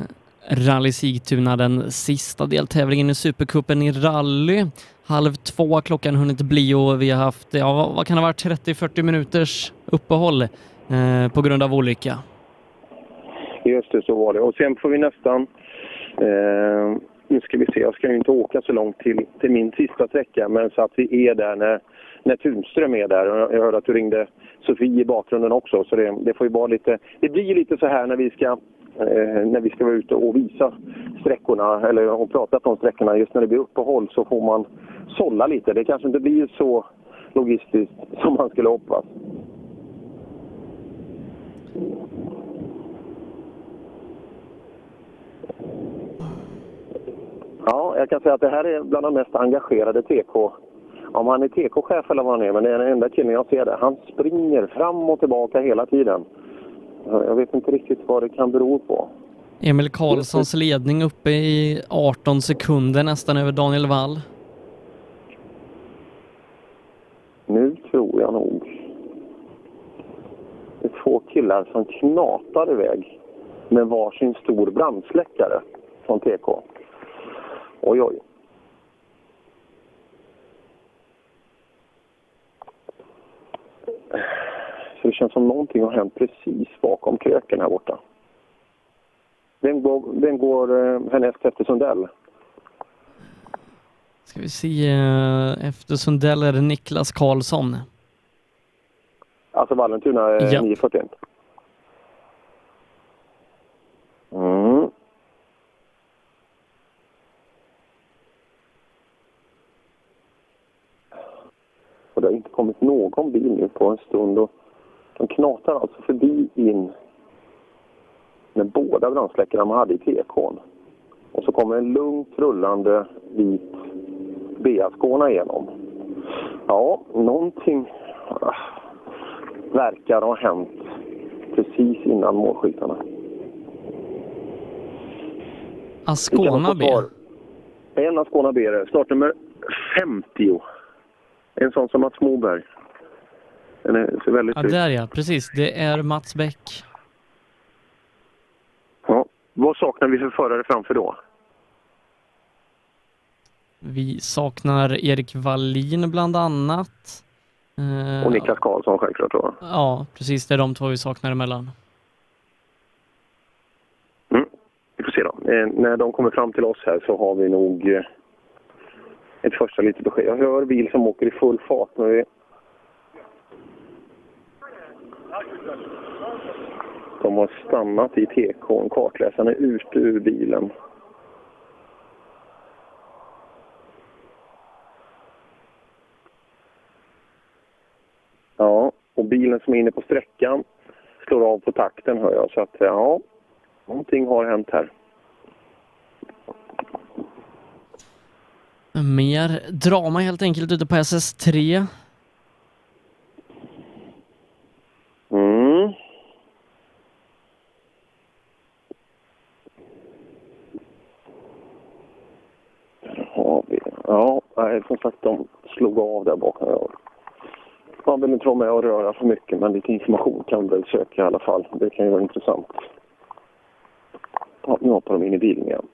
Rally Sigtuna, den sista deltävlingen i Supercupen i rally. Halv två har klockan hunnit bli och vi har haft, ja vad- vad kan det ha varit, 30-40 minuters uppehåll eh, på grund av olycka. Just det, så var det. Och sen får vi nästan Eh, nu ska vi se, jag ska ju inte åka så långt till, till min sista sträcka, men så att vi är där när, när Tunström är där. Och Jag hörde att du ringde Sofie i bakgrunden också, så det, det får ju vara lite... Det blir lite så här när vi ska eh, när vi ska vara ute och visa sträckorna, eller och prata om sträckorna. Just när det blir uppehåll så får man sålla lite. Det kanske inte blir så logistiskt som man skulle hoppas. Ja, jag kan säga att det här är bland de mest engagerade TK. Om han är TK-chef eller vad han är, men det är den enda killen jag ser där. Han springer fram och tillbaka hela tiden. Jag vet inte riktigt vad det kan bero på. Emil Karlssons ledning uppe i 18 sekunder nästan över Daniel Wall. Nu tror jag nog det är två killar som knatar iväg med varsin stor brandsläckare från TK. Oj, oj. Så det känns som någonting har hänt precis bakom kröken här borta. Vem går, vem går eh, härnäst efter Sundell? Ska vi se, eh, efter Sundell är det Niklas Karlsson. Alltså Vallentuna eh, Ja. 941. Mm. Och det har inte kommit någon bil nu på en stund och de knatar alltså förbi in med båda brandsläckarna man hade i TK'n. Och så kommer en lugnt rullande vit BA-skåna igenom. Ja, någonting ah, verkar ha hänt precis innan målskyltarna. Ascona B. En Ascona B. Startnummer 50. En sån som Mats Moberg. Den är, ser väldigt Ja, ut. där ja, precis. Det är Mats Bäck. Ja. Vad saknar vi för förare framför då? Vi saknar Erik Wallin bland annat. Eh, Och Niklas Karlsson självklart då. Ja, precis. Det är de två vi saknar emellan. Vi får se då. Eh, när de kommer fram till oss här så har vi nog eh, ett första litet besked. Jag hör bil som åker i full fart. Men vi... De har stannat i TK. Kartläsaren är ute ur bilen. Ja, och bilen som är inne på sträckan slår av på takten hör jag. Så att ja, någonting har hänt här. Mer drama helt enkelt ute på SS3. Mm. Där har vi. Ja, nej, som sagt, de slog av där bakom. Man vill inte vara med och röra för mycket, men lite information kan vi väl söka i alla fall. Det kan ju vara intressant. Ja, nu hoppar de in i bilen igen.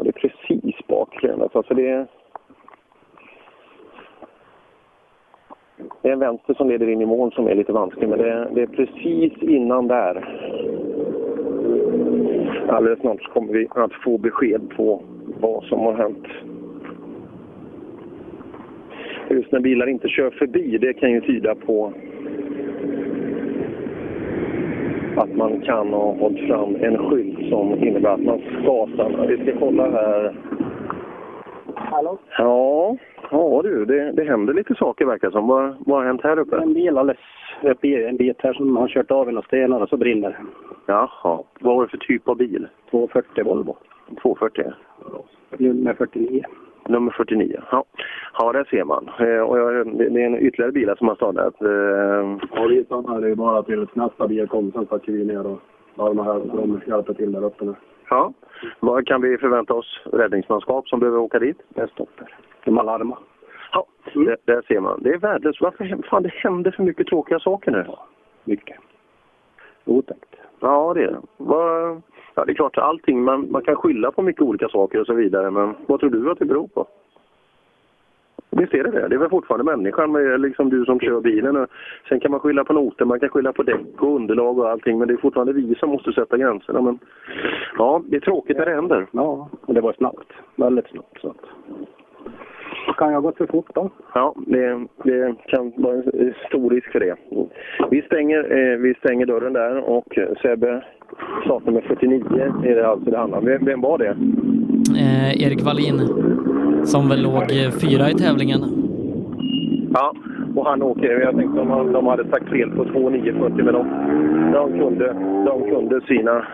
Och det är precis bak. Alltså, alltså det är... Det är en vänster som leder in i mål som är lite vansklig, men det är, det är precis innan där. Alldeles snart kommer vi att få besked på vad som har hänt. Just när bilar inte kör förbi, det kan ju tyda på att man kan ha hållit fram en skylt som innebär att man ska stanna. Vi ska kolla här. Hallå? Ja, ja du, det, det händer lite saker verkar som. Vad, vad har hänt här uppe? En bil alldeles uppe i en bit här som har kört av några stenar och så brinner det. Jaha, vad var det för typ av bil? 240 Volvo. 240? Nummer 49. Nummer 49, ja. Ja, där ser man. Eh, och jag, det det är en ytterligare bil som har startat. Eh, Ja, vi stannade ju bara tills nästa bil kom. Sen stack vi ner och larmade här. De hjälpte till där uppe nu. ja. Vad kan vi förvänta oss? Räddningsmanskap som behöver åka dit? Det stoppar. De har larmat. Ja, där, där ser man. Det är värdelöst. Varför fan, det händer för mycket tråkiga saker nu? Mycket. Otäckt. Ja, det är det. Ja, det är klart, allting, man, man kan skylla på mycket olika saker och så vidare, men vad tror du att det beror på? Visst är det det. Det är väl fortfarande människan, med liksom du som kör bilen. Sen kan man skylla på noter, man kan skylla på däck och underlag och allting, men det är fortfarande vi som måste sätta gränserna. Men ja, det är tråkigt när det händer. Ja, och det var snabbt. Väldigt snabbt. Så att... Kan jag ha gått för fort då? Ja, det, det kan vara en stor risk för det. Vi stänger, eh, vi stänger dörren där och Sebbe, startnummer 49 är det alltså det handlar om. Vem, vem var det? Eh, Erik Wallin, som väl låg eh, fyra i tävlingen. Ja, och han åker, jag tänkte om de hade sagt fel på 2.940 men de, de, kunde, de kunde sina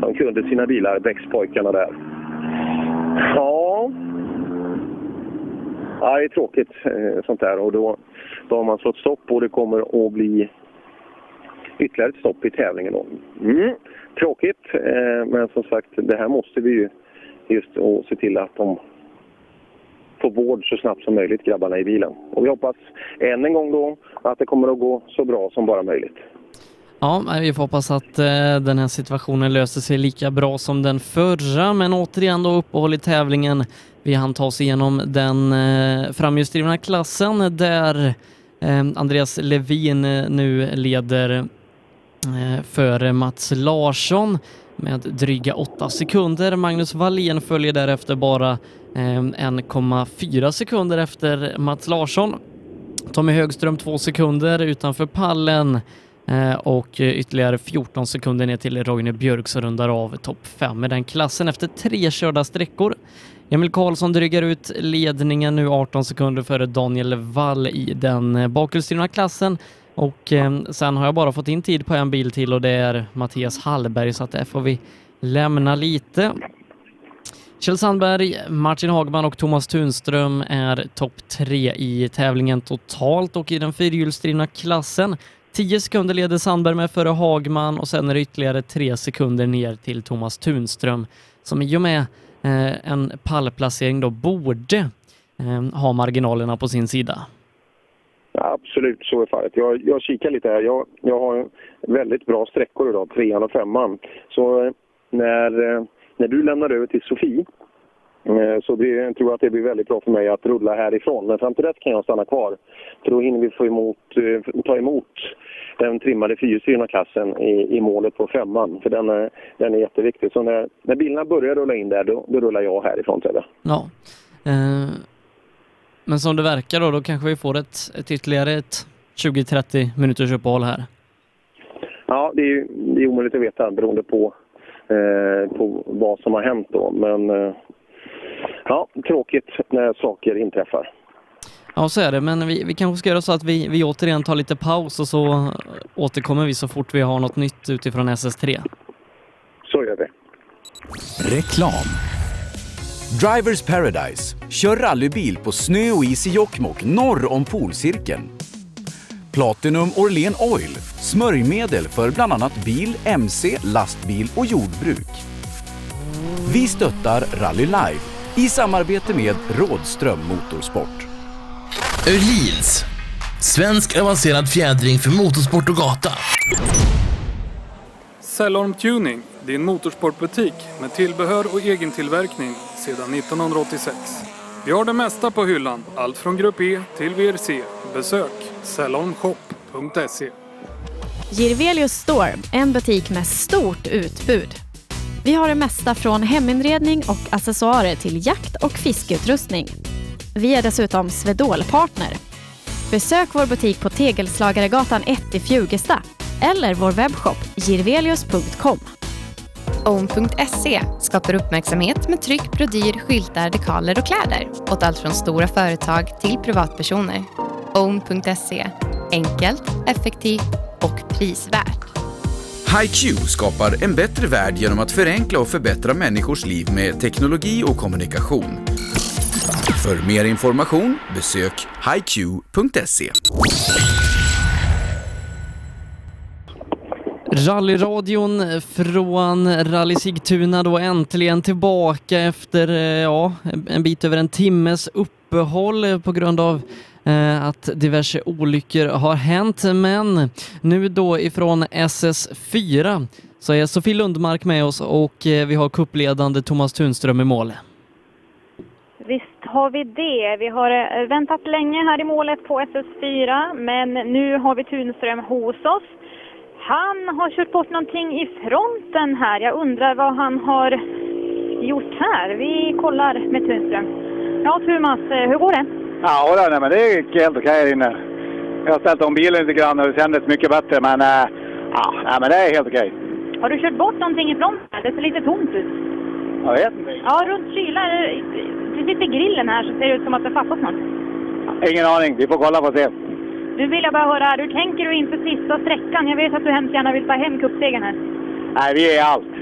de kunde sina bilar, Bäckspojkarna där. Ja, Ja, det är tråkigt eh, sånt där och då, då har man fått stopp och det kommer att bli ytterligare ett stopp i tävlingen. Då. Mm. Tråkigt, eh, men som sagt, det här måste vi ju just och se till att de får vård så snabbt som möjligt, grabbarna i bilen. Och vi hoppas än en gång då att det kommer att gå så bra som bara möjligt. Ja, vi får hoppas att eh, den här situationen löser sig lika bra som den förra, men återigen då uppehåll i tävlingen. Vi hann ta oss igenom den eh, framhjulsdrivna klassen där eh, Andreas Levin eh, nu leder före Mats Larsson med dryga åtta sekunder. Magnus Wallén följer därefter bara 1,4 sekunder efter Mats Larsson. Tommy Högström två sekunder utanför pallen Eh, och ytterligare 14 sekunder ner till Roine Björk som rundar av topp 5 i den klassen efter tre körda sträckor. Emil Karlsson drygar ut ledningen nu 18 sekunder före Daniel Wall i den eh, bakhjulsdrivna klassen och eh, sen har jag bara fått in tid på en bil till och det är Mattias Hallberg så att det får vi lämna lite. Kjell Sandberg, Martin Hagman och Thomas Tunström är topp tre i tävlingen totalt och i den fyrhjulsdrivna klassen 10 sekunder leder Sandberg med före Hagman och sen är det ytterligare 3 sekunder ner till Thomas Tunström som i och med eh, en pallplacering då borde eh, ha marginalerna på sin sida. Absolut, så är fallet. Jag, jag kikar lite här. Jag, jag har väldigt bra sträckor idag, trean och femman. Så eh, när, eh, när du lämnar över till Sofie så det, tror jag att det blir väldigt bra för mig att rulla härifrån. Men fram till dess kan jag stanna kvar. För då hinner vi få emot, eh, ta emot den trimmade fyrhjulsdrivna klassen i, i målet på femman. För den är, den är jätteviktig. Så när, när bilarna börjar rulla in där, då, då rullar jag härifrån Sebbe. Ja. Eh, men som det verkar då, då kanske vi får ett, ett ytterligare ett 20-30 minuters uppehåll här. Ja, det är, det är omöjligt att veta beroende på, eh, på vad som har hänt då. Men eh, ja, tråkigt när saker inträffar. Ja, så är det, men vi, vi kanske ska göra så att vi, vi återigen tar lite paus och så återkommer vi så fort vi har något nytt utifrån SS3. Så gör vi. Reklam. Drivers Paradise. Kör rallybil på snö och is i Jokkmokk norr om polcirkeln. Platinum Orlen Oil. Smörjmedel för bland annat bil, mc, lastbil och jordbruk. Vi stöttar Rally Live i samarbete med Rådström Motorsport. Öhlins. Svensk avancerad fjädring för motorsport och gata. Cellorm Tuning, din motorsportbutik med tillbehör och egen tillverkning sedan 1986. Vi har det mesta på hyllan, allt från Grupp E till VRC. Besök cellormshop.se. Girvelius Store, en butik med stort utbud. Vi har det mesta från heminredning och accessoarer till jakt och fiskeutrustning. Vi är dessutom Swedol-partner. Besök vår butik på Tegelslagaregatan 1 i Fjugesta eller vår webbshop girvelius.com. Own.se skapar uppmärksamhet med tryck, brodyr, skyltar, dekaler och kläder åt allt från stora företag till privatpersoner. Own.se enkelt, effektivt och prisvärt. HiQ skapar en bättre värld genom att förenkla och förbättra människors liv med teknologi och kommunikation. För mer information besök hiq.se. Rallyradion från Rally Sigtuna då äntligen tillbaka efter eh, ja, en bit över en timmes uppehåll på grund av Eh, att diverse olyckor har hänt. Men nu då ifrån SS4 så är Sofie Lundmark med oss och eh, vi har kuppledande Thomas Tunström i mål. Visst har vi det. Vi har eh, väntat länge här i målet på SS4, men nu har vi Tunström hos oss. Han har kört bort någonting i fronten här. Jag undrar vad han har gjort här. Vi kollar med Tunström. Ja, Thomas, hur går det? Ja, då, nej, men det gick helt okej här inne. Jag har ställt om bilen lite grann och det kändes mycket bättre, men, äh, ja, nej, men det är helt okej. Har du kört bort någonting i fronten? här? Det ser lite tomt ut. Jag vet inte. Ja, runt kylar, eh, vid grillen här, så ser det ut som att det fattas något. Ingen aning. Vi får kolla och se. Nu vill jag bara höra, här, hur tänker du inför sista sträckan? Jag vet att du hemskt gärna vill ta hem cupsegern här. Nej, vi är allt.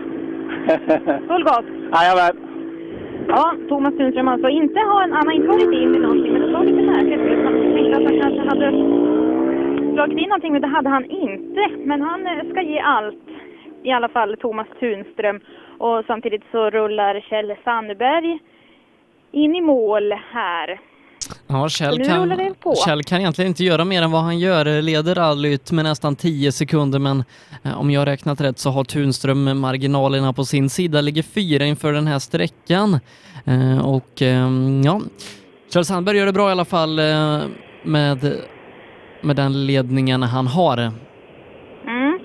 Full gas! Jajamän. Ja, Thomas Tunström alltså. Inte har en, han har inte varit in i någonting, men det var lite märkligt. Jag tänkte att han kanske hade slagit in någonting, men det hade han inte. Men han eh, ska ge allt. I alla fall Thomas Tunström. Och samtidigt så rullar Kjell Sandberg in i mål här. Ja, Kjell kan. Kjell kan egentligen inte göra mer än vad han gör. Leder rallyt med nästan 10 sekunder, men eh, om jag räknat rätt så har Tunström marginalerna på sin sida, ligger fyra inför den här sträckan. Eh, och ehm, ja, Kjell Sandberg gör det bra i alla fall eh, med, med den ledningen han har. Mm.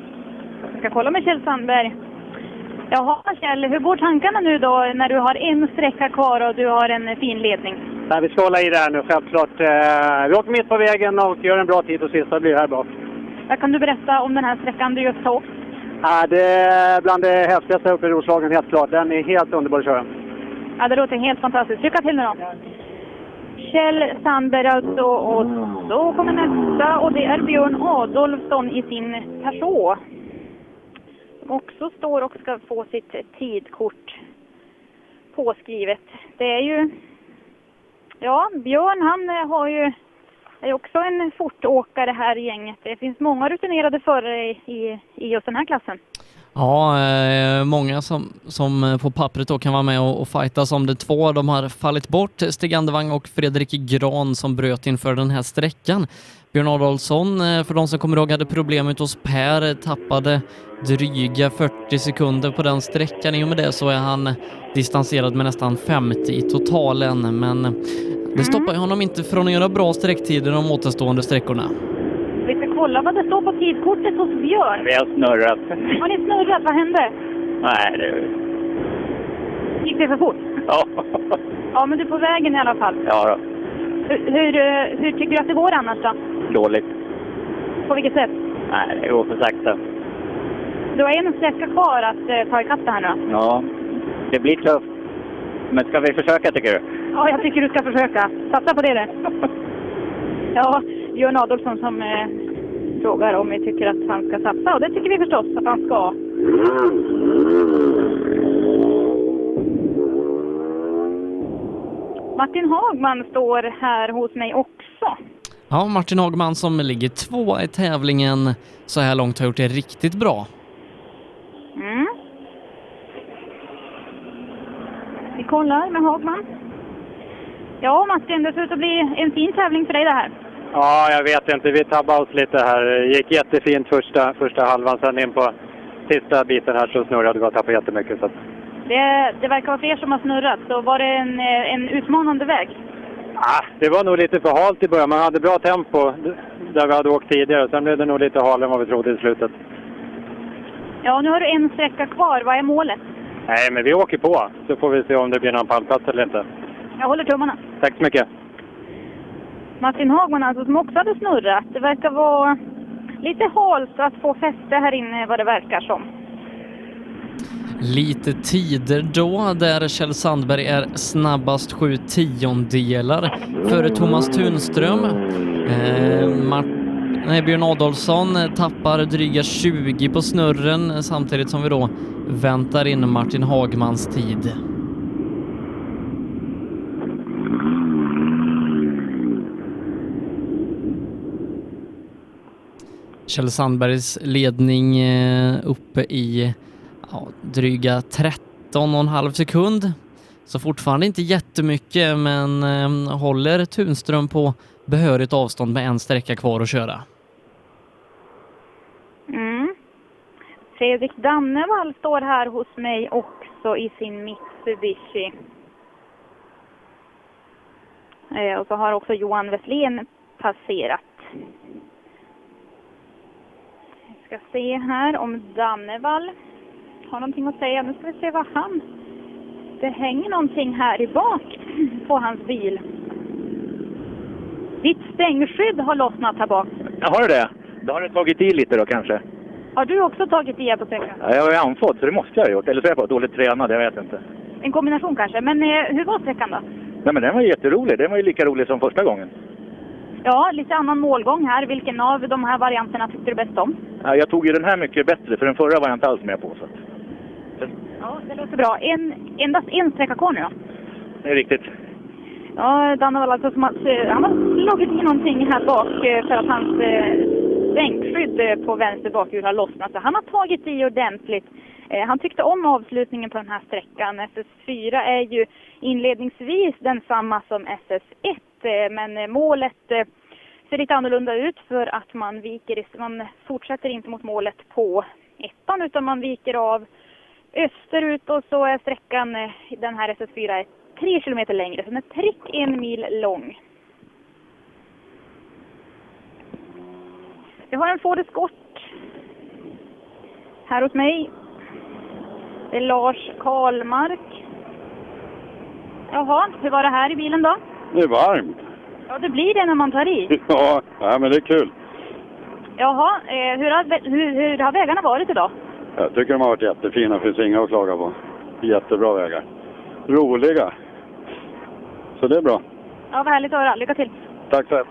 Jag ska kolla med Kjell Sandberg. Jaha Kjell, hur går tankarna nu då när du har en sträcka kvar och du har en fin ledning? Nej, vi ska hålla i det här nu, självklart. Eh, vi åker mitt på vägen och gör en bra tid och sista blir här bak. Vad kan du berätta om den här sträckan du just har åkt? Ja, det är bland det häftigaste uppe i Roslagen, helt klart. Den är helt underbar att köra. Ja, det låter helt fantastiskt. Lycka till nu då! Kjell Sandberg alltså, och så kommer nästa och det är Björn Adolfsson i sin Peugeot. Som också står och ska få sitt tidkort påskrivet. Det är ju... Ja, Björn han eh, har ju är också en fortåkare här i gänget. Det finns många rutinerade förare i, i, just den här klassen. Ja, eh, många som, som eh, på pappret då kan vara med och, och fightas om det. Två de har fallit bort, Stig Andevang och Fredrik Gran som bröt inför den här sträckan. Björn Adolfsson, för de som kommer ihåg, hade problem ute hos Per, tappade dryga 40 sekunder på den sträckan. I och med det så är han distanserad med nästan 50 i totalen, men det stoppar ju honom inte från att göra bra sträcktider de återstående sträckorna. Vi ska kolla vad det står på tidkortet hos Björn. Vi har snurrat. Har ni snurrat? Vad hände? Nej, det... Gick det för fort? Ja. Ja, men du är på vägen i alla fall. Ja då. Hur, hur, hur tycker du att det går annars då? Dåligt. På vilket sätt? Nej, det går för sakta. Du har en sträcka kvar att eh, ta ikapp det här nu. Ja, det blir tufft. Men ska vi försöka tycker du? Ja, jag tycker du ska försöka. Satsa på det du. Ja, Björn Adolfsson som eh, frågar om vi tycker att han ska satsa. Och det tycker vi förstås att han ska. Martin Hagman står här hos mig också. Ja, Martin Hagman som ligger två i tävlingen så här långt har gjort det riktigt bra. Mm. Vi kollar med Hagman. Ja, Martin, det ser ut att bli en fin tävling för dig det här. Ja, jag vet inte. Vi tabbade oss lite här. Det gick jättefint första, första halvan. Sen in på sista biten här så snurrade vi och tappade jättemycket. Så. Det, det verkar vara fler som har snurrat. Så var det en, eh, en utmanande väg? ah, det var nog lite för halt i början. Man hade bra tempo där vi hade åkt tidigare. Sen blev det nog lite halare än vad vi trodde i slutet. Ja, nu har du en sträcka kvar. Vad är målet? Nej, men vi åker på. Så får vi se om det blir någon pallplats eller inte. Jag håller tummarna. Tack så mycket. Martin Hagman alltså, som också hade snurrat. Det verkar vara lite halt att få fäste här inne vad det verkar som. Lite tider då, där Kjell Sandberg är snabbast sju tiondelar före Thomas Tunström. Eh, Mart- Nej, Björn Adolfsson tappar dryga 20 på snurren samtidigt som vi då väntar in Martin Hagmans tid. Kjell Sandbergs ledning eh, uppe i ja, dryga 13,5 sekund. Så fortfarande inte jättemycket, men eh, håller Tunström på behörigt avstånd med en sträcka kvar att köra. Mm. Fredrik Dannevall står här hos mig också i sin Mitsubishi. Eh, och så har också Johan Westlén passerat. Vi ska se här om Dannevall har någonting att säga. Nu ska vi se vad han... Det hänger någonting här i bak på hans bil. Ditt stängskydd har lossnat här bak. Jag har det? Då har det tagit i lite då kanske. Har du också tagit i på sträckan? Ja, jag har ju andfått så det måste jag ha gjort. Eller så är jag bara dåligt tränad, jag vet inte. En kombination kanske. Men eh, hur var sträckan då? Nej men den var jätterolig. Den var ju lika rolig som första gången. Ja, lite annan målgång här. Vilken av de här varianterna tyckte du bäst om? Ja, jag tog ju den här mycket bättre för den förra var jag inte alls med på. Så. Ja, det låter bra. En, endast en sträcka kvar nu då? Det är riktigt. Ja, Dannevall alltså som att, eh, han har slagit i någonting här bak eh, för att hans eh, bänkskydd eh, på vänster bakhjul har lossnat. Så han har tagit i ordentligt. Eh, han tyckte om avslutningen på den här sträckan. SS4 är ju inledningsvis densamma som SS1 eh, men målet ser lite annorlunda ut för att man viker, man fortsätter inte mot målet på ettan utan man viker av österut och så är sträckan, den här SS4 är tre kilometer längre, så den är prick en mil lång. Jag har en Ford Escort här hos mig. Det är Lars Karlmark. Jaha, hur var det här i bilen då? Det är varmt. Ja, det blir det när man tar i. Ja, ja men det är kul. Jaha, eh, hur, har, hur, hur har vägarna varit idag? Jag tycker de har varit jättefina. Finns inga att klaga på. Jättebra vägar. Roliga. Så det är bra. Ja, vad härligt att höra. Lycka till! Tack så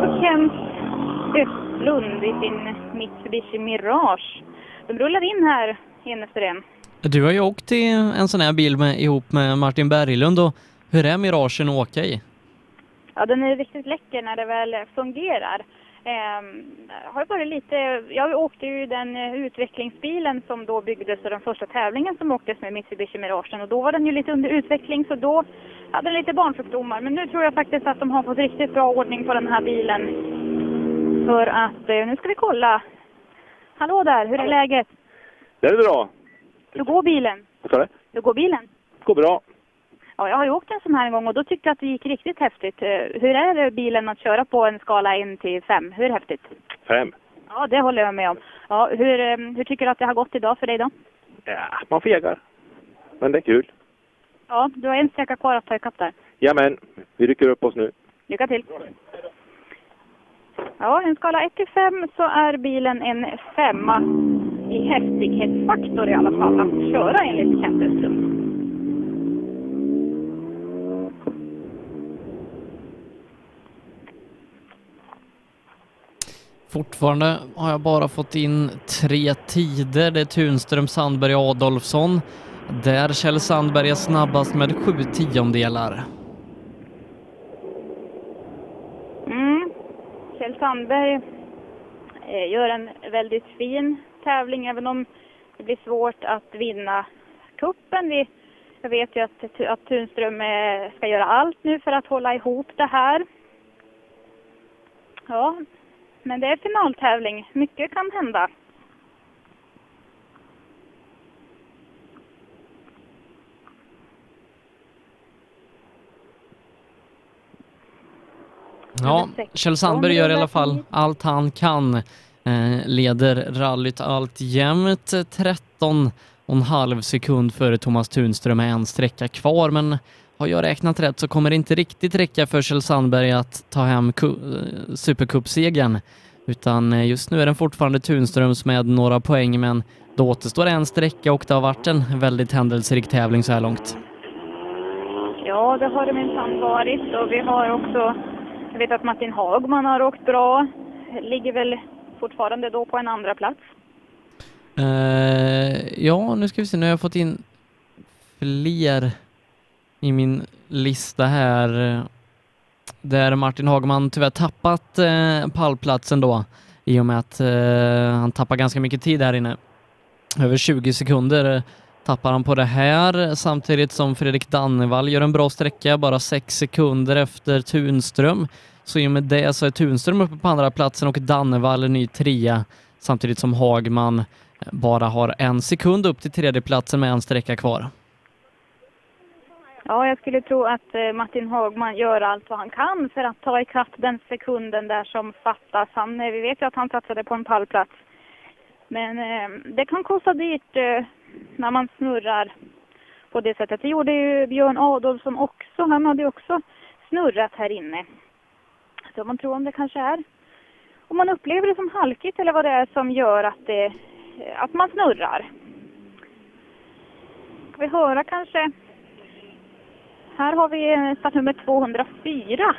Så Kent Östlund i sin Mitsubishi Mirage. De rullar in här en efter en. Du har ju åkt i en sån här bil med, ihop med Martin Berglund och hur är Miragen att åka i? Ja, den är riktigt läcker när det väl fungerar. Ehm, har varit lite, jag åkte ju den eh, utvecklingsbilen som då byggdes och den första tävlingen som åktes med Mitsubishi Miragen och då var den ju lite under utveckling så då hade lite barnsjukdomar. Men nu tror jag faktiskt att de har fått riktigt bra ordning på den här bilen. För att, eh, nu ska vi kolla. Hallå där, hur är läget? Det är bra. Hur går bilen? Vad sa du? Hur går bilen? Går bra. Ja, jag har ju åkt en sån här en gång och då tyckte jag att det gick riktigt häftigt. Eh, Hur är det bilen att köra på en skala 1 till 5? Hur häftigt? Fem. Ja, det håller jag med om. Ja, hur, eh, hur tycker du att det har gått idag för dig då? Ja, man fegar. Men det är kul. Ja, du har en sträcka kvar att ta ikapp där. Jamen, vi rycker upp oss nu. Lycka till! Ja, en skala 1 till 5 så är bilen en femma i häftighetsfaktor i alla fall att köra enligt Kent Östlund. Fortfarande har jag bara fått in tre tider. Det är Tunström, Sandberg och Adolfsson. Där Kjell Sandberg är snabbast med sju tiondelar. Mm. Kjell Sandberg eh, gör en väldigt fin tävling även om det blir svårt att vinna kuppen. Vi, jag vet ju att, att Tunström eh, ska göra allt nu för att hålla ihop det här. Ja, men det är finaltävling. Mycket kan hända. Ja, Kjell Sandberg gör i alla fall allt han kan. Eh, leder rallyt alltjämt 13 och en halv sekund före Thomas Tunström med en sträcka kvar. Men har jag räknat rätt så kommer det inte riktigt räcka för Kjell Sandberg att ta hem eh, Supercup-segern. Utan eh, just nu är den fortfarande Tunströms med några poäng men då återstår en sträcka och det har varit en väldigt händelserik tävling så här långt. Ja, det har det minsann varit och vi har också, vet att Martin Hagman har åkt bra. Ligger väl fortfarande då på en andra plats. Uh, ja, nu ska vi se. Nu har jag fått in fler i min lista här. Eh, där Martin Hagman tyvärr tappat uh, pallplatsen då i och med att uh, han tappar ganska mycket tid här inne. Över 20 sekunder tappar han på det här samtidigt som Fredrik Dannevall gör en bra sträcka, bara 6 sekunder efter Tunström. Så i och med det så är Tunström uppe på andra platsen och Dannevall är ny trea samtidigt som Hagman eh, bara har en sekund upp till tredjeplatsen med en sträcka kvar. Ja, jag skulle tro att eh, Martin Hagman gör allt vad han kan för att ta ikapp den sekunden där som fattas. Han, eh, vi vet ju att han satsade på en pallplats. Men eh, det kan kosta dyrt eh, när man snurrar på det sättet. Det gjorde ju Björn Adolfsson också. Han hade ju också snurrat här inne. Så man tror om det kanske är om man upplever det som halkigt eller vad det är som gör att, det, att man snurrar. Ska vi höra kanske? Här har vi startnummer 204,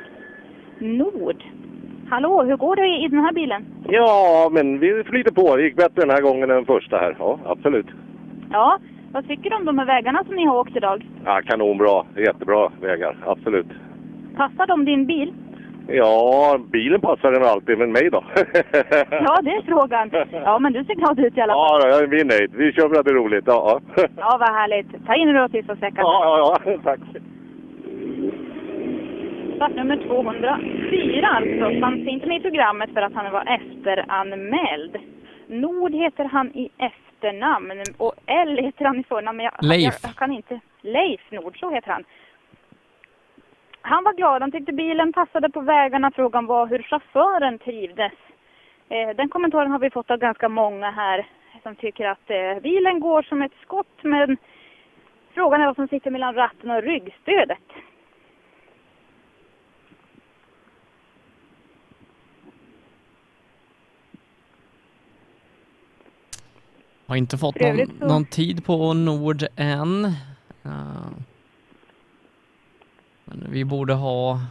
Nord. Hallå, hur går det i den här bilen? Ja, men vi flyter på. Det gick bättre den här gången än första här. Ja, absolut. Ja, vad tycker du om de här vägarna som ni har åkt idag? Ja, kanonbra. Jättebra vägar. Absolut. Passar de din bil? Ja, bilen passar den alltid, men mig då? Ja, det är frågan. Ja, men du ser glad ut i alla fall. Ja, ja, vi är nöjd. Vi kör för att det är roligt. Ja, ja. Ja, vad härligt. Ta in och sista sträckan. ja, ja, tack. Startnummer 204 alltså. Fanns inte med i programmet för att han var efteranmäld. Nord heter han i efternamn och L heter han i förnamn. Men jag, Leif. Jag, jag kan inte. Leif Nord, så heter han. Han var glad. Han tyckte bilen passade på vägarna. Frågan var hur chauffören trivdes. Eh, den kommentaren har vi fått av ganska många här som tycker att eh, bilen går som ett skott men frågan är vad som sitter mellan ratten och ryggstödet. Har inte fått någon, någon tid på Nord än. Eh, men vi borde ha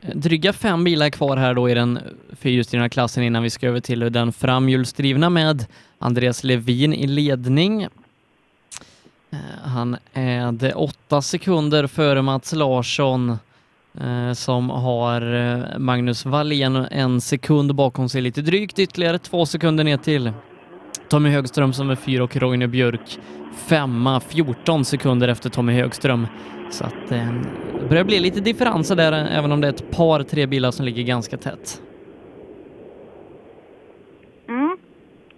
eh, dryga fem bilar kvar här då i den fyrhjulsdrivna klassen innan vi ska över till den framhjulsdrivna med Andreas Levin i ledning. Eh, han är det åtta sekunder före Mats Larsson eh, som har Magnus Wallén en sekund bakom sig lite drygt, ytterligare två sekunder ner till Tommy Högström som är fyra och Roine Björk femma, 14 sekunder efter Tommy Högström. Så att eh, det börjar bli lite differenser där, eh, även om det är ett par, tre bilar som ligger ganska tätt. Mm.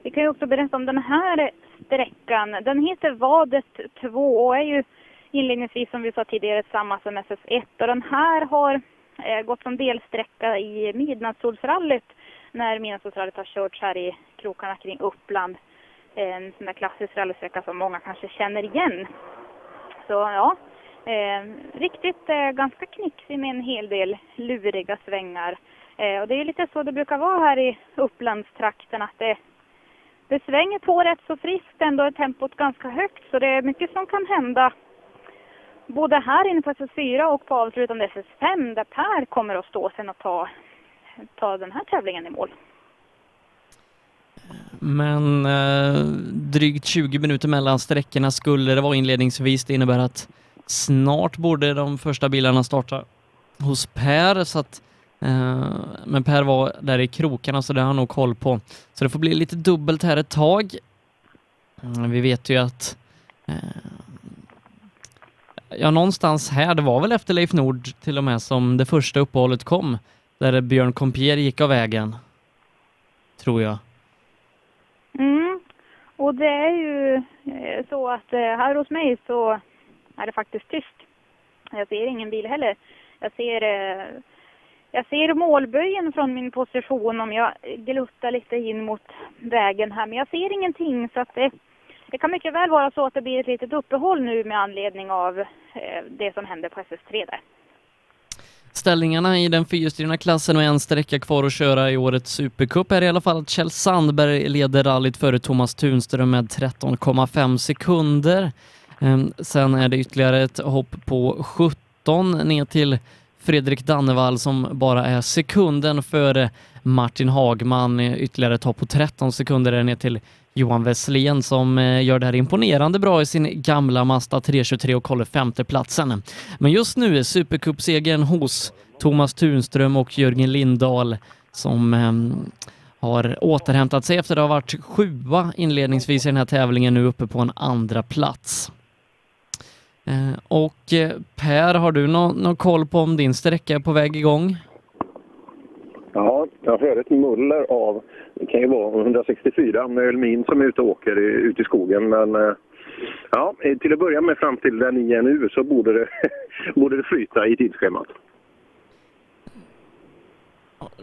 Vi kan ju också berätta om den här sträckan. Den heter Vadet 2 och är ju inledningsvis som vi sa tidigare samma som SS1. Och den här har eh, gått som delsträcka i Midnattssolsrallyt när Midnattssolsrallyt har körts här i krokarna kring Uppland. Eh, en sån där klassisk rallysträcka som många kanske känner igen. Så ja, Eh, riktigt eh, ganska knixig med en hel del luriga svängar. Eh, och det är lite så det brukar vara här i Upplandstrakten att det, det svänger på rätt så friskt, ändå är tempot ganska högt. Så det är mycket som kan hända både här inne på SS4 och på avslutande SS5 där Per kommer att stå sen och ta, ta den här tävlingen i mål. Men eh, drygt 20 minuter mellan sträckorna skulle det vara inledningsvis. Det innebär att snart borde de första bilarna starta hos Per. Så att, eh, men Per var där i krokarna så det har han nog koll på. Så det får bli lite dubbelt här ett tag. Mm, vi vet ju att eh, ja, någonstans här, det var väl efter Leif Nord till och med som det första uppehållet kom. Där Björn Compier gick av vägen. Tror jag. Mm. Och det är ju eh, så att eh, här hos mig så är det faktiskt tyst. Jag ser ingen bil heller. Jag ser, eh, jag ser målböjen från min position om jag gluttar lite in mot vägen här. Men jag ser ingenting så att det, det kan mycket väl vara så att det blir ett litet uppehåll nu med anledning av eh, det som hände på SS3 där. Ställningarna i den fyrhjulsdrivna klassen och en sträcka kvar att köra i årets Supercup är i alla fall att Kjell Sandberg leder rallyt före Thomas Tunström med 13,5 sekunder. Ehm, sen är det ytterligare ett hopp på 17 ner till Fredrik Dannevall som bara är sekunden före Martin Hagman. Ytterligare ett hopp på 13 sekunder är ner till Johan Wesslén som eh, gör det här imponerande bra i sin gamla Mazda 323 och håller femteplatsen. Men just nu är Supercup-segern hos Thomas Tunström och Jörgen Lindahl som ehm, har återhämtat sig efter att ha varit sjua inledningsvis i den här tävlingen, nu uppe på en andra plats. Eh, Och eh, Per, har du någon nå koll på om din sträcka är på väg igång? Ja, jag hör ett muller av, det kan ju vara 164 med Ölmin som är ute och åker ute i skogen. Men eh, Ja, till att börja med fram till där ni är nu så borde det, borde det flyta i tidsschemat.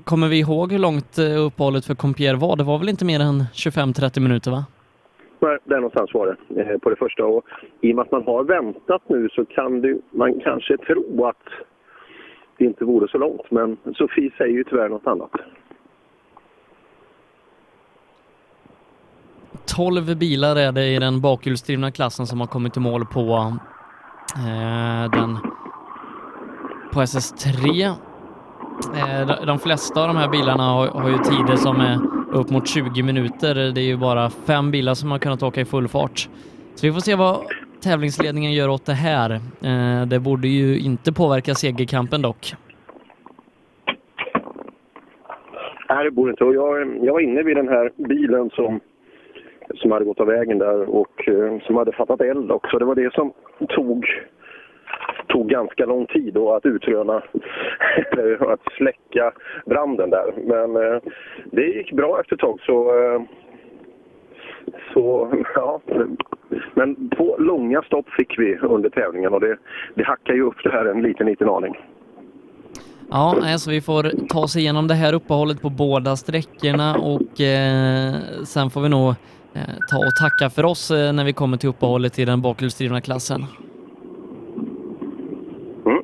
Kommer vi ihåg hur långt eh, uppehållet för Compier var? Det var väl inte mer än 25-30 minuter va? Nej, Där någonstans var det eh, på det första. Och I och med att man har väntat nu så kan du, man kanske tro att det inte vore så långt. Men Sofie säger ju tyvärr något annat. 12 bilar är det i den bakhjulsdrivna klassen som har kommit i mål på eh, den på SS3. Eh, de- de flesta av de här bilarna har, har ju tider som är upp mot 20 minuter. Det är ju bara fem bilar som har kunnat åka i full fart. Så vi får se vad tävlingsledningen gör åt det här. Eh, det borde ju inte påverka segerkampen dock. Nej, det borde inte. Och jag, jag var inne vid den här bilen som, som hade gått av vägen där och eh, som hade fattat eld också. Det var det som tog, tog ganska lång tid då att utröna, eller att släcka branden där. Men eh, det gick bra efter ett tag så, eh, så ja. Men två långa stopp fick vi under tävlingen och det, det hackar ju upp det här en liten, liten aning. Ja, alltså vi får ta oss igenom det här uppehållet på båda sträckorna och eh, sen får vi nog eh, ta och tacka för oss eh, när vi kommer till uppehållet i den bakhjulsdrivna klassen. Mm,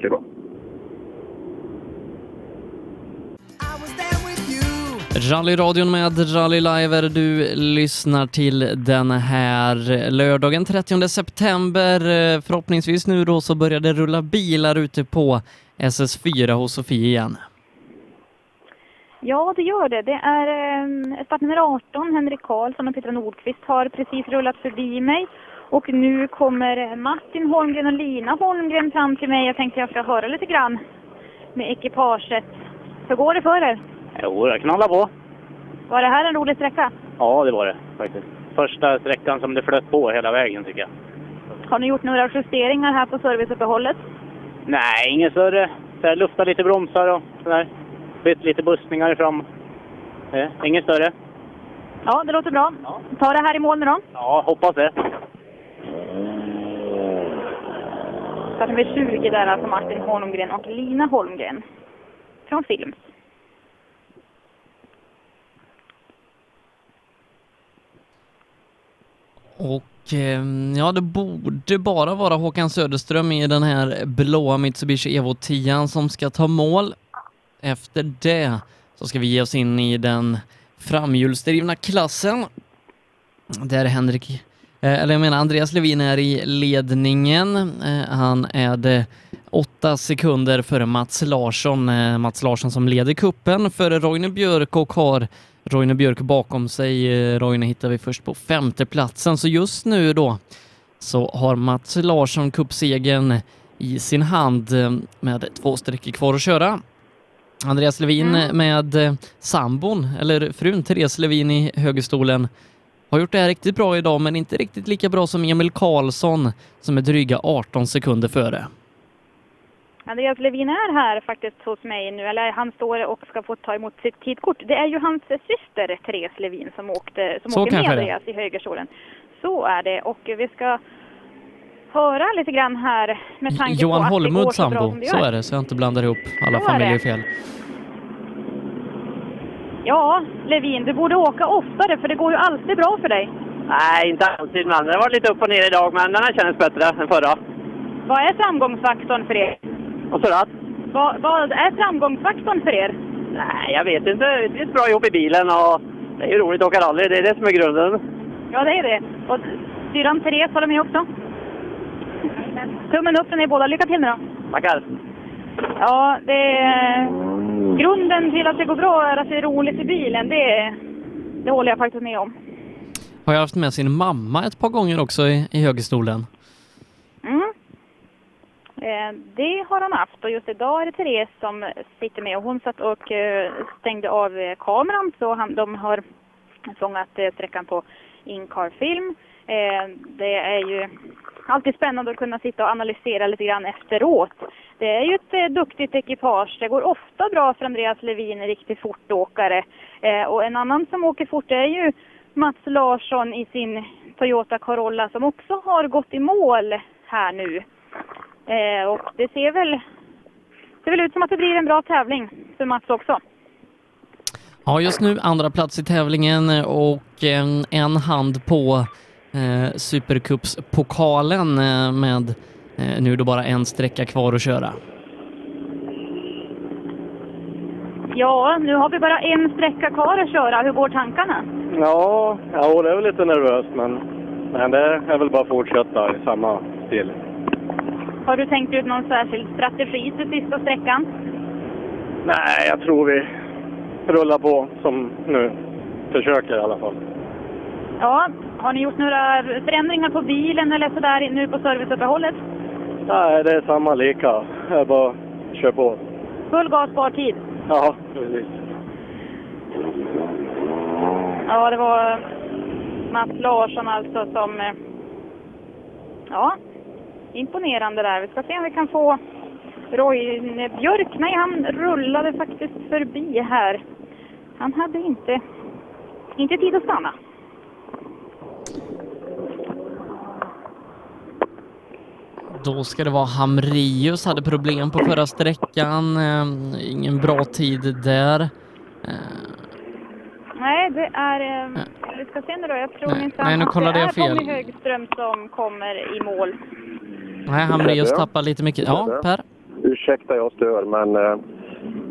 ganska bra. Rallyradion med Rally Live du lyssnar till den här lördagen 30 september. Förhoppningsvis nu då så börjar det rulla bilar ute på SS4 hos Sofie igen. Ja, det gör det. Det är eh, start nummer 18, Henrik Karlsson och Petra Nordqvist har precis rullat förbi mig. Och nu kommer Martin Holmgren och Lina Holmgren fram till mig. Jag tänkte jag ska höra lite grann med ekipaget. Hur går det för er? Jo, jag knallar på. Var det här en rolig sträcka? Ja, det var det faktiskt. Första sträckan som det flöt på hela vägen tycker jag. Har ni gjort några justeringar här på serviceuppehållet? Nej, inget större. Så lufta lite bromsar och sådär. Bytt lite bussningar fram. Eh, inget större. Ja, det låter bra. Ta det här i mål nu då. Ja, hoppas det. Start nummer 20 där alltså Martin Holmgren och Lina Holmgren. Från Films. Och ehm, ja, det borde bara vara Håkan Söderström i den här blåa Mitsubishi Evo 10 som ska ta mål. Efter det så ska vi ge oss in i den framhjulsdrivna klassen. Där Henrik, eller jag menar Andreas Levin är i ledningen. Eh, han är det åtta sekunder före Mats Larsson. Eh, Mats Larsson som leder kuppen före Roine Björk och har Roine Björk bakom sig. Eh, Roine hittar vi först på femte platsen. Så just nu då så har Mats Larsson kuppsegern i sin hand eh, med två sträckor kvar att köra. Andreas Levin Mm. med eh, sambon, eller frun Therese Levin i högerstolen, har gjort det här riktigt bra idag, men inte riktigt lika bra som Emil Karlsson som är dryga 18 sekunder före. Andreas Levin är här faktiskt hos mig nu, eller han står och ska få ta emot sitt tidkort. Det är ju hans syster Therese Levin som, åkte, som Så åker med det. Andreas i högerstolen. Så är det och vi ska höra lite grann här med tanke på Johan att det går Holmud sambo, så är det, så jag inte blandar ihop alla Så är det. familjer fel. Ja, Levin, du borde åka oftare för det går ju alltid bra för dig. Nej, inte alltid, men det var lite upp och ner idag, men den här känns bättre än förra. Vad är framgångsfaktorn för er? Och så att, Vad, vad är framgångsfaktorn för er? nej, jag vet inte. Det är ett bra jobb i bilen och det är ju roligt att åka rally. Det är det som är grunden. Ja, det är det. Och syrran Therese håller med också. Tummen upp för ni båda. Lycka till nu då. Tackar. Ja, det är... Grunden till att det går bra är att det är roligt i bilen. Det, det håller jag faktiskt med om. Har jag haft med sin mamma ett par gånger också i, i högerstolen. Mm. Eh, det har han haft och just idag är det Therese som sitter med och hon satt och eh, stängde av eh, kameran så han, de har fångat eh, sträckan på in-car-film. Eh, det är ju alltid spännande att kunna sitta och analysera lite grann efteråt. Det är ju ett eh, duktigt ekipage. Det går ofta bra för Andreas Levin, en riktig fortåkare. Eh, och en annan som åker fort är ju Mats Larsson i sin Toyota Corolla som också har gått i mål här nu. Eh, och det ser väl, ser väl ut som att det blir en bra tävling för Mats också. Ja, just nu andra plats i tävlingen och en, en hand på eh, Supercupspokalen eh, med eh, nu då bara en sträcka kvar att köra. Ja, nu har vi bara en sträcka kvar att köra. Hur går tankarna? Ja, ja, det är väl lite nervöst men, men det är väl bara att fortsätta i samma stil. Har du tänkt ut någon särskild strategi för sista sträckan? Nej, jag tror vi rullar på som nu. Försöker i alla fall. Ja, har ni gjort några förändringar på bilen eller sådär nu på serviceuppehållet? Nej, det är samma lika. Jag bara kör på. Full gas, spar tid. Ja, precis. Ja, det var Mats Larsson alltså som... eh, Ja, imponerande där. Vi ska se om vi kan få Roy Björk. Nej, han rullade faktiskt förbi här. Han hade inte, inte tid att stanna. Då ska det vara Hamrius, hade problem på förra sträckan. Eh, ingen bra tid där. Nej, det är... eh, Vi ska se nu då. Jag tror inte nej, nu att kollade det är jag fel. Tommy Högström som kommer i mål. Nej, Hamrius tappar lite mycket. Ja, Per? Ursäkta jag stör, men eh,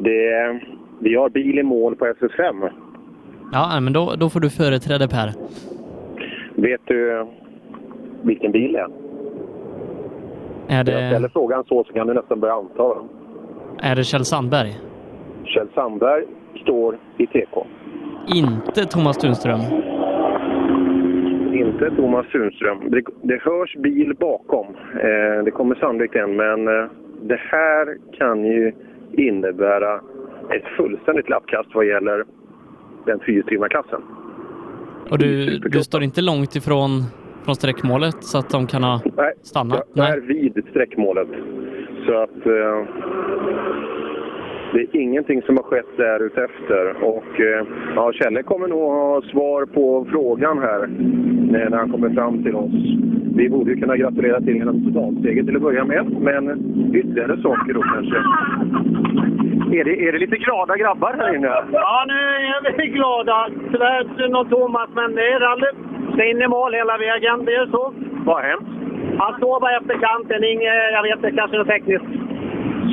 det, vi har bil i mål på SS5. Ja, men då, då får du företräde Per. Vet du vilken bil det är? Är Jag det, ställer frågan så, så kan du nästan börja anta. är det Kjell Sandberg? Kjell Sandberg står i TK. Inte Thomas Tunström. Inte Thomas Sunström. Det, det hörs bil bakom. Eh, det kommer sannolikt en, men eh, det här kan ju innebära ett fullständigt lappkast vad gäller den fyrhjulsdrivna klassen. Och du, du står inte långt ifrån från sträckmålet så att de kan ha Nej, stannat? jag är vid sträckmålet. Så att eh, det är ingenting som har skett där utefter. Och eh, ja, Kjelle kommer nog ha svar på frågan här när han kommer fram till oss. Vi borde ju kunna gratulera till en totalseger till att börja med, men ytterligare saker då kanske. Är det, är det lite glada grabbar här inne? Ja, nu är vi glada. Tyvärr synd om Thomas, men det är rally. Ska in i mål hela vägen, det är så. Vad har hänt? Han står bara efter kanten, inget, jag vet inte, kanske något tekniskt.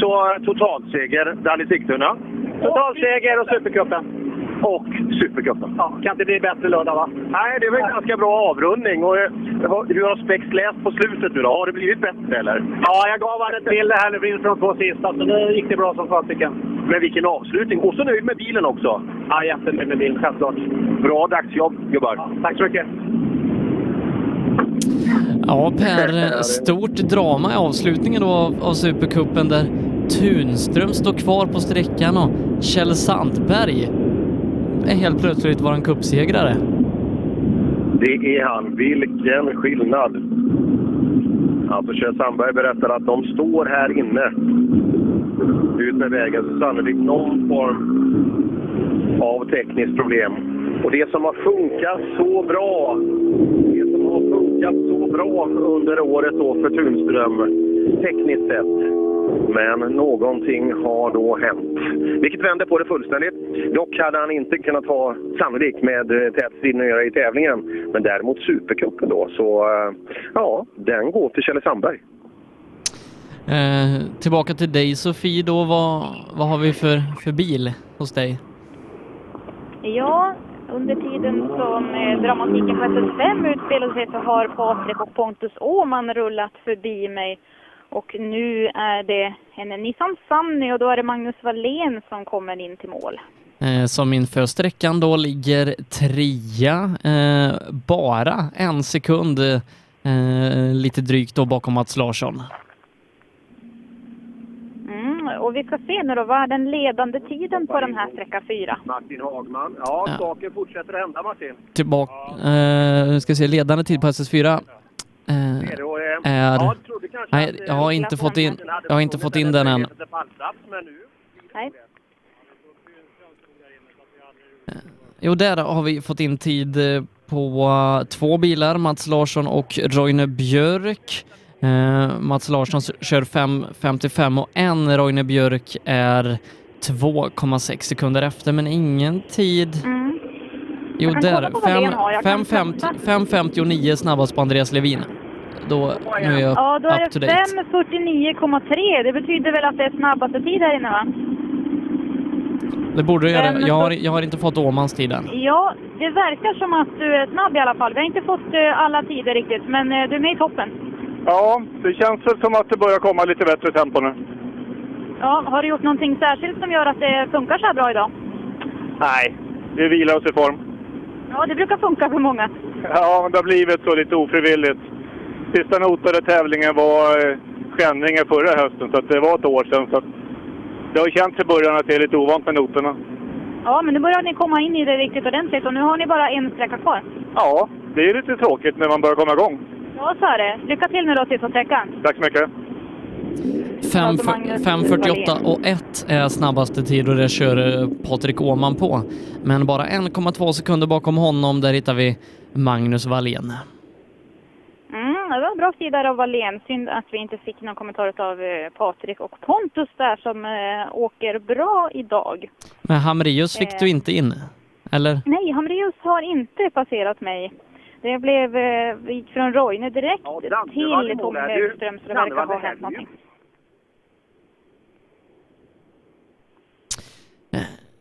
Så totalseger, Rally Sigtuna. Totalseger och Supercupen. Och Supercupen. Ja, kan inte bli bättre lördag va? Nej, det är väl en ganska bra avrundning. Och, eh, hur har Spex läst på slutet nu då? Har det blivit bättre eller? Ja, jag gav honom ett bilder här nu inför de två sista, så nu gick det bra som fasiken. Men vilken avslutning! Och så nöjd med bilen också. Ja, jättenöjd med bilen, självklart. Bra dagsjobb gubbar. Tack så mycket. Ja, Per, stort drama i avslutningen då av, av Supercupen där Tunström står kvar på sträckan och Kjell Sandberg helt plötsligt våran cupsegrare. Det är han. Vilken skillnad! Alltså Kjell Sandberg berättar att de står här inne ut med vägen. Så sannolikt någon form av tekniskt problem. Och det som har funkat så bra, det som har funkat så bra under året då för Tunström, tekniskt sett. Men någonting har då hänt. Vilket vänder på det fullständigt. Dock hade han inte kunnat ha, sannolikt, med eh, tät strid att göra i tävlingen. Men däremot Supercupen då, så eh, ja, den går till Kjell Sandberg. Eh, tillbaka till dig Sofie då, vad, vad har vi för, för bil hos dig? Ja, under tiden som eh, dramatiken på SS5 utspelade sig så har Patrik och Pontus Åhman rullat förbi mig. Och nu är det en Nissan Sunny och då är det Magnus Wallén som kommer in till mål. Eh, som inför sträckan då ligger trea, eh, bara en sekund eh, lite drygt då bakom Mats Larsson. Mm, och vi ska se nu då, vad är den ledande tiden på den här sträcka 4? Martin Hagman. Ja, Ja. saker fortsätter att hända Martin. Tillbaka, eh, nu ska vi se, ledande tid på SS4 eh, eh, är... ja, jag trodde kanske Nej, att, eh, jag har inte fått in, jag har inte fått in den än. Nej. Jo, där har vi fått in tid eh, på två bilar, Mats Larsson och Roine Björk. Eh, Mats Larsson kör 5.55 och en Roine Björk är 2,6 sekunder efter, men ingen tid. Mm. Jo, där. kolla på vad Len har. Jag kan 5.59 snabbast på Andreas Levin. Då, nu är jag Ja, då är det date. 5.49,3. Det betyder väl att det är snabbaste tid här inne va? Det borde du göra. Jag har, jag har inte fått Åmans tid än. Ja, det verkar som att du är snabb i alla fall. Vi har inte fått eh, alla tider riktigt, men eh, du är med i toppen. Ja, det känns väl som att det börjar komma lite bättre tempo nu. Ja, har du gjort någonting särskilt som gör att det funkar så här bra idag? Nej, vi vilar oss i form. Ja, det brukar funka för många. Ja, det har blivit så lite ofrivilligt. Sista notade tävlingen var eh, Skänninge förra hösten, så det var ett år sedan. Så det har känts i början att det är lite ovant med noterna. Ja, men nu börjar ni komma in i det riktigt ordentligt och nu har ni bara en sträcka kvar. Ja, det är lite tråkigt när man börjar komma igång. Ja, så är det. Lycka till nu då sista sträckan. Tack så mycket. Fem- Alltså, Magnus 5.48 och 1 är snabbaste tid och det kör eh, Patrik Åhman på. Men bara 1,2 sekunder bakom honom, där hittar vi Magnus Wallén. Mm, det var en bra tid där av Wallén. Synd att vi inte fick någon kommentar av eh, Patrik och Pontus där som eh, åker bra idag. Men Hamrius fick Eh. du inte in, eller? Nej, Hamreus har inte passerat mig. Det blev, vi gick från Roine direkt till Tommy Högström så det verkar ha hänt någonting.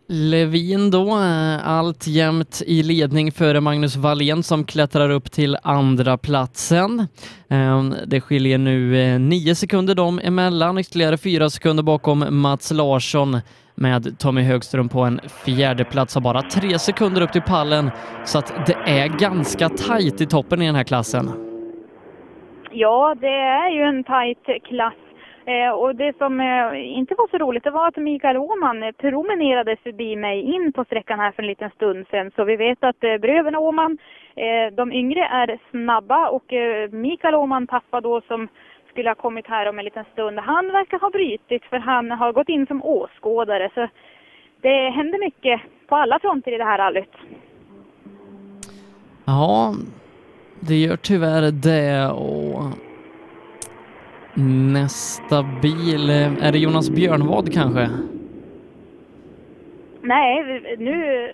Levin då, eh, alltjämt i ledning före Magnus Wallén som klättrar upp till andra platsen. Ehm, det skiljer nu eh, nio sekunder dem emellan, ytterligare fyra sekunder bakom Mats Larsson med Tommy Högström på en fjärde plats och bara tre sekunder upp till pallen. Så att det är ganska tajt i toppen i den här klassen. Ja, det är ju en tajt klass. Eh, och det som eh, inte var så roligt, det var att Mikael Åhman eh, promenerade förbi mig in på sträckan här för en liten stund sedan. Så vi vet att eh, bröderna Åhman, eh, de yngre är snabba och eh, Mikael Åhman, pappa då som skulle ha kommit här om en liten stund, han verkar ha brutit för han har gått in som åskådare. Så det händer mycket på alla fronter i det här rallyt. Ja, det gör tyvärr det och nästa bil, eh, är det Jonas Björnvad kanske? Nej, nu,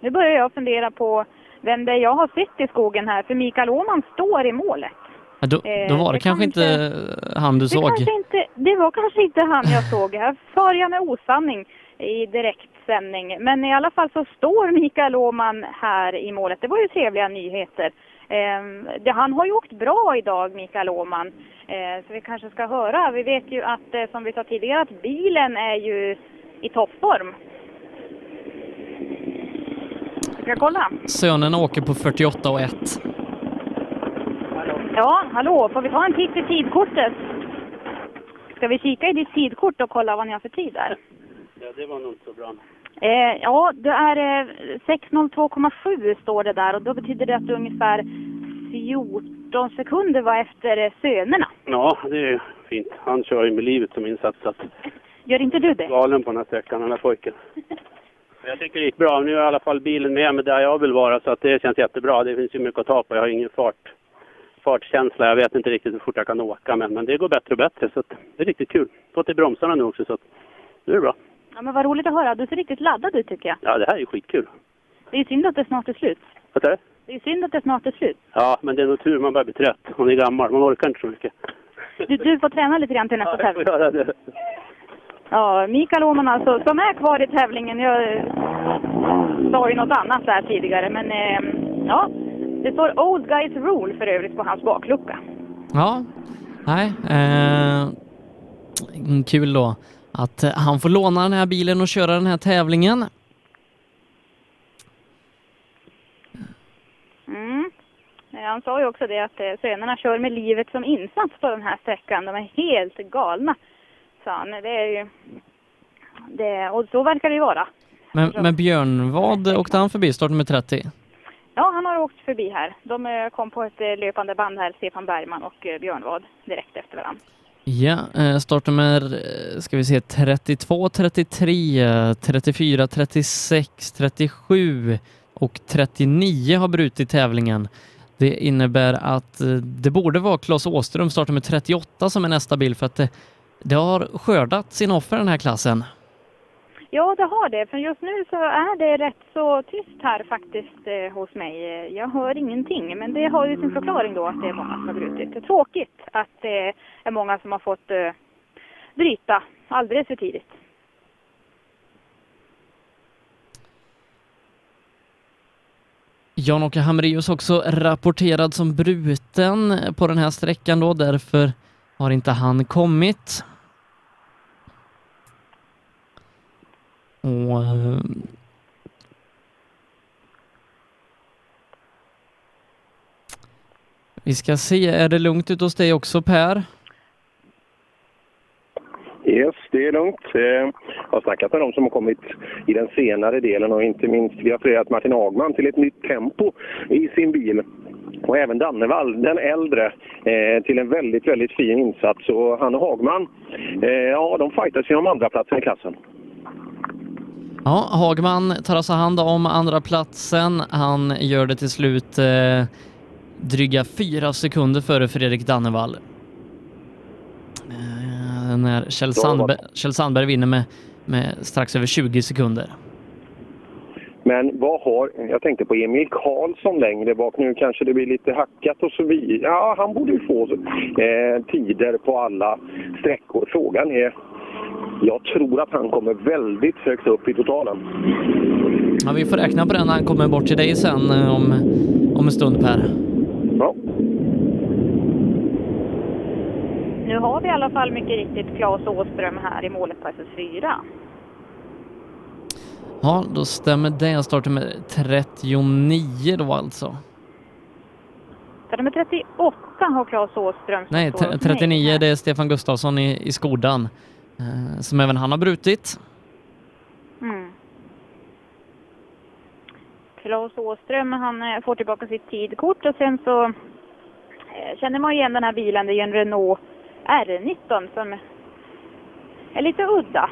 nu börjar jag fundera på vem det är jag har sett i skogen här, för Mikael Åhman står i målet. Ja, Då, Eh, då var det, det kanske inte han du Det, såg. inte, det var kanske inte han jag såg. Här far jag med osanning i direktsändning. Men i alla fall så står Mikael Åhman här i målet. Det var ju trevliga nyheter. Eh, det, han har ju åkt bra idag, Mikael Åhman. Eh, så vi kanske ska höra. Vi vet ju att, eh, som vi sa tidigare, att bilen är ju i toppform. Vi ska kolla. Sönen åker på 48 och 1. Ja, hallå, får vi ta en titt i tidkortet? Ska vi kika i ditt tidkort och kolla vad ni har för tid där? Ja, det var nog inte så bra. Eh, ja, det är eh, 6.02,7 står det där och då betyder det att du ungefär 14 sekunder var efter eh, sönerna. Ja, det är fint. Han kör ju med livet som insats. Så att Gör inte du det? galen på den här sträckan, den här pojken. Men Jag tycker det gick bra. Nu är i alla fall bilen med mig där jag vill vara så att det känns jättebra. Det finns ju mycket att ta på. Jag har ingen fart, fartkänsla. Jag vet inte riktigt hur fort jag kan åka men, men det går bättre och bättre så att det är riktigt kul. Fått i bromsarna nu också så att nu är det bra. Ja, men vad roligt att höra. Du ser riktigt laddad ut tycker jag. Ja, det här är ju skitkul. Det är ju synd att det snart är slut. Vad är det? Det är ju synd att det snart är slut. Ja, men det är nog tur man börjar bli trött. Man är gammal. Man orkar inte så mycket. Du, du får träna lite grann till nästa Jag tävling. göra det. Ja, Mikael Åhman alltså, som är kvar i tävlingen. Jag eh, sa ju något annat där tidigare, men eh, ja. Det står Old Guys Rule för övrigt på hans baklucka. Ja, nej. Eh, kul då att eh, han får låna den här bilen och köra den här tävlingen. Mm. Han sa ju också det att eh, sönerna kör med livet som insats på den här sträckan. De är helt galna, sa han. Det är ju... Det, och så verkar det ju vara. Men, men Björn, vad åkte han förbi startnummer 30? Ja, han har åkt förbi här. De eh, kom på ett löpande band här, Stefan Bergman och Björn Wad, direkt efter varandra. Ja, eh, startnummer eh, ska vi se 32, 33, 34, 36, 37 och 39 har brutit tävlingen. Det innebär att eh, det borde vara Claes Åström startnummer 38 som är nästa bil för att det, det har skördat sin offer den här klassen. Ja, det har det. För just nu så är det rätt så tyst här faktiskt eh, hos mig. Jag hör ingenting, men det har ju sin förklaring då att det är många som har brutit. Det är tråkigt att det är många som har fått eh, bryta alldeles för tidigt. Jan-Åke Hamreus också rapporterad som bruten på den här sträckan då, därför har inte han kommit. Och eh, Vi ska se, är det lugnt ute hos dig också Per? Yes, det är lugnt. Eh, jag har snackat med de som har kommit i den senare delen och inte minst gratulerat Martin Hagman till ett nytt tempo i sin bil. Och även Dannevall, den äldre, eh, till en väldigt, väldigt fin insats. Och han och Hagman, eh, ja, de fightas ju om andra platsen i klassen. Ja, Hagman tar alltså hand om andra platsen. Han gör det till slut eh, dryga fyra sekunder före Fredrik Dannevall. Eh, när Kjell, Sandberg, Kjell Sandberg vinner med, med strax över 20 sekunder. Men vad har... Jag tänkte på Emil Karlsson längre bak. Nu kanske det blir lite hackat och så vidare. Ja, han borde ju få eh, tider på alla sträckor. Frågan är... Jag tror att han kommer väldigt högt upp i totalen. Ja, vi får räkna på den när han kommer bort till dig sen eh, om, om en stund Per. Ja. Nu har vi i alla fall mycket riktigt Claes Åström här i målet på SS4. Ja, då stämmer det. Jag startar med 39 då alltså. Så nummer 38 har Claes Åström. Nej, står t- hos mig 39 här. det är Stefan Gustafsson i, i Skodan. Eh, som även han har brutit. Mm. Claes Åström han eh, får tillbaka sitt tidkort och sen så eh, känner man igen den här bilen. Det är en Renault R19 som är lite udda.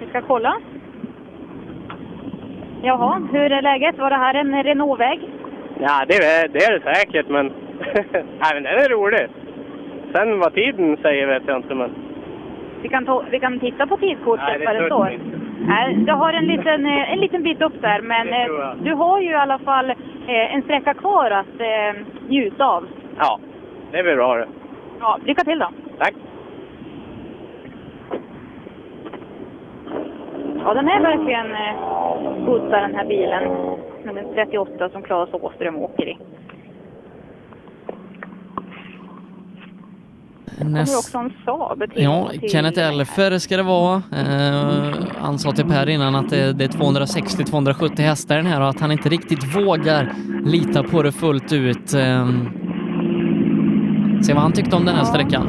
Vi ska kolla. Jaha, hur är läget? Var det här en Renault-väg? Ja, det är det, är det säkert, men... Nej, men den är rolig. Sen vad tiden säger vet jag inte, men... Vi kan, ta, vi kan titta på tidkortet Nej, det vad det står. inte. Nej, du har en liten, eh, en liten bit upp där, men eh, du har ju i alla fall eh, en sträcka kvar att njuta av. Ja, det blir bra det. Ja, lycka till då! Tack! Ja, den är verkligen udda den här bilen. Nummer 38 som Claes Åström åker i. Det kommer också en Saab till. Ja, till Kenneth Elfer ska det vara. Eh, han sa till Per innan att det, det är 260-270 hästar den här och att han inte riktigt vågar lita på det fullt ut. Eh, se vad han tyckte om den här sträckan.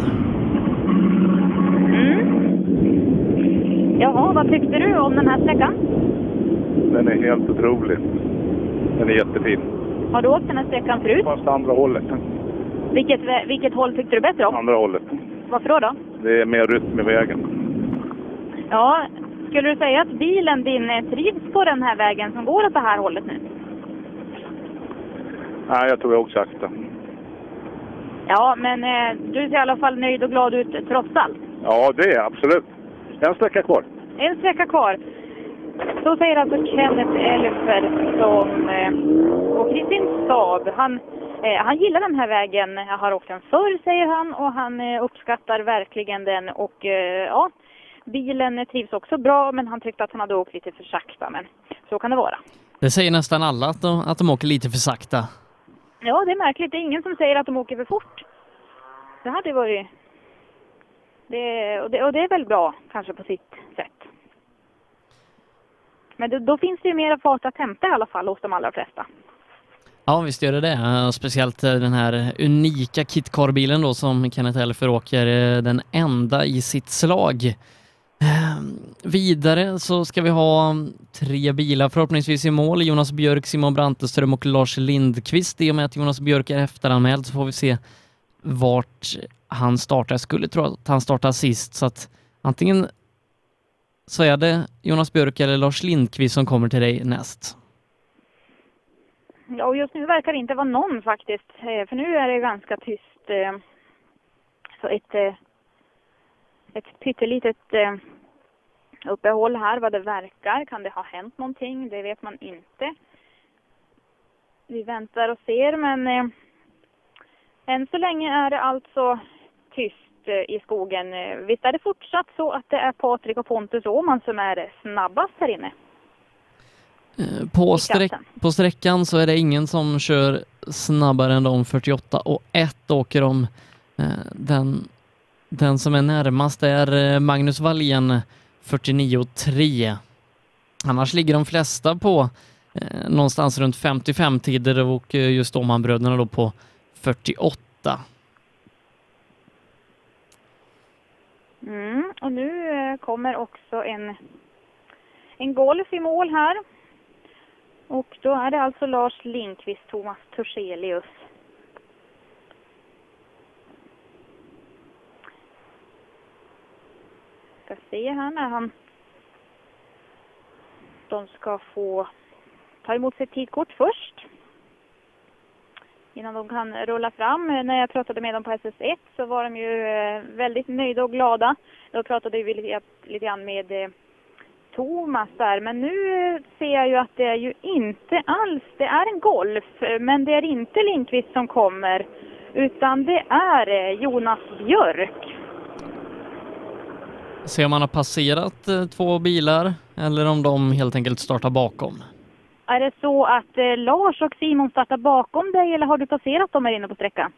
Jaha, vad tyckte du om den här sträckan? Den är helt otrolig. Den är jättefin. Har du åkt den här sträckan förut? Fast andra hållet. Vilket, vilket håll tyckte du bättre om? Andra hållet. Varför då? då? Det är mer rytm i vägen. Ja, skulle du säga att bilen din eh, trivs på den här vägen som går åt det här hållet nu? Nej, jag tror jag också sakta. Ja, men eh, du ser i alla fall nöjd och glad ut trots allt. Ja, det är absolut. En sträcka kvar. En sträcka kvar. Så säger alltså Kenneth Elfer som eh, åker i sin Saab. Han, han gillar den här vägen. Jag har åkt den förr, säger han, och han eh, uppskattar verkligen den. Och eh, ja, bilen trivs också bra, men han tyckte att han hade åkt lite för sakta. Men så kan det vara. Det säger nästan alla att de, att de åker lite för sakta. Ja, det är märkligt. Det är ingen som säger att de åker för fort. Det hade varit... Det, och, det, och det är väl bra, kanske på sitt sätt. Men det, då finns det ju mera fart att hämta i alla fall hos de allra flesta. Ja, visst gör det det. Eh, speciellt eh, den här unika kitcar-bilen då som Kenneth Elfer åker, eh, den enda i sitt slag. Ehm, vidare så ska vi ha mm, tre bilar förhoppningsvis i mål. Jonas Björk, Simon Branteström och Lars Lindqvist. I och med att Jonas Björk är efteranmäld så får vi se vart han startar. Jag skulle tro att han startar sist så att antingen så är det Jonas Björk eller Lars Lindqvist som kommer till dig näst. Ja, och just nu verkar det inte vara någon faktiskt. Eh, För nu är det ganska tyst. eh, Så ett, eh, ett pyttelitet eh, uppehåll här vad det verkar. Kan det ha hänt någonting? Det vet man inte. Vi väntar och ser men eh, än så länge är det alltså tyst eh, i skogen. Eh, visst är det fortsatt så att det är Patrik och Pontus Åhman som är snabbast här inne? Eh, På, sträck, på sträckan så är det ingen som kör snabbare än de 48 och 1 åker de. Eh, Den, den som är närmast är eh, Magnus Wallén 49,3. Annars ligger de flesta på eh, någonstans runt 55 tider och just Åhmanbröderna då på 48. Mm, och nu kommer också en, en golf i mål här. Och då är det alltså Lars Lindqvist, Thomas Torselius. Ska se här när han... De ska få ta emot sitt tidkort först. Innan de kan rulla fram. När jag pratade med dem på SS1 så var de ju eh, väldigt nöjda och glada. Då pratade vi lite, lite grann med eh, Thomas där. Men nu ser jag ju att det är ju inte alls, det är en Golf, men det är inte Lindqvist som kommer. Utan det är eh, Jonas Björk. Se om han har passerat eh, två bilar eller om de helt enkelt startar bakom. Är det så att eh, Lars och Simon startar bakom dig eller har du passerat dem här inne på sträckan?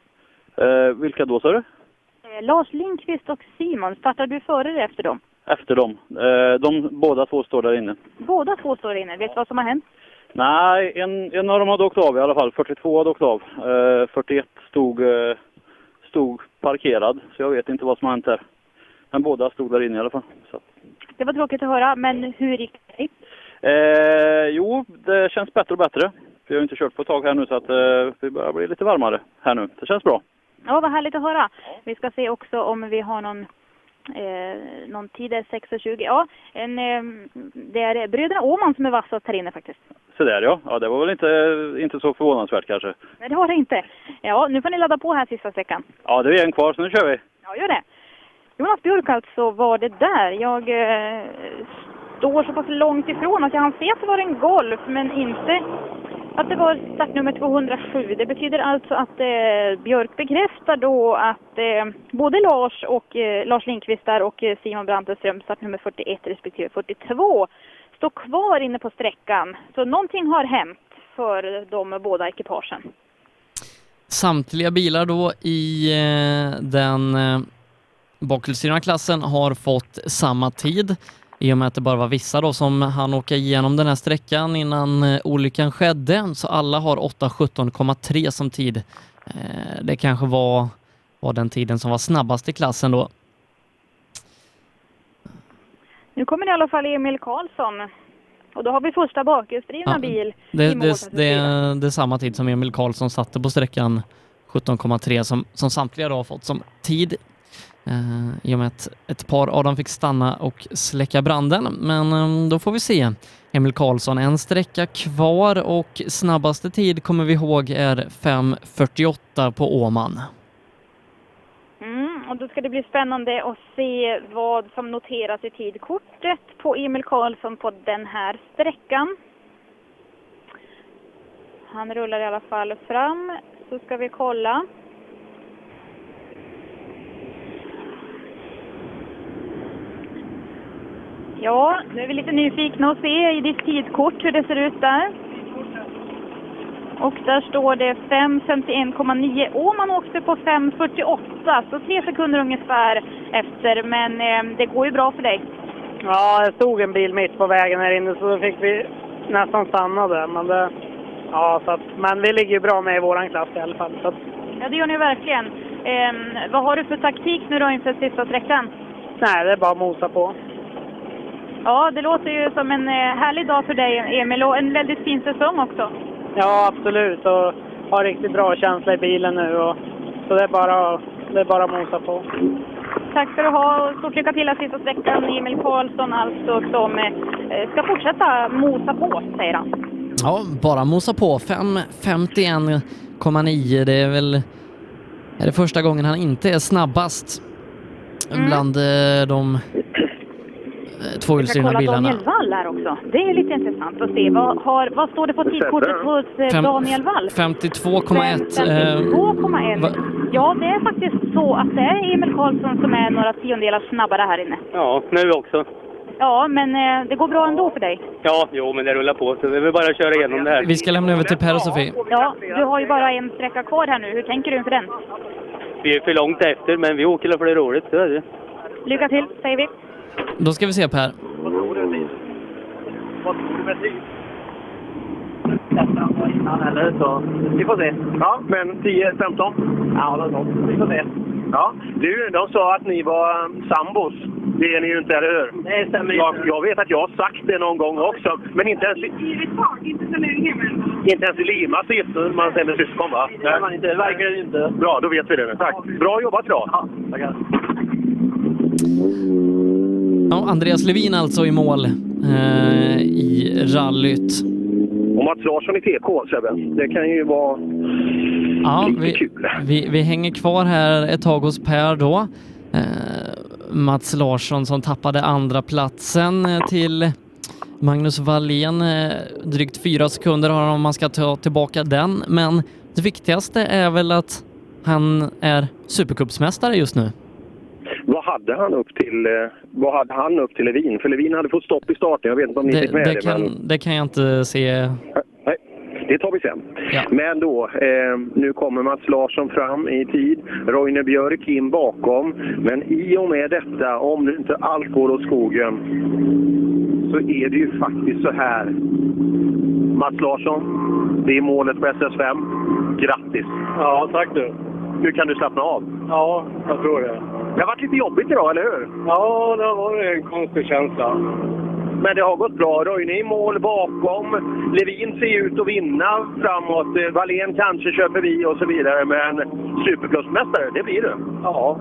Eh, vilka då sa du? Eh, Lars Lindqvist och Simon, startar du före eller efter dem? Efter dem. Eh, de båda två står där inne. Båda två står inne. Vet du vad som har hänt? Nej, en, en av dem hade åkt av i alla fall. 42 hade åkt av. Eh, 41 stod, eh, stod parkerad, så jag vet inte vad som har hänt där. Men båda stod där inne i alla fall. Så. Det var tråkigt att höra, men hur gick det? Eh, jo, det känns bättre och bättre. Vi har inte kört på ett tag här nu så att eh, vi börjar bli lite varmare här nu. Det känns bra. Ja, vad härligt att höra. Vi ska se också om vi har någon, eh, någon tid, är 6.20. Ja, en, eh, det är bröderna Åman som är vassast här inne faktiskt. Så där ja. ja, det var väl inte, inte så förvånansvärt kanske. Nej, det var det inte. Ja, nu får ni ladda på här sista sträckan. Ja, det är en kvar så nu kör vi. Ja, gör det. Jonas Björk alltså var det där. Jag eh, står så pass långt ifrån att jag hann se att det var en Golf, men inte att det var startnummer 207. Det betyder alltså att eh, Björk bekräftar då att eh, både Lars och eh, Lars Lindqvist där och eh, Simon Branteström, startnummer 41 respektive 42, står kvar inne på sträckan. Så någonting har hänt för de båda ekipagen. Samtliga bilar då i eh, den eh, bakhjulsdrivna klassen har fått samma tid i och med att det bara var vissa då som hann åka igenom den här sträckan innan eh, olyckan skedde. Så alla har 8.17,3 som tid. Eh, Det kanske var, var den tiden som var snabbast i klassen då. Nu kommer i alla fall Emil Karlsson. Och då har vi första bakhjulsdrivna Ja, bil Det, i det, det, det är samma tid som Emil Karlsson satte på sträckan 17,3 som, som samtliga då har fått som tid. Eh, I och med att ett par av dem fick stanna och släcka branden. Men eh, då får vi se. Emil Karlsson, en sträcka kvar och snabbaste tid kommer vi ihåg är 5.48 på Åman. Mm, och då ska det bli spännande att se vad som noteras i tidkortet på Emil Karlsson på den här sträckan. Han rullar i alla fall fram, så ska vi kolla. Ja, nu är vi lite nyfikna att se i ditt tidkort hur det ser ut där. Och där står det 5.51,9. Åman åkte på 5.48, så tre sekunder ungefär efter. Men eh, det går ju bra för dig. Ja, det stod en bil mitt på vägen här inne så då fick vi nästan stanna där. Men, det, ja, så att, men vi ligger ju bra med i våran klass i alla fall. Så att, Ja, det gör ni verkligen. Eh, vad har du för taktik nu då inför sista sträckan? nej, det är bara att mosa på. Ja, det låter ju som en eh, härlig dag för dig, Emil, och en väldigt fin säsong också. Ja, absolut. Och har riktigt bra känsla i bilen nu. Och, så det är bara, det är bara att mosa på. Tack ska du ha och stort lycka till sista sträckan. Emil Karlsson alltså som eh, ska fortsätta mosa på, säger han. Ja, bara mosa på. 5.51,9. Det är väl är det första gången han inte är snabbast bland eh, eh, Vi ska tvåhjulsdrivna kolla bilarna. Daniel Wall här också. Det är lite intressant att se. Vad, har, vad står det på tidkortet hos eh, Fem- Daniel Wall? 52,1. eh, 52,1. va- Ja, det är faktiskt så att det är Emil Karlsson som är några tiondelar snabbare här inne. Ja, nu också. Ja, men eh, det går bra ändå för dig. Ja, jo, men det rullar på. Så vi vill bara köra igenom det här. Vi ska lämna över till Per och Sofie. Ja, du har ju bara en sträcka kvar här nu. Hur tänker du inför den? Vi är för långt efter, men vi åker för det är roligt. Så är det. Lycka till, säger vi. Då ska vi se Per. Vad tror du med tid? innan eller så vi får se. Ja, men 10-15? Ja, något sånt. Vi får se. Ja, du, de sa att ni var um, sambos. Det är ni ju inte, eller hur? Det stämmer jag, inte. jag vet att jag har sagt det någon gång också, men inte ens i, inte ens i Lima så gifter man sig med syskon, va? Nej, man inte. Det inte. Bra, då vet vi det. Tack. Bra jobbat idag. Ja, tackar. Ja, Andreas Levin alltså i mål eh, i rallyt. Och Mats Larsson i TK, Sebbe. Det kan ju vara Ja, lite vi, kul. vi, vi hänger kvar här ett tag hos Per då. Eh, Mats Larsson som tappade andra platsen eh, till Magnus Wallén. Eh, drygt fyra sekunder har han om man ska ta tillbaka den. Men det viktigaste är väl att han är supercupsmästare just nu. Hade han upp till, eh, vad hade han upp till Levin? För Levin hade fått stopp i starten. Jag vet inte om ni Det, fick med det, det. kan, men... det kan jag inte se. Nej, det tar vi sen. Men då, eh, nu kommer Mats Larsson fram i tid. Roine Björk in bakom. Men i och med detta, om nu inte allt går åt skogen, så är det ju faktiskt så här. Mats Larsson, det är målet på SS5. Grattis! Ja, tack du. Nu kan du slappna av. Ja, jag tror det. Det har varit lite jobbigt idag, eller hur? Ja, det har varit en konstig känsla. Men det har gått bra. Roine i mål bakom. Levin ser ut att vinna framåt. Wallén kanske kör förbi och så vidare. Men supercupsmästare, det blir du. Ja,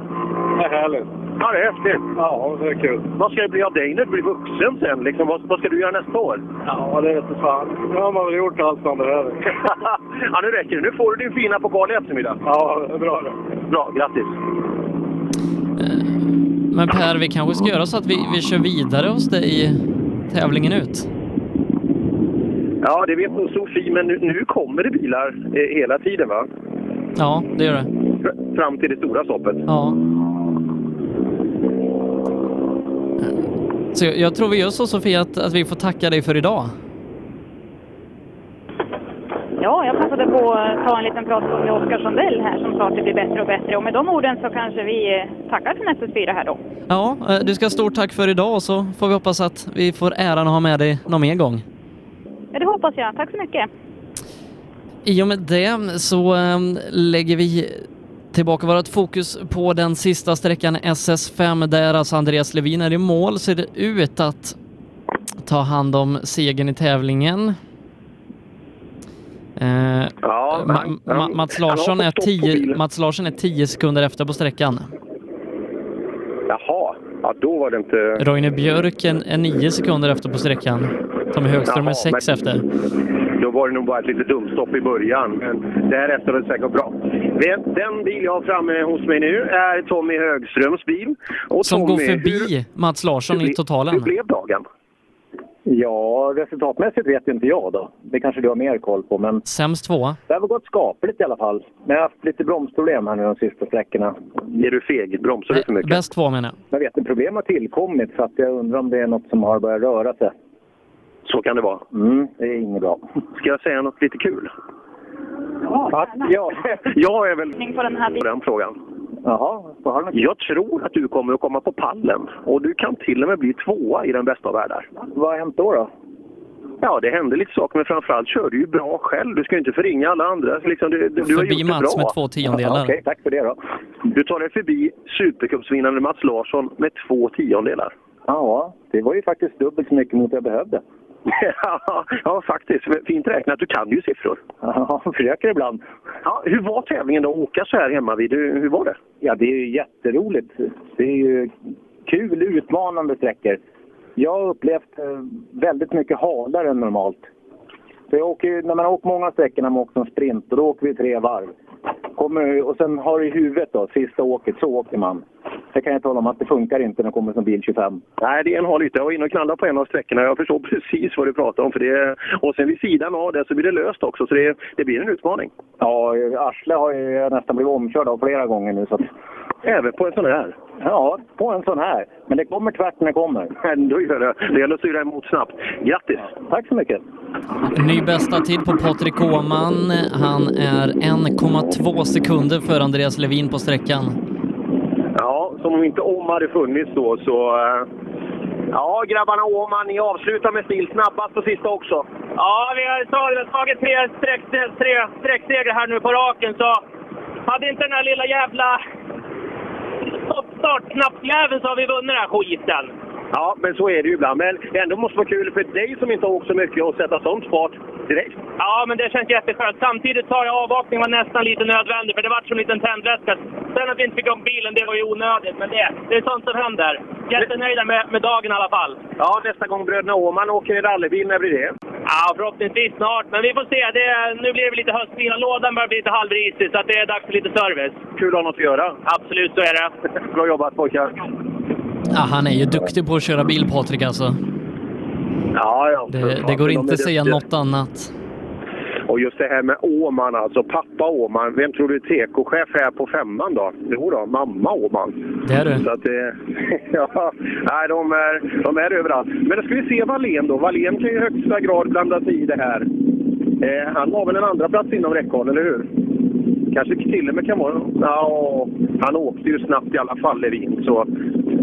det är härligt. Ja, det är häftigt. Ja, det är kul. Vad ska det bli av dig när du blir vuxen sen? Liksom, vad, vad ska du göra nästa år? Ja, det vet fan. Nu har man väl gjort allt man behöver. ja, nu räcker det. Nu får du din fina pokal i eftermiddag. Ja, det är bra det. Bra, grattis. Men Per, vi kanske ska göra så att vi, vi kör vidare hos dig i tävlingen ut. Ja, det vet nog Sofie, men nu, nu kommer det bilar eh, hela tiden, va? Ja, det gör det. Fr- Fram till det stora stoppet. Ja. Så jag, jag tror vi gör så Sofia att, att vi får tacka dig för idag. Ja, jag passade på att ta en liten prat med Oskar Sundell här som sa att det blir bättre och bättre. Och med de orden så kanske vi tackar för SS4 här då. Ja, eh, du ska ha stort tack för idag och så får vi hoppas att vi får äran att ha med dig någon mer gång. Ja, det hoppas jag. Tack så mycket. I och med det så eh, lägger vi tillbaka vårt fokus på den sista sträckan SS5 där alltså Andreas Levin är i mål ser det ut att ta hand om segern i tävlingen. Eh, Ma- Mats, Larsson är stopp på 10, bilen. Mats Larsson är 10 sekunder efter på sträckan. Jaha, ja, då var det inte... Roine Björk är, är 9 sekunder efter på sträckan. Tommy Högström är Jaha, 6 men- efter. Då var det nog bara ett litet dumstopp i början, men därefter var det säkert bra. Den- bil jag har framme hos mig nu är Tommy Högströms bil. Och Som Tommy, går förbi hur- Mats Larsson hur i totalen. Hur blev dagen? Ja, resultatmässigt vet inte jag då. Det kanske du har mer koll på. Men Sämst tvåa. det har gått skapligt i alla fall. Men jag har haft lite bromsproblem här nu de sista sträckorna. Är du feg? Bromsar du för mycket? Bäst två menar jag. Jag vet inte, problem har tillkommit så att jag undrar om det är något som har börjat röra sig. Så kan det vara. Mm, det är inget bra. Ska jag säga något lite kul? Ja, ja. Jag är väl På den här på den frågan. Jaha, höra något. Jag tror att du kommer att komma på pallen och du kan till och med bli tvåa i den bästa av världar. Vad har hänt då? då? Ja, det hände lite saker, men framförallt kör du ju bra själv. Du ska ju inte förringa alla andra. Liksom, du, du, du har Förbi gjort det Mats bra. med två tiondelar. Okej, tack för det då. Du tar dig förbi Supercupsvinnande Mats Larsson med två tiondelar. Ja, det var ju faktiskt dubbelt så mycket mot jag behövde. ja, faktiskt. Fint räknat. Du kan ju siffror. Ja, försöker ibland. Ja, hur var tävlingen då? Att åka så här hemma vid? Hur hur var det? Ja, det är ju jätteroligt. Det är ju kul, utmanande sträckor. Jag har upplevt eh, väldigt mycket halare än normalt. Så jag åker, när man har åkt många sträckor när man åker som sprint, och då åker vi tre varv. Kommer, och sen har du i huvudet då, sista åket, så åker man. Det kan jag tala om att det funkar inte när det kommer som bil 25. Nej, det är en har lite. Jag var inne och knallade på en av sträckorna. Jag förstår precis vad du pratar om. För det, och sen vid sidan av det så blir det löst också, så det, det blir en utmaning. Ja, Arsle har ju nästan blivit omkörd av flera gånger nu. Så att... Även på en sån här? Ja, på en sån här. Men det kommer tvärt när det kommer. Ändå gör det. Det gäller att styra emot snabbt. Grattis! Tack så mycket! Ny bästa tid på Patrik Åhman. Han är 1,2 sekunder för Andreas Levin på sträckan. Ja, som om inte om hade funnits då så... eh, Ja, grabbarna Åhman, ni avslutar med stil. Snabbast på sista också. Ja, vi har tagit, tre sträcksegrar här nu på raken, så hade inte den här lilla jävla stoppstart-knappjäveln så har vi vunnit den här skiten. Ja, men så är det ju ibland. Men det ändå måste vara kul för dig som inte har åkt så mycket att sätta sånt fart direkt. Ja, men det känns jätteskönt. Samtidigt tar jag avvakning var nästan lite nödvändig, för det var som en liten tändvätska. Sen att vi inte fick upp bilen, det var ju onödigt. Men det, det är sånt som händer. Jättenöjda med, med dagen i alla fall. Ja, nästa gång bröderna Åhman åker i rallybil, när blir det? Ja, förhoppningsvis snart. Men vi får se. Det, nu blir det lite höstbil och lådan börjar bli lite halvrisig, så att det är dags för lite service. Kul att ha något att göra. Absolut, så är det. Bra jobbat pojkar! Ja, han är ju duktig på att köra bil, Patrik alltså. Ja, ja. Det, det går inte att säga något annat. Och just det här med Åman alltså, pappa Åman. Vem tror du är tekochef här på femman då? Jo då, mamma Åman. Det är du. Så att det, ja, nej, de är, de är överallt. Men då ska vi se Wallén då. Wallén kan ju i högsta grad blanda sig i det här. Eh, han har väl en andra plats inom räckhåll, eller hur? Kanske till och med kan vara... Ja, han åkte ju snabbt i alla fall, Levin. Så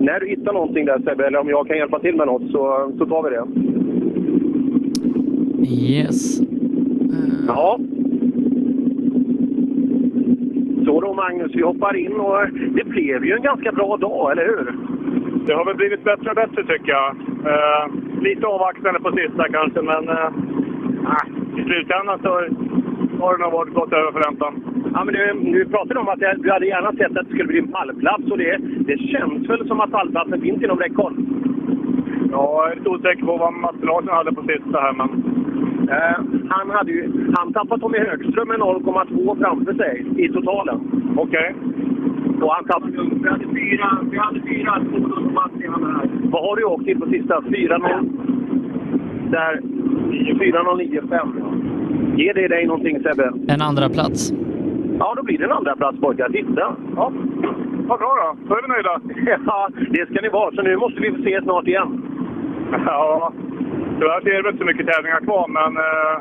när du hittar någonting där Sebbe, eller om jag kan hjälpa till med något, så, så tar vi det. Yes. Ja. Så då Magnus, vi hoppar in och det blev ju en ganska bra dag, eller hur? Det har väl blivit bättre och bättre tycker jag. Eh, lite avvaktande på sista kanske, men eh, ah, i slutändan så har det nog varit gått över förväntan. Ja, men du, du pratade om att du hade gärna sett att det skulle bli en pallplats och det, det känns väl som att pallplatsen finns inom räckhåll? Ja, jag är lite osäker på vad Mats Larsson hade på sista här, men... Eh, han, hade ju, han tappade Tommy Högström med 0,2 framför sig i totalen. Okej. Och han tappade... Vi hade fyra, vi hade fyra. Vad har du åkt till på sista? 4.0... Där... 4.09,5. Ger det dig någonting Sebbe? En andra plats. Ja, då blir det en andra plats pojkar. Titta! Ja, vad bra då. Då är vi nöjda. ja, det ska ni vara. Så nu måste vi få se snart igen. Ja, tyvärr så är det väl inte så mycket tävlingar kvar, men eh,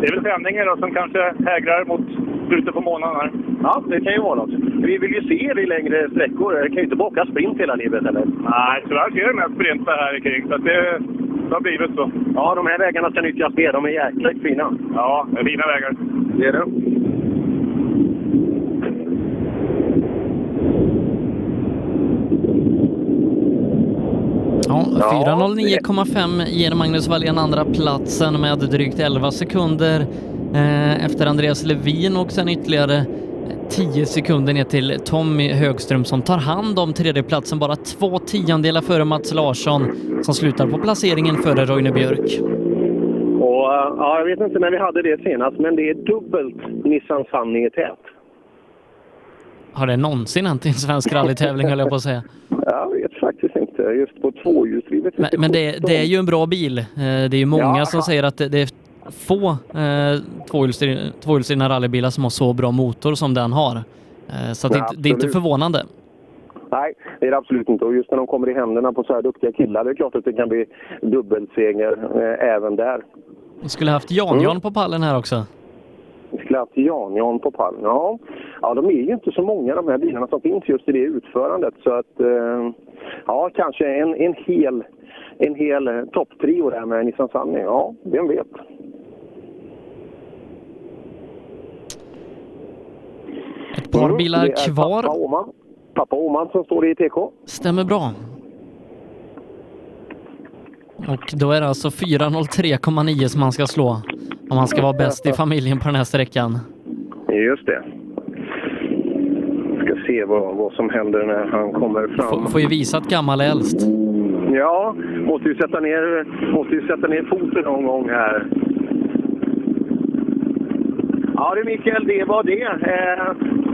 det är väl tävlingar då som kanske hägrar mot slutet på månaden här. Ja, det kan ju vara något. Vi vill ju se det i längre sträckor. Det kan ju inte bara åka sprint hela livet, eller? Nej, tyvärr så är det mest sprintar här kring, så det, det har blivit så. Ja, de här vägarna ska nyttjas mer. De är jäkligt fina. Ja, det är fina vägar. Det är det. Ja, Ja, 4.09,5 ger Magnus Wallén andra platsen med drygt 11 sekunder eh, efter Andreas Levin och sen ytterligare 10 sekunder ner till Tommy Högström som tar hand om tredjeplatsen bara två tiondelar före Mats Larsson som slutar på placeringen före Roine Björk. Och, eh, ja, jag vet inte när vi hade det senast, men det är dubbelt Nissan Sunny i tät. Har det någonsin hänt i en svensk rallytävling höll jag på att säga. Jag vet faktiskt. Just på tvåhjulsdrivet. Men, men det, det är ju en bra bil. Eh, Det är ju många Ja. som säger att det, det är få eh, tvåhjulsdrivna rallybilar som har så bra motor som den har. Eh, Så att det, är inte- det är inte förvånande. Nej, det är det absolut inte. Och just när de kommer i händerna på så här duktiga killar, det är klart att det kan bli dubbelseger eh, även där. Vi skulle haft Jan-Jan på pallen här också. Haft Jan-Jan på pallen. Ja. ja, de är ju inte så många de här bilarna som finns just i det utförandet. Så att, eh, ja, kanske en, en hel, en hel eh, topptrio där med Nissan Sunny. Ja, vem vet? Ett par Mm, bilar kvar. Pappa Åman. Pappa Åman som står i TK. Stämmer bra. Och då är det alltså 4.03,9 som man ska slå om man ska vara bäst i familjen på den här sträckan. Just det. Ska se vad, vad som händer när han kommer fram. Får, får ju visa att gammal är äldst. Ja, måste ju sätta ner, måste ju sätta ner foten någon gång här. Ja du Mikael, det var det. Eh,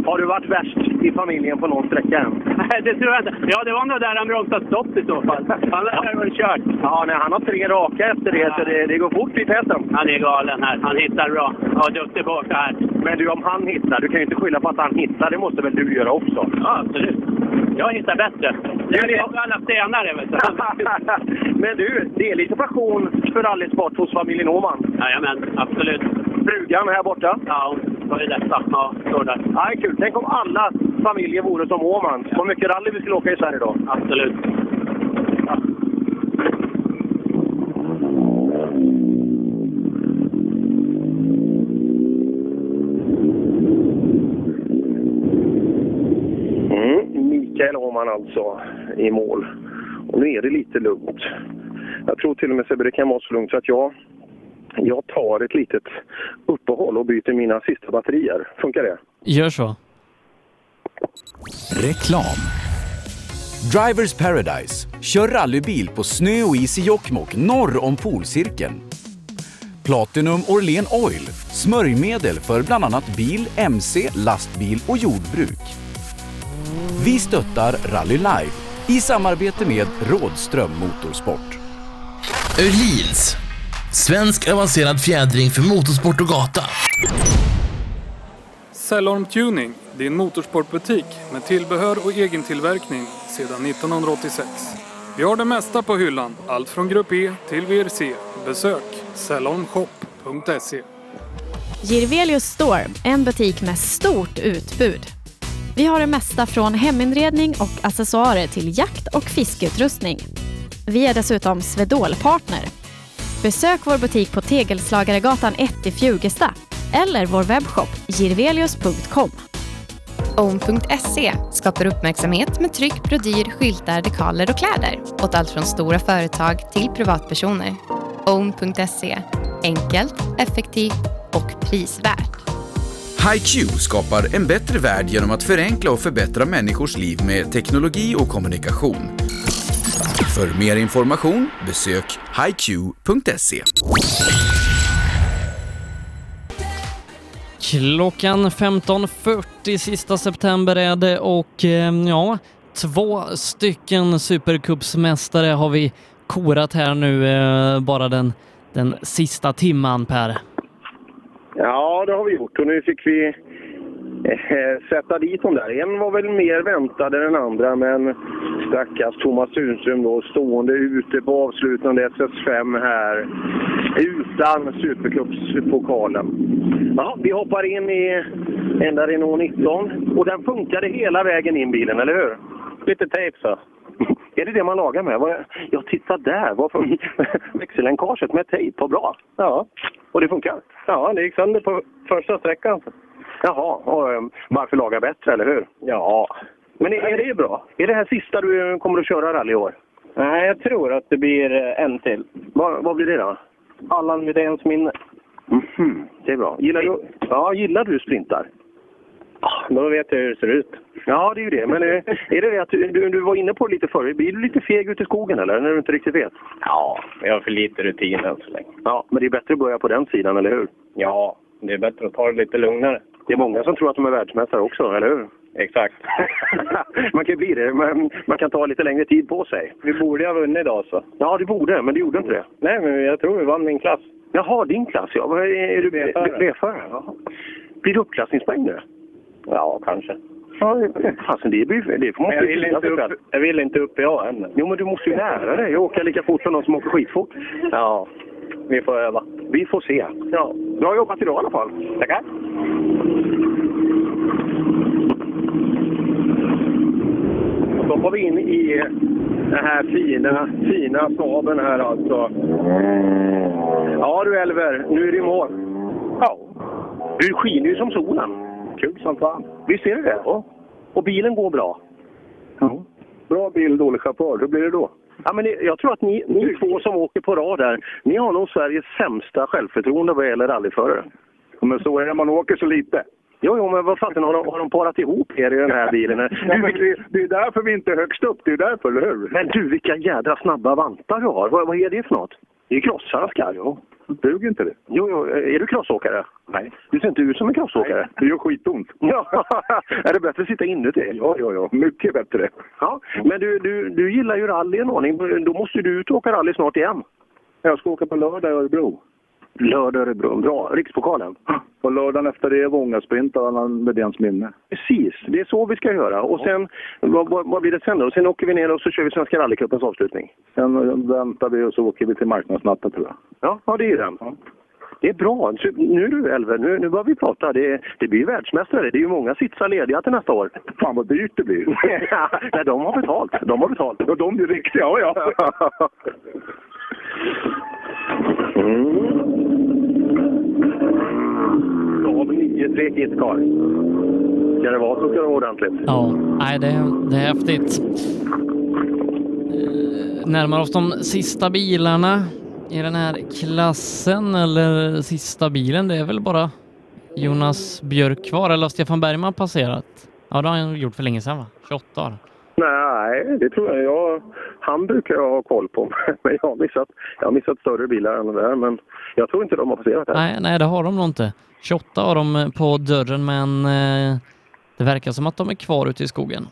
har du varit värst i familjen på någon sträcka än? Nej, det tror jag inte. Ja, det var nog där han bromsade stopp i så fall. Han har väl kört. Ja, nej, han har tre raka efter det, så det, det går fort i täten. Han är galen här. Han hittar bra. Ja, duktig åka här. Men du, om han hittar, du kan ju inte skylla på att han hittar. Det måste väl du göra också? Ja, absolut. Jag hittar bättre. Jag är på alla stenar. Men du, det är lite passion för rallysport hos familjen Åhman. Jajamän, absolut. Frugan här borta? Ja, före detta. Ja, står där. Ja, kul. Tänk om alla familjer vore som Åhman. Vad mycket rally vi skulle åka i Sverige då. Absolut. Mm, Mikael Åhman alltså i mål. Och nu är det lite lugnt. Jag tror till och med Sebbe det kan vara så lugnt så att jag, jag tar ett litet uppehåll och byter mina sista batterier. Funkar det? Gör så. Reklam. Drivers Paradise. Kör rallybil på snö och is i Jokkmokk norr om polcirkeln. Platinum Orlen Oil. Smörjmedel för bland annat bil, mc, lastbil och jordbruk. Vi stöttar Rally Life i samarbete med Rådström Motorsport. Öhlins. Svensk avancerad fjädring för motorsport och gata. Cellorm Tuning, din motorsportbutik med tillbehör och egentillverkning sedan 1986. Vi har det mesta på hyllan, allt från Grupp E till VRC. Besök cellormshop.se. Girvelius Store, en butik med stort utbud. Vi har det mesta från heminredning och accessoarer till jakt och fiskeutrustning. Vi är dessutom Swedol-partner. Besök vår butik på Tegelslagaregatan 1 i Fjugesta eller vår webbshop girvelius.com. Own.se skapar uppmärksamhet med tryck, brodyr, skyltar, dekaler och kläder åt allt från stora företag till privatpersoner. Own.se enkelt, effektivt och prisvärt. HiQ skapar en bättre värld genom att förenkla och förbättra människors liv med teknologi och kommunikation. För mer information besök hiq.se. Klockan 15.40 sista september är det och eh, ja, två stycken Supercupsmästare har vi korat här nu eh, bara den, den sista timman Per. Ja, det har vi gjort och nu fick vi eh, sätta dit dem där. En var väl mer väntad än den andra, men stackars Thomas Tunström då stående ute på avslutande SS5 här utan Supercupspokalen. Ja, vi hoppar in i enda Renault 19 och den funkade hela vägen in bilen, eller hur? Lite tejp så. Är det det man lagar med? Vad- Ja, titta där! Varför växellänkaget med tejp? Vad bra! Ja. Och det funkar? Ja, det gick sönder på första sträckan. Jaha, och um, varför laga bättre, eller hur? Ja. Men är, är det bra? Är det här sista du kommer att köra rally i år? Nej, jag tror att det blir eh, en till. Vad, vad blir det då? Allan Widéns minne. Mhm, det är bra. Gillar du, ja, gillar du sprintar? Då vet jag hur det ser ut. Ja, det är ju det. Men är, är det det att du, du, du var inne på det lite förr? Blir du lite feg ute i skogen eller? När du inte riktigt vet? Ja, jag har för lite rutin än så länge. Ja, men det är bättre att börja på den sidan, eller hur? Ja, det är bättre att ta det lite lugnare. Det är många som tror att de är världsmästare också, eller hur? Exakt. man kan ju bli det, men man kan ta lite längre tid på sig. Vi borde ha vunnit idag så. Ja, det borde, men det gjorde inte det. Nej, men jag tror vi vann min klass. Jaha, din klass ja. Är, är du B-förare. B-förare? Jaha. Blir det uppklassningspoäng nu? Ja, kanske. Ja, fasen, det, blir, det får man Jag vill, inte upp, jag vill inte upp i A än. Jo, men du måste ju lära dig att åka lika fort som de som åker skitfort. Ja, vi får öva. Vi får se. Ja, bra jobbat idag i alla fall. Tackar. Och så hoppar vi in i den här fina, fina staben här alltså. Ja du Elver, nu är det mål. Ja. Du skiner ju som solen. Kul som fan. Visst är det det? Ja. Och bilen går bra. Ja. Bra bil, dålig chaufför. Hur blir det då? Ja, men jag tror att ni, ni två som åker på rad där, ni har nog Sveriges sämsta självförtroende vad gäller rallyförare. Men så är det, man åker så lite. Jo, jo, men vad fasen har de, har de parat ihop er i den här bilen? Ja, men det, det är därför vi inte är högst upp. Det är därför, eller hur? Men du, vilka jädra snabba vantar du har. Vad, vad är det för något? Det är crosshandskar. Ja, duger inte det? Jo, jo, är du crossåkare? Nej. Du ser inte ut som en crossåkare. Det gör skitont. Ja, är det bättre att sitta inuti? Ja, ja, ja. Mycket bättre. Ja, men du, du, du gillar ju rally en aning. Då måste du ut och åka rally snart igen. Jag ska åka på lördag i Örebro. Lördag Örebro. Bra. Rikspokalen. Och lördagen efter det är Vångasprint och Allan Medéns minne. Precis, det är så vi ska göra. Och sen, vad, vad, blir det sen då? Sen åker vi ner och så kör vi Svenska rallycupens avslutning. Sen väntar vi och så åker vi till marknadsnatten tror jag. Ja, ja det är den. Det är bra. Nu du Elver, nu, nu börjar vi prata. Det, det blir ju världsmästare. Det är ju många sitsar lediga till nästa år. Fan vad dyrt det blir. Nej, de har betalt. De har betalt. Och de blir riktiga, ja ja. Mm. Då har vi 9-3 kvar. Ska det vara så ska det vara ordentligt. Ja, nej, det, det är häftigt. Eh, närmar oss de sista bilarna i den här klassen, eller sista bilen, det är väl bara Jonas Björk kvar, eller har Stefan Bergman passerat? Ja, det har han gjort för länge sedan va? 28 år. Nej, det tror jag. jag. Han brukar jag ha koll på. Men jag har missat, jag har missat större bilar än det där. Men jag tror inte de har passerat här. Nej, nej, det har de nog inte. 28 har de på dörren, men eh, det verkar som att de är kvar ute i skogen.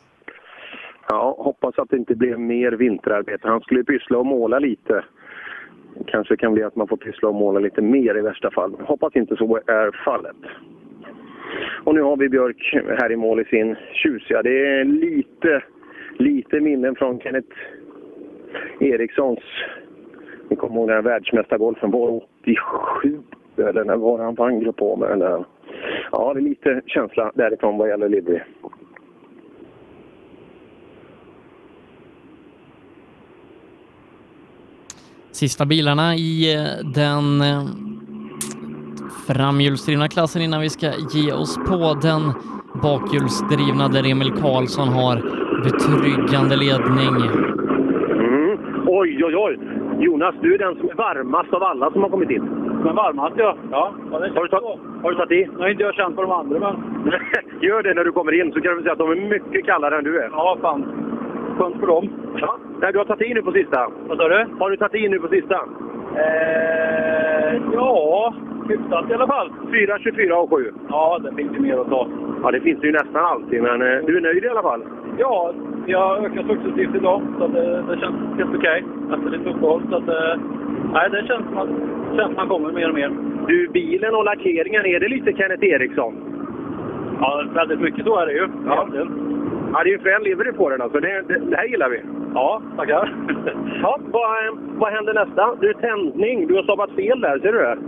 Ja, hoppas att det inte blir mer vinterarbete. Han skulle pyssla och måla lite. Kanske kan bli att man får pyssla och måla lite mer i värsta fall. Hoppas inte så är fallet. Och nu har vi Björk här i mål i sin tjusiga. Det är lite, lite minnen från Kenneth Erikssons. Ni kommer ihåg den här världsmästargolfen var 87 eller när var han vann grupp på med den där. Ja, det är lite känsla därifrån vad gäller livery. Sista bilarna i eh, den eh, framhjulsdrivna klassen innan vi ska ge oss på den bakhjulsdrivna där Emil Karlsson har betryggande ledning. Mm. Oj, oj, oj! Jonas, du är den som är varmast av alla som har kommit in. Men varmast ja. ja. Har du, tagit, har du tagit i? Jag har inte jag känt på de andra men... Gör det när du kommer in så kan du säga att de är mycket kallare än du är. Ja, fan. Skönt för dem. Ja. Nej, du har tagit i nu på sista. Vad sa du? Har du tagit i nu på sista? Eh, ja, hyfsat i alla fall. 4, 24 och 7. Ja, det finns ju mer att ta. Ja, det finns det ju nästan alltid, men eh, du är nöjd i alla fall? Ja, jag ökar successivt idag så det, det känns helt okej efter lite uppehåll. Så att, eh, nej, det känns som att känns man kommer mer och mer. Du, bilen och lackeringen, är det lite Kenneth Eriksson? Ja, väldigt mycket så är det ju. Ja. egentligen. Ja, det är ju frän livery på den alltså. Det, det, det här gillar vi. Ja, tackar. Ja, vad, eh, vad händer nästa? Du, tändning. Du har stavat fel där, ser du det?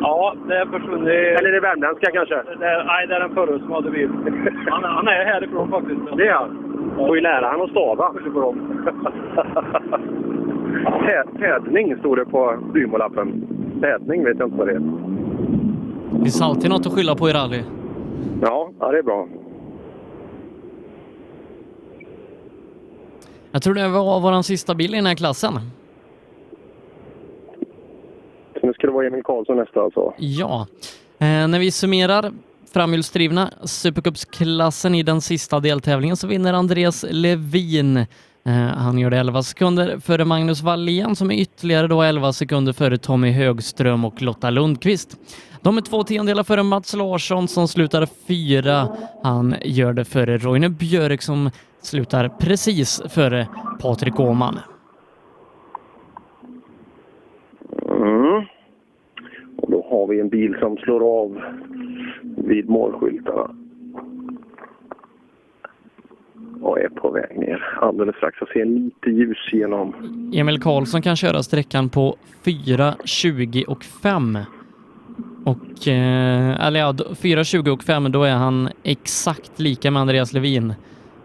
Ja, det är försvunnit. Eller är det värmländska kanske? Det är, nej, det är den förre som hade bil. Han, han är härifrån faktiskt. Det är han? Får ju lära han att stava. Tädning stod det på Bymolappen. Tädning vet jag inte vad det är. Det finns alltid något att skylla på i rally. Ja, ja det är bra. Jag tror det var vår sista bil i den här klassen. Så nu ska det vara Emil Karlsson nästa alltså. Ja. Eh, när vi summerar framhjulsdrivna Supercupsklassen i den sista deltävlingen så vinner Andreas Levin. Eh, han gör det 11 sekunder före Magnus Wallén som är ytterligare då 11 sekunder före Tommy Högström och Lotta Lundqvist. De är två tiondelar före Mats Larsson som slutar fyra. Han gör det före Roine Björk som slutar precis före Patrik Åhman. Mm. Och då har vi en bil som slår av vid målskyltarna. Och är på väg ner alldeles strax. Jag ser lite ljus genom. Emil Karlsson kan köra sträckan på 4, 20 och 5. Och, eh, eller ja, då- 4, 20 och 5, då är han exakt lika med Andreas Levin.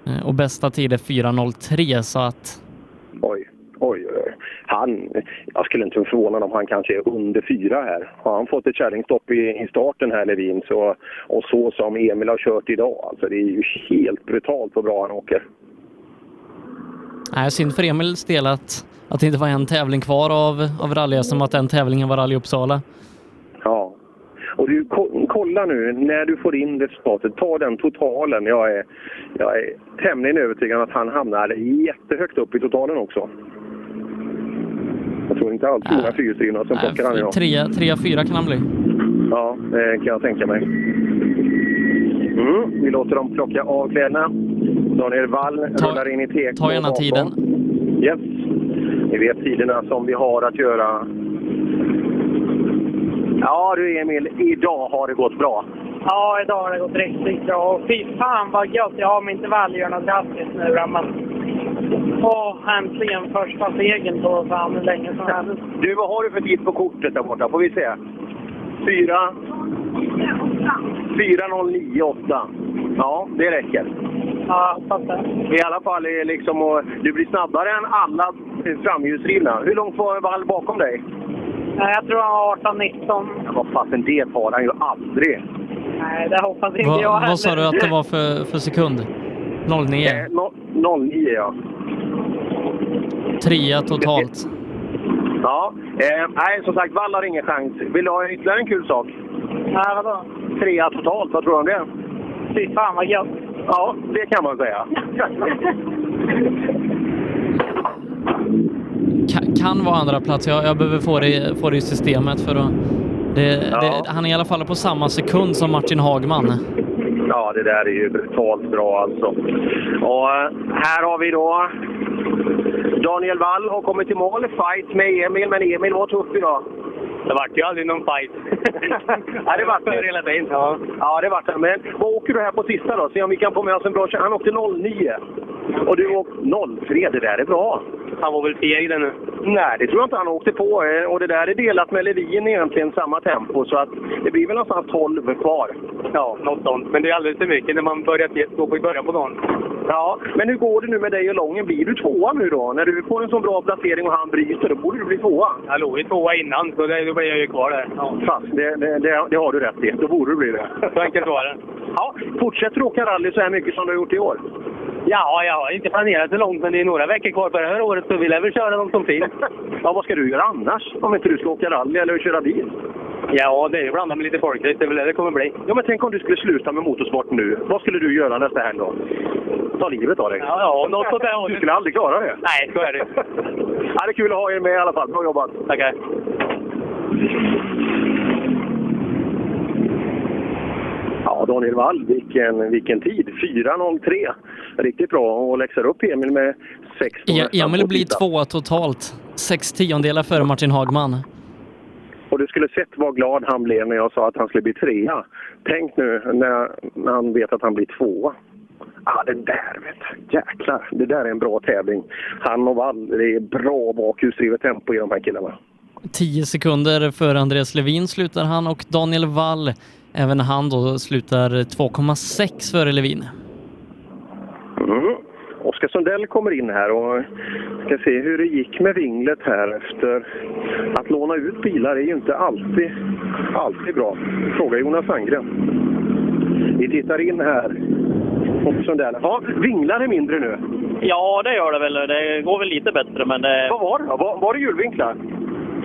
Eh, och bästa tid är 4.03 så att Oj, oj, oj. Han, jag skulle inte bli förvånad om han kanske är under fyra här. Har han fått ett kärringstopp i, i starten här, Levin, så, och så som Emil har kört idag, alltså det är ju helt brutalt vad bra han åker. Nej, synd för Emils del att, att det inte var en tävling kvar av, av rally som att den tävlingen var Rally Uppsala. Ja. Och du, ko- kolla nu, när du får in resultatet, ta den totalen. Jag är, jag är tämligen övertygad att han hamnar jättehögt upp i totalen också. Tror inte alls många fyrhjulsdrivna som plockar han idag. Trea, trea, fyra kan han bli. Ja, det kan jag tänka mig. Mm, vi låter dem plocka av kläderna. Daniel Wall rullar in i TK. Ta gärna tiden. Yes. Ni vet tiderna som vi har att göra. Ja du Emil, idag har det gått bra. Ja, idag har det gått riktigt bra. Och fy fan vad gött jag har med gör något drastiskt nu då, Åh, äntligen första segern på fan hur länge som helst. Du, vad har du för tid på kortet där borta? Får vi se. Fyra... 4.09,8. Ja, det räcker. Ja, det. I alla fall är liksom, och du blir snabbare än alla framhjulsdrivna. Hur långt var Wall bakom dig? Nej, Jag tror han var 18-19. Ja, vad fasen, det tar han ju aldrig. Nej, det hoppas inte Va, jag heller. vad sa du att det var för, för sekund? 09? Eh, no, 09 ja. Trea totalt. Ja, eh, nej som sagt, Wall har ingen chans. Vill du ha ytterligare en kul sak? Nej, vadå? Trea totalt, vad tror du om det? Fy fan vad gött. Ja, det kan man säga. Kan, kan vara andra plats. Jag, jag behöver få det, få det i systemet för att... Det, det, han är i alla fall på samma sekund som Martin Hagman. Ja, det där är ju brutalt bra alltså. Och eh, här har vi då Daniel Wall har kommit till mål. Fight med Emil, men Emil var tuff idag. Det vart ju aldrig någon fight. ja, det vart det. hela tiden. Ja. Ja, det vart det. Men vad åker du här på sista då? Se om vi kan få med oss en bra. Han åkte 09. Och du åkte 03. Det där är bra. Han var väl feg den nu? Nej, det tror jag inte han åkte på. eh, Och det där är delat med Levin egentligen samma tempo. Så att det blir väl någonstans 12 kvar. Ja, något sånt. Men det är alldeles för mycket när man börjar stå på i början på dagen. Ja, men hur går det nu med dig och Lången? Blir du tvåa nu då? När du får en så bra placering och han bryter, då borde du bli tvåa. Jag låg ju tvåa innan, så det, då blir jag ju kvar där. Ja. Fast det, det, det, det har du rätt i. Då borde du bli det. Så enkelt var det. Ja, fortsätter du åka rally så här mycket som du har gjort i år? Ja, jag har inte planerat så långt, men det är några veckor kvar på det här året så vill jag väl köra dem som finns. Ja, vad ska du göra annars? Om inte du ska åka rally eller köra bil? Ja, det är ju blandat med lite folkrace. Det är väl det det kommer bli. Ja, men tänk om du skulle sluta med motorsport nu. Vad skulle du göra nästa helg då? Ta livet av dig? Ja, ja något sånt där. Du skulle aldrig klara det? Nej, så är det. ja, det är kul att ha er med i alla fall. Bra jobbat! Tackar. Ja, Daniel Wall, vilken, vilken tid! 4.03. Riktigt bra och läxar upp Emil med 16 E- Emil blir tvåa totalt. Sex tiondelar före Martin Hagman. Och du skulle sett vad glad han blev när jag sa att han skulle bli trea. Tänk nu när, när han vet att han blir tvåa. Ah, det där vet du. Jäklar, det där är en bra tävling. Han och Wall, det är bra bakhjulsdrivet tempo i de här killarna. 10 sekunder före Andreas Levin slutar han och Daniel Wall, även han då, slutar 2,6 före Levin. Mm. Oskar Sundell kommer in här och ska se hur det gick med Vinglet här efter att låna ut bilar är ju inte alltid, alltid bra. Fråga Jonas Sandgren. Vi tittar in här. Och Sundell. Ja, vinglar är mindre nu. Ja, det gör det väl. Det går väl lite bättre, men... eh, Vad var det då? Var, var det hjulvinklar?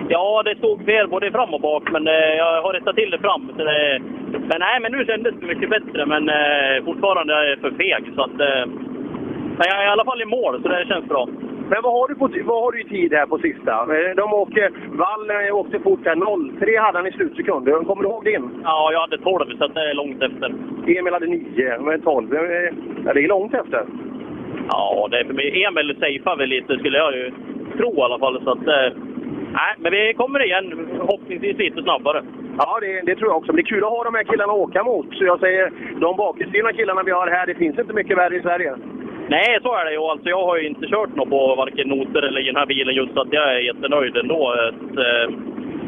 Ja, det stod fel både fram och bak, men eh, jag har rättat till det fram. Så det, men nej, men nu kändes det mycket bättre, men eh, fortfarande är jag för feg. Så att, eh, men jag är i alla fall i mål, så det känns bra. Men vad har du, på, vad har du i tid här på sista? Eh, De åker, Wall åkte fort här. 03 hade han i slutsekunder. Kommer du ihåg din? Ja, jag hade 12, så det är långt efter. Emil hade 9, men 12. eh, Ja, det är långt efter. Ja, det är. Emil safear väl lite, skulle jag ju tro i alla fall. Så att, eh, nej, men vi kommer igen, förhoppningsvis lite snabbare. Ja, det, det tror jag också. Men det är kul att ha de här killarna att åka mot. Så jag säger, de bakhjulsdrivna killarna vi har här, det finns inte mycket värre i Sverige. Nej, så är det ju. Alltså, jag har ju inte kört något på varken noter eller i den här bilen just så att jag är jättenöjd ändå. Att, eh,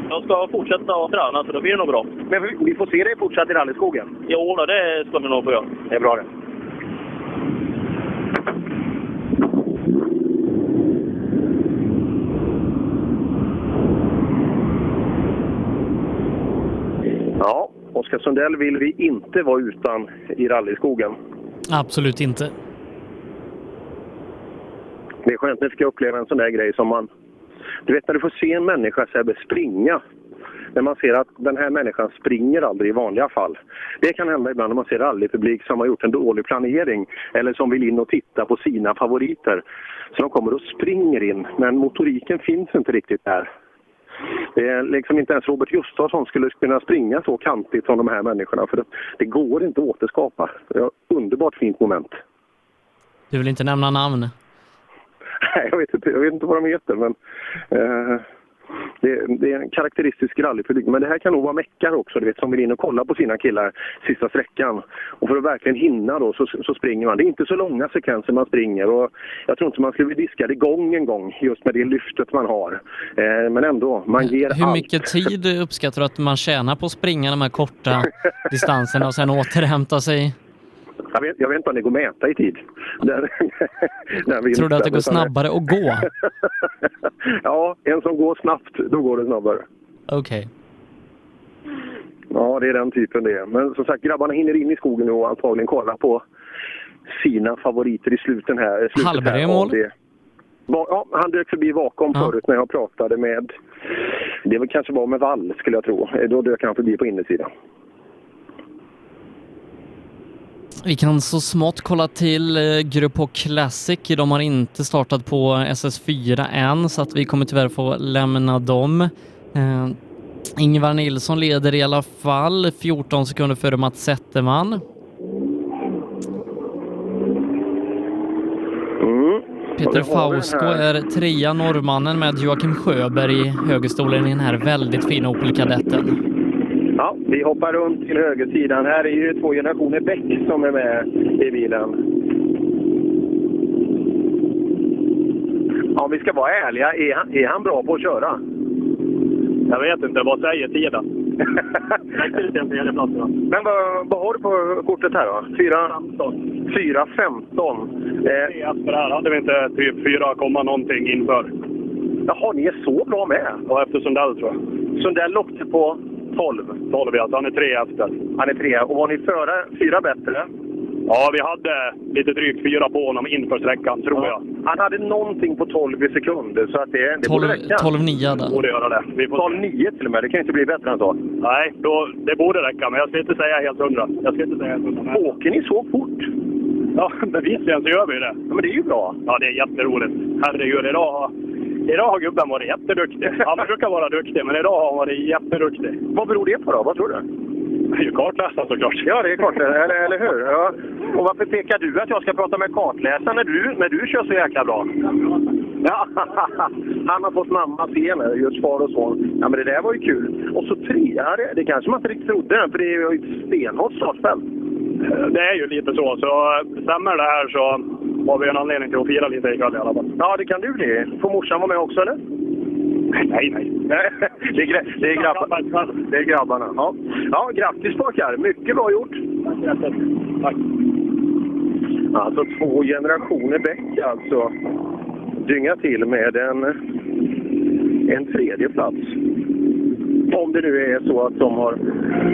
jag ska fortsätta att träna så då blir det nog bra. Men vi, vi får se dig fortsatt i rallyskogen. Jo, då, det ska vi nog få göra. Det är bra det. Ja, Oskar Sundell vill vi inte vara utan i rallyskogen. Absolut inte. Det är skönt när vi ska uppleva en sån där grej som man... Du vet när du får se en människa Sebbe, springa. När man ser att den här människan springer aldrig i vanliga fall. Det kan hända ibland när man ser rallypublik som har gjort en dålig planering eller som vill in och titta på sina favoriter. Så de kommer och springer in, men motoriken finns inte riktigt där. Det är liksom inte ens Robert Gustafsson skulle kunna springa så kantigt som de här människorna. För det, det går inte att återskapa. Det är ett underbart fint moment. Du vill inte nämna namn? Nej, jag vet inte, jag vet inte vad de heter, men eh, det, det är en karaktäristisk rallypublik. Men det här kan nog vara meckar också, du vet, som vill in och kolla på sina killar sista sträckan. Och för att verkligen hinna då så, så springer man. Det är inte så långa sekvenser man springer och jag tror inte man skulle bli diskad igång en gång just med det lyftet man har. Eh, men ändå, man ger Hur allt. mycket tid uppskattar du att man tjänar på att springa de här korta distanserna och sen återhämta sig? Jag vet, jag vet inte om det går att mäta i tid. Den, den Tror du att det går snabbare att gå? ja, en som går snabbt, då går det snabbare. Okej. Ja, det är den typen det är. Men som sagt, grabbarna hinner in i skogen nu och antagligen kolla på sina favoriter i slutet här. Slutet Hallberg i mål? Ja, han dök förbi bakom förut när jag pratade med... Det var kanske var med Wall, skulle jag tro. Då dök han förbi på innersidan. Vi kan så smått kolla till eh, Grupp H Classic. De har inte startat på SS4 än, så att vi kommer tyvärr få lämna dem. Eh, Ingvar Nilsson leder i alla fall, 14 sekunder före Mats Zetterman. Peter har den Fausko är trea norrmannen med Joakim Sjöberg i högerstolen i den här väldigt fina Opel-kadetten. Ja, vi hoppar runt till högersidan. Här är ju två generationer Bäck som är med i bilen. Om vi ska vara ärliga, är han, är han bra på att köra? Jag vet inte, vad säger tiden? Men vad, vad har du på kortet här då? 4, 4.15. Eh, För det här hade vi inte typ 4, komma någonting inför. Jaha, ni är så bra med? Ja, efter Sundell tror jag. Sundell åkte på 12? 12 alltså, han är tre efter. Han är tre. Och var ni före fyra bättre? Ja, vi hade lite drygt fyra på honom inför sträckan, tror jag. Han hade någonting på 12 i sekunder, så att det, det borde 12 räcka. 12-9 hade han. Borde göra det. Vi får 12-9 till och med, det kan inte bli bättre än så. Nej, då, det borde räcka, men jag ska inte säga helt hundra. Jag ska inte säga helt hundra. Åker ni så fort? Ja, bevisligen så gör vi det. Ja, men det är ju bra. Ja, det är jätteroligt. Herregud, idag har, idag har gubben varit jätteduktig. Han brukar vara duktig, men idag har han varit jätteduktig. Vad beror det på då? Vad tror du? Det är ju kartläsaren såklart. Ja, det är klart. Eller, eller hur? Ja. Och varför pekar du att jag ska prata med kartläsaren när du, när du kör så jäkla bra? Ja, han har fått mamma nu, just far och son. Ja, men det där var ju kul. Och så trea, det, det kanske man inte riktigt trodde, för det är ju ett stenhårt startfält. Det är ju lite så. Så stämmer det här så har vi en anledning till att fira lite ikväll i alla fall. Ja, det kan du bli. Får morsan vara med också, eller? Nej, nej. det, är, det, är grabbar, det är grabbarna. Ja. ja, grattis pojkar! Mycket bra gjort! Tack. Alltså två generationer Bäck alltså. Dynga till med en, en tredje plats. Om det nu är så att de har,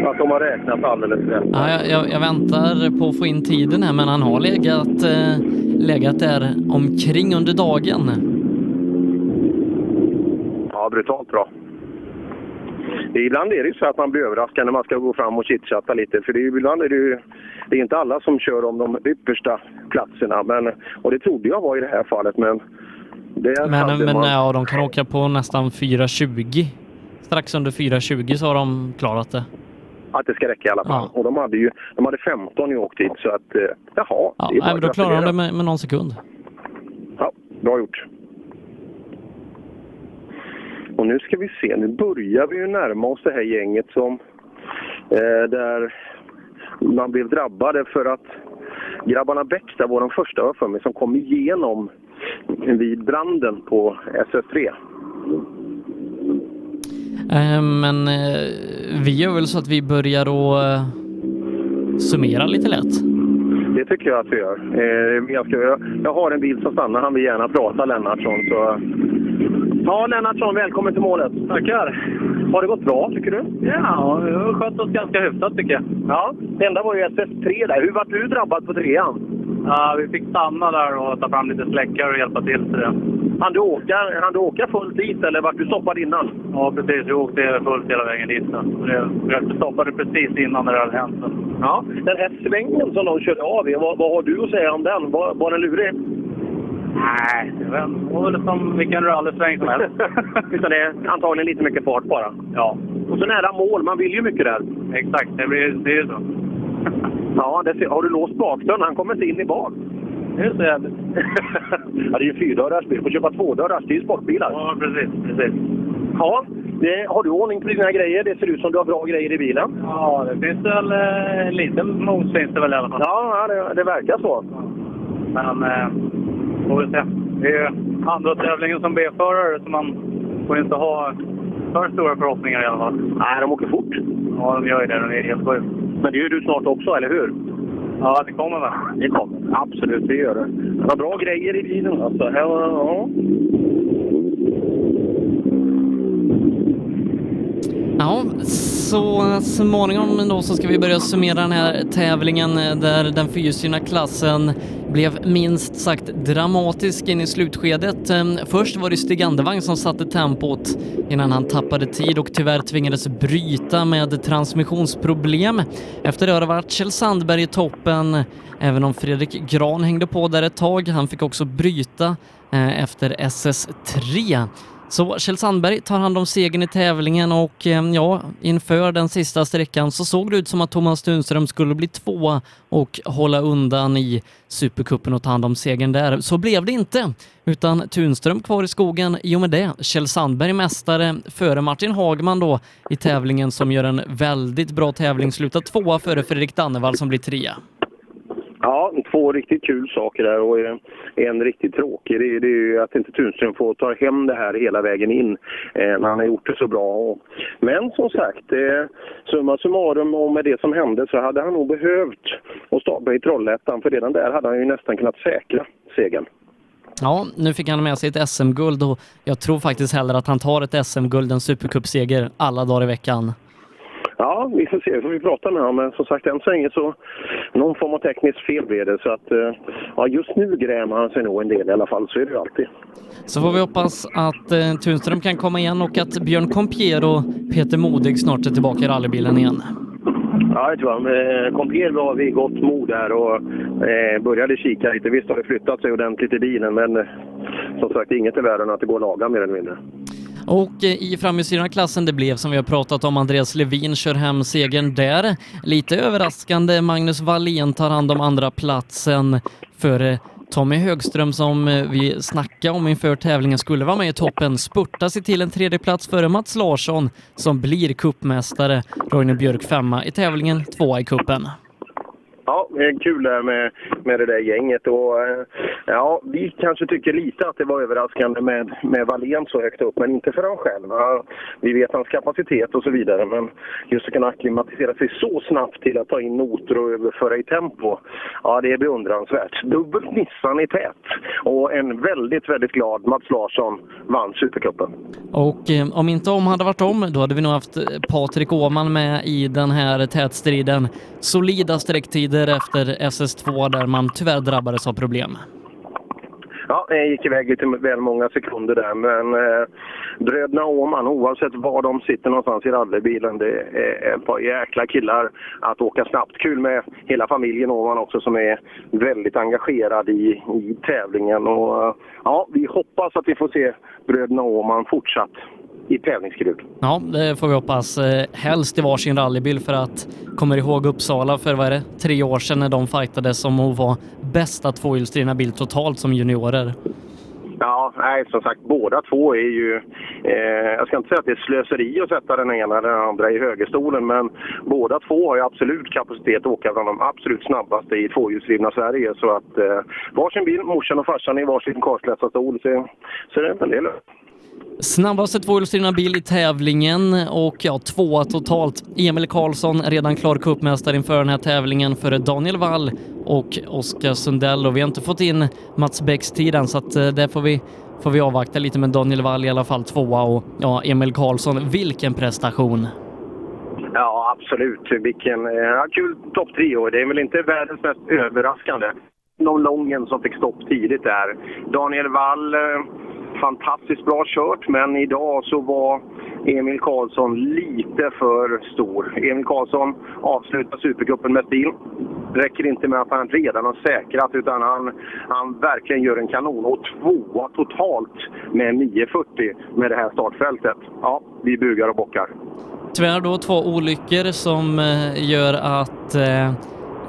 att de har räknat alldeles rätt. Ja, jag, jag, jag väntar på att få in tiden här, men han har legat, eh, legat där omkring under dagen. Ja, brutalt bra. Ibland är det så att man blir överraskad när man ska gå fram och chitchatta lite. För det är, ibland är det ju det är inte alla som kör om de yppersta platserna. Men, och det trodde jag var i det här fallet, men... Det Men, men man. ja, de kan åka på nästan 4.20. Strax under 4.20 så har de klarat det. Att det ska räcka i alla fall. Och de hade ju de hade 15 i åktid, så att... eh, Jaha, Ja, det är men då klarar de det med, med någon sekund. Ja, bra gjort. Och nu ska vi se, nu börjar vi ju närma oss det här gänget som eh, där man blev drabbade för att grabbarna Bäck där var de första var för mig som kom igenom vid branden på SS3. Eh, Men eh, vi gör väl så att vi börjar att eh, summera lite lätt. Det tycker jag att vi gör. Jag, ska, jag, jag har en bil som stannar, han vill gärna prata Lennartsson. Så... Ja, Lennartsson, välkommen till målet. Tackar. Har det gått bra, tycker du? Ja, vi har skött oss ganska hyfsat tycker jag. Ja, det enda var ju SS3 där. Hur var du drabbad på trean? Ja, vi fick stanna där och ta fram lite släckare och hjälpa till till det. Han du åka, han du åka fullt dit eller vart du stoppad innan? Ja, precis. Vi åkte fullt hela vägen dit. Vi stoppade precis innan det hade hänt. Ja, den här svängen som de körde av i, vad, vad har du att säga om den? Var, var den lurig? Nej, det var väl som vilken rallysväng som helst. Utan det är antagligen lite mycket fart bara. Ja. Och så nära mål, man vill ju mycket där. Exakt, det blir ju så. Ja, det, har du låst bakdörren? Han kommer inte in i bak. Det är så jävligt. ja, det är ju fyrdörrars bil. Du får köpa tvådörrars. Det är ju sportbilar. Ja, precis. precis. Ja, det, har du ordning på dina grejer? Det ser ut som du har bra grejer i bilen. Ja, det finns väl eh, en liten mos finns det väl i alla fall. Ja, det, det verkar så. Men eh, får vi se. Det är ju andra tävlingen som B-förare så man får inte ha för stora förhoppningar i alla fall. Nej, de åker fort. Ja, de gör ju det. De är helt sjukt. Men det gör du snart också, eller hur? Ja, det kommer väl. Det kommer. Absolut, det gör det. Det var bra grejer i bilen alltså. Ja, ja. Ja, så småningom då så ska vi börja summera den här tävlingen eh, där den fyrhjulsdrivna klassen blev minst sagt dramatisk in i slutskedet. Eh, först var det Stig Andevang som satte tempot innan han tappade tid och tyvärr tvingades bryta med transmissionsproblem. Efter det har det varit Kjell Sandberg i toppen, även om Fredrik Gran hängde på där ett tag. Han fick också bryta eh, efter SS3. Så Kjell Sandberg tar hand om segern i tävlingen och eh, ja, inför den sista sträckan så såg det ut som att Thomas Tunström skulle bli tvåa och hålla undan i Supercupen och ta hand om segern där. Så blev det inte, utan Tunström kvar i skogen i och med det. Kjell Sandberg mästare före Martin Hagman då i tävlingen som gör en väldigt bra tävling, slutar tvåa före Fredrik Dannevall som blir trea. Ja, två riktigt kul saker där och en riktigt tråkig. Det, är- det är ju att inte Tunström får ta hem det här hela vägen in eh, när han har gjort det så bra. Och, men som sagt, eh, summa summarum och med det som hände så hade han nog behövt att starta i Trollhättan för redan där hade han ju nästan kunnat säkra segern. Ja, nu fick han med sig ett SM-guld och jag tror faktiskt hellre att han tar ett SM-guld än supercupseger alla dagar i veckan. Ja, vi får se. Vi får vi prata med honom. Men som sagt, än så länge så någon form av tekniskt fel blev det. Så att, eh, ja, just nu grämer han sig nog en del i alla fall. Så är det ju alltid. Så får vi hoppas att eh, Tunström kan komma igen och att Björn Compier och Peter Modig snart är tillbaka i rallybilen igen. Ja, det tror jag. Eh, Komper var vid gott mod där och eh, började kika lite. Visst har det flyttat sig ordentligt i bilen, men som sagt, inget i världen att det går att laga mer eller mindre. Och eh, i framhjulsdrivna klassen det blev som vi har pratat om, Andreas Levin kör hem segern där. Lite överraskande, Magnus Wallén tar hand om andra platsen före Tommy Högström som eh, vi snackade om inför tävlingen skulle vara med i toppen, spurtar sig till en tredje plats före Mats Larsson som blir kuppmästare. Roine Björk femma i tävlingen, tvåa i kuppen. Ja, det är kul där med, med det där gänget. Och, eh, ja, vi kanske tycker lite att det var överraskande med, med Wallén så högt upp, men inte för han själv. Ja, vi vet hans kapacitet och så vidare, men just att kunna acklimatisera sig så snabbt till att ta in noter och överföra i tempo, ja, det är beundransvärt. Dubbelt Nissan i tät och en väldigt, väldigt glad Mats Larsson vann Supercupen. Och eh, om inte om hade varit om, då hade vi nog haft Patrik Åhman med i den här tätstriden. Solida sträcktider efter SS2 där man tyvärr drabbades av problem. Ja, det gick iväg lite väl många sekunder där, men eh, bröderna Åhman, oavsett var de sitter någonstans i rallybilen, det är ett par jäkla killar att åka snabbt. Kul med hela familjen Åhman också som är väldigt engagerad i, i tävlingen. Och, eh, ja, vi hoppas att vi får se bröderna Åhman fortsatt i tävlingskrut. Ja, det får vi hoppas. Eh, Helst i varsin rallybil för att, kommer ihåg Uppsala för vad är det, tre år sedan när de fightades om att vara bästa tvåhjulsdrivna bil totalt som juniorer. Ja, nej, som sagt, båda två är ju... Eh, jag ska inte säga att det är slöseri att sätta den ena eller den andra i högerstolen, men båda två har ju absolut kapacitet att åka bland de absolut snabbaste i tvåhjulsdrivna Sverige. Så att eh, varsin bil, morsan och farsan i varsin kartläsarstol, så, så det är en del. Snabbaste tvåhjulsdrivna bil i tävlingen och ja, tvåa totalt. Emil Karlsson redan klar cupmästare inför den här tävlingen före Daniel Wall och Oskar Sundell och vi har inte fått in Mats Bäcks tid än så att eh, där får vi, får vi avvakta lite med Daniel Wall i alla fall tvåa och ja, Emil Karlsson, vilken prestation! Ja, absolut. Vilken eh, ja, kul topptrio. Det är väl inte världens mest överraskande. De lången som fick stopp tidigt där. Daniel Wall, eh, fantastiskt bra kört, men idag så var Emil Karlsson lite för stor. Emil Karlsson avslutar Supercupen med stil. räcker inte med att han redan har säkrat, utan han, han verkligen gör en kanon. Och tvåa totalt med 9.40 med det här startfältet. Ja, vi bugar och bockar. Tyvärr då två olyckor som eh, gör att eh,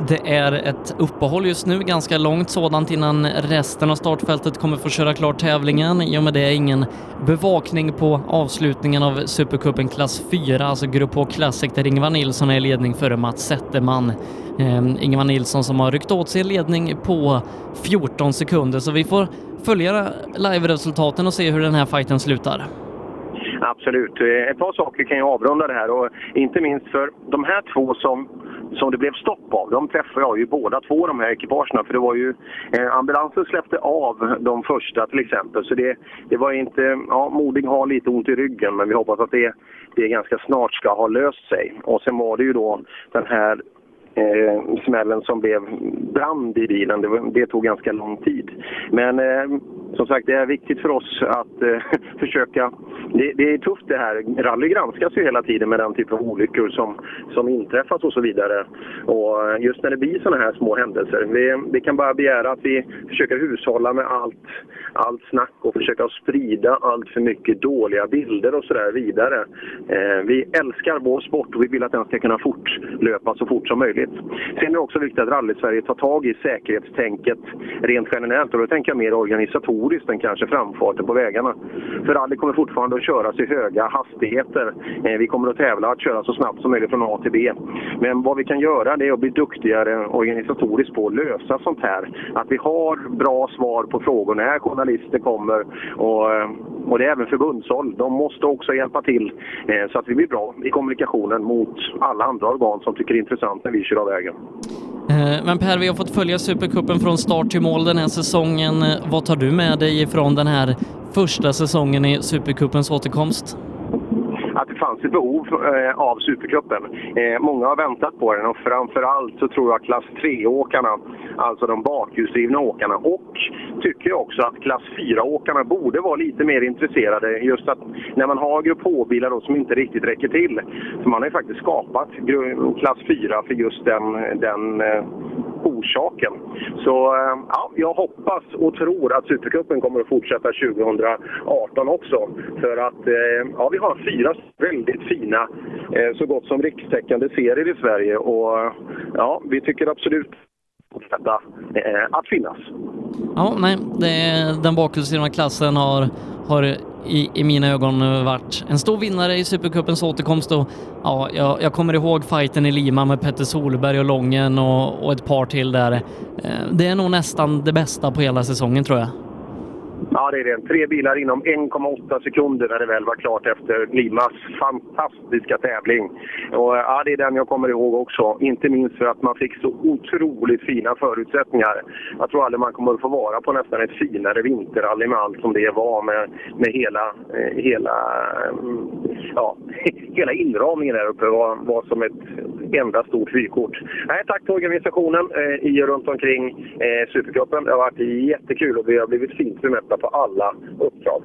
det är ett uppehåll just nu, ganska långt sådant innan resten av startfältet kommer få köra klart tävlingen. I och med det är ingen bevakning på avslutningen av Supercupen klass 4, alltså Grupp H Classic, där Ingvar Nilsson är i ledning före Mats Zetterman. Eh, Ingvar Nilsson som har ryckt åt sig ledning på 14 sekunder, så vi får följa live-resultaten och se hur den här fighten slutar. Absolut. Eh, ett par saker kan jag avrunda det här och inte minst för de här två som, som det blev stopp av, de träffade jag ju båda två de här ekipagen. för det var ju eh, ambulansen släppte av de första till exempel så det, det var inte, ja Modig har lite ont i ryggen men vi hoppas att det, det ganska snart ska ha löst sig. Och sen var det ju då den här eh, smällen som blev brand i bilen. Det, var, det tog ganska lång tid. Men eh, som sagt, det är viktigt för oss att eh, försöka... Det, det är tufft det här. Rally granskas ju hela tiden med den typen av olyckor som, som inträffas och så vidare. Och eh, just när det blir sådana här små händelser. Vi, vi kan bara begära att vi försöker hushålla med allt, allt snack och försöka sprida allt för mycket dåliga bilder och sådär vidare. Eh, vi älskar vår sport och vi vill att den ska kunna fortlöpa så fort som möjligt. Sen är det också viktigt att Rally-Sverige tar tag i säkerhetstänket rent generellt och då tänker jag mer organisatoriskt än kanske framfarten på vägarna. För rally kommer fortfarande att köras i höga hastigheter. Eh, Vi kommer att tävla att köra så snabbt som möjligt från A till B. Men vad vi kan göra det är att bli duktigare organisatoriskt på att lösa sånt här. Att vi har bra svar på frågorna. när journalister kommer och, eh, och det är även förbundshåll. De måste också hjälpa till eh, så att vi blir bra i kommunikationen mot alla andra organ som tycker det är intressant när vi kör av vägen. Eh, men Per, vi har fått följa Supercupen från start till mål den här säsongen. Vad tar du med dig från den här första säsongen i Supercupens återkomst? Att det fanns ett behov eh, av Supercupen. Eh, många har väntat på den och framförallt så tror jag klass 3-åkarna, alltså de bakhjulsdrivna åkarna och tycker också att klass 4-åkarna borde vara lite mer intresserade just att när man har grupp H-bilar som inte riktigt räcker till. För man har ju faktiskt skapat klass 4 för just den, den eh, orsaken. Så eh, ja, jag hoppas och tror att Supercupen kommer att fortsätta 2018 också. För att eh, ja, vi har fyra väldigt fina, eh, så gott som rikstäckande serier i Sverige och ja, vi tycker absolut fortsätta eh, att finnas. Ja, nej, det, är- den bakhjulsdrivna klassen har, har i, i mina ögon varit en stor vinnare i Supercupens återkomst och ja, jag, jag kommer ihåg fighten i Lima med Petter Solberg och Lången och, och ett par till där. Eh, Det är nog nästan det bästa på hela säsongen tror jag. Ja, det är det. Tre bilar inom 1,8 sekunder när det väl var klart efter Limas fantastiska tävling. Och, ja, det är den jag kommer ihåg också. Inte minst för att man fick så otroligt fina förutsättningar. Jag tror aldrig man kommer att få vara på nästan ett finare vinterrally med allt som det var med, med hela, eh, hela, mm, ja, hela inramningen där uppe var, var som ett enda stort vykort. Nej, tack till organisationen eh, i och runt omkring eh, Supercupen. Det har varit jättekul och vi har blivit fint bemötta på alla uppdrag.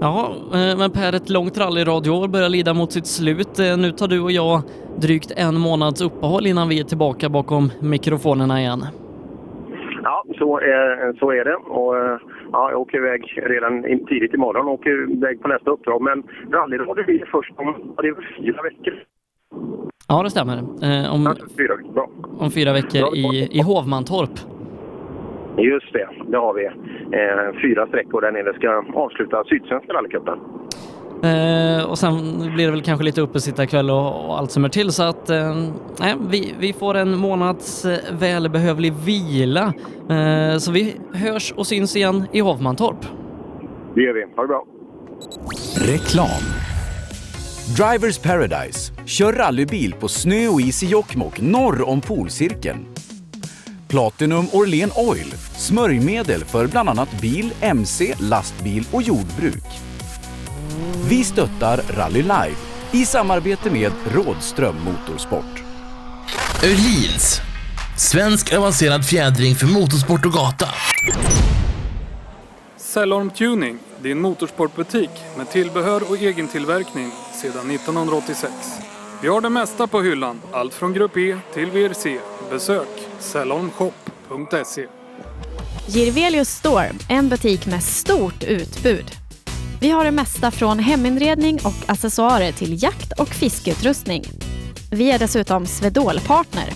Ja, eh, men Per, ett långt rallyradioår börjar lida mot sitt slut. Eh, Nu tar du och jag drygt en månads uppehåll innan vi är tillbaka bakom mikrofonerna igen. Ja, så är, så är det. Och, eh, ja, jag åker iväg redan tidigt imorgon och åker iväg på nästa uppdrag. Men rallyradio blir det först om det är fyra veckor. Ja, det stämmer. Om, Fyra, bra. om fyra veckor i, i Hovmantorp. Just det, det har vi. Eh, fyra sträckor där nere ska avsluta Sydsvenska rallycupen. Eh, och sen blir det väl kanske lite uppesittarkväll och, och allt som är till så att eh, nej, vi, vi får en månads eh, välbehövlig vila. Eh, så vi hörs och syns igen i Hovmantorp. Det gör vi. Ha det bra. Reklam. Drivers Paradise. Kör rallybil på snö och is i Jokkmokk norr om polcirkeln. Platinum Orlen Oil. Smörjmedel för bland annat bil, mc, lastbil och jordbruk. Vi stöttar Rally Live i samarbete med Rådström Motorsport. Öhlins. Svensk avancerad fjädring för motorsport och gata. Cellorm Tuning, din motorsportbutik med tillbehör och egentillverkning sedan 1986. Vi har det mesta på hyllan, allt från Grupp E till VRC. Besök Salonshop.se Girvelius Store, en butik med stort utbud. Vi har det mesta från heminredning och accessoarer till jakt och fiskeutrustning. Vi är dessutom Swedol-partner.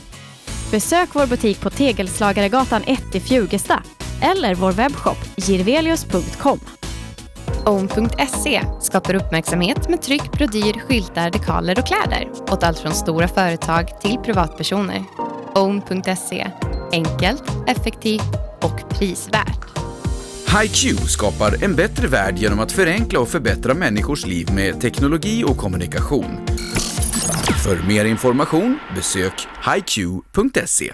Besök vår butik på Tegelslagaregatan 1 i Fjugesta eller vår webbshop girvelius.com. Own.se skapar uppmärksamhet med tryck, brodyr, skyltar, dekaler och kläder åt allt från stora företag till privatpersoner. Own.se enkelt, effektivt och prisvärt. HiQ skapar en bättre värld genom att förenkla och förbättra människors liv med teknologi och kommunikation. För mer information besök hiq.se.